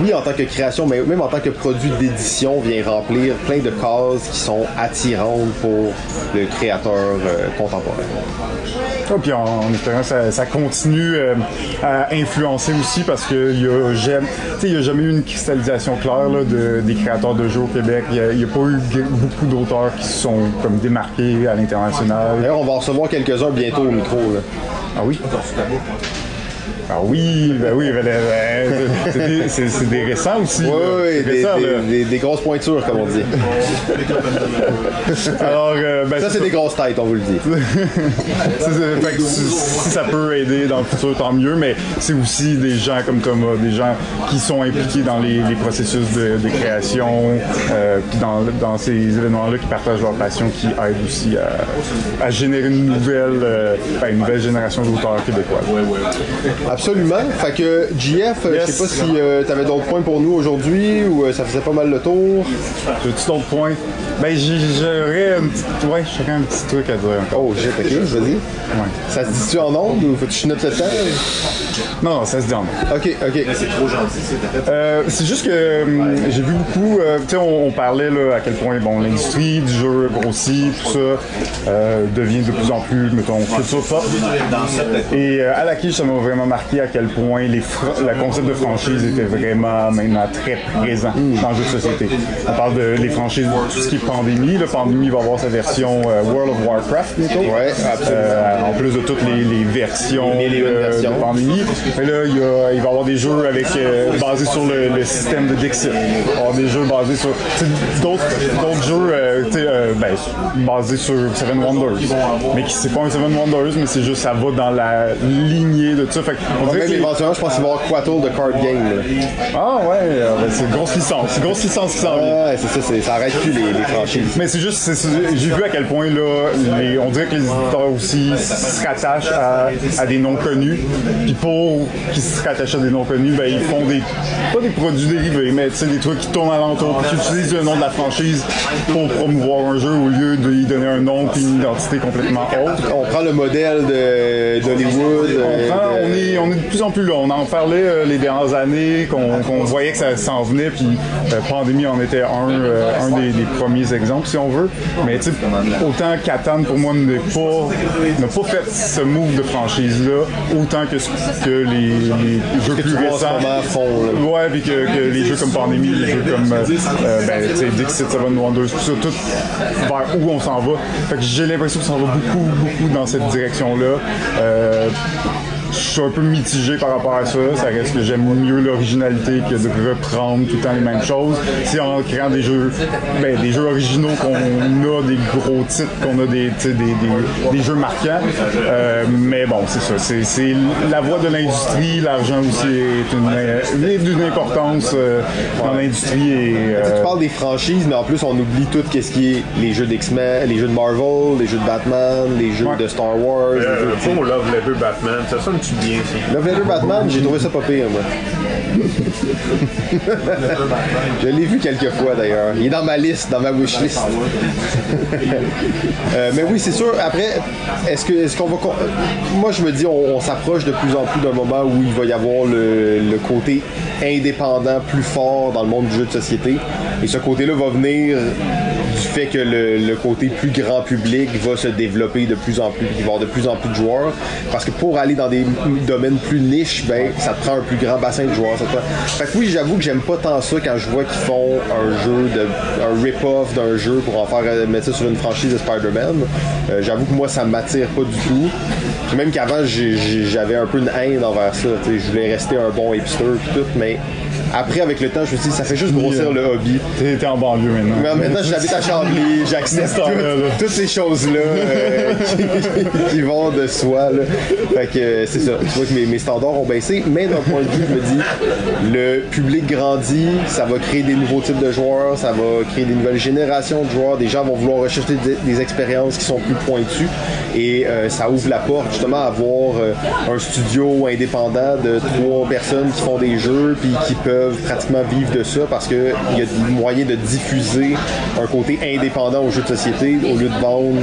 oui, en tant que création, mais même en tant que produit d'édition, vient remplir plein de cases qui sont attirantes pour le créateur contemporain. Ah, puis en, en que ça, continue à influencer aussi parce qu'il n'y a, jamais- tu sais, il y a jamais eu une cristallisation claire là, de- des créateurs de jeux au Québec. Il n'y a, pas eu beaucoup d'auteurs qui se sont comme démarqués à l'international. D'ailleurs, on va en recevoir quelques-uns bientôt au micro. Là. Ah oui? Ah oui, ben oui, ben, ben, c'est des- c'est c'est des récents aussi. Oui, des, des- là. des- des grosses pointures, comme on dit. (laughs) Alors, euh, ben, Ça, c'est des grosses têtes, on vous le dit. (laughs) Fait que si, si ça peut aider dans le futur, tant mieux, mais c'est aussi des gens comme Thomas, des gens qui sont impliqués dans les, les processus de, de création, euh, puis dans, dans ces événements-là, qui partagent leur passion, qui aident aussi à, à générer une nouvelle, euh, ben, une nouvelle génération d'auteurs québécois. Absolument. Fait que, JF, euh, je sais pas si tu avais d'autres points pour nous aujourd'hui ou euh, ça faisait pas mal le tour. J'ai-tu d'autres points? Ben, j'ai- j'aurais un petit, ouais, un petit truc à dire encore. Oh, j'ai ok, vas-y. Ça se dit-tu en ondes ou faut que tu notes le temps? Non, non, ça se dit en ondes. Ok, ok. C'est trop gentil, c'est Euh, c'est juste que hum, j'ai vu beaucoup, euh, tu sais, on, on parlait là, à quel point bon, l'industrie du jeu grossit, tout ça euh, devient de plus en plus, mettons, culture pop. Et euh, à la quiche, ça m'a vraiment marqué à quel point les le concept de franchise était vraiment maintenant très présent dans le jeu de société. On parle de les franchises, tout ce qui est pandémie. Le pandémie va avoir sa version euh, World of Warcraft. Ouais, Euh, en plus de toutes les, les versions Les de- pandémie. Mais là, il, y a- il va y avoir des jeux avec euh, basés sur le, le système de Dixit. Il va y avoir des jeux basés sur d'autres jeux euh, ben, basés sur Seven Wonders. Mais qui c'est pas un Seven Wonders, mais c'est juste ça va dans la lignée de tout ça. Fait dirait Même que les- éventuellement, je pense qu'il va y avoir Quattle de card game. là. Ah ouais, euh, ben, c'est une grosse licence. C'est une grosse licence qui s'en vient. Ouais, c'est ça, c'est- ça arrête plus les, les franchises. Mais c'est juste, c'est- c'est- j'ai vu à quel point là, les- on dirait que les éditeurs aussi se rattachent à, à des noms connus. Puis pour qu'ils se rattachent à des noms connus, ben, ils font des, pas des produits dérivés, mais tu sais, des trucs qui tournent alentour, puis qui utilisent le nom de la franchise pour promouvoir un jeu au lieu de lui donner un nom puis une identité complètement autre. On prend le modèle de- d'Hollywood. On, euh, prend- de- on est, on est de plus en plus là. On en parlait euh, les dernières années, qu'on qu'on voyait que ça s'en venait, puis euh, Pandémie en était un, euh, un des, des premiers exemples, si on veut. Mais tu autant Catan, pour moi, n'est pas, n'a pas fait ce move de franchise-là, autant que, les, les jeux que plus récents font, là. Ouais, puis que, que les jeux comme Pandémie, les jeux comme euh, ben, Dixit, Seven Wonders, tout ça, tout vers où on s'en va. Fait que j'ai l'impression que ça va beaucoup, beaucoup dans cette direction-là. Euh, je suis un peu mitigé par rapport à ça. Ça reste que j'aime mieux l'originalité que de reprendre tout le temps les mêmes choses. C'est en créant des jeux, ben, des jeux originaux qu'on a des gros titres, qu'on a des, des, des, des jeux marquants. Euh, mais bon, c'est ça. C'est, c'est la voie de l'industrie. L'argent aussi est une, est d'une importance euh, dans l'industrie. Et, Tu euh, parles des franchises, mais en plus, on oublie tout ce qui est les jeux d'X-Men, les jeux de Marvel, les jeux de Batman, les jeux de Star Wars. les Euh, jeux- Love Letter Batman, ça sonne-tu bien, Batman, j'ai trouvé ça pas pire, moi. Je l'ai vu quelques fois d'ailleurs. Il est dans ma liste, dans ma wishlist. (laughs) Euh, mais oui, c'est sûr. Après, est-ce que est-ce qu'on va Moi, je me dis, on, on s'approche de plus en plus d'un moment où il va y avoir le, le côté indépendant plus fort dans le monde du jeu de société. Et ce côté-là va venir fait que le, côté plus grand public va se développer de plus en plus, il va y avoir de plus en plus de joueurs. Parce que pour aller dans des domaines plus niches, ben, ça te prend un plus grand bassin de joueurs. Ça Fait que oui, j'avoue que j'aime pas tant ça quand je vois qu'ils font un jeu, de, un rip-off d'un jeu pour en faire euh, mettre ça sur une franchise de Spider-Man. Euh, j'avoue que moi, ça m'attire pas du tout. Même qu'avant, j'avais un peu une haine envers ça. tu sais, Je voulais rester un bon hipster et tout, mais après, avec le temps, je me suis dit, ça fait juste grossir le hobby. T'es en banlieue maintenant. Mais maintenant, (laughs) j'habite à Chambly, j'accepte tout- toutes ces choses-là euh, qui, qui vont de soi. Là. Fait que euh, c'est ça. Tu vois que mes, mes standards ont baissé, mais d'un point de vue, je me dis, le public grandit, ça va créer des nouveaux types de joueurs, ça va créer des nouvelles générations de joueurs, des gens vont vouloir rechercher des, des expériences qui sont plus pointues et euh, ça ouvre la porte justement à avoir euh, un studio indépendant de trois personnes qui font des jeux puis qui peuvent pratiquement vivre de ça parce qu'il y a des moyens de diffuser un côté indépendant aux jeux de société au lieu de vendre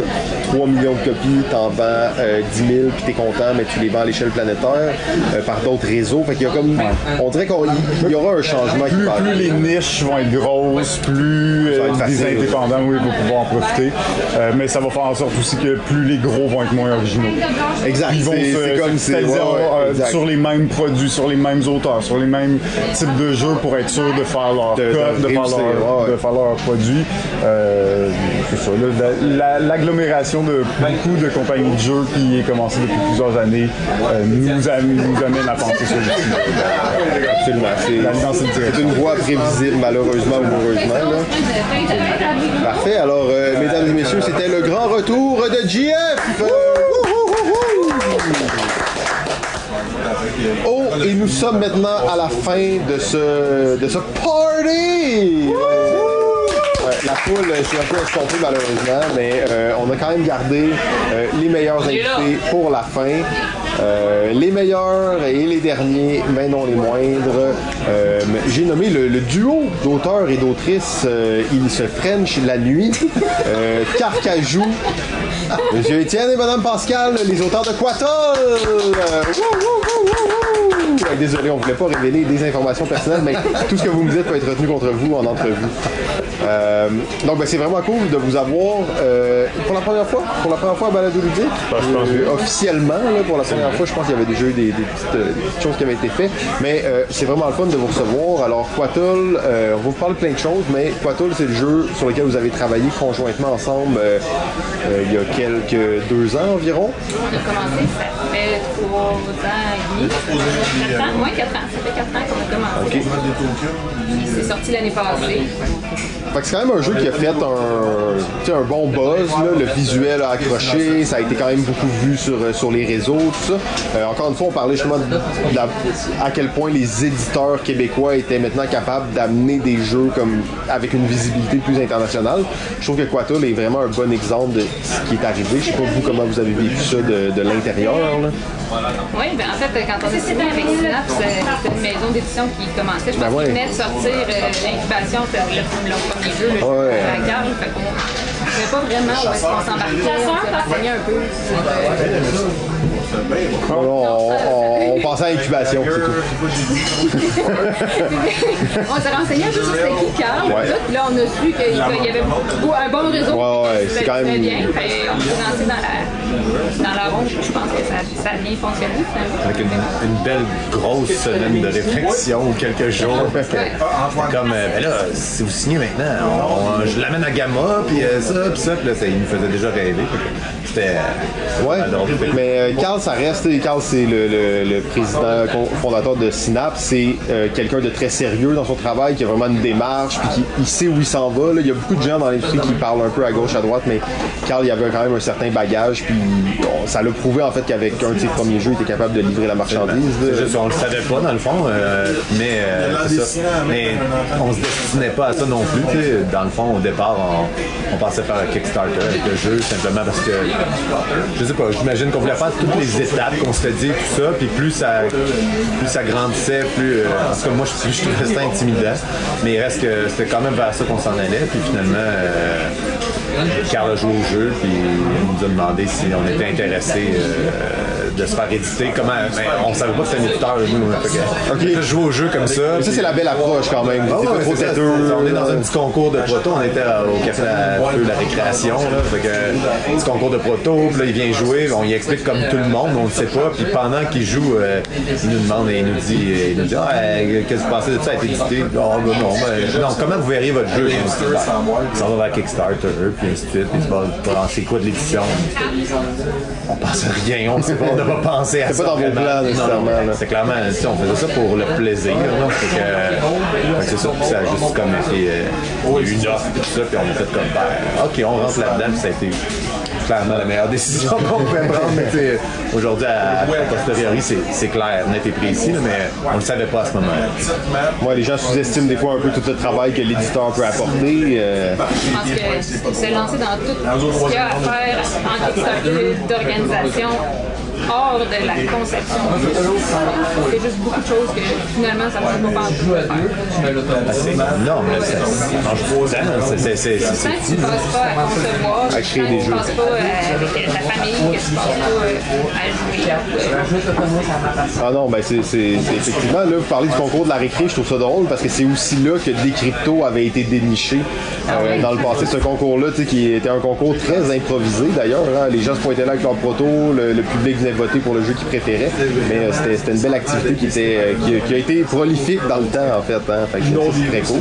3 millions de copies, t'en vends euh, 10 000 puis t'es content mais tu les vends à l'échelle planétaire euh, par d'autres réseaux. Fait qu'il y a comme on dirait qu'il y aura un changement qui plus, va plus les niches vont être grosses, plus va euh, être facile. des indépendants oui, vont pouvoir en profiter. Euh, mais ça va faire en sorte aussi que plus les gros vont être moins originaux. Exact, Ils vont se comme ouais, ouais, euh, exact. sur les mêmes produits, sur les mêmes auteurs, sur les mêmes types de jeu pour être sûr de faire leur De- de faire leur, ouais, de faire leur produit. Euh, c'est ça, là, la- la- l'agglomération de beaucoup de compagnies de jeux qui est commencée depuis plusieurs années euh, nous, am- nous amène à penser ça aussi. Absolument. C'est- une voie prévisible, malheureusement ou heureusement. là. Parfait. Alors, euh, mesdames et messieurs, c'était le grand retour de GF. Oh, et nous sommes maintenant à la fin de ce, de ce party! La foule euh, s'est un peu estompée malheureusement, mais euh, on a quand même gardé euh, les meilleurs invités pour la fin. Euh, les meilleurs et les derniers, mais non les moindres. Euh, J'ai nommé le, le duo d'auteurs et d'autrices euh, Il se French la nuit, euh, Carcajou, (laughs) Monsieur Étienne et Madame Pascal, les auteurs de Quatol! Euh, Désolé, on voulait pas révéler des informations personnelles, mais tout ce que vous me dites peut être retenu contre vous en entrevue. Euh, donc, ben, c'est vraiment cool de vous avoir euh, pour la première fois, pour la première fois à Balado Ludique. Euh, officiellement, là, pour la première fois, je pense qu'il y avait déjà eu des, des petites, des petites choses qui avaient été faites, mais euh, c'est vraiment le fun de vous recevoir. Alors, Quatol, euh, on va vous parler de plein de choses, mais Quatol, c'est le jeu sur lequel vous avez travaillé conjointement ensemble euh, euh, il y a quelques deux ans environ. On a commencé, ça fait trois ans et demi. Quatre ans, ouais, quatre ans. Ça fait quatre ans qu'on a commencé. Ok. Puis c'est sorti l'année passée. Fait que c'est quand même un jeu qui a fait un, bon buzz, là. le visuel a accroché, ça a été quand même beaucoup vu sur, euh, sur les réseaux, tout ça. Euh, encore une fois, on parlait justement de la- à quel point les éditeurs québécois étaient maintenant capables d'amener des jeux comme avec une visibilité plus internationale. Je trouve que Quattle est vraiment un bon exemple de ce qui est arrivé. Je sais pas vous comment vous avez vécu ça de, de l'intérieur. Oui, ben en fait, quand on a signé avec euh, c'était une maison d'édition qui commençait. Je pense Ben ouais. qu'ils venaient de sortir euh, l'incubation, c'était le- leur premier jeu, le Ouais. jeu à la carte. Fait qu'on ne savait pas vraiment où est-ce qu'on s'embarquait. (laughs) On s'est renseigné un peu sur On, on- on pensait à incubation, c'est tout. on s'est renseigné un peu sur c'était qui Carl. Ouais. Là, on a su qu'il y avait beaucoup- un bon réseau. Ouais, ouais, qui c'est faisait quand même- Très bien. On s'est lancé dans la, dans la ronde. Je pense que ça, ça a bien fonctionné. Avec une, une belle grosse semaine de réflexion ou quelques jours. C'était comme, euh, ben là, si vous signez maintenant, on- je l'amène à Gamma, puis euh, ça, puis ça, puis là, ça, il me faisait déjà rêver. C'était. euh, Ouais, mais euh, Carl, ça reste. Carl, c'est le, le- le président fondateur de Synapse. C'est euh, quelqu'un de très sérieux dans son travail, qui a vraiment une démarche, puis qui il sait où il s'en va. là. Il y a beaucoup de gens dans l'industrie qui parlent un peu à gauche, à droite, mais Carl, il avait quand même un certain bagage, puis bon, ça l'a prouvé en fait qu'avec un de ses premiers jeux, il était capable de livrer la marchandise. C'est juste, on le savait pas dans le fond, euh, mais euh, c'est ça. Mais on se destinait pas à ça non plus. Dans le fond, au départ, on, on pensait faire un Kickstarter avec le jeu simplement parce que je sais pas, j'imagine qu'on voulait faire toutes les étapes, qu'on s'était dit tout ça, puis plus ça, plus ça grandissait, plus. euh, en tout cas, moi, je, je trouvais ça intimidant. Mais il reste que c'était quand même vers ça qu'on s'en allait, puis finalement. euh, Carl a joué au jeu, puis il nous a demandé si on était intéressé euh, de se faire éditer. Comment, ben, on savait pas que c'était un éditeur, nous. Fait que, Ok. on a juste joué au jeu comme ça. Mais ça, c'est la belle approche quand même. Ah ouais. On est dans un petit concours de proto. On était au café la, Feu, la récréation. Là. Fait que, petit concours de proto. Puis là, il vient jouer. On y explique comme tout le monde. On ne sait pas. Puis pendant qu'il joue, euh, il nous demande et il nous dit, il nous dit ah, euh, qu'est-ce que vous pensez de ça a été édité? Oh, ben non, ben, non, comment vous verriez votre jeu? Ça va vers Kickstarter. Puis ainsi de suite. Puis c'est quoi de l'édition? On pense à rien. On sait pas. On n'a pas pensé à C'est ça. pas dans vos plans, Non, non, nécessairement. C'est clairement, tu sais, on faisait ça pour le plaisir. là. Fait que, euh, fait que c'est ça. Puis ça a juste comme été euh, une offre et tout ça. Puis on a fait comme, ben, OK, on rentre là-dedans. Puis ça a été clairement la meilleure décision (laughs) qu'on pouvait prendre. Mais aujourd'hui, à, à posteriori, c'est c'est clair, net et précis. mais on le savait pas à ce moment-là. Ouais, les gens sous-estiment des fois un peu tout le travail que l'éditeur peut apporter. euh, Je pense que se lancer dans tout ce qu'il y a à faire en Kickstarter d'organisation hors de la conception du c'est juste beaucoup de choses que finalement ça ne peut pas en faire. Ah, C'est énorme. là. Ça mange trop de temps. C'est- c'est- c'est- tu ne passes pas à concevoir, À créer des tu jeux. ne passes pas euh, avec ta famille, que tu ne passes pas euh, à jouer. euh, Ah non, ben c'est c'est- c'est effectivement, là, vous parlez du concours de la récré, je trouve ça drôle parce que c'est aussi là que Décrypto avait été déniché euh, dans le passé. Ce concours-là, tu sais, qui était un concours très improvisé d'ailleurs. hein. Les gens se pointaient là avec leur proto, le, le public venait voter pour le jeu qu'il préférait. Mais euh, c'était c'était une belle activité qui, était, euh, qui, qui a été prolifique dans le temps, en fait. Hein. Fait que ça, c'est très cool.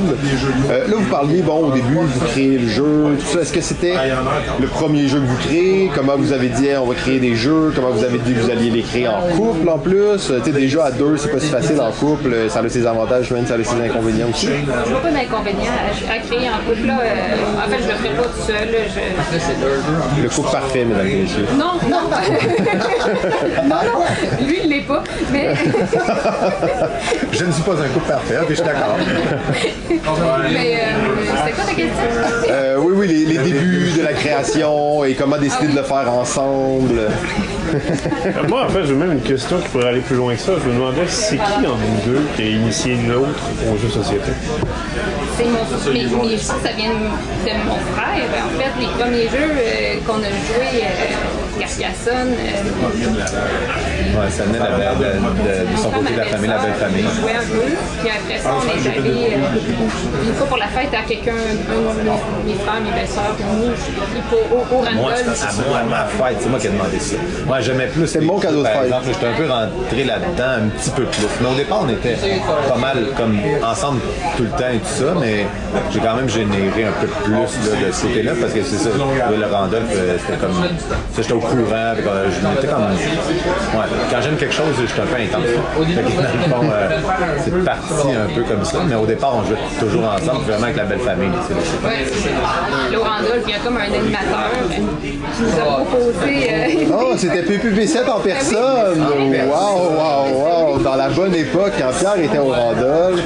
Euh, là, vous parliez, bon, au début, vous créez le jeu, tout ça. Est-ce que c'était le premier jeu que vous créez? Comment vous avez dit, on va créer des jeux? Comment vous avez dit que vous alliez les créer en couple, en plus? Tu sais, déjà à deux, c'est pas si facile en couple. Ça a ses avantages, même ça a ses inconvénients aussi. Je vois pas d'inconvénient à, créer en couple. Là, euh, en fait, je le ferai pas tout seul. là, Je... Le couple parfait, mesdames et messieurs. Non, non. (laughs) non, non. Lui, il l'est pas. Mais, Je ne suis pas un couple parfait, mais je suis d'accord. mais euh, c'est quoi ta question? Euh, oui, oui, les, les débuts de la création et comment décider de le faire ensemble. Euh, Moi, en fait, j'ai même une question qui pourrait aller plus loin que ça. Je me demandais c'est qui en nous deux qui a initié l'autre au jeu société? C'est mon, mes jeux, ça vient de, de mon frère. En fait, les premiers jeux euh, qu'on a joués, euh, Carcassonne, euh, Ouais, ça venait de, la- de- de- de son côté de la famille, la belle famille. on jouait un peu. Puis après ça, on est allé euh, une fois pour la fête à quelqu'un, un de mes, mes frères, mes belles-sœurs, puis nous, au, au Moi, à moi, à ma fête, c'est moi qui ai demandé ça. Moi, j'aimais plus. C'est mon cadeau de Par fête. exemple, j'étais un peu rentré là-dedans un petit peu plus. Mais au départ, on était pas mal comme ensemble tout le temps et tout ça, mais j'ai quand même généré un peu plus là, de ce côté-là parce que c'est ça. Le Randolph, euh, c'était comme. Ça, j'étais au courant. euh, je m'étais comme. Ouais, quand j'aime quelque chose, je suis un peu intense. Fait que, dans le fond, euh, c'est parti un peu comme ça, mais au départ, on jouait toujours ensemble, vraiment avec la belle famille. tu sais. Randolph, il y a comme un animateur qui nous a proposé. euh, Oh, c'était PPP7 en (laughs) personne! Wow, wow, wow! Dans la bonne époque, quand Pierre était au Randolph.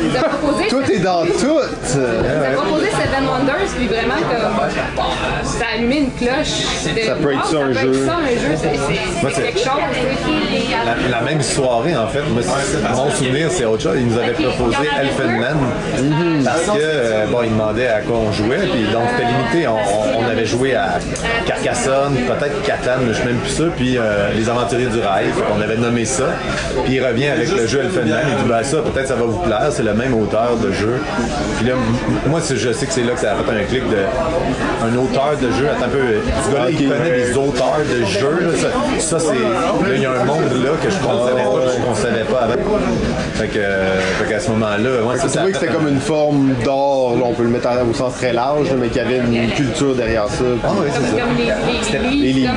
Tout est dans (laughs) tout! Il a proposé Seven Wonders, puis vraiment, comme, ça a allumé une cloche. De, Ça peut être ça, un peut jeu. Ça, un jeu. C'est- quelque chose. La, la même soirée, en fait, moi, mon souvenir, c'est autre chose. Il nous avait proposé Elfenman parce que, euh, bon, il demandait à quoi on jouait, puis donc c'était limité. On, on- on avait joué à Carcassonne, peut-être Catan, je sais même plus ça, puis euh, Les Aventuriers du Rail, qu'on avait nommé ça. Puis il revient avec le jeu Elfenman, il dit, ben ça, peut-être ça va vous plaire, c'est le même auteur de jeu. Puis là, m- moi, c'est- je sais que c'est là que ça a fait un clic de un auteur de jeu. Attends un peu, ce gars-là, il connaît des auteurs de jeux. là. Ça, ça, c'est. Là, il y a un monde là que je ne savais pas, que je ne savais pas avant. Fait que, euh, fait qu'à ce moment-là, ouais, ça, que c'était comme une forme là, on peut le mettre en- au sens très large, mais qu'il y avait une culture derrière ça. Ah oui, c'est ça. Comme les, les, livres.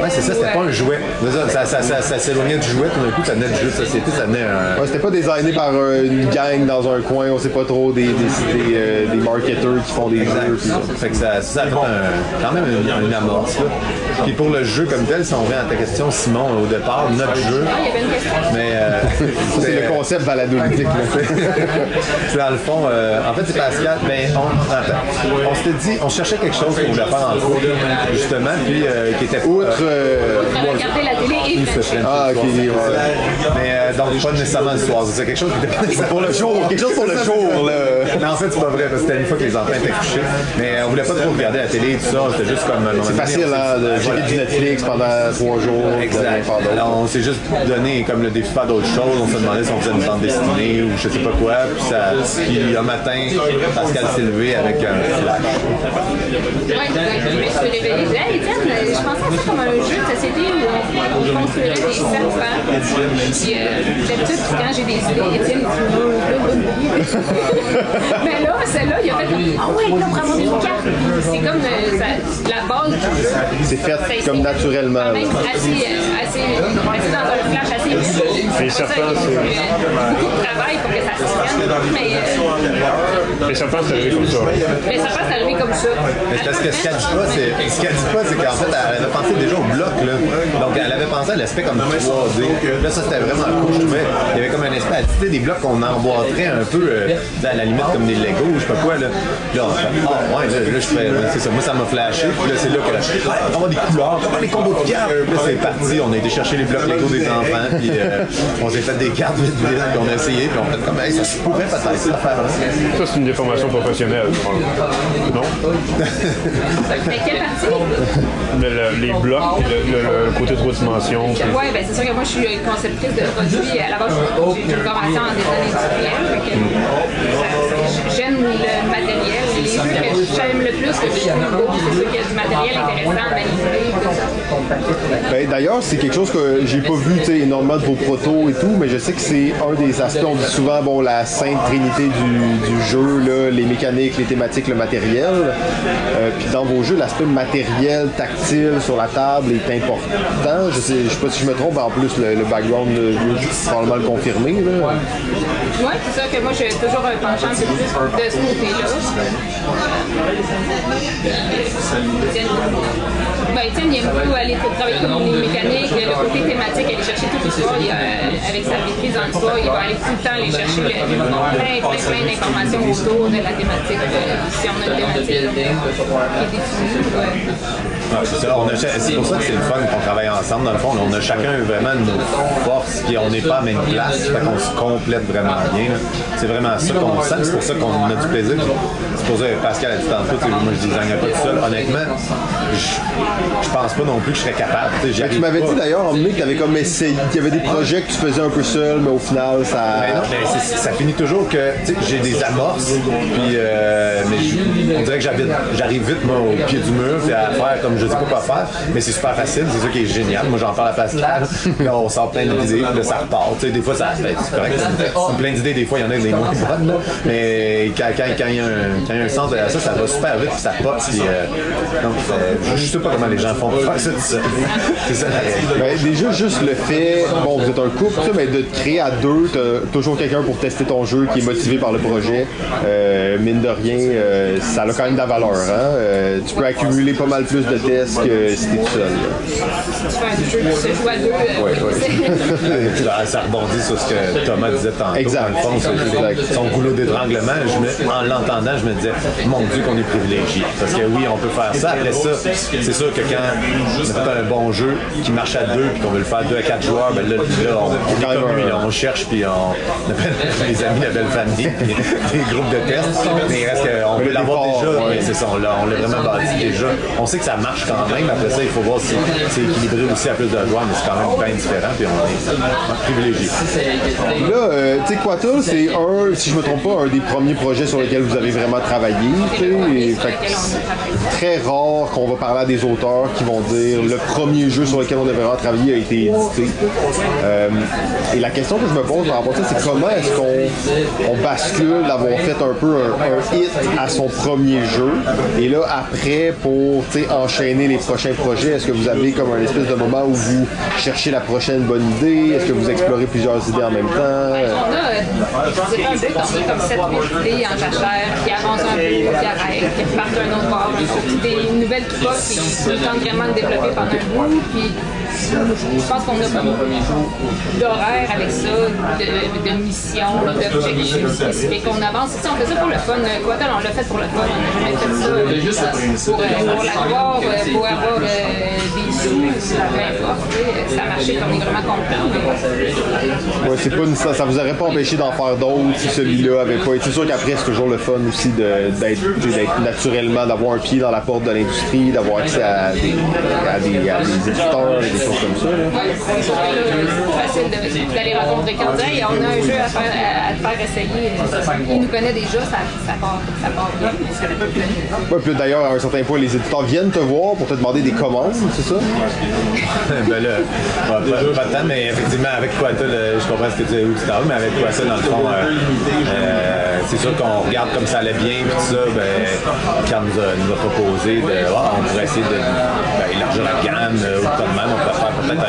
Ouais, c'est ça, c'était pas un jouet. Ça, ça, ça, ça, ça s'éloignait du jouet, tout d'un coup, ça venait du jeu de société, ça venait un. Ouais, c'était pas designé par euh, une gang dans un coin, on sait pas trop, des, des, des, euh, des marketeurs qui font des jeux. Fait que ça, ça a fait un- quand même une, une amorce. Là. Puis pour le jeu comme tel, si on revient à ta question, Simon, au départ, notre jeu. Ah, il y avait une question. Mais euh, (laughs) c'est le concept balado-ludique. là. (laughs) C'est dans le fond, euh, en fait, c'est Pascal. Ben, on, attends. on s'était dit, on cherchait quelque chose pour le faire en couple, justement, puis euh, qui était Outre. euh, regardé la télé et Ah, ok, ouais. Mais euh, donc, pas nécessairement le soir. C'est quelque chose qui était Pour le jour, quelque chose pour le jour, là. Non, en fait, c'est pas vrai, parce que c'était une fois que les enfants étaient couchés. Mais euh, on voulait pas trop regarder la télé et tout ça. C'était juste comme. C'est facile, hein, de checker du Netflix pendant trois jours. Exact. on s'est juste donné comme le défi de faire d'autres choses. On s'est demandé si on faisait une bande dessinée ou je sais pas quoi. Puis, ça, puis un matin, Pascal s'est levé avec un flash. Ouais, ouais, je me suis hey, Étienne, je pensais à ça comme un jeu de société où on, on construirait des serpents. Puis, euh, d'habitude, quand j'ai des idées, Étienne, il (laughs) dit. Mais là, celle-là, il a fait comme, ah ouais, là, on prend une carte. C'est comme euh, ça- la base du jeu. C'est fait comme c'est naturellement. Quand même assez, assez, assez dans un flash assez vite. Les serpents, Il euh, travail pour que ça se tienne. Mais, euh, Les serpents, c'est arrivé comme ça. mais ça passe arrivé comme ça. Mais parce que ce qu'elle dit pas, c'est, ce qu'elle dit pas, c'est qu'en fait, elle avait pensé déjà au bloc, là. Donc, elle avait pensé à l'aspect comme 3D. Là, ça, c'était vraiment cool, je trouvais. Il y avait comme un aspect, tu sais, des blocs qu'on emboîterait un peu, euh, à la limite, comme des Lego, je sais pas quoi, là. Là, on fait, ah, ouais, là, là, je fais, c'est ça. Moi, ça m'a flashé. Puis là, c'est là que, ouais, on va avoir des couleurs, on va avoir des combos de cartes. Là, c'est parti. On a été chercher les blocs Lego des enfants, puis euh, on s'est fait des cartes vite, vite, puis on a essayé, puis on a fait comme, hey, ça se pourrait peut-être, cette affaire-là. Ça, c'est une déformation professionnelle, je pense. Non? Mais quelle partie? Le- le- les blocs et le, le- le côté trois dimensions. Oui, ben c'est sûr que moi, je suis conceptrice de produits. À la base, j'ai une formation en design industriel. euh, J'aime le les jeux que j'aime le plus que je trouve beau. C'est sûr qu'il y a du matériel intéressant à manipuler, tout ça. Ben, D'ailleurs, c'est quelque chose que j'ai pas vu tu sais, énormément de vos protos et tout, mais je sais que c'est un des aspects. On dit souvent bon, la sainte trinité du, du jeu, là, les mécaniques, les thématiques, le matériel. Euh, Puis dans vos jeux, l'aspect matériel, tactile sur la table est important. Je sais, je sais pas si je me trompe, en plus le, le background est probablement le confirmer. Là. Ouais, c'est ça que moi j'ai toujours un penchant un peu plus de ce côté-là. Salut. Ben, Étienne, il aime beaucoup aller travailler comme les mécaniques, le côté thématique, aller chercher toute l'histoire. Avec sa maîtrise dans l'histoire, il va aller tout le temps aller chercher le- plein, plein, plein d'informations autour de la thématique. euh, si on a une thématique qui est définie. c'est pour ça que c'est le fun qu'on travaille ensemble. Dans le fond, on a chacun vraiment nos forces, puis on n'est pas à la même place, fait qu'on se complète vraiment bien. C'est vraiment ça qu'on sent, c'est pour ça qu'on a du plaisir. C'est pour ça que Pascal a dit tantôt, moi je designerais pas tout seul. Honnêtement, je, pense pas non plus que je serais capable. tu m'avais dit d'ailleurs en que tu avais comme essayé, qu'il y avait des projets que tu faisais un peu seul, mais au final, ça. Ben non, c'est- ça finit toujours que j'ai des amorces, puis euh, mais je- on dirait que j'arrive vite moi, au pied du mur, puis à faire comme je sais pas quoi faire, mais c'est super facile, c'est ça qui est génial. Moi j'en parle à puis là, on sort plein d'idées, puis ça repart. Des fois ça ben, c'est correct, plein d'idées, des fois il y en a des moins bonnes, mais quand, quand, quand il y a un, quand y a un sens derrière ça, ça va super vite, puis ça pop, puis euh, donc euh, je, je sais pas comment les gens font faire ça tout seul. C'est ça. Ben, déjà, juste le fait, bon, vous êtes un couple, ça, mais de te créer à deux, t'as toujours quelqu'un pour tester ton jeu qui est motivé par le projet. Euh, mine de rien, euh, ça a quand même de la valeur. Hein? Euh, tu peux accumuler pas mal plus de tests que si t'es tout seul. là. Tu fais un jeu qui se joue à deux. Ouais, ouais. (laughs) Ça- ça rebondit sur ce que Thomas disait tantôt. Exact. Dans le fond, c'est- c'est son goulot d'étranglement. Je me- En l'entendant, je me disais, mon Dieu, qu'on est privilégié. Parce que oui, on peut faire ça. Après ça, c'est sûr que quand un bon jeu qui marche à deux puis qu'on veut le faire deux à quatre joueurs, ben là, là, on, on est comme lui, là, on cherche puis on, (laughs) appelle les amis, la belle famille, puis (laughs) des groupes de tests. Mais il reste qu'on veut l'avoir déjà. mais c'est ça, on l'a on l'a vraiment bâti déjà. On sait que ça marche quand même. Après ça, il faut voir si c'est équilibré aussi à plus de joueurs, mais c'est quand même bien différent. Puis on est privilégié. Là, euh, tu sais, Quatul, c'est un, si je me trompe pas, un des premiers projets sur lesquels vous avez vraiment travaillé. fait que c'est très rare qu'on va parler à des auteurs qui vont dire le premier jeu sur lequel on a vraiment travaillé a été édité. Euh, et la question que je me pose à ça, c'est comment est-ce qu'on on bascule d'avoir fait un peu un, un hit à son premier jeu? Et là après pour enchaîner les prochains projets, est-ce que vous avez comme un espèce de moment où vous cherchez la prochaine bonne idée, est-ce que vous explorez plusieurs idées en même temps? On a, euh, un comme 7-8 idées en jachère, qui avancent un peu, qui arrêtent, qui repartent d'un autre bord, puis des nouvelles qui tentent vraiment développer pendant un je pense qu'on a comme d'horaire avec ça, de, de missions, d'objectifs spécifiques. On avance. Si on fait ça pour le fun, Quatel, on l'a fait pour le fun. On n'a jamais fait ça pour, euh, pour la gloire, euh, pour avoir euh, des sous, peu Ça a marché comme on est vraiment content. mais- Ouais, c'est pas une- ça, ça vous aurait pas empêché d'en faire d'autres si celui-là avait pas été. C'est sûr qu'après, c'est toujours le fun aussi de- d'être naturellement, d'avoir un pied dans la porte de l'industrie, d'avoir accès à des, à des, à des éditeurs et des choses comme ça. là. Ouais, de- d'aller rencontrer quelqu'un et on a un jeu à, faire, à, à te faire essayer. Il nous connaît déjà, ça, ça, part, ça part bien. Ouais, puis d'ailleurs, à un certain point, les éditeurs viennent te voir pour te demander des commandes, c'est ça? (laughs) ben là, pas, pas, pas tant, mais effectivement, avec quoi je comprends ce que tu où tu t'en vas, mais avec quoi ça, dans le fond, euh, euh, c'est sûr qu'on regarde comme ça allait bien, puis tout ça, ben, quand nous a, nous a proposé de, ah, on pourrait essayer de ben, élargir la gamme, euh, ou de même, on faire peut-être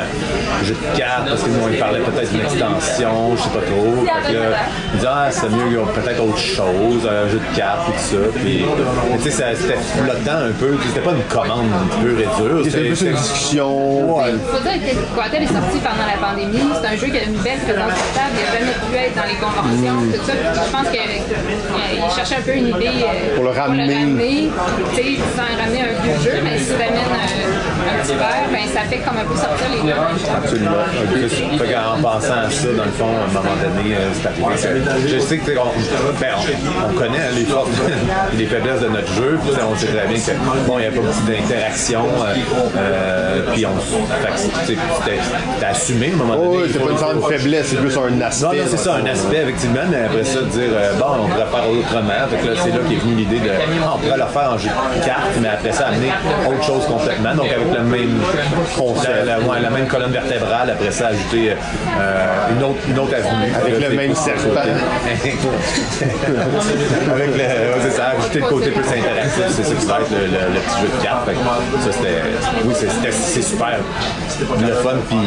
un jeu de cartes, parce que nous, on lui parlait peut-être d'une extension, je sais pas trop. Fait que là, il dit, ah, c'est mieux, il y a peut-être autre chose, un jeu de cartes, et tout ça. Puis, mais tu sais, c'était flottant un peu, c'était pas une commande pure et dure. C'était plus une discussion. Il faut dire que Quatel est sorti pendant la pandémie. C'est un jeu qui a une belle présence portable. Il n'a jamais pu être dans les conventions, Mm. tout ça. Je pense qu'il cherchait un peu une idée euh, Pour le ramener. Tu sais, sans ramener un vieux jeu, mais si tu ramènes un, un petit verre, ben, ça fait comme un peu sortir. Absolument. Fait qu'en pensant à ça, dans le fond, à un moment donné, euh, c'est arrivé je sais que on, ben, on, on connaît hein, les forces et les faiblesses de notre jeu, puis on sait très bien que bon, il n'y a pas beaucoup d'interaction, euh, euh, puis on c'était assumé moment donné. Oh, c'est pas une sorte de faiblesse, c'est plus un aspect. Non, non, c'est ça, un aspect, effectivement, mais après ça, dire, euh, bon, on pourrait faire autrement. Fait que là, c'est là qu'est venue l'idée de, ah, on pourrait le faire en jeu de cartes, mais après ça, amener autre chose complètement. Donc, avec le même concept, la, ouais, la même colonne vertébrale, après ça, ajouter euh, une, autre, une autre avenue. Avec le même serpent. avec le, ouais, c'est ça, ajouter le côté plus interactif, c'est ça qui va être le, le- le petit jeu de cartes. Ça, c'était, oui, c'était- super le fun, puis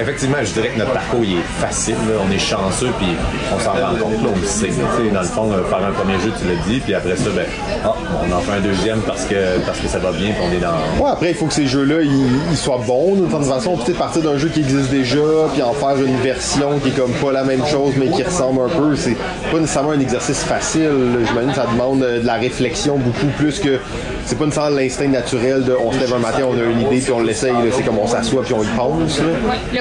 effectivement, je dirais que notre parcours, il est facile, là. on est chanceux, puis on s'en rend compte, là, on le sait. Dans le fond, euh, faire un premier jeu, tu l'as dit, puis après ça, ben, ah, on en fait un deuxième parce que, parce que ça va bien, puis on est dans... Ouais, après, il faut que ces jeux-là, ils, ils soient bons d'une certaine façon. Peut-être partir d'un jeu qui existe déjà, puis en faire une version qui est comme pas la même chose, mais qui ressemble un peu. C'est pas nécessairement un exercice facile. J'imagine que ça demande euh, de la réflexion beaucoup plus que. C'est pas nécessairement l'instinct naturel de on se lève un matin, on a une idée, puis on l'essaye. C'est comme on s'assoit, puis on y pense. là.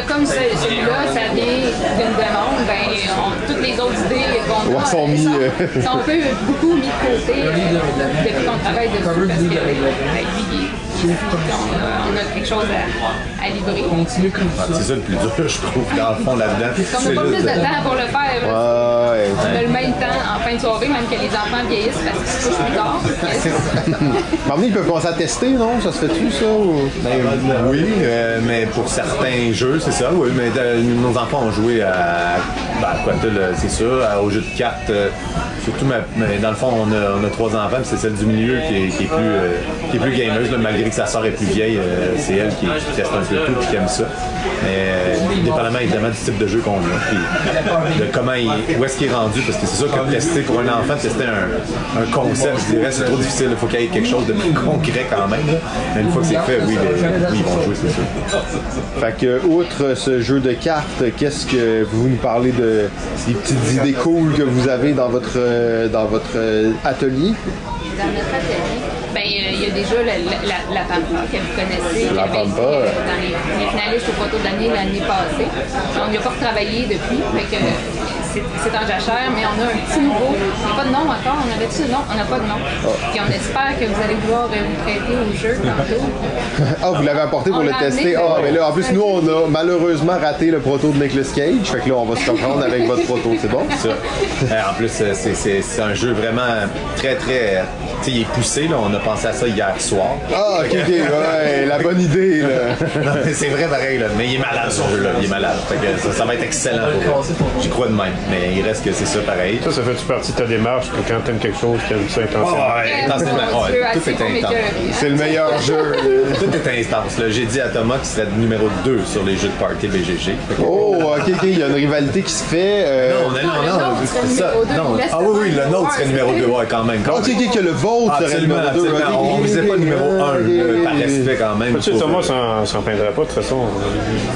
Là, comme ce- celui-là, ça vient d'une demande, ben, on- toutes les autres idées qu'on a sont mis, sont, euh, sont un peu beaucoup mis de côté euh, depuis qu'on travaille dessus parce que ben, lui, on, a, on a quelque chose à, à livrer. Ah, c'est ça le plus dur, (laughs) je trouve, dans le fond, là-dedans. On n'a pas plus de temps pour le faire. là. Ouais. On a le même temps en fin de soirée, même que les enfants vieillissent parce qu'ils se couchent plus tard. (laughs) Mais ils peuvent commencer à tester, non? Ça se fait-tu, ça? ou- Ben, oui, euh, mais pour certains jeux, c'est ça, oui. Mais euh, nos enfants ont joué à, euh, c'est sûr, à- aux jeux de cartes. euh, surtout, ma- mais dans le fond, on a, on a trois enfants, puis c'est celle du milieu qui est, qui est plus, euh, qui est plus gameuse, là, malgré que sa sœur est plus vieille. euh, c'est elle qui, qui teste un peu tout, puis qui aime ça. Mais euh, dépendamment évidemment du type de jeu qu'on a, puis de comment il, où est-ce qu'il est rendu, parce que c'est sûr que tester pour un enfant, tester un, un concept, je dirais, c'est trop difficile. Il faut qu'il y ait quelque chose de plus concret quand même. là. Mais une fois que c'est fait, oui, les- oui, ils vont jouer, c'est sûr. Fait que, outre ce jeu de cartes, qu'est-ce que vous nous parlez de des petites idées cool que vous avez dans votre euh, dans votre atelier? Dans notre atelier, ben, euh, il y a déjà la, la, la Pampa que vous connaissez, La Pampa, dans les, les finalistes au photo de l'année l'année passée. On n'y a pas retravaillé depuis, fait que c'est en jachère, mais on a un petit nouveau. Il n'y a pas de nom encore, on avait-tu non, on n'a pas de nom. Puis on espère que vous allez pouvoir euh, vous prêter au jeu tantôt. (laughs) Ah, vous l'avez apporté pour On le tester. Ah, mais là, en plus, nous, on a malheureusement raté le proto de Nicolas Cage. Fait que là, on va se comprendre avec votre proto, c'est bon? Ça? (laughs) Euh, en plus, euh, c'est un jeu vraiment très, très. Tu sais, il est poussé, là. On a pensé à ça hier soir. Ah, ok, ok, ouais, la bonne idée, là. (laughs) non, mais c'est vrai pareil, là. Mais il est malade, ce jeu-là. Il est malade. Fait que ça, ça va être excellent pour J'y crois de même. Mais il reste que c'est ça pareil. Ça, ça fait-tu partie de ta démarche que quand t'aimes quelque chose, t'aimes ça intensément? Ouais, intensément. Mon Ouais, tout est intense. C'est le meilleur jeu. (laughs) Tout est intense. là. J'ai dit à Thomas qu'il serait numéro 2 sur les jeux de party BGG. Fait que- Oh, ok, ok, il y a une rivalité qui se fait. euh, Non, non, non, non, ça. Ah oui, oui, le nôtre serait numéro 2, ouais, quand même. quand Ok, même. ok, que le vôtre serait Absolument, numéro 2. absolument. On visait pas le numéro 1 par respect quand même. Tu sais, Thomas s'en s'en plaindrait pas, de toute façon.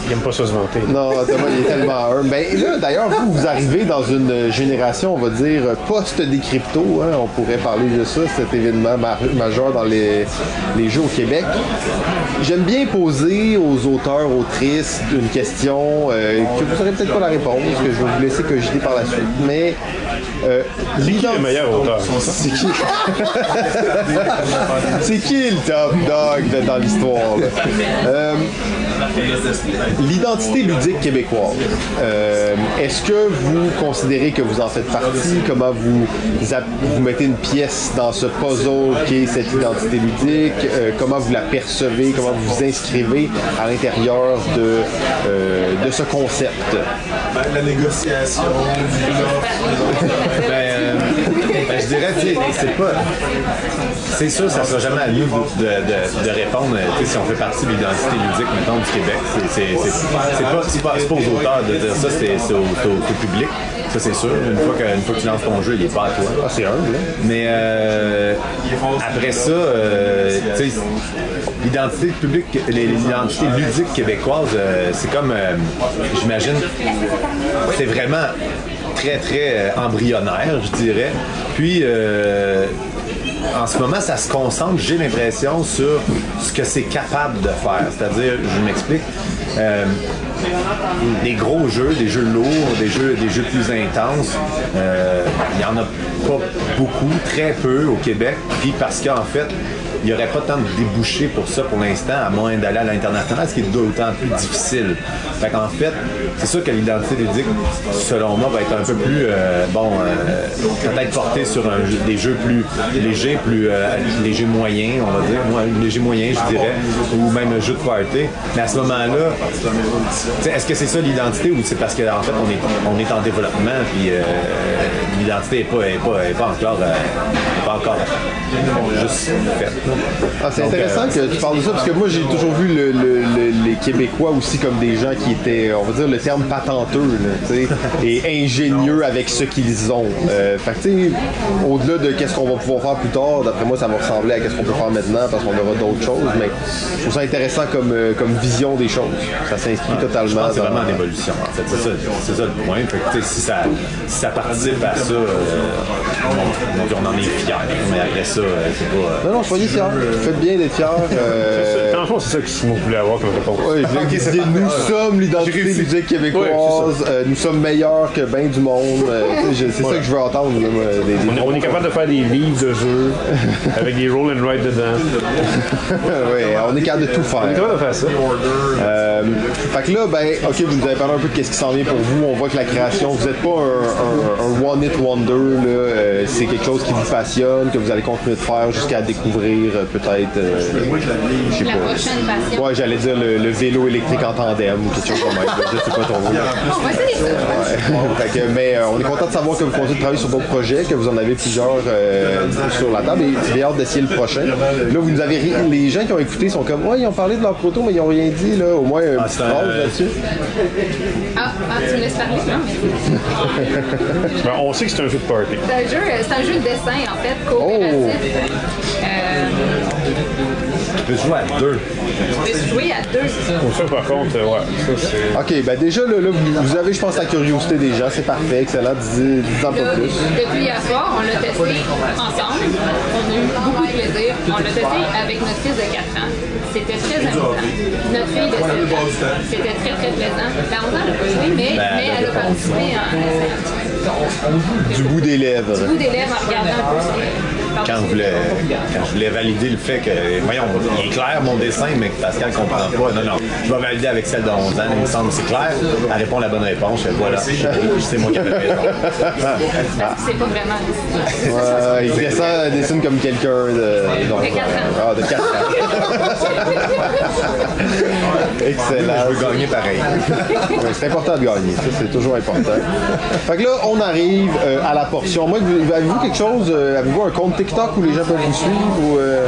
Il aime pas ça se vanter. Non, Thomas, il est tellement humble. Ben là, d'ailleurs, vous, vous arrivez dans une génération, on va dire, post des cryptos. hein. on pourrait parler de ça, cet événement ma- majeur dans les, les jeux au Québec. J'aime bien poser aux auteurs, autrices, une question euh, que vous n'aurez peut-être pas la réponse, que je vais vous laisser cogiter par la suite. Mais euh, C'est qui le meilleur auteur? c'est qui? (laughs) C'est qui le top dog dans l'histoire? Euh, L'identité ludique québécoise. Euh, Est-ce que vous considérez que vous en faites partie? Comment vous, vous mettez une pièce dans ce puzzle qui est cette identité ludique? Euh, comment vous la percevez? Comment vous vous inscrivez à l'intérieur de, de ce concept? Ben, la négociation, (laughs) je dirais, c'est pas. C'est sûr, ça sera jamais à nous de, de- de répondre, tu sais, si on fait partie de l'identité ludique, mettons, du Québec. C'est- pas, pas, aux auteurs de dire ça, c'est au, public. Ça, c'est sûr. Une fois, que, une fois que tu lances ton jeu, il est pas à toi. Ah, c'est humble, hein? Mais euh, après ça, euh, l'identité publique, l'identité ludique québécoise, euh, c'est comme, j'imagine, c'est vraiment très, très euh, embryonnaire, je dirais. Puis, euh, en ce moment, ça se concentre, j'ai l'impression, sur ce que c'est capable de faire. C'est-à-dire, je m'explique, euh, des gros jeux, des jeux lourds, des jeux, des jeux plus intenses, euh, il n'y en a pas beaucoup, très peu au Québec. Puis parce qu'en fait, il n'y aurait pas tant de débouchés pour ça pour l'instant, à moins d'aller à l'international, ce qui est d'autant plus difficile. Fait qu'en fait, c'est sûr que l'identité ludique, selon moi, va être un peu plus, euh, bon, euh, peut-être portée sur des jeux plus légers, plus euh, légers moyens, on va dire, moi, léger moyen, je dirais, ou même un jeu de party. Mais à ce moment-là, est-ce que c'est ça l'identité ou c'est parce qu'en fait, on est, en développement, puis l'identité n'est pas, encore, encore juste. Ah, c'est intéressant euh, que tu parles de ça parce que moi j'ai toujours vu le- le- le- les Québécois aussi comme des gens qui étaient, on va dire le terme patenteux, là, (laughs) et ingénieux avec ce qu'ils ont. Euh, fait tu au-delà de qu'est-ce qu'on va pouvoir faire plus tard, d'après moi ça va ressembler à qu'est-ce qu'on peut faire maintenant parce qu'on aura d'autres choses, mais je trouve ça intéressant comme, euh, comme vision des choses. Ça s'inscrit totalement. C'est vraiment en évolution, en fait. C'est ça, le point. Fait que, si, ça, si ça participe à ça, euh, on, on en est fiers. Mais après ça, euh, c'est pas. euh, Non, non, soyez fiers. Faites bien d'être fiers. (laughs) Euh... Dans le fond, c'est ça que Simon voulait avoir comme réponse. Voulais dire, nous sommes l'identité ludique québécoise, euh, nous sommes meilleurs que bien du monde. euh, c'est ça que je veux entendre. là, moi, des- des- On est, on est capable de faire des livres de jeux (laughs) avec des roll and write dedans. (laughs) ouais, on est capable de tout faire. On est capable de faire ça. Euh, fait que là, ben, ok, vous nous avez parlé un peu de qu'est-ce qui s'en vient pour vous. On voit que la création, vous n'êtes pas un, un- un one hit wonder. Là, euh, c'est quelque chose qui vous passionne, que vous allez continuer de faire jusqu'à découvrir euh, peut-être. euh, je sais La pas. prochaine passion. Ouais, j'allais dire le, le vélo électrique en tandem ou quelque chose comme ça. Je sais pas ton mot. On va essayer ça. Ouais. (laughs) Fait que, mais euh, on est content de savoir que vous continuez de travailler sur d'autres projets, que vous en avez plusieurs euh, sur la table et j'ai hâte d'essayer le prochain. Là, vous nous avez ri- les gens qui ont écouté sont comme ouais, ils ont parlé de leur proto, mais ils ont rien dit là. Au moins un petit un- phrase là-dessus. Ah, ah, tu me laisses parler, non? mais- (laughs) Ben, on sait que c'est un jeu de party. C'est un jeu, c'est un jeu de dessin, en fait, coopératif. Euh, Tu peux jouer à deux. tu peux jouer à deux. Pour ça, par contre, euh, ouais, ça. Ok, ben déjà là, là, vous, vous avez je pense la curiosité des gens, c'est parfait, excellent, dis- dis-en pas Là, plus. depuis hier soir, on l'a testé ensemble. On a eu beaucoup de plaisir. On l'a testé avec notre fils de 4 ans. C'était très amusant. Notre fille de 7 ans. C'était très, très plaisant. La 11 ans, elle n'a pas joué, mais, Ben, mais elle a a participé en essayant. Du bout des lèvres. Du bout des lèvres en regardant un peu. Quand je, voulais, quand je voulais valider le fait que, voyons, il est clair mon dessin, mais que Pascal comprend pas. Non, non, je vais valider avec celle de 11 ans, il me semble que c'est clair. Elle répond la bonne réponse, je fais, voilà, c'est moi qui avais raison. Parce que c'est pas vraiment Ouais, il descend, dessine comme quelqu'un de, donc, De quatre ans. Ah, de 4 ans. (laughs) Excellent. Je veux gagner pareil. Ouais, c'est important de gagner, ça c'est toujours important. Fait que là, on arrive euh, à la portion. Moi, vous- avez-vous quelque chose, euh, avez-vous un compte TikTok où les gens peuvent vous suivre ou euh,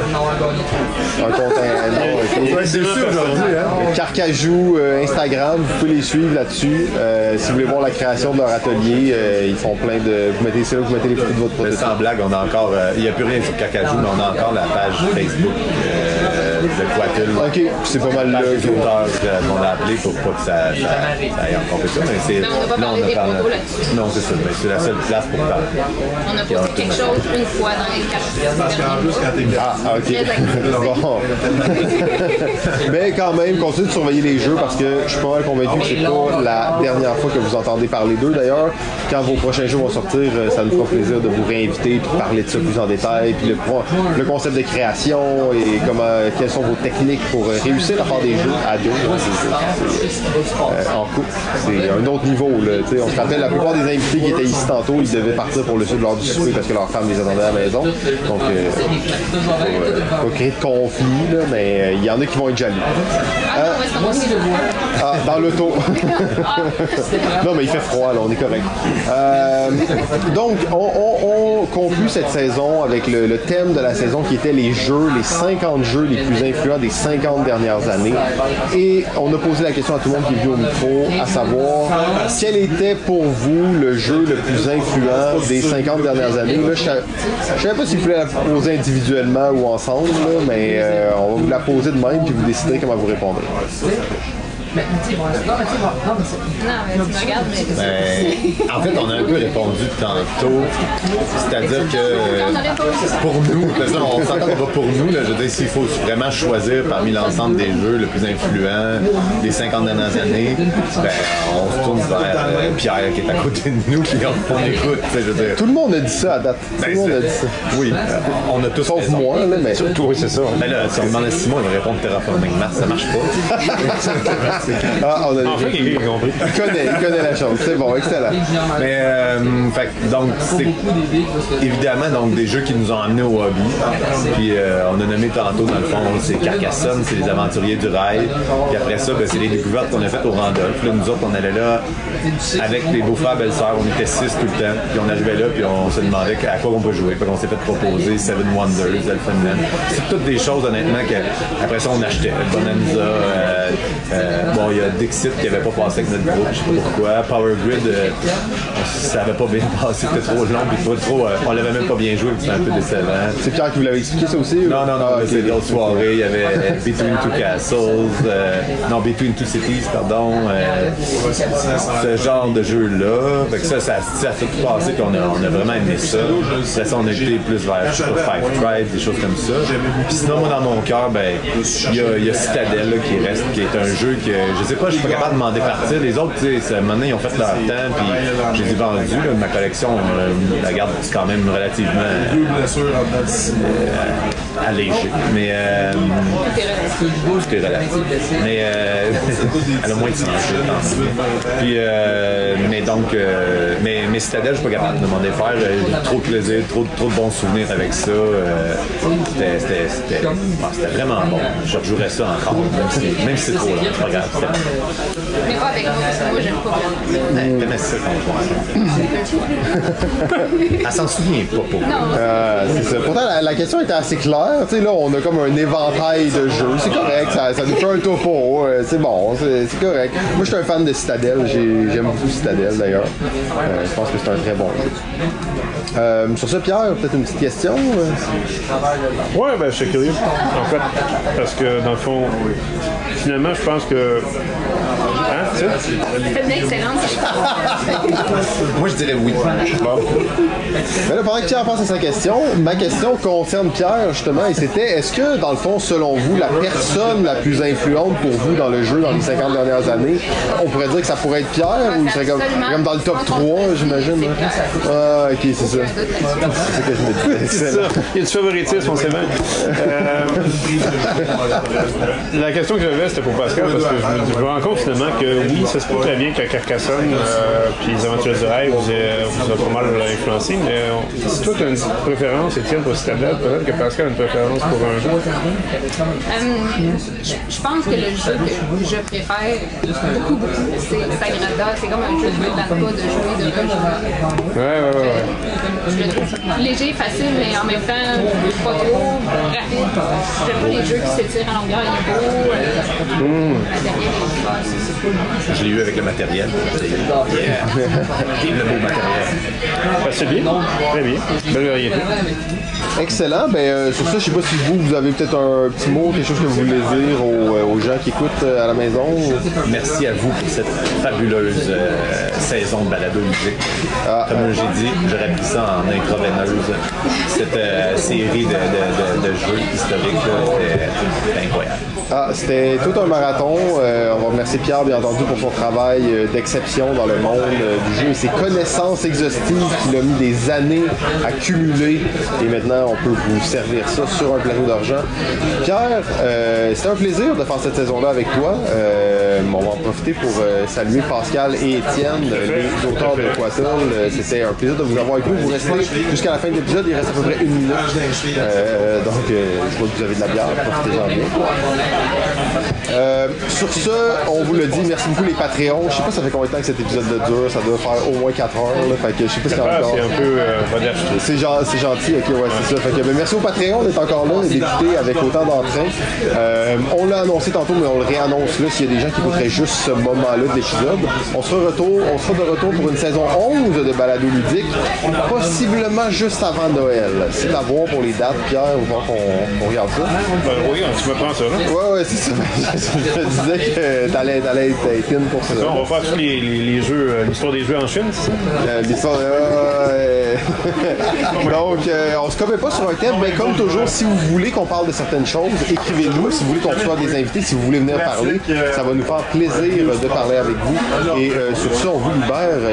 un compte euh, non, ok. On va être déçus aujourd'hui, hein? Carcajou, euh, Instagram, vous pouvez les suivre là-dessus. Euh, si vous voulez voir la création de leur atelier, euh, ils font plein de. Vous mettez que vous mettez les photos de votre Mais prototype. sans blague, on a encore, euh, il n'y a plus rien sur Cacajou, mais on a encore la page Facebook Quatul. Ok, c'est pas mal auteurs euh, qu'on a appelé pour pas que ça, ça, ça aille en compétition. Mais c'est, Mais on n'a pas parlé des là-dessus. Non, c'est ça. Mais c'est la seule place pour parler. On a posté quelque chose une fois dans les quatre derniers mois. Ah, ok. Très actif. (laughs) Bon. (laughs) Mais quand même, continuez de surveiller les jeux parce que je suis pas mal convaincu que c'est pas la dernière fois que vous entendez parler d'eux. D'ailleurs, quand vos prochains jeux vont sortir, euh, ça nous fera plaisir de vous réinviter et de parler de ça plus en détail. Puis le, le concept de création et comment, quelles sont vos techniques pour euh, réussir à faire des jeux à deux? Euh, en couple. C'est un autre niveau. Là, on se rappelle, la plupart des invités qui étaient ici tantôt, ils devaient partir pour le sud lors du souper parce que leur femme les attendait à la maison. Donc, euh, pour, euh, pas créer de conflit, là, mais euh, il y en a qui vont être jaloux. Ah dans l'auto. (laughs) non, mais il fait froid, là, on est correct. Euh, donc, on, on- on conclut cette saison avec le, le thème de la saison qui était les jeux, les 50 jeux les plus influents des 50 dernières années. Et on a posé la question à tout le monde qui est venu au micro, à savoir quel était pour vous le jeu le plus influent des 50 dernières années? Je ne savais pas s'il fallait la poser individuellement ou ensemble, mais euh, on va vous la poser de même puis vous déciderez comment vous répondrez. Mais tu sais, bon, non, mais tu sais, bon, non, mais c'est. Non, mais tu me regardes, mais. Ben, en fait, on a un peu répondu tantôt. C'est-à-dire que pour nous, on s'entend qu'on va pour nous, là, je veux dire, s'il faut vraiment choisir parmi l'ensemble des jeux le plus influent des 50 dernières années, ben, on se tourne vers euh, Pierre qui est à côté de nous, puis on, on écoute. Je veux dire. Tout le monde a dit ça à date. Tout le monde a dit ça. Oui, euh, on a tous Sauf moi, là, mais. Surtout, oui, c'est ça. Mais là, si on demande à Simon, il va répondre Terraforming Mars, ça marche pas. (laughs) Ah, on a Enfin, quelqu'un qui a compris. Il connaît, il connaît la chose. C'est bon, excellent. Mais euh, fait, donc c'est évidemment donc des jeux qui nous ont amenés au hobby. Puis euh, on a nommé tantôt dans le fond c'est Carcassonne, c'est les aventuriers du rail. Puis après ça, ben, c'est les découvertes qu'on a faites au Randolph. Là, nous autres, on allait là avec les beaux-frères, belles-sœurs, on était six tout le temps. Puis on arrivait là, puis on se demandait à quoi on peut jouer. Puis on s'est fait proposer Seven Wonders, Elfenman. C'est toutes des choses honnêtement que après ça on achetait. Bonanza, euh, euh, bon il y a Dixit qui avait pas passé avec notre groupe, je sais pas pourquoi. Power Grid, euh, ça avait pas bien (laughs) passé, c'était trop long, puis trop, trop, euh, on l'avait même pas bien joué, c'était un peu décevant. C'est Pierre qui vous l'avait expliqué ça aussi? Non, non, non, Ah, là, ok. c'est. Il y avait euh, Between Two Castles, euh, non, Between Two Cities, pardon. ce genre de jeu-là. Fait que ça, ça, ça a fait tout passer, puis on a, on a vraiment aimé ça. Après ça, on a été plus vers Five Tribes, des choses comme ça. Puis sinon, moi, dans mon cœur, ben, il y a, il y a Citadel là, qui reste, qui est un jeu que, je sais pas, je suis pas capable de m'en départir. Les autres, tu sais, maintenant, ils ont fait leur temps, puis vendu, là, ma collection, euh, la garde quand même relativement euh, allégée. Mais, euh, tout est relatif. Mais euh, (laughs) elle a moins de sens. Puis, euh, mais donc, euh, mais, mais Citadel, je suis pas capable de m'en défaire. Euh, J'ai trop de plaisir, trop, trop de bons souvenirs avec ça. Euh, c'était- c'était vraiment bon. Je rejouerais ça encore, même si, même si c'est trop long. C'est pas grave. bon. Mais pas avec moi, parce que moi, j'aime pas vraiment. Ouais, T'aimais ça quand on jouait. Elle s'en souvient pas pour Euh, c'est ça. Pourtant, la, la question était assez claire. Tu sais, là, on a comme un éventail de jeux. C'est correct, ça, nous fait un topo. euh, c'est bon, c'est correct. Moi, je suis un fan de Citadel. J'ai- J'aime beaucoup Citadel, d'ailleurs. Euh, je pense que c'est un très bon jeu. Euh, sur ça, Pierre, peut-être une petite question? Ouais, ben, je suis curieux, en fait. Parce que, dans le fond, finalement, je pense que. C'est une excellente Moi, je dirais oui. Mais là, pendant que Pierre pense à sa question, ma question concerne Pierre, justement, et c'était est-ce que, dans le fond, selon vous, la personne la plus influente pour vous dans le jeu dans les 50 dernières années, on pourrait dire que ça pourrait être Pierre ou il serait comme, dans le top 3, j'imagine? hein? Ah, ok, c'est ça. (laughs) C'est ça. Il y a du favoritisme, on sait bien. Euh, (laughs) la question que j'avais, c'était pour Pascal, parce que je me rends compte finalement que oui, ça se peut très bien qu'à Carcassonne, euh, puis les aventures du rêve, vous, a pas mal influencé, mais on- si toi tu as une préférence, Étienne, pour Citadel, peut-être que Pascal a une préférence pour un jeu. Euh, je je pense que le jeu que je préfère beaucoup, beaucoup, c'est Sagrada. C'est comme un jeu de pas de jouer, de rejouer. Ouais, ouais, ouais. ouais. Je le trouve léger, facile, mais en même temps pas trop rapide. J'aime pas les jeux qui s'étirent en longueur, il est beau. euh, Hmm. est classe. Je l'ai eu avec le matériel. Yeah. Le beau matériel. Ben, c'est bien. Très bien. Belle variété. Excellent. Ben, euh, sur ça, je sais pas si vous, vous avez peut-être un petit mot, quelque chose que vous voulez dire aux, euh, aux gens qui écoutent euh, à la maison. Merci à vous pour cette fabuleuse euh, saison de balado musique. Comme j'ai dit, j'aurais pris ça en intraveineuse. Cette euh, série de, de- de- de jeux historiques, c'était- incroyable. Ah, c'était tout un marathon. Euh, on va remercier Pierre, bien entendu, pour son travail euh, d'exception dans le monde du jeu et ses connaissances exhaustives qu'il a mis des années à cumuler. Et maintenant, on peut vous servir ça sur un plateau d'argent. Pierre, c'était un plaisir de faire cette saison-là avec toi. On va en profiter pour saluer Pascal et Étienne, euh, les auteurs de. Euh, C'était un plaisir de vous avoir avec nous. Vous restez jusqu'à la fin de l'épisode. Il reste à peu près une minute. Euh, donc, euh, je vois que vous avez de la bière. Profitez-en bien. Euh, sur ce, on vous le dit, merci beaucoup les Patreons. Je sais pas ça fait combien de temps que cet épisode de dure, ça doit faire au moins 4 heures. Là, fait que je sais pas si Ah, encore. c'est un peu euh, modeste. C'est gen- c'est gentil, ok, ouais, c'est ça. Fait que, ben, merci au Patreon d'être encore là, d'écouter avec autant d'entrain. Euh, on l'a annoncé tantôt, mais on le réannonce là s'il y a des gens qui écouteraient juste ce moment-là de l'épisode. On sera, retour, on sera de retour pour une saison 11 de Balado Ludique, possiblement juste avant Noël. C'est à voir pour les dates, Pierre, ou voir qu'on regarde ça. Ben oui, tu me prends ça, là. Ouais, ouais, c'est ça. (laughs) Je me disais que t'allais t'allais être in pour ça. Ça, on va faire tous les, les, les jeux, euh, l'histoire des jeux en Chine, c'est ça? Euh, l'histoire, euh, (laughs) Donc, euh, on se commet pas sur un thème, mais comme toujours, si vous voulez qu'on parle de certaines choses, écrivez-nous. Si vous voulez qu'on reçoive des invités, si vous voulez venir parler, ça va nous faire plaisir de parler avec vous. Et euh, sur ça, on vous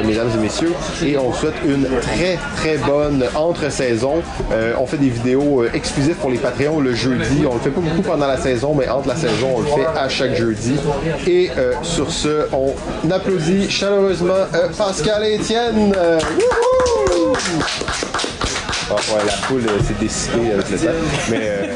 mesdames et messieurs, et on vous souhaite une très, très bonne entre-saison. Euh, on fait des vidéos euh, exclusives pour les Patreons le jeudi. On le fait pas beaucoup pendant la saison, mais entre la saison, on le fait à chaque jeudi. Et euh, sur ce, on applaudit chaleureusement Pascal et Étienne. Ah, ouais, la foule euh, s'est dissipée avec le. Mais